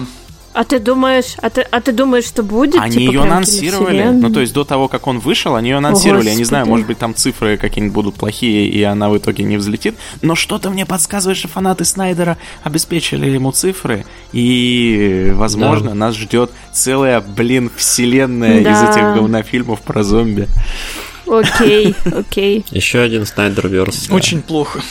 А ты думаешь, а ты, а ты думаешь, что будет? Они типа, ее анонсировали. Ну, то есть до того, как он вышел, они ее анонсировали. Я не знаю, может быть, там цифры какие-нибудь будут плохие, и она в итоге не взлетит. Но что-то мне подсказывает, что фанаты Снайдера обеспечили ему цифры. И, возможно, Да. нас ждет целая, блин, вселенная Да. из этих говнофильмов про зомби. Окей, окей. Еще один Снайдерверс. Очень плохо.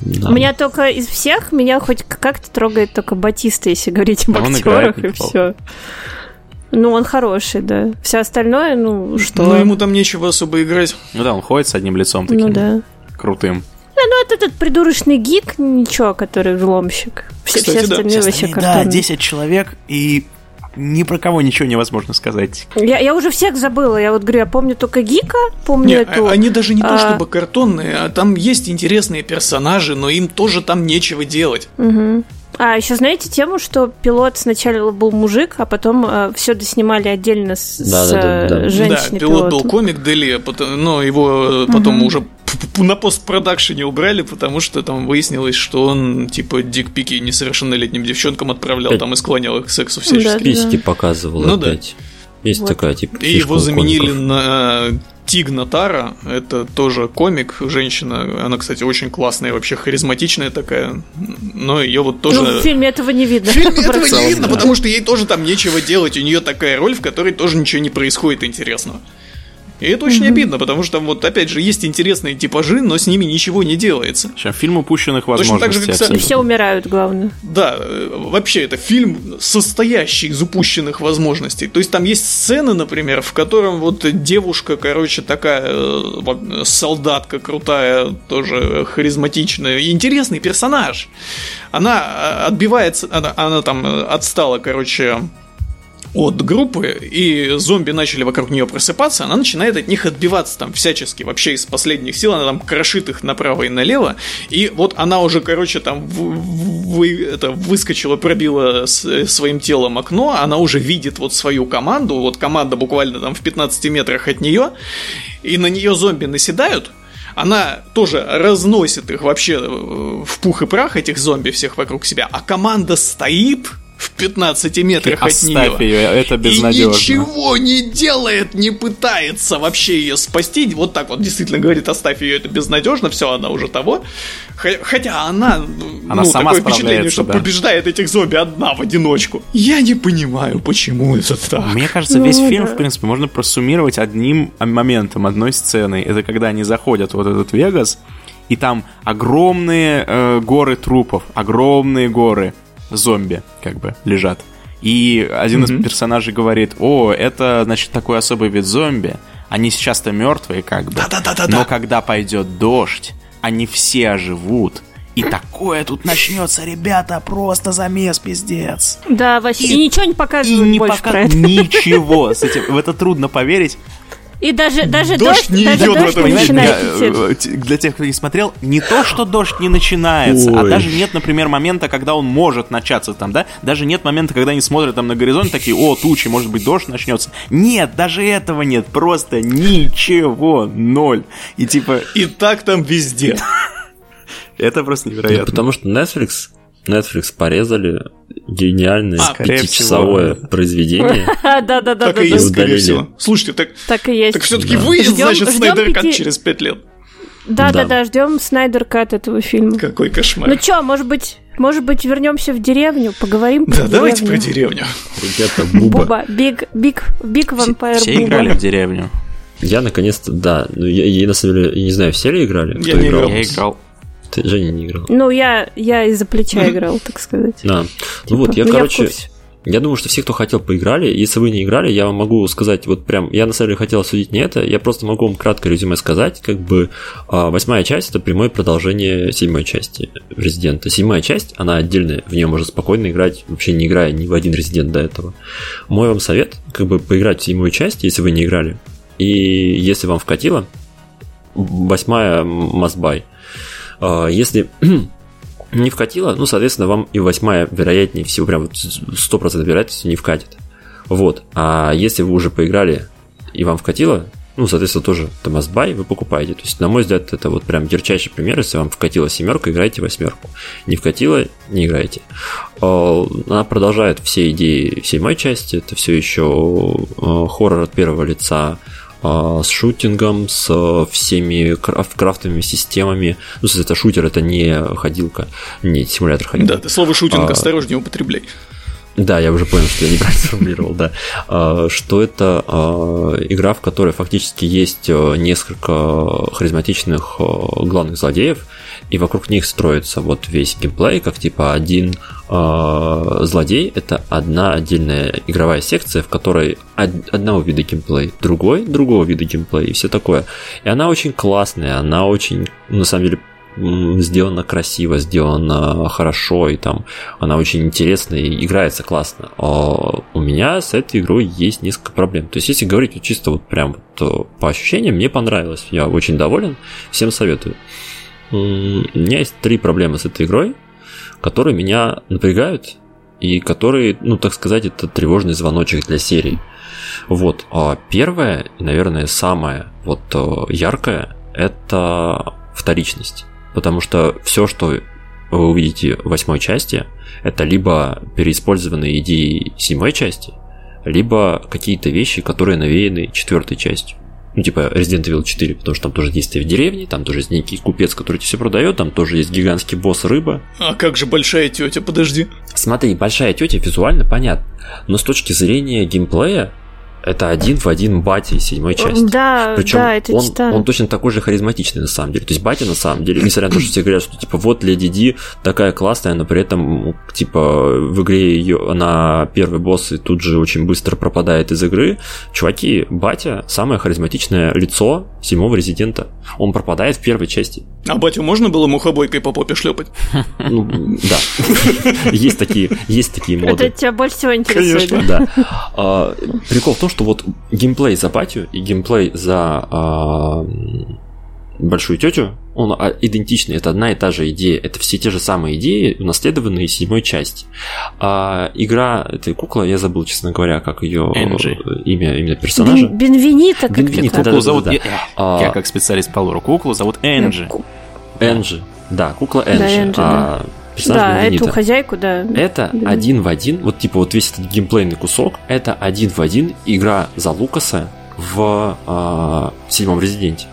Да. У меня только из всех, меня хоть как-то трогает только Батиста, если говорить об А актерах, и все. Ну, он хороший, да. Все остальное, ну, что? Но ему там нечего особо играть. Ну да, он ходит с одним лицом таким Ну да. крутым. Да, ну вот этот придурочный гик, ничего, который взломщик. Все, Кстати, все да. остальные вообще Остальные, да, картонные. 10 человек, и ни про кого ничего невозможно сказать. Я, я уже всех забыла. Я вот говорю, я помню только Гика, помню Не, эту... а- они даже не то а- чтобы картонные, а там есть интересные персонажи, но им тоже там нечего делать. Мгм. А, еще знаете тему, что пилот сначала был мужик, а потом все доснимали отдельно с, Да, с да, да, э, да. да, женщиной пилот был комик Дели, но его э, потом уже п- п- на постпродакшене убрали, потому что там выяснилось, что он типа дикпики несовершеннолетним девчонкам отправлял Э, там и склонял их к сексу всячески. Да. Письки показывал Ну да. опять. Есть Вот. такая, типа, И его заменили комиков. на Тигна Тара, это тоже комик, женщина, она, кстати, очень классная, вообще харизматичная такая, но ее вот тоже... Ну, в фильме этого не видно. В фильме этого не видно, потому что ей тоже там нечего делать. У нее такая роль, в которой тоже ничего не происходит интересного. И это очень обидно, потому что там вот опять же есть интересные типажи, но с ними ничего не делается. Сейчас фильм упущенных Точно так же, возможностей. как И все умирают, главное. Да, э, вообще это фильм, состоящий из упущенных возможностей. То есть там есть сцены, например, в котором вот девушка, короче, такая э, во- солдатка крутая, тоже харизматичная, интересный персонаж. Она э, отбивается, она, она там э, отстала, короче, от группы, и зомби начали вокруг нее просыпаться, она начинает от них отбиваться там всячески, вообще из последних сил, она там крошит их направо и налево, и вот она уже, короче, там в- в- вы- это, выскочила, пробила с- своим телом окно, она уже видит вот свою команду, вот команда буквально там в 15 метрах от нее, и на нее зомби наседают, она тоже разносит их вообще э, в пух и прах, этих зомби всех вокруг себя, а команда стоит в 15 метрах от нее. Оставь ее, это И безнадежно. ничего не делает, не пытается вообще ее спасти. Вот так вот действительно говорит, оставь ее, это безнадежно, все, она уже того. Хотя она, Она ну, сама такое впечатление, что да. побеждает этих зомби одна в одиночку. Я не понимаю, почему это так. Мне кажется, Ну, весь фильм, да. в принципе, можно просуммировать одним моментом, одной сценой. Это когда они заходят вот этот Вегас, и там огромные э, горы трупов, огромные горы зомби, как бы, лежат. И один из персонажей говорит, о, это, значит, такой особый вид зомби. Они сейчас-то мертвые как бы. Да-да-да-да-да. Но когда пойдет дождь, они все оживут. И такое тут начнется, ребята, просто замес пиздец. Да, Вася, и, И- ничего не И показывают не больше пока про это. ничего. С этим, в это трудно поверить. И даже, даже Дождь дождь, не даже идет в дождь этом не фильме. э, для тех, кто не смотрел, не то, что дождь не начинается, а Ой. даже нет, например, момента, когда он может начаться там, да? Даже нет момента, когда они смотрят там на горизонт, такие, о, тучи, может быть, дождь начнется. Нет, даже этого нет, просто ничего, ноль. И типа, И так там везде. <laughs> это просто невероятно. Потому что Netflix, Netflix порезали гениальное А, пятичасовое всего. произведение. А, да, да, да, Так да, и да. есть, скорее удалили. всего. Слушайте, так Так и есть. так все-таки выйдет, Ждем- значит, Снайдер Кат через пять лет. Да, да, Да. да, ждем Снайдер Кат этого фильма. Какой кошмар. Ну чё, может быть, может быть, вернемся в деревню, поговорим про Да, давайте про деревню. деревню. Ребята, Буба. Буба, Big, Big, Big Vampire Все играли в деревню. Я наконец-то, да. Ну, я, я на самом деле, я не знаю, все ли играли? Я Кто не играл? играл. Я играл. Ты, Женя не играл. Ну, я, я из-за плеча <laughs> играл, так сказать. Да. Ну вот, я, Ну, короче, я думаю, что все, кто хотел, поиграли. Если вы не играли, я вам могу сказать, вот прям, я на самом деле хотел осудить не это, я просто могу вам краткое резюме сказать, как бы а, восьмая часть это прямое продолжение седьмой части Резидента. Седьмая часть, она отдельная, в нее можно спокойно играть, вообще не играя ни в один Резидент до этого. Мой вам совет, как бы поиграть в седьмую часть, если вы не играли, и если вам вкатило, восьмая must buy. А, Если <clears throat> не вкатило, ну, соответственно, вам и восьмая, вероятнее всего, прям вот 100% вероятностью не вкатит. Вот. А если вы уже поиграли и вам вкатило, ну, соответственно, тоже buy, вы покупаете. То есть, на мой взгляд, это вот прям ярчайший пример. Если вам вкатила семерка, играйте восьмерку. Не вкатила, не играйте. А, Она продолжает все идеи седьмой части. Это все еще а, хоррор от первого лица, а, с шутингом, с а, всеми краф- крафтовыми системами. Ну, это шутер, это не ходилка, не симулятор ходилка. Да, ты слово шутинг А. осторожнее употребляй. Да, я уже понял, что я неправильно <laughs> сформулировал, да. А, Что это а, игра, в которой фактически есть а, несколько харизматичных а, главных злодеев, и вокруг них строится вот весь геймплей, как типа один а, злодей это одна отдельная игровая секция, в которой од- одного вида геймплей, другой другого вида геймплей и все такое. И она очень классная, она очень, на самом деле, сделана красиво, сделана хорошо, и там она очень интересная и играется классно. А у меня с этой игрой есть несколько проблем. То есть, если говорить чисто вот прям вот э, по ощущениям, мне понравилось. Я очень доволен, всем советую. У меня есть три проблемы с этой игрой, которые меня напрягают и которые, ну, так сказать, это тревожный звоночек для серии. Вот. А первое, наверное, самое вот э, яркое, это вторичность. Потому что все, что вы увидите в восьмой части, это либо переиспользованные идеи седьмой части, либо какие-то вещи, которые навеяны четвертой частью. Ну, типа Resident Evil 4, потому что там тоже действие в деревне, там тоже есть некий купец, который тебе все продает, там тоже есть гигантский босс рыба. А как же большая тетя, подожди. Смотри, большая тетя визуально понятно, но с точки зрения геймплея это один в один батя из седьмой части. Да, Причем да, это он, он точно такой же харизматичный на самом деле. То есть батя на самом деле, несмотря на то, что все говорят, что типа вот Леди Ди такая классная, но при этом типа в игре ее она первый босс и тут же очень быстро пропадает из игры. Чуваки, батя самое харизматичное лицо седьмого резидента. Он пропадает в первой части. А батю можно было мухобойкой по попе шлепать? Ну, да. Есть такие, есть такие моды. Это тебя больше всего интересует. Конечно. да? Да. А, прикол в том, что вот геймплей за батю и геймплей за м, большую тетю, он а, идентичный, это одна и та же идея, это все те же самые идеи, унаследованные из седьмой части. А игра этой куклы, я забыл, честно говоря, как ее Энджи. имя, имя персонажа. Бен- Бенвенита как-то Бенвенита, да, Куклу зовут... да. Я, А, я как специалист по лору. Куклу зовут Энджи. Энджи. Да, кукла Энджи. Энджи, а персонаж Да, Бенвенита. эту хозяйку, да. Это Да. один в один, вот типа вот весь этот геймплейный кусок, это один в один игра за Лукаса в а, седьмом резиденте.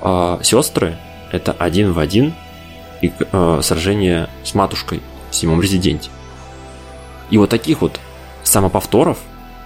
А, сестры это один в один и, а, сражение с матушкой в седьмом резиденте. И вот таких вот самоповторов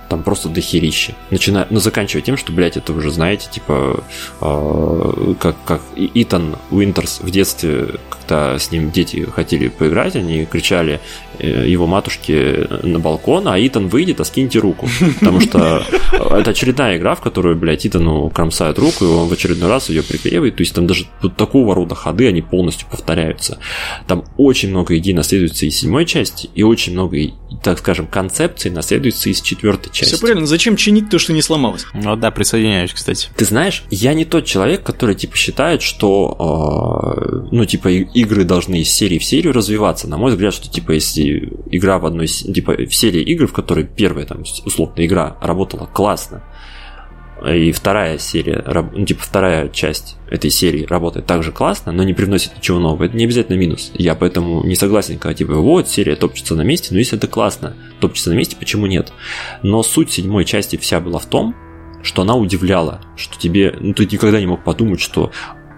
там просто дохерище. Начиная, ну, заканчивая тем, что, блядь, это уже знаете, типа, э, как, как Итан Уинтерс в детстве, когда с ним дети хотели поиграть, они кричали э, его матушке на балкон, а Итан выйдет, а скиньте руку. Потому что это очередная игра, в которую, блядь, Итану кромсают руку, и он в очередной раз ее приклеивает. То есть там даже вот такого рода ходы, они полностью повторяются. Там очень много идей наследуется из седьмой части, и очень много, так скажем, концепций наследуется из четвертой. Все правильно, зачем чинить то, что не сломалось? Ну да, присоединяюсь, кстати. Ты знаешь, я не тот человек, который типа считает, что э, ну типа игры должны из серии в серию развиваться. На мой взгляд, что типа если игра в одной типа в серии игр, в которой первая там условно игра работала классно, и вторая серия, ну, типа вторая часть этой серии работает так же классно, но не привносит ничего нового. Это не обязательно минус. Я поэтому не согласен, когда типа вот серия топчется на месте, но если это классно, топчется на месте, почему нет? Но суть седьмой части вся была в том, что она удивляла, что тебе, ну ты никогда не мог подумать, что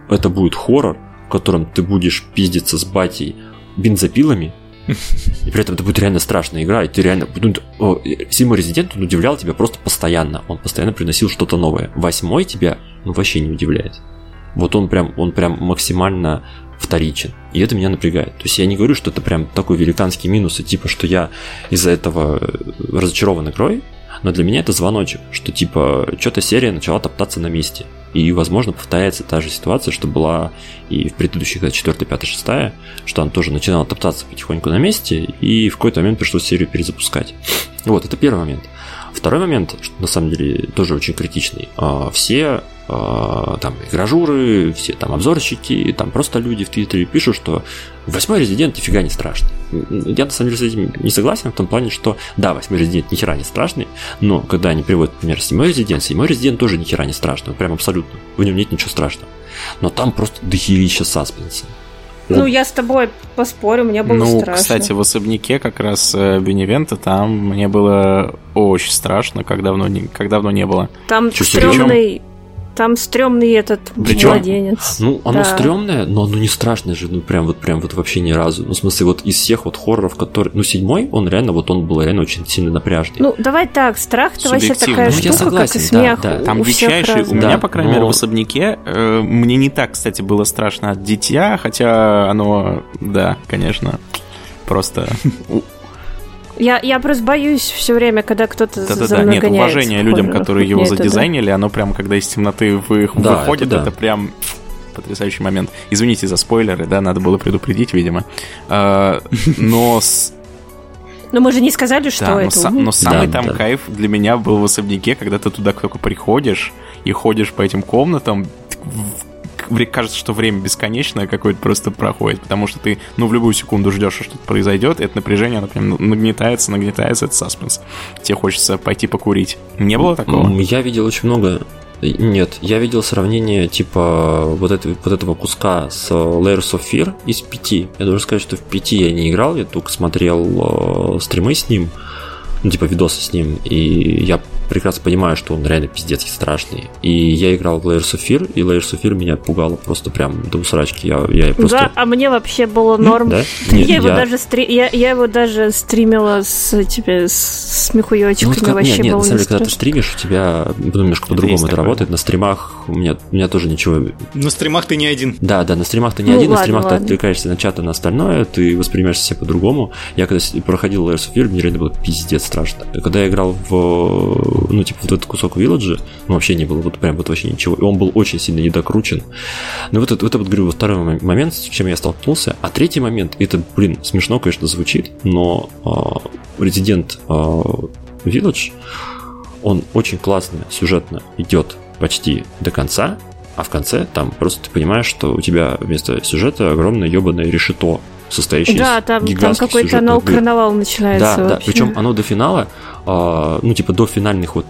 это будет хоррор, в котором ты будешь пиздиться с батей бензопилами, <laughs> и при этом это будет реально страшная игра, и ты реально... Ну, седьмой Резидент, он удивлял тебя просто постоянно. Он постоянно приносил что-то новое. Восьмой тебя, ну, вообще не удивляет. Вот он прям, он прям максимально вторичен. И это меня напрягает. То есть я не говорю, что это прям такой великанский минус, и типа, что я из-за этого разочарован игрой, но для меня это звоночек, что типа что-то серия начала топтаться на месте. И, возможно, повторяется та же ситуация, что была и в предыдущих, когда 4, 5, 6, что она тоже начинала топтаться потихоньку на месте, и в какой-то момент пришлось серию перезапускать. Вот, это первый момент. Второй момент, что на самом деле тоже очень критичный. А, все а, там игражуры, все там обзорщики, там просто люди в Твиттере пишут, что восьмой резидент нифига не страшный. Я на самом деле с этим не согласен в том плане, что да, восьмой резидент нихера не страшный, но когда они приводят, например, седьмой резидент, седьмой резидент тоже нихера не страшный, прям абсолютно, в нем нет ничего страшного. Но там просто дохерища саспенса. Ну, я с тобой поспорю, мне было ну, страшно. кстати, в особняке как раз э, Беневента там мне было очень страшно, как давно не, как давно не было. Там стрёмный, там стрёмный этот Причем, младенец. Ну, оно да. стрёмное, но оно не страшное же, ну прям вот прям вот вообще ни разу. Ну, в смысле, вот из всех вот хорроров, которые. Ну, седьмой, он реально, вот он был реально очень сильно напряжный. Ну, давай так, страх это вообще такая ну, штука, я согласен, как и смех. Да, да. Там у дичайший. У меня, по крайней но... мере, в особняке э, мне не так, кстати, было страшно от дитя, хотя оно, да, конечно, просто я, я просто боюсь все время, когда кто-то да, за да, мной Нет, гоняется. уважение людям, которые его задизайнили, да. оно прям, когда из темноты вы, да, выходит, это, да. это прям потрясающий момент. Извините за спойлеры, да, надо было предупредить, видимо. А, но но мы же не сказали, что да, это. Но, но самый да, там да. кайф для меня был в особняке, когда ты туда только приходишь и ходишь по этим комнатам, <laughs> кажется, что время бесконечное какое-то просто проходит, потому что ты, ну, в любую секунду ждешь, что что-то произойдет, это напряжение, оно прям нагнетается, нагнетается, это саспенс. Тебе хочется пойти покурить. Не было такого? Я видел очень много нет, я видел сравнение типа вот, это, вот этого куска с Layers of Fear из пяти. Я должен сказать, что в пяти я не играл, я только смотрел э, стримы с ним, ну, типа видосы с ним, и я прекрасно понимаю, что он реально пиздецкий страшный. И я играл в Layers of Fear, и Layers of Fear меня пугало просто прям до усрачки. Я, я просто... Да, а мне вообще было норм. Да? Нет, <laughs> я, его даже стри... я, я его даже стримила с, тебе, с смехуёчками. Ну, вообще нет, нет, на самом деле, когда ты стримишь, у тебя ну, немножко по-другому это, это работает. На стримах у меня, у меня тоже ничего... На стримах ты не один. Да, да, на стримах ты не ну, один, ладно, на стримах ладно. ты отвлекаешься на чат и на остальное, ты воспринимаешь все по-другому. Я когда проходил Layers of Fear, мне реально было пиздец страшно. Когда я играл в, ну, типа, вот этот кусок Village, ну, вообще не было вот прям вот вообще ничего. И он был очень сильно недокручен. Но вот это, вот это вот, говорю, второй момент, с чем я столкнулся. А третий момент, это, блин, смешно, конечно, звучит, но э, Resident э, Village, он очень классно сюжетно идет почти до конца, а в конце там просто ты понимаешь, что у тебя вместо сюжета огромное ебаное решето, состоящее да, из там, там какой-то нал карнавал начинается. Да, да. Причем оно до финала а, ну, типа, до финальных вот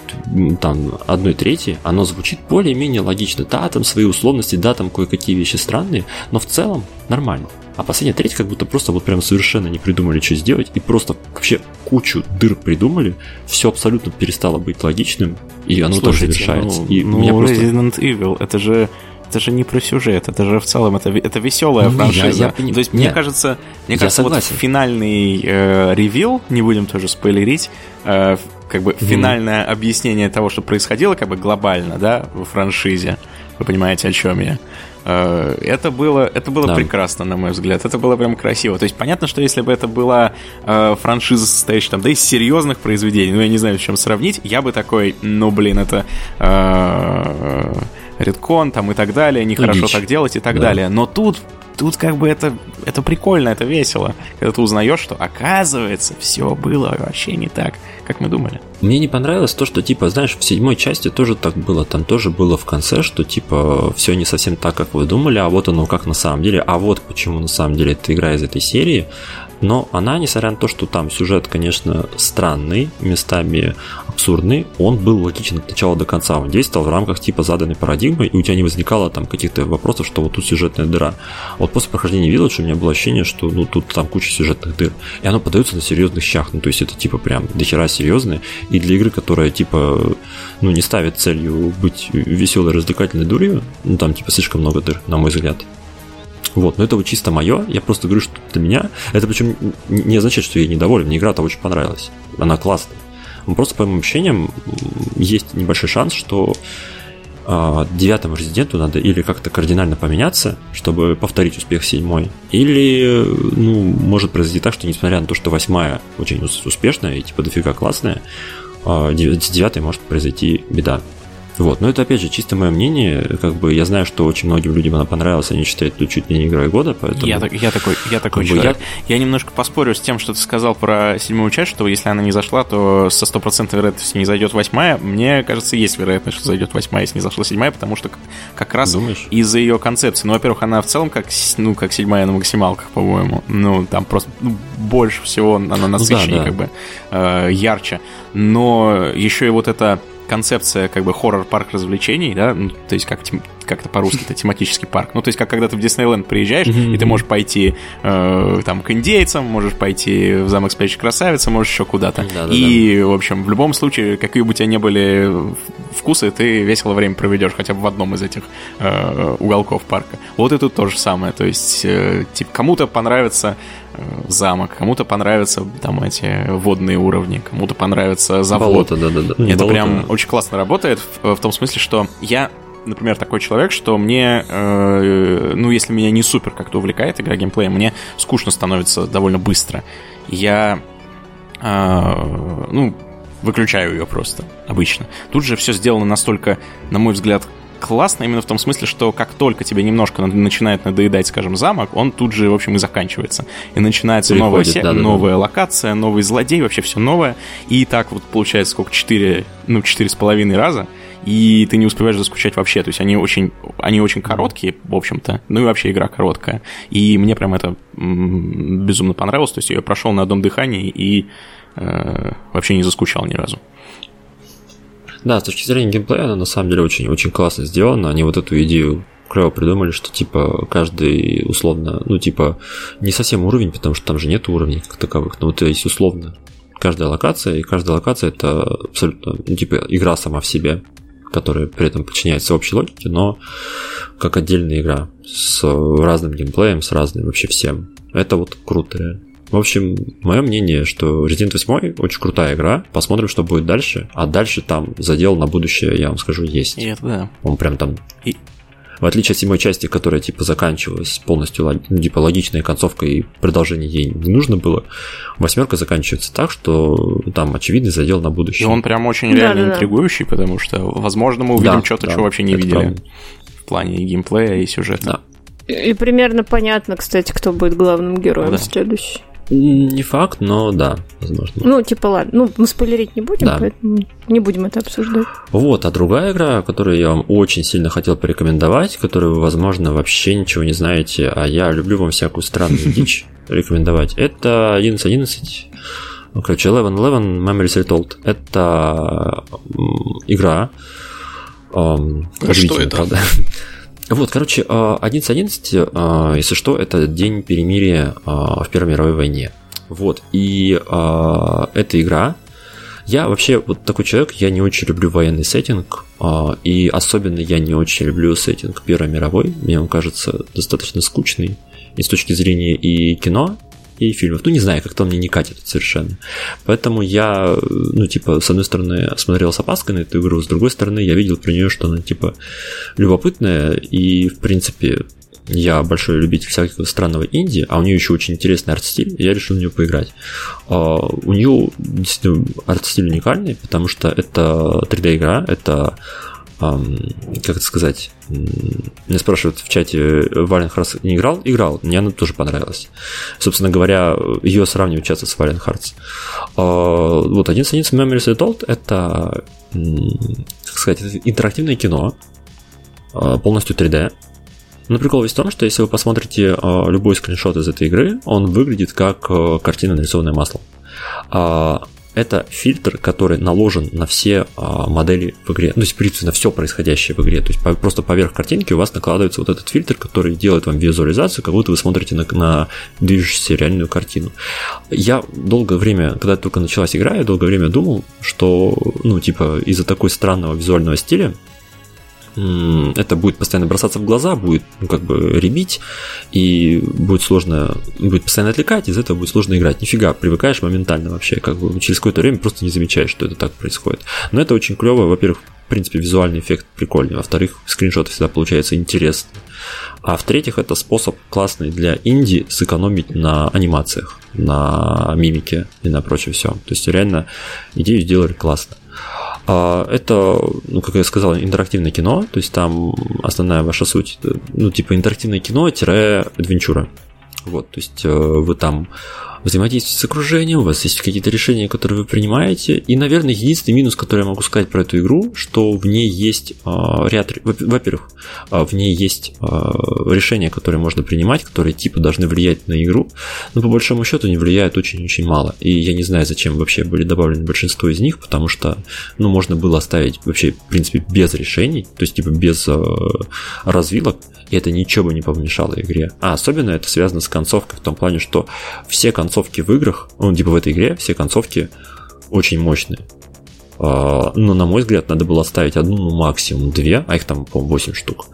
там одной трети, оно звучит более-менее логично. Да, там свои условности, да, там кое-какие вещи странные, но в целом нормально. А последняя треть как будто просто вот прям совершенно не придумали, что сделать, и просто вообще кучу дыр придумали, все абсолютно перестало быть логичным, и оно Слушайте, тоже завершается. Ну, и ну, меня просто... Resident Evil, это же это же не про сюжет, это же в целом это, это веселая франшиза. Я, я, То есть, мне кажется, мне кажется, согласен. вот финальный э, ревил, не будем тоже спойлерить, э, как бы mm. финальное объяснение того, что происходило, как бы глобально, да, в франшизе. Вы понимаете, о чем я? Э, это было, это было да. прекрасно, на мой взгляд. Это было прям красиво. То есть понятно, что если бы это была э, франшиза, состоящая там, да, из серьезных произведений, ну, я не знаю, с чем сравнить, я бы такой, ну, блин, это... Э, редкон там и так далее, нехорошо так делать и так да. далее. Но тут тут как бы это, это прикольно, это весело. Когда ты узнаешь, что оказывается, все было вообще не так, как мы думали. Мне не понравилось то, что, типа, знаешь, в седьмой части тоже так было. Там тоже было в конце, что, типа, все не совсем так, как вы думали, а вот оно как на самом деле, а вот почему на самом деле эта игра из этой серии. Но она, несмотря на то, что там сюжет, конечно, странный, местами абсурдный, он был логичен от начала до конца. Он действовал в рамках типа заданной парадигмы, и у тебя не возникало там каких-то вопросов, что вот тут сюжетная дыра. Вот после прохождения Village у меня было ощущение, что ну тут там куча сюжетных дыр. И оно подается на серьезных щах. Ну, то есть это типа прям дохера серьезное. И для игры, которая типа ну не ставит целью быть веселой, развлекательной дурью, ну там типа слишком много дыр, на мой взгляд. Вот, но это вот чисто мое. Я просто говорю, что для меня. Это причем не означает, что я недоволен. Мне игра-то очень понравилась. Она классная. Но просто по моим ощущениям есть небольшой шанс, что а, девятому резиденту надо или как-то кардинально поменяться, чтобы повторить успех седьмой, или, ну, может произойти так, что несмотря на то, что восьмая очень успешная и типа дофига классная, а, с девятой может произойти беда. Вот, но это опять же чисто мое мнение, как бы я знаю, что очень многим людям она понравилась, они считают это чуть ли не игрой года, поэтому... Я, я такой, я такой человек. Я... я немножко поспорю с тем, что ты сказал про седьмую часть, что если она не зашла, то со стопроцентной вероятностью не зайдет восьмая. Мне кажется, есть вероятность, что зайдет восьмая, если не зашла седьмая, потому что как раз из-за ее концепции. Ну, во-первых, она в целом как, ну, как седьмая на максималках, по-моему. Ну, там просто ну, больше всего она насыщеннее, ну, да, да. как бы э, ярче. Но еще и вот это концепция как бы хоррор-парк развлечений, да, ну, то есть как как-то по-русски это тематический парк. Ну, то есть как когда ты в Диснейленд приезжаешь, mm-hmm. и ты можешь пойти э, там к индейцам, можешь пойти в замок спящей красавицы, можешь еще куда-то. Да-да-да. И, в общем, в любом случае, какие бы у тебя ни были вкусы, ты весело время проведешь хотя бы в одном из этих э, уголков парка. Вот и тут то же самое. То есть, э, типа, кому-то понравится замок, кому-то понравятся там эти водные уровни, кому-то понравится завод. Болото, да, да, да. Это Болото. прям очень классно работает в, в том смысле, что я например, такой человек, что мне, э, ну, если меня не супер как-то увлекает игра геймплея, мне скучно становится довольно быстро. Я, э, ну, выключаю ее просто обычно. Тут же все сделано настолько, на мой взгляд, классно именно в том смысле, что как только тебе немножко начинает надоедать, скажем, замок, он тут же, в общем, и заканчивается. И начинается Переходит, новая, се... да, да, новая да. локация, новый злодей, вообще все новое. И так вот получается сколько? Четыре, ну, четыре с половиной раза и ты не успеваешь заскучать вообще. То есть они очень, они очень короткие, в общем-то. Ну и вообще игра короткая. И мне прям это безумно понравилось. То есть я прошел на одном дыхании и э, вообще не заскучал ни разу. Да, с точки зрения геймплея, она на самом деле очень, очень классно сделана. Они вот эту идею клево придумали, что типа каждый условно, ну типа не совсем уровень, потому что там же нет уровней как таковых, но вот есть условно каждая локация, и каждая локация это абсолютно, ну типа игра сама в себе которая при этом подчиняется общей логике, но как отдельная игра с разным геймплеем, с разным вообще всем. Это вот круто. В общем, мое мнение, что Resident 8 очень крутая игра. Посмотрим, что будет дальше. А дальше там задел на будущее, я вам скажу, есть. И это да. Он прям там и в отличие от седьмой части, которая типа заканчивалась полностью ну, типа логичной концовкой и продолжение ей не нужно было, восьмерка заканчивается так, что там очевидный задел на будущее. И он прям очень реально да, интригующий, да. потому что, возможно, мы увидим да, что-то, да, чего вообще не видели правда. в плане геймплея и сюжета. Да. И примерно понятно, кстати, кто будет главным героем да. следующий. Не факт, но да, возможно. Ну, типа, ладно. Ну, мы спойлерить не будем, да. поэтому не будем это обсуждать. Вот, а другая игра, которую я вам очень сильно хотел порекомендовать, которую вы, возможно, вообще ничего не знаете, а я люблю вам всякую странную <laughs> дичь рекомендовать, это 11.11. Ну, короче, 11.11 Memories Retold. Это игра. Эм, а что это? Правда. Вот, короче, 11.11, а, а, если что, это день перемирия а, в Первой мировой войне. Вот, и эта игра Я вообще вот такой человек, я не очень люблю военный сеттинг, и особенно я не очень люблю сеттинг Первой мировой. Мне он кажется достаточно скучный и с точки зрения и кино, и фильмов. Ну, не знаю, как-то мне не катит совершенно. Поэтому я, ну, типа, с одной стороны, смотрел с опаской на эту игру, с другой стороны, я видел про нее, что она, типа, любопытная, и, в принципе, я большой любитель всякого странного инди, а у нее еще очень интересный арт-стиль, я решил в нее поиграть. А, у нее действительно арт-стиль уникальный, потому что это 3D-игра, это как это сказать, меня спрашивают в чате, Вален Хартс не играл? Играл, мне она тоже понравилась. Собственно говоря, ее сравнивать часто с Вален Хартс. А, вот, 11.11 Memories Retold — это, как сказать, интерактивное кино, а, полностью 3D, но прикол весь в том, что если вы посмотрите э, любой скриншот из этой игры, он выглядит как э, картина, нарисованная маслом. Это фильтр, который наложен на все а, модели в игре, ну, есть, на все происходящее в игре. То есть, просто поверх картинки у вас накладывается вот этот фильтр, который делает вам визуализацию, как будто вы смотрите на, на движущуюся реальную картину. Я долгое время, когда только началась игра, я долгое время думал, что, ну, типа, из-за такой странного визуального стиля это будет постоянно бросаться в глаза, будет ну, как бы ребить, и будет сложно, будет постоянно отвлекать, из этого будет сложно играть. Нифига, привыкаешь моментально вообще, как бы через какое-то время просто не замечаешь, что это так происходит. Но это очень клево, во-первых, в принципе, визуальный эффект прикольный, во-вторых, скриншоты всегда получается интересно. А в-третьих, это способ классный для инди сэкономить на анимациях, на мимике и на прочее все. То есть реально идею сделали классно. А, это, ну, как я сказал, интерактивное кино, то есть там основная ваша суть, ну, типа интерактивное кино-адвенчура. Вот, то есть э, вы там взаимодействуете с окружением, у вас есть какие-то решения, которые вы принимаете. И, наверное, единственный минус, который я могу сказать про эту игру, что в ней есть э, ряд... Во-первых, э, в ней есть э, решения, которые можно принимать, которые типа должны влиять на игру, но по большому счету они влияют очень-очень мало. И я не знаю, зачем вообще были добавлены большинство из них, потому что, ну, можно было оставить вообще, в принципе, без решений, то есть, типа, без развилок, и это ничего бы не помешало игре. А особенно это связано с концовкой в том плане, что все концовки в играх, ну, типа в этой игре, все концовки очень мощные. А, но, на мой взгляд, надо было ставить одну, ну, максимум две, а их там, по-моему, 8 штук.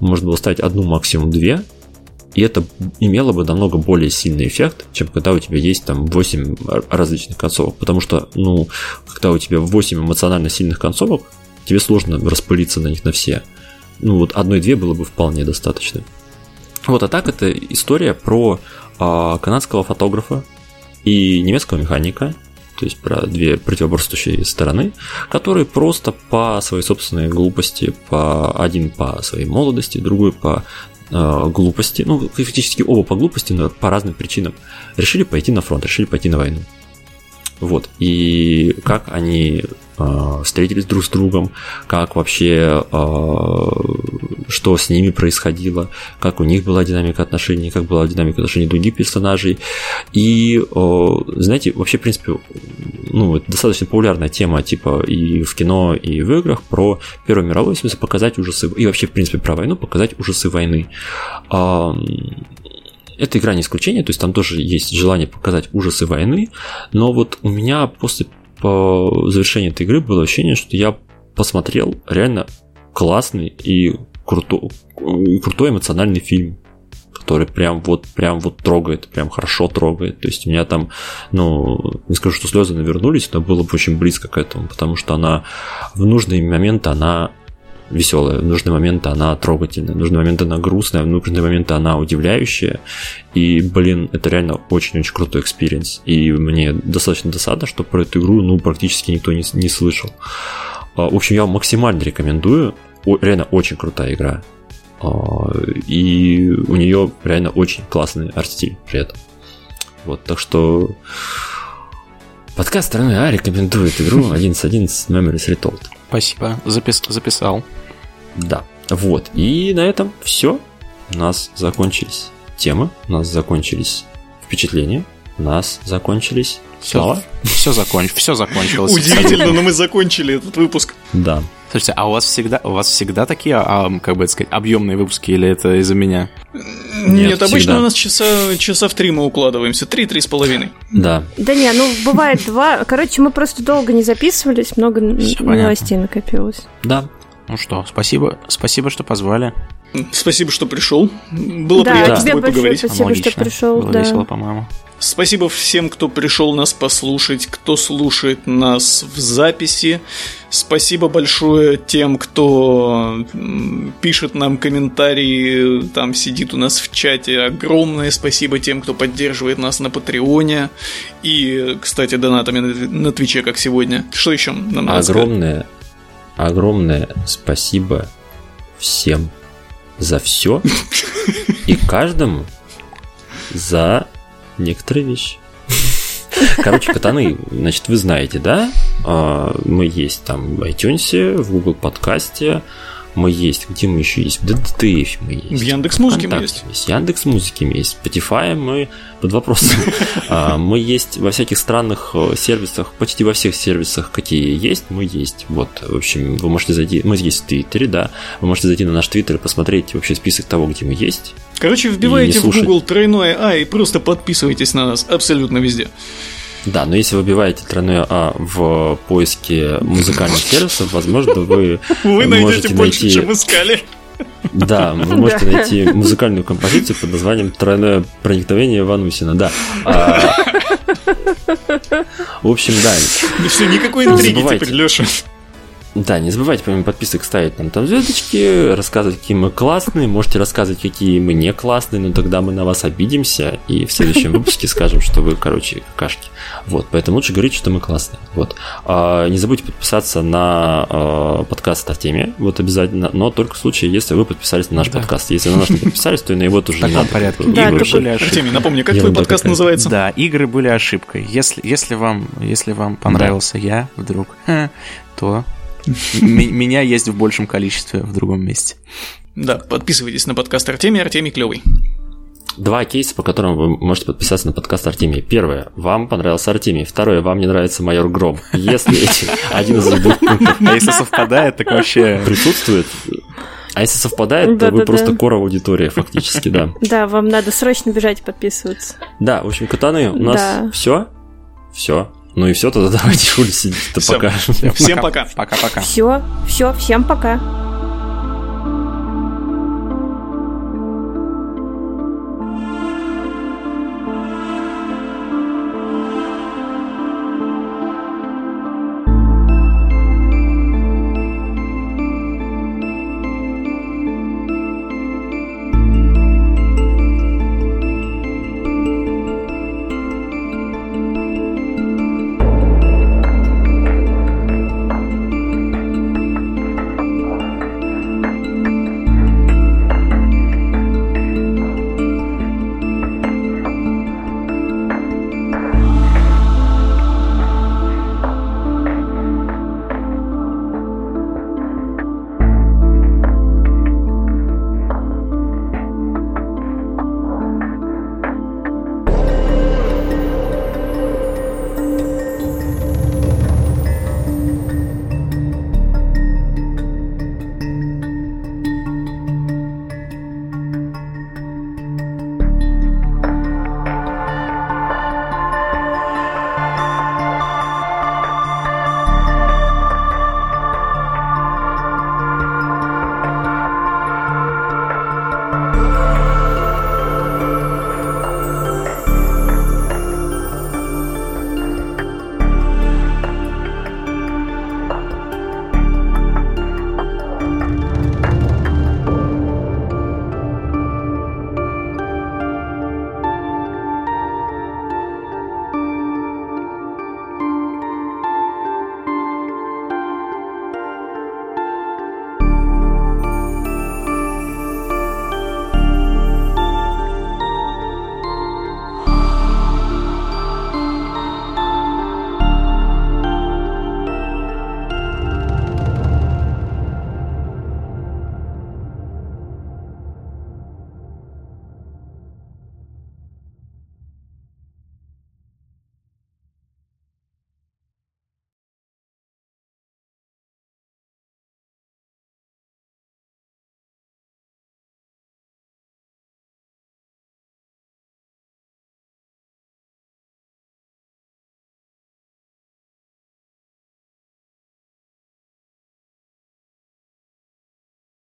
Можно было ставить одну, максимум две, и это имело бы намного более сильный эффект, чем когда у тебя есть там 8 различных концовок. Потому что, ну, когда у тебя 8 эмоционально сильных концовок, тебе сложно распылиться на них на все ну вот одной-две было бы вполне достаточно. Вот, а так это история про канадского фотографа и немецкого механика, то есть про две противоборствующие стороны, которые просто по своей собственной глупости, по один по своей молодости, другой по э, глупости, ну, фактически оба по глупости, но по разным причинам, решили пойти на фронт, решили пойти на войну. Вот. И как они встретились друг с другом, как вообще, э, что с ними происходило, как у них была динамика отношений, как была динамика отношений других персонажей. И, э, знаете, вообще, в принципе, ну, это достаточно популярная тема, типа, и в кино, и в играх про Первую мировую, в смысле, показать ужасы, и вообще, в принципе, про войну, показать ужасы войны. Эта игра не исключение, то есть там тоже есть желание показать ужасы войны, но вот у меня после по завершении этой игры было ощущение, что я посмотрел реально классный и крутой, крутой эмоциональный фильм который прям вот, прям вот трогает, прям хорошо трогает. То есть у меня там, ну, не скажу, что слезы навернулись, но было бы очень близко к этому, потому что она в нужный момент, она веселая, в нужный момент она трогательная, в нужный момент она грустная, в нужный момент она удивляющая. И, блин, это реально очень-очень крутой experience. И мне достаточно досадно, что про эту игру, ну, практически никто не, не слышал. А, в общем, я максимально рекомендую. Реально очень крутая игра. А, и у нее реально очень классный арт-стиль при этом. Вот, так что подкаст страны А рекомендует игру <laughs> 11.11 Memories Retold. Спасибо, Запис, записал. Да. Вот. И на этом все. У нас закончились темы, у нас закончились впечатления, у нас закончились слова. Все, законч, все закончилось. Удивительно, но мы закончили этот выпуск. Да. Слушайте, а у вас всегда, у вас всегда такие, а, как бы это сказать, объемные выпуски, или это из-за меня? Нет, Нет обычно у нас часа, часа в три мы укладываемся. Три-три с половиной. Да. Да не, ну бывает два. Короче, мы просто долго не записывались, много новостей накопилось. Да. Ну что, спасибо, спасибо, что позвали. Спасибо, что пришел. Было да, приятно тебе с тобой поговорить. Спасибо, что пришел. Было да. весело, по-моему. Спасибо всем, кто пришел нас послушать, кто слушает нас в записи. Спасибо большое тем, кто пишет нам комментарии, там сидит у нас в чате. Огромное спасибо тем, кто поддерживает нас на Патреоне. И, кстати, донатами на Твиче, как сегодня. Что еще нам надо Огромное, сказать? огромное спасибо всем за все <laughs> и каждому за некоторые вещи. Короче, катаны, значит, вы знаете, да? А, мы есть там в iTunes, в Google подкасте, мы есть. Где мы еще есть? В DTF мы есть. В Яндекс Музыке мы есть. есть. Яндекс Музыки мы есть. Spotify мы под вопросом. <laughs> А, мы есть во всяких странных э, сервисах, почти во всех сервисах, какие есть, мы есть. Вот, в общем, вы можете зайти, мы есть в Твиттере, да, вы можете зайти на наш Твиттер и посмотреть вообще список того, где мы есть. Короче, вбивайте в Google тройное А и просто подписывайтесь на нас абсолютно везде. Да, но если вы вбиваете тройное А в поиске музыкальных сервисов, возможно, вы, <laughs> вы найдете больше, найти... чем искали. Да, вы можете найти музыкальную композицию под названием «Тройное проникновение Ванусина». Да. А... <laughs> В общем, да. Ну все, никакой интриги теперь, Леша. Да, не забывайте помимо подписок ставить нам там звездочки, рассказывать, какие мы классные, можете рассказывать, какие мы не классные, но тогда мы на вас обидимся и в следующем выпуске скажем, что вы, короче, какашки. Вот, поэтому лучше говорить, что мы классные. Вот. А, не забудьте подписаться на а, подкаст Артемия, вот обязательно, но только в случае, если вы подписались на наш да. подкаст. Если на наш не подписались, то и на его тоже не надо. порядке. Да, игры были Артемий, напомни, как твой подкаст называется? Да, игры были ошибкой. Если, если, вам, если вам понравился да. я вдруг, <laughs> то меня есть в большем количестве в другом месте. Да, подписывайтесь на подкаст Артемий, Артемий клевый. Два кейса, по которым вы можете подписаться на подкаст Артемий. Первое, вам понравился Артемий. Второе, вам не нравится майор Гром. Если эти один из двух пунктов... А если совпадает, так вообще... Присутствует, а если совпадает, да, то вы да, просто да. кора аудитория, фактически, да. Да, вам надо срочно бежать подписываться. Да, в общем, катаны, у нас все. Все. Ну и все, тогда давайте Шуль сидит, пока. Всем пока. Пока-пока. Все, все, всем пока.